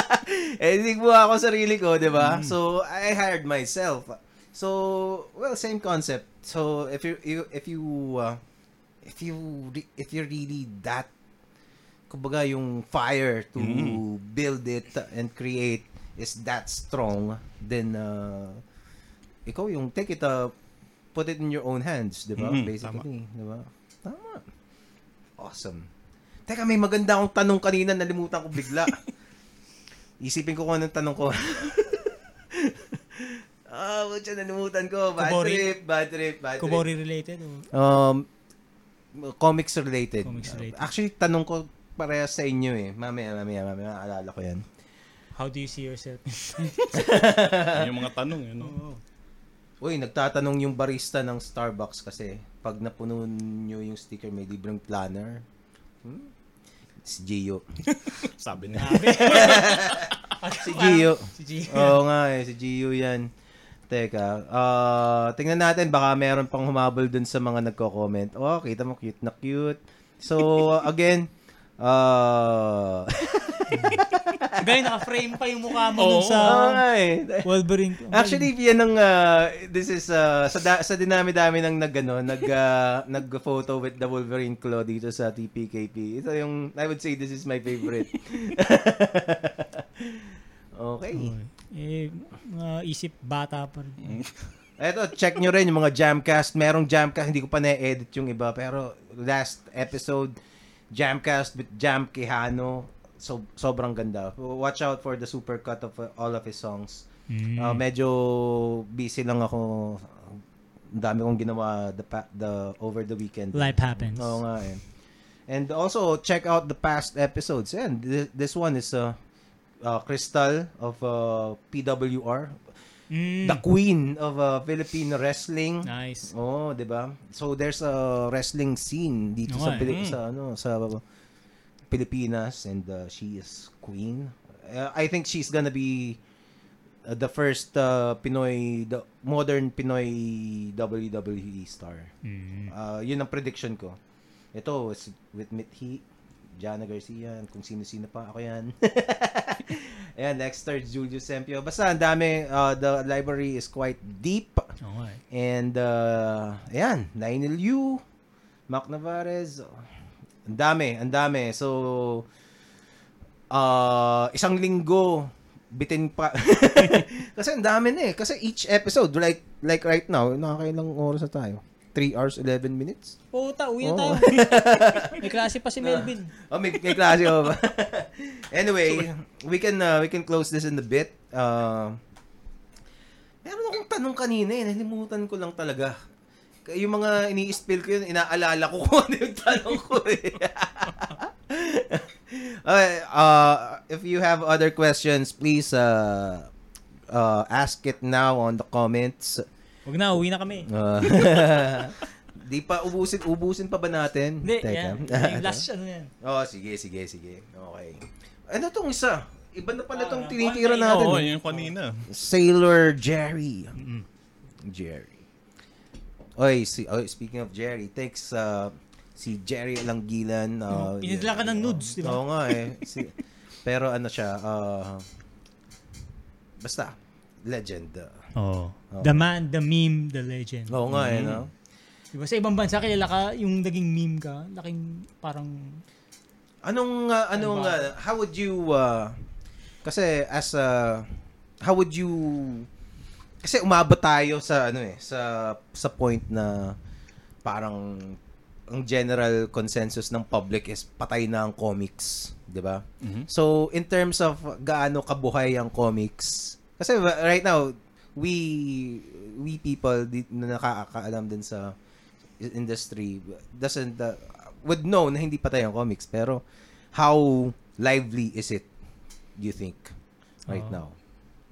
eh, hindi ko ako sarili ko, di ba? So, I hired myself. So, well, same concept. So, if you, you if you, uh, if you, if you're really that kumbaga yung fire to Mm. build it and create is that strong, then uh, ikaw yung take it uh, put it in your own hands, di ba? Mm, Basically, di ba? Tama. Awesome. Teka, may maganda akong tanong kanina, nalimutan ko bigla. Isipin ko kung anong tanong ko. Ah, oh, nalimutan ko. Bad Kubori? trip, bad trip, bad trip. Kubori related o Um, comics related. Comics related. Actually, tanong ko parehas sa inyo eh. Mamaya, mamaya, mamaya. Maalala ko yan. how do you see yourself? Yun yung mga tanong. Yun, no? Oo. Uy, nagtatanong yung barista ng Starbucks kasi pag napuno nyo yung sticker, may libreng planner. Hmm? Si Gio. Sabi niya. Si Gio. Si Gio. Oo nga eh, si Gio yan. Teka, ah tingnan natin, baka meron pang humabol dun sa mga nagko-comment. Oh, kita mo, cute na cute. So, again, uh, Gaya naka-frame pa yung mukha mo Oo. dun sa nga eh. Wolverine. Actually, yan ang uh, this is uh, sa da- sa dinami-dami ng nag ano, nag uh, nag-photo with the Wolverine claw dito sa TPKP. Ito yung I would say this is my favorite. okay. Eh, mga isip bata pa rin. Eto, check nyo rin yung mga Jamcast. Merong Jamcast, hindi ko pa na-edit yung iba, pero last episode, Jamcast with Jam Quijano. So, sobrang ganda. Watch out for the super cut of uh, all of his songs. Mm. Uh, medyo busy lang ako. Ang dami kong ginawa the, pa- the over the weekend. Life happens. Oo nga eh. And also, check out the past episodes. And this, this one is uh, uh, Crystal of uh, PWR. Mm. The queen of uh, Filipino wrestling. Nice. Oh, 'di ba? So there's a wrestling scene dito sa Okay. Pili- Mm. sa ano sa Pilipinas and uh, she is queen. Uh, I think she's gonna be uh, the first uh, Pinoy the modern Pinoy WWE star. Mm. Uh, yun ang prediction ko. Ito with Mithi, Jana Garcia, kung sino-sino pa ako yan. Ayan, next start Julius Sempio. Basta ang dami, uh, the library is quite deep. Okay. And, uh, ayan, Lionel Yu, Mac Navarez. Ang dami, ang dami. So, ah, isang linggo, bitin pa. Kasi ang dami na eh. Kasi each episode, like like right now, nakakailang oras na tayo? 3 hours, 11 minutes? Puta, uwi na tayo. May klase pa si Melvin. Oh, may, may klase ba? anyway, we can uh, we can close this in a bit. Uh, meron akong tanong kanina eh. Nalimutan ko lang talaga. Yung mga ini-spill ko yun, inaalala ko kung ano yung tanong ko eh. okay, uh, if you have other questions, please uh, uh, ask it now on the comments. Huwag na, uwi na kami. Uh, di pa ubusin, ubusin pa ba natin? Hindi, Teka. yan. Yung last ano yan. Oh, sige, sige, sige. Okay. Ano tong isa? Iba na pala tong Ah, tinitira natin. Oo, eh. yung kanina. Sailor Jerry. Jerry. Oy, si, oy, speaking of Jerry, thanks uh, si Jerry Langgilan. Uh, Pinadala ka ng nudes, di ba? Oo nga eh. Si, pero ano siya, uh, basta, legend. Oh. Oo. The man, the meme, the legend. Oo nga eh, no? Diba sa ibang bansa kilala ka, yung naging meme ka, laking parang Anong, uh, anong, Ano uh, how would you, uh, kasi as a, how would you, kasi umabot tayo sa, ano eh, sa, sa point na parang, ang general consensus ng public is patay na ang comics, di ba? Mhm. So, in terms of gaano kabuhay ang comics, kasi right now, we, we people di, na nakakaalam din sa industry doesn't uh, would know na hindi patay ang comics pero how lively is it you think right Oo. now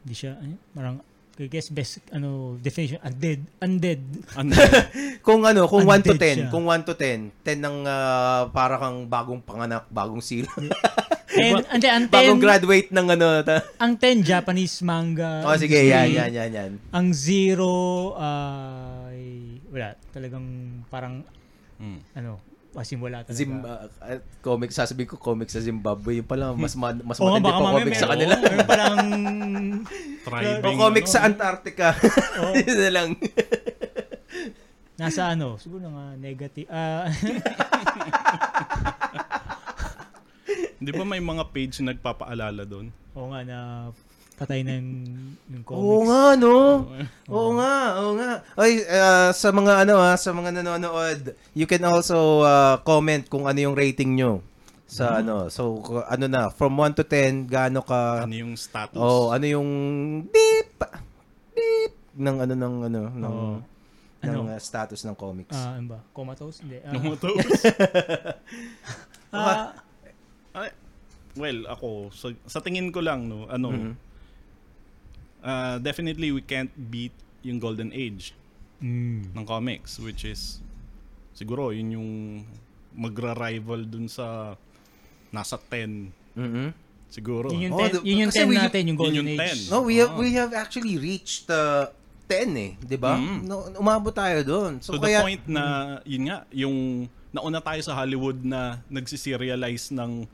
di siya ano, parang I guess best ano definition undead undead. Ano? kung ano kung 1 to Undead 10 siya. kung 1 to 10 10 ng uh, para kang bagong panganak bagong sila. And ande ang bagong 10 graduate ng ano ta- ang 10 Japanese manga. Oh sige yan yan yan yan. ang zero ay wala. Talagang parang Mm. ano pasimula talaga Zim, uh, uh, comics sasabihin ko comics sa Zimbabwe yung pala mas ma- mas nga, matindi pa mamaya comics sa kanila oo, meron palang Thriving. o comics ano. sa Antarctica Oo. yun na lang nasa ano siguro nga negative ah Di ba may mga page na nagpapaalala doon? oo nga na patay na yung, yung comics Oo nga, no? Oo nga, oo nga. Ay, uh, sa mga ano ha, sa mga nanonood, you can also uh, comment kung ano yung rating nyo. Sa ano, so ano na, from 1 to 10, gaano ka, Ano yung status? oh, ano yung beep, beep, ng ano, ng ano, ng, Oo. ng Ano? uh, status ng comics. ah ano ba comatose hindi ah, mo to? ah, Ay, well, ako, sa, sa tingin ko lang, no, ano, Mhm. Uh, definitely we can't beat yung golden age mm, ng comics, which is, siguro, yun yung magra-rival dun sa nasa 10, Mhm. siguro. yun yung Oh, 10 the- yun yung kasi 10 we- natin yung yun golden yung age 10. No, we have Ah. we have actually reached uh, 10 eh, 'di ba? Mm. No, umabot tayo doon. So to the kaya point na, yun nga, yung nauna tayo sa Hollywood na nagsiserialize ng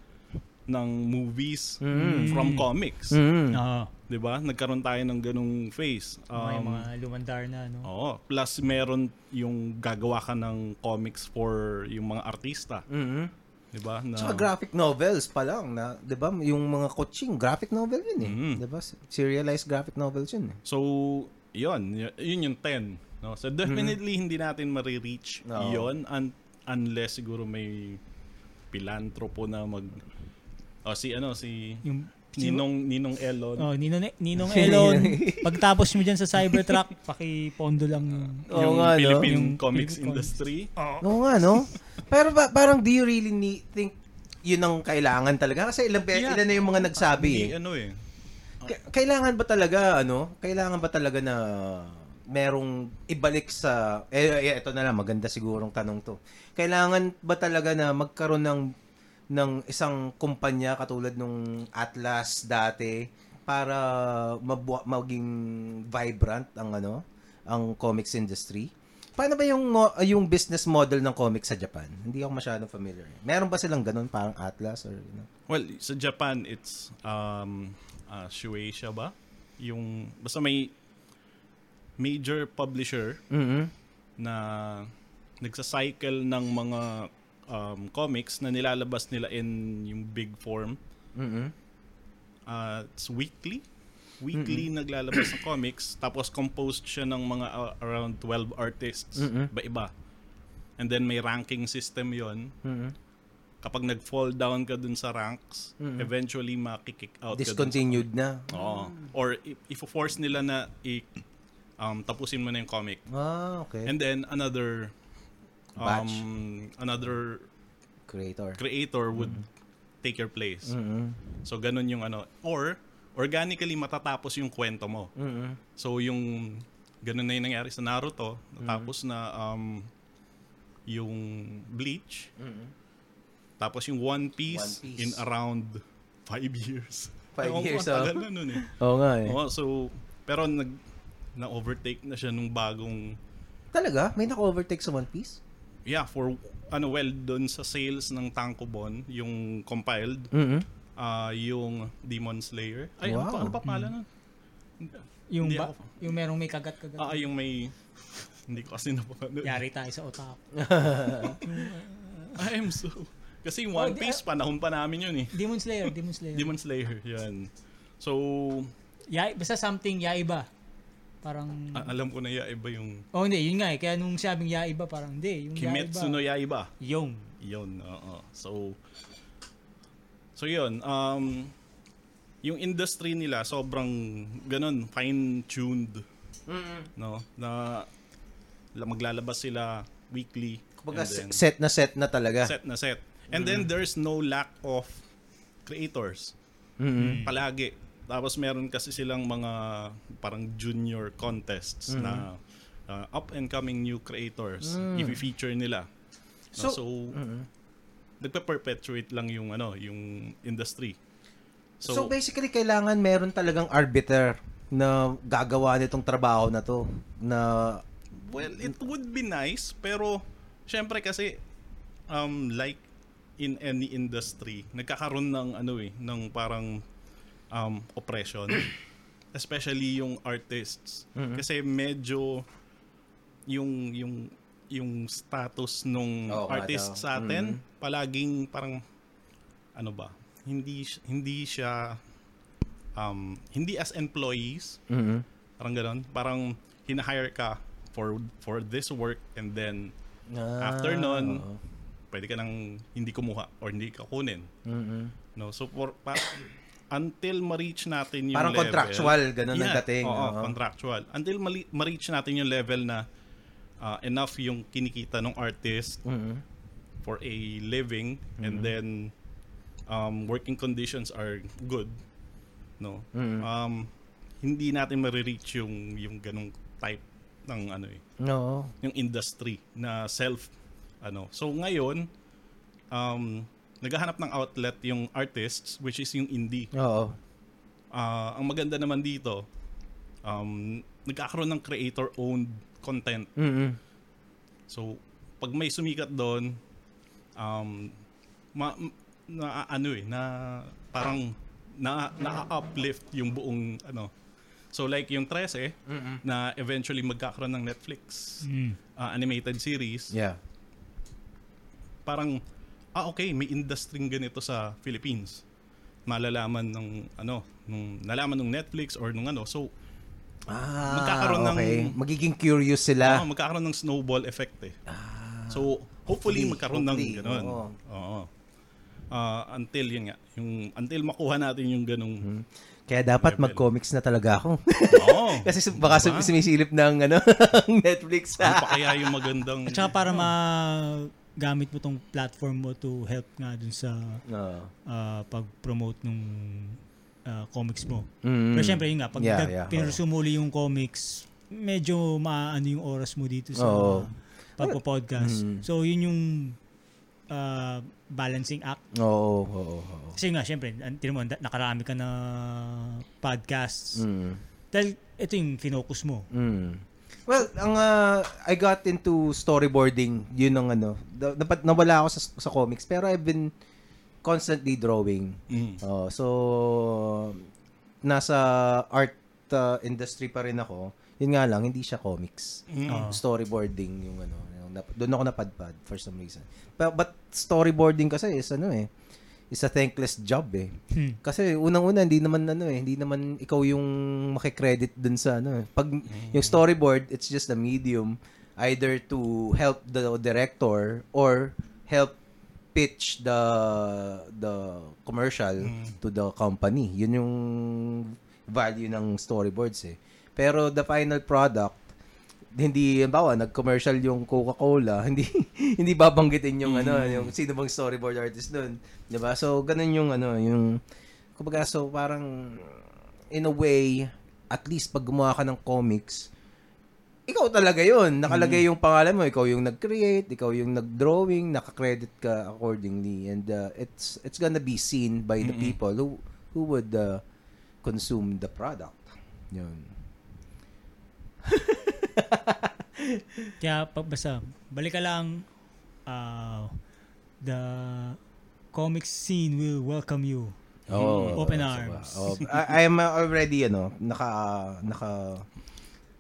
ng movies Mm. from comics. Mhm. Oo. 'Di ba? Nagkaroon tayo ng ganung phase. Um, mga lumandar na no Oo. Plus meron yung gagawa ka ng comics for yung mga artista, Mhm. 'di ba? Na Tsaka graphic novels pa lang na, 'di ba? Yung mga coaching, graphic novel 'yun eh, Mm. 'di ba? Serialized graphic novels 'yun eh. So, 'yun, yun yung 10, no? So definitely hindi natin ma-reach Mm-hmm. Oo. 'yon un- unless siguro may pilantropo na mag Oh, si ano si yung Ninong Ninong Elon. Oh, Ninong, Ninong Elon, pagtapos mo dyan sa Cybertruck, paki-pondo lang yung... Oo yung nga, no? Philippine Yung comics Philippine industry. Oo nga, no? Pero ba, parang do you really need, think yun ang kailangan talaga? Kasi ilan, Yeah. ilan na yung mga nagsabi eh. ano eh. K- kailangan ba talaga, ano? Kailangan ba talaga na merong ibalik sa... Eh, eh, ito na lang, maganda sigurong tanong to. Kailangan ba talaga na magkaroon ng ng isang kumpanya katulad nung Atlas dati para mabu- maging vibrant ang ano ang comics industry Paano ba yung mo- yung business model ng comics sa Japan? Hindi ako masyadong familiar. Meron ba silang ganun parang Atlas or you know? Well, sa Japan, it's um, uh, Shueisha ba? Yung, basta may major publisher Mhm. na nagsa-cycle ng mga um, comics na nilalabas nila in yung big form. Mhm. Uh, it's weekly. Weekly naglalabas ng comics. Tapos composed siya ng mga uh, around 12 artists. Mm-mm. Iba-iba. And then may ranking system yon Mhm. Kapag nag-fall down ka dun sa ranks, Mm-mm. eventually makikick out ka dun sa Discontinued na. Oo. Or i- if-force nila na i- um, tapusin mo na yung comic. Ah, okay. And then another Batch. um, another Creator. creator would take your place. Mhm. So ganun yung ano or organically matatapos yung kwento mo. Mhm. So yung ganun na yung nangyari sa Naruto, natapos na um yung Bleach, Mhm. tapos yung One Piece, One Piece. in around five years. Five Ewan years, oh. tagal na nun eh. Oo nga eh. Oo, so pero nag na-overtake na siya nung bagong Talaga? May naka-overtake sa One Piece? Yeah for ano well doon sa sales ng Tankobon yung compiled Mhm. ah yung Demon Slayer ay ano, Wow. pa, ano pa pala nun? Yung, ba, ako- yung merong may kagat-kagat. Ah, yung may hindi ko kasi napapanood. Yari tayo sa otak. I'm so kasi yung One Oh, di- Piece panahon pa namin yun eh. Demon Slayer, Demon Slayer. Demon Slayer, yan. So, Ya, basta something yaiba. Parang a- alam ko na ya iba yung Oh hindi, yun nga eh. Kaya nung sabing yaiba parang hindi, yung Kimetsu no yaiba. Yaiba. Yung. Yun, oo. So, so yun, um, yung industry nila sobrang ganun, fine-tuned, no? Na la- maglalabas sila weekly. Kumbaga, then- set na set na talaga. set na set. And then there's no lack of creators. Mhm. Palagi. Tapos meron kasi silang mga parang junior contests na uh, up and coming new creators i-feature nila. No, So- so Mhm. nagpe-perpetuate lang yung ano, yung industry. So, So, basically, kailangan meron talagang arbiter na gagawa nitong trabaho na to. Na, well, it would be nice pero syempre kasi um like in any industry, nagkakaroon ng ano eh, ng parang um oppression. Especially yung artists. Kasi medyo yung yung yung status nung nga artist sa atin palaging parang ano ba hindi hindi siya um hindi as employees Mhm. Parang gano'n. Parang hinahire ka for for this work and then Ah, After nun, oo. pwede ka nang hindi kumuha or hindi ka kunin. Mhm. No? So for pa, until ma-reach natin yung Parang level. contractual, ganun ang Yeah, dating. Oo, Oo. contractual. Until mali- ma-reach natin yung level na ah, enough yung kinikita ng artist Mhm. for a living and then um, working conditions are good no Mhm. um, hindi natin ma-reach yung yung ganong type ng ano eh Oo. yung industry na self ano so ngayon um naghahanap ng outlet yung artists which is yung indie Oo. Ah, ang maganda naman dito um nagkakaroon ng creator owned content Mhm. So, pag may sumikat doon, um, ma, na, ano eh, na parang na, na-uplift yung buong, ano. So, like yung 13, na eventually magkakaroon ng Netflix uh, animated series, Yeah. parang, ah, okay, may industry ganito sa Philippines. Malalaman ng, ano, nung, nalaman ng Netflix or nung ano. So, Ah, Magkakaroon ng- okay. Magiging curious sila. Oo, magkakaroon ng snowball effect eh. so, hopefully, hopefully, magkaroon hopefully, ng ganun. oo. Oo. Ah, until yun nga, yung until makuha natin yung ganung Kaya dapat Level. mag-comics na talaga ako. Oo. Kasi baka Diba? sum- sumisilip ng ano, Netflix. Ano pa kaya yung magandang At saka para magamit mo tong platform mo to help nga dun sa Oo. ah, pag-promote nung ah, comics mo. Mm. Pero syempre yun nga, pag Yeah, yeah, pinursue muli yung comics, medyo maano yung oras mo dito sa Oo. pagpo-podcast. Mm. So yun yung ah, balancing act. Oo, oo, oo. Kasi nga, syempre, an- tinan mo, nakarami ka na podcasts. Mm. Dahil ito yung finocus mo. Mm. Well, ang ah, I got into storyboarding, yun ang ano. Da- Dapat nawala ako sa, sa comics pero I've been constantly drawing. Mm. Oh, so nasa art uh, industry pa rin ako. Yun nga lang, hindi siya comics. Mm. Oo. Storyboarding yung ano, yung doon ako napadpad for some reason. But, but storyboarding kasi is ano eh, is a thankless job eh. Hmm. Kasi unang-una hindi naman ano eh, hindi naman ikaw yung makikredit dun sa ano. eh. Pag yung storyboard, it's just a medium either to help the director or help pitch the the commercial to the company. Yun yung value ng storyboards eh. Pero the final product hindi bawa nag-commercial yung Coca-Cola, hindi hindi babanggitin yung ano, yung sino bang storyboard artist doon, 'di ba? So ganun yung ano, yung kumbaga so parang in a way at least pag gumawa ka ng comics, ikaw talaga yun. Nakalagay yung pangalan mo, ikaw yung nag-create, ikaw yung nag-drawing, naka-credit ka accordingly and uh, it's it's gonna be seen by the people who who would uh, consume the product. Yun. Kaya pag basta, balik ka lang, uh, the comic scene will welcome you. Oh, Open arms. Oh, I, I am already ano, naka naka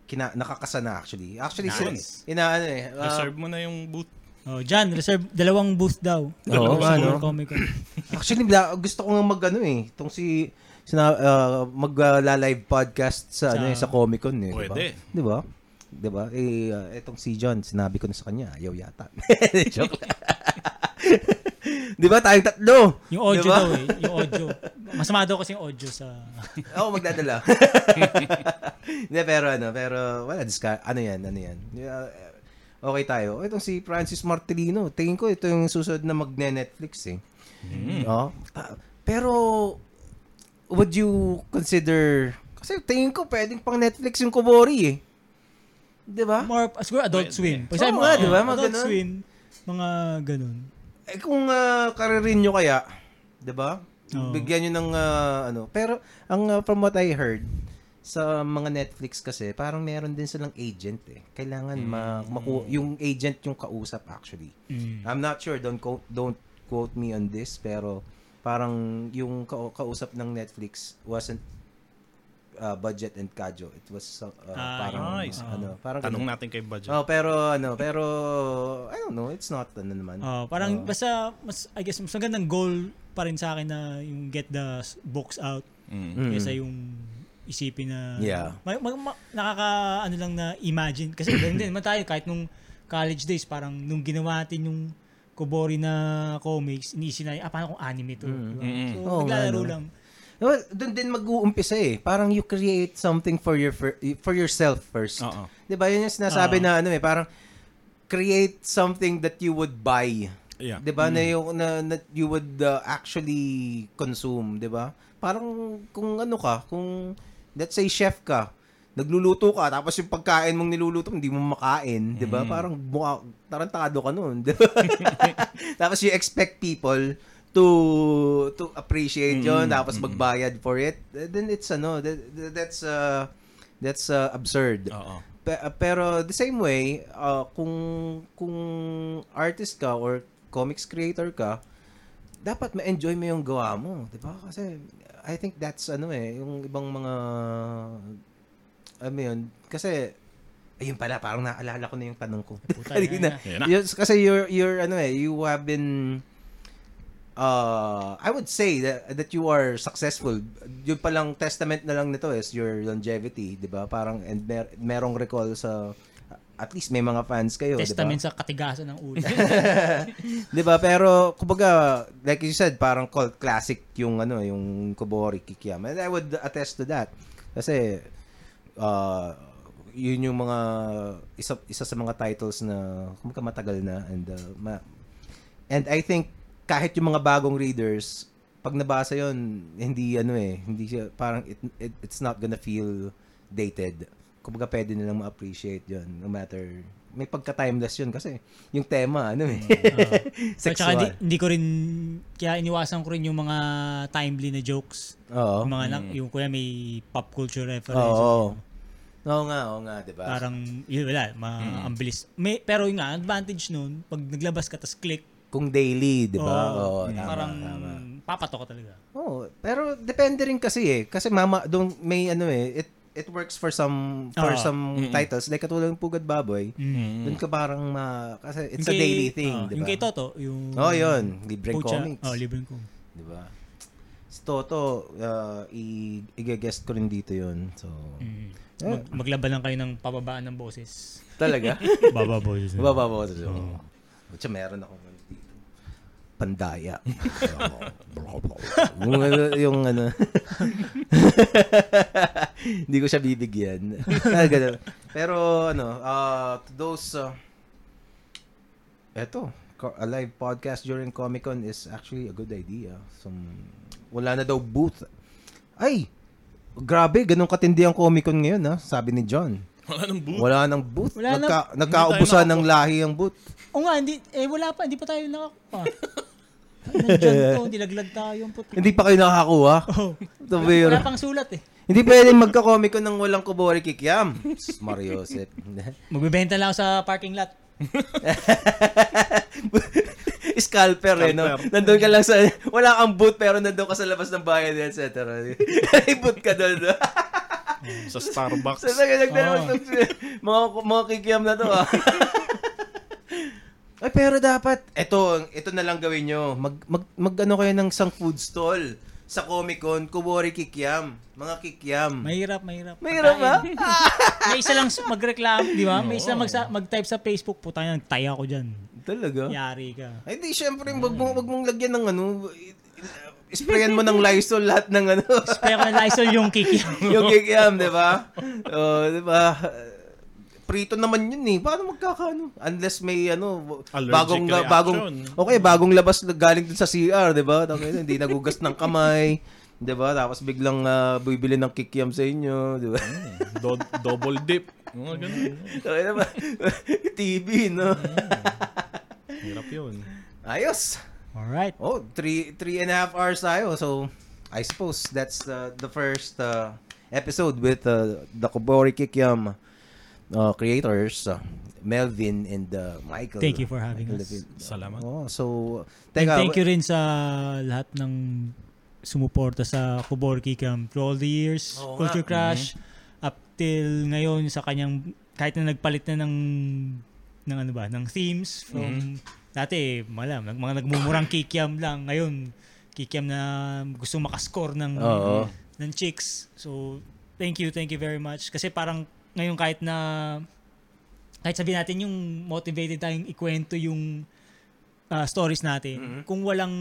kina, nakakasana actually. Actually, Nice. sin- ina ano eh. uh, Reserve mo na yung boot. Oh, Jan, reserve dalawang booth daw. Oo nga, Sa no? Comic actually, gusto ko nga mag ano eh, tong si sina, uh, mag uh, live podcast sa, ano eh, sa Sa- Comic Con eh, Pwede. 'di ba? 'Di ba? Eh uh, etong si John, sinabi ko na sa kanya, ayaw yata. Joke. 'Di ba tayong tatlo? Yung audio Diba? daw eh. Yung audio. Masama daw kasi yung audio sa... Oo, magdadala. Hindi, pero ano, pero wala, disca- ano yan, ano yan. Okay tayo. Itong si Francis Martelino, tingin ko ito yung susunod na magne-Netflix eh. Oo. Ah, pero, would you consider, kasi tingin ko pwedeng pang Netflix yung Kubori eh. Di ba? More, siguro Adult. Swim. Pag Oo sabi mo, nga, di ba? ah, Mga Adult ganun. Swim. Mga ganun. Eh kung uh, karirin nyo kaya, 'di ba? Oo. Bigyan nyo ng ah, ano. Pero ang ah, from what I heard sa mga Netflix kasi, parang meron din silang agent eh. Kailangan ma maku- yung agent yung kausap actually. Mm. I'm not sure, don't quote, don't quote me on this, pero parang yung ka- kausap ng Netflix wasn't uh, budget and kadyo. It was uh, Ah, parang nice. ano, parang Tanong ganun. natin kay Budget. Oh, pero ano, pero I don't know, it's not ano naman. Oh, parang Oo. basta mas I guess mas magandang goal pa rin sa akin na yung get the books out Mm. Mm. kaysa yung isipin na Yeah. ma- ma- ma- nakaka ano lang na imagine kasi ganun din tayo kahit nung college days parang nung ginawa natin yung Kobori na comics iniisip na ah paano kung anime to Mm. Diba? So nga, naglalaro lang Well, doon din mag-uumpisa eh. Parang you create something for your for yourself first. Oo. 'Di ba? Yun yung sinasabi Oo. na ano eh, parang create something that you would buy. Yeah. 'Di ba? Na yung na, na you would uh, actually consume, 'di ba? Parang kung ano ka, kung let's say chef ka, nagluluto ka tapos yung pagkain mong niluluto hindi mo makain, 'di ba? Parang mukha tarantado ka noon, 'di ba? tapos you expect people to to appreciate yon tapos magbayad for it then it's ano that, that's uh that's uh, absurd Oo. Pe- uh, pero the same way, uh, kung kung artist ka or comics creator ka, dapat ma-enjoy mo yung gawa mo, 'di ba? Kasi I think that's ano eh, yung ibang mga ano yun, kasi ayun pala, parang naalala ko na yung tanong ko. Puta, Kanina. na. Yun, kasi you're you're ano eh, you have been uh, I would say that, that you are successful. Yung palang testament na lang nito is your longevity, 'di ba? Parang and mer- merong recall sa at least may mga fans kayo, 'di ba? testament sa katigasan ng ulo 'Di ba? Pero kumbaga, like you said, parang cult classic yung ano, yung Kobori Kikiyama. And I would attest to that. Kasi uh, yun yung mga isa isa sa mga titles na kumbaga matagal na and uh, ma- and I think kahit yung mga bagong readers pag nabasa yon hindi ano eh hindi siya parang it, it it's not gonna feel dated. Kumbaga pwede nilang ma-appreciate yon no matter may pagka-timeless yun kasi yung tema ano eh. At saka sexual. hindi, hindi ko rin kaya iniwasan ko rin yung mga timely na jokes. Oo. Yung mga na- yung kuya may pop culture reference. Oo oo. Nga oo nga diba? Parang yun wala ma ang bilis. May pero yung nga advantage nun pag naglabas ka tas click kung daily di ba oo oo, tama, parang tama. papatok talaga Oo, pero depende rin kasi eh. Kasi mama, doon may ano eh, it it works for some for Oo. some titles like katulad ng Pugad Baboy. Mm. Doon ka parang ma kasi it's Yung a kay- daily thing, oh, di ba? yung kay Toto yung Oh, yun, libreng Pucha, comics. oh libreng comics Di ba? Si Toto, uh, i- i-guest ko rin dito yun. So, Mm. Eh. Mag, maglaban lang kayo ng pababaan ng boses. talaga? Baba boses. Baba ba ito? Oo. Butya meron ako. Pandaya. yung, ano- yung ano. Hindi ko siya bibigyan. Ah. Pero ano, uh, to those uh, eto, a live podcast during Comic Con is actually a good idea. Some, wala na daw booth. Ay! Grabe, ganun katindi ang Comic Con ngayon, ha? Sabi ni John. Wala nang booth. Wala nang booth. Wala na- Nagka, nagkaubusan Hindi ng lahi ang booth. O nga, hindi, eh wala pa, hindi pa tayo nakakuha. Nandiyan to, nilaglag tayo puti. Hindi pa kayo nakakakuha. Oh, Ito biro. wala pang sulat eh. Hindi pwedeng magka-comic con ng walang kubori kikiam. Mario Joseph. Magbibenta lang ako sa parking lot. Scalper eh, no? Nandun ka lang sa, wala kang boot pero nandun ka sa labas ng bayan, etc. Boot ka doon. no? Sa Starbucks. Sa nagdagdag Oo. mga, mga kikiam na to, ah. Ay, pero dapat, eto, ito na lang gawin nyo. Mag, mag, mag ano kayo ng isang food stall sa Comic Con, Kubori Kikiam. Mga kikiam. Mahirap, mahirap. Mahirap ba? May isa lang magreklamo, di ba? May isa lang magsa- mag-type sa Facebook, puta yan, taya ko dyan. Talaga? Yari ka. Ay, di, syempre, wag mo, wag mong lagyan ng ano, sprayan mo ng Lysol lahat ng ano, Kaya ko na Lysol yung kiki. yung kikiam, di ba? Oh, di ba? Prito naman yun eh. Paano magkakano? Unless may ano, Allergic bagong, reaction. bagong, okay, bagong labas galing dun sa CR, di ba? Tangina, Hindi nagugas ng kamay. Di ba? Tapos biglang ah, bibili ng kikiam sa inyo, di ba? Do- double dip. Mga ganun. Tangina ba? TV, no? Hirap yun. Ayos. Alright. Oh, three, three and a half hours tayo. So, I suppose that's the, the first uh, episode with uh, the Kobori Kikiam uh, creators, uh, Melvin and uh, Michael. Thank you for having Michael us. Levin. Salamat. Oh, so, And teka, thank you rin sa lahat ng sumuporta sa Kuborki Cam through all the years. Oo Culture nga. Crash. Up till ngayon sa kanyang, kahit na nagpalit na ng, ng ano ba, ng themes from, dati, malam, nag- mga nagmumurang kikiam lang. Ngayon, kikiam na gusto makascore ng, Oo. ng chicks. So, thank you, thank you very much. Kasi parang ngayon kahit na kahit sabihin natin yung motivated tayong ikwento yung ah, stories natin, Mm-hmm. kung walang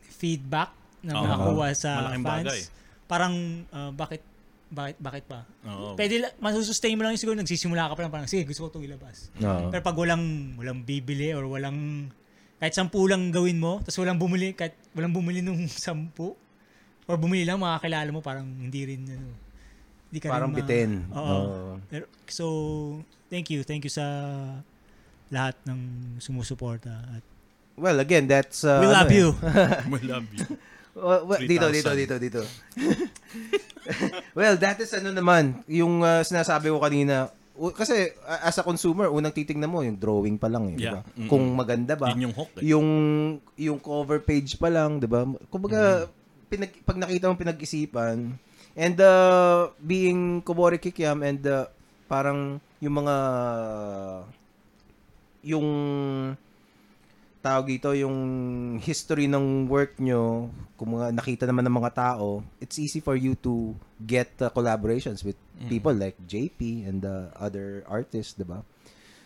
feedback na Oo. nakakuha sa Malaking fans, bagay. parang ah, bakit bakit bakit pa? Oo. Pwede la- masusustain mo lang yung siguro nagsisimula ka pa lang parang sige gusto ko itong ilabas. Oo. Pero pag walang walang bibili or walang kahit sampu lang gawin mo, tapos walang bumili, kahit walang bumili nung sampu, or bumili lang, makakilala mo, parang hindi rin, ano, hindi ka Parang rin ma- bitin. Oo. Pero, so, thank you. Thank you sa lahat ng sumusuporta. At Well, again, that's... Uh, we ano love eh. you. We love you. Uh, well, dito, dito, 3,000. dito, dito. well, that is ano naman, yung uh, sinasabi ko kanina, kasi as a consumer, unang titingnan mo, yung drawing pa lang, eh, di ba? Yeah. Mm-mm. Kung maganda ba. Yun yung hook eh. Yung, yung cover page pa lang, di ba? Kumbaga, Mm-hmm. pinag, pag nakita mo pinag-isipan, and uh, being Kobori Kikiam, and uh, parang yung mga, yung tawag dito, yung history ng work nyo, kung mga nakita naman ng mga tao, it's easy for you to get uh, collaborations with people like JP and the other artists, 'di ba?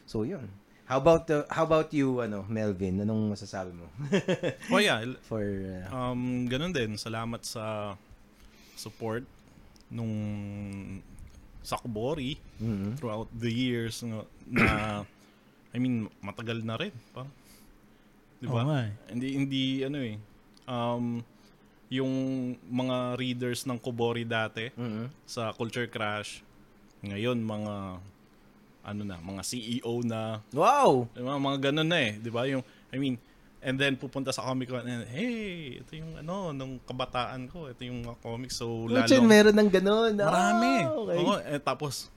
So, yun. How about uh, how about you ano, Melvin? Anong masasabi mo? Oh yeah, for uh, um, ganun din. Salamat sa support nung sa Kubori mhm. throughout the years na, na I mean, matagal na rin. Parang, di ba? Eh. Hindi, hindi, ano eh, um, yung mga readers ng Kubori dati Mhm. sa Culture Crash, ngayon mga, ano na, mga CEO na, Wow. di ba? mga ganun na eh, di ba? Yung, I mean, and then pupunta sa Comic Con and hey, ito yung ano, nung kabataan ko, ito yung mga comics. So, Luchan, lalong, meron ng ganun. marami. Ah, okay. Oo, eh, tapos,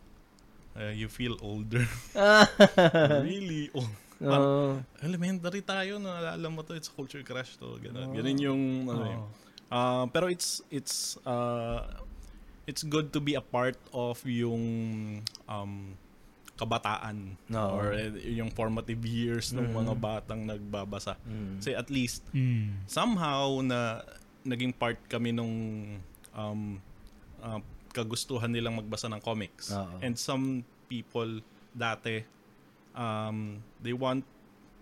uh, you feel older. really old. Parang, Oh. elementary tayo, naalala mo to, it's culture crash to, ganun. Ganun yung, ano. Oo. Ah, pero it's, it's, uh, it's good to be a part of yung, um, kabataan Oo. or eh, yung formative years ng mga batang nagbabasa. Kasi at least Mm. somehow na naging part kami nung um, uh, kagustuhan nilang magbasa ng comics. Oo. And some people dati um, they want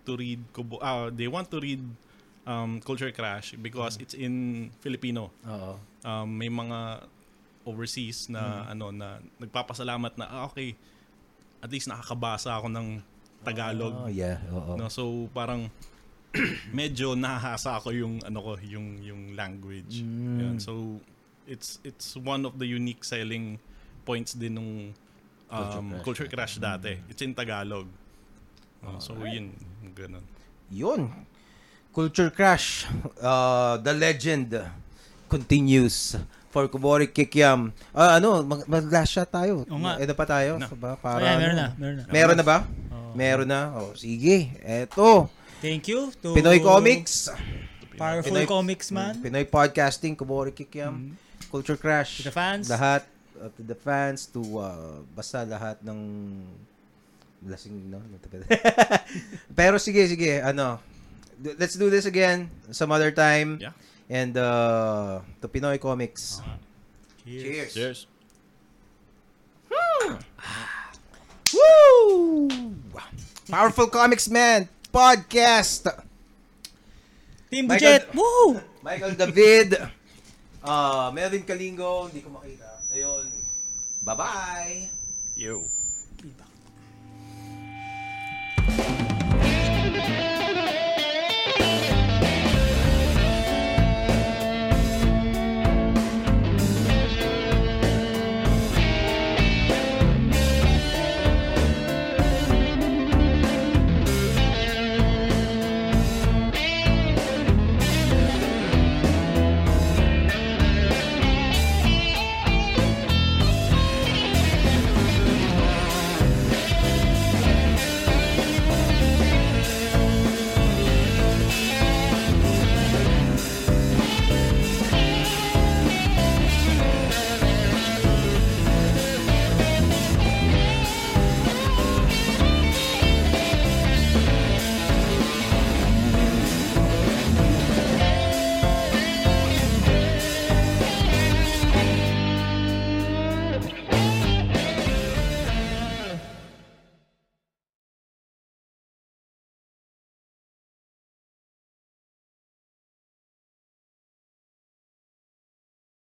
to read Kubo, ah, they want to read um, Culture Crash because it's in Filipino. Oo. Um, may mga overseas na ano na nagpapasalamat na ah, okay at least nakakabasa ako ng Tagalog Oh, yeah. Oo. No, so parang medyo nahahasa ako yung ano ko, yung yung language. Mm. Yan. So it's it's one of the unique selling points din nung um, Culture Crash dati. It's in Tagalog. No, so yun, ganun. Yun. Culture Crash. Uh, the legend continues for Kubori Kikiam. Ah, ano, mag- mag-last shot tayo. Oo nga. Ano pa tayo? Na. Ba, So, para, ano? meron na, meron na. Meron na ba? Oo. Meron na. Oh, sige. Eto. Thank you to Pinoy Comics. Powerful Pinoy- Comics man. Pinoy Podcasting, Kubori Kikiam. Culture Crash. To the fans. Lahat. uh, to the fans. To uh, basta lahat ng lasing, no? Pero sige, sige. Ano, let's do this again some other time. Yeah. And uh, to Pinoy Comics. Cheers. Cheers. Woo! Powerful Comics Man Podcast. Team Michael- Budget. Woo! Michael David. Uh, Melvin Kalingo. Hindi ko makita. Ayun. Bye-bye. Yo.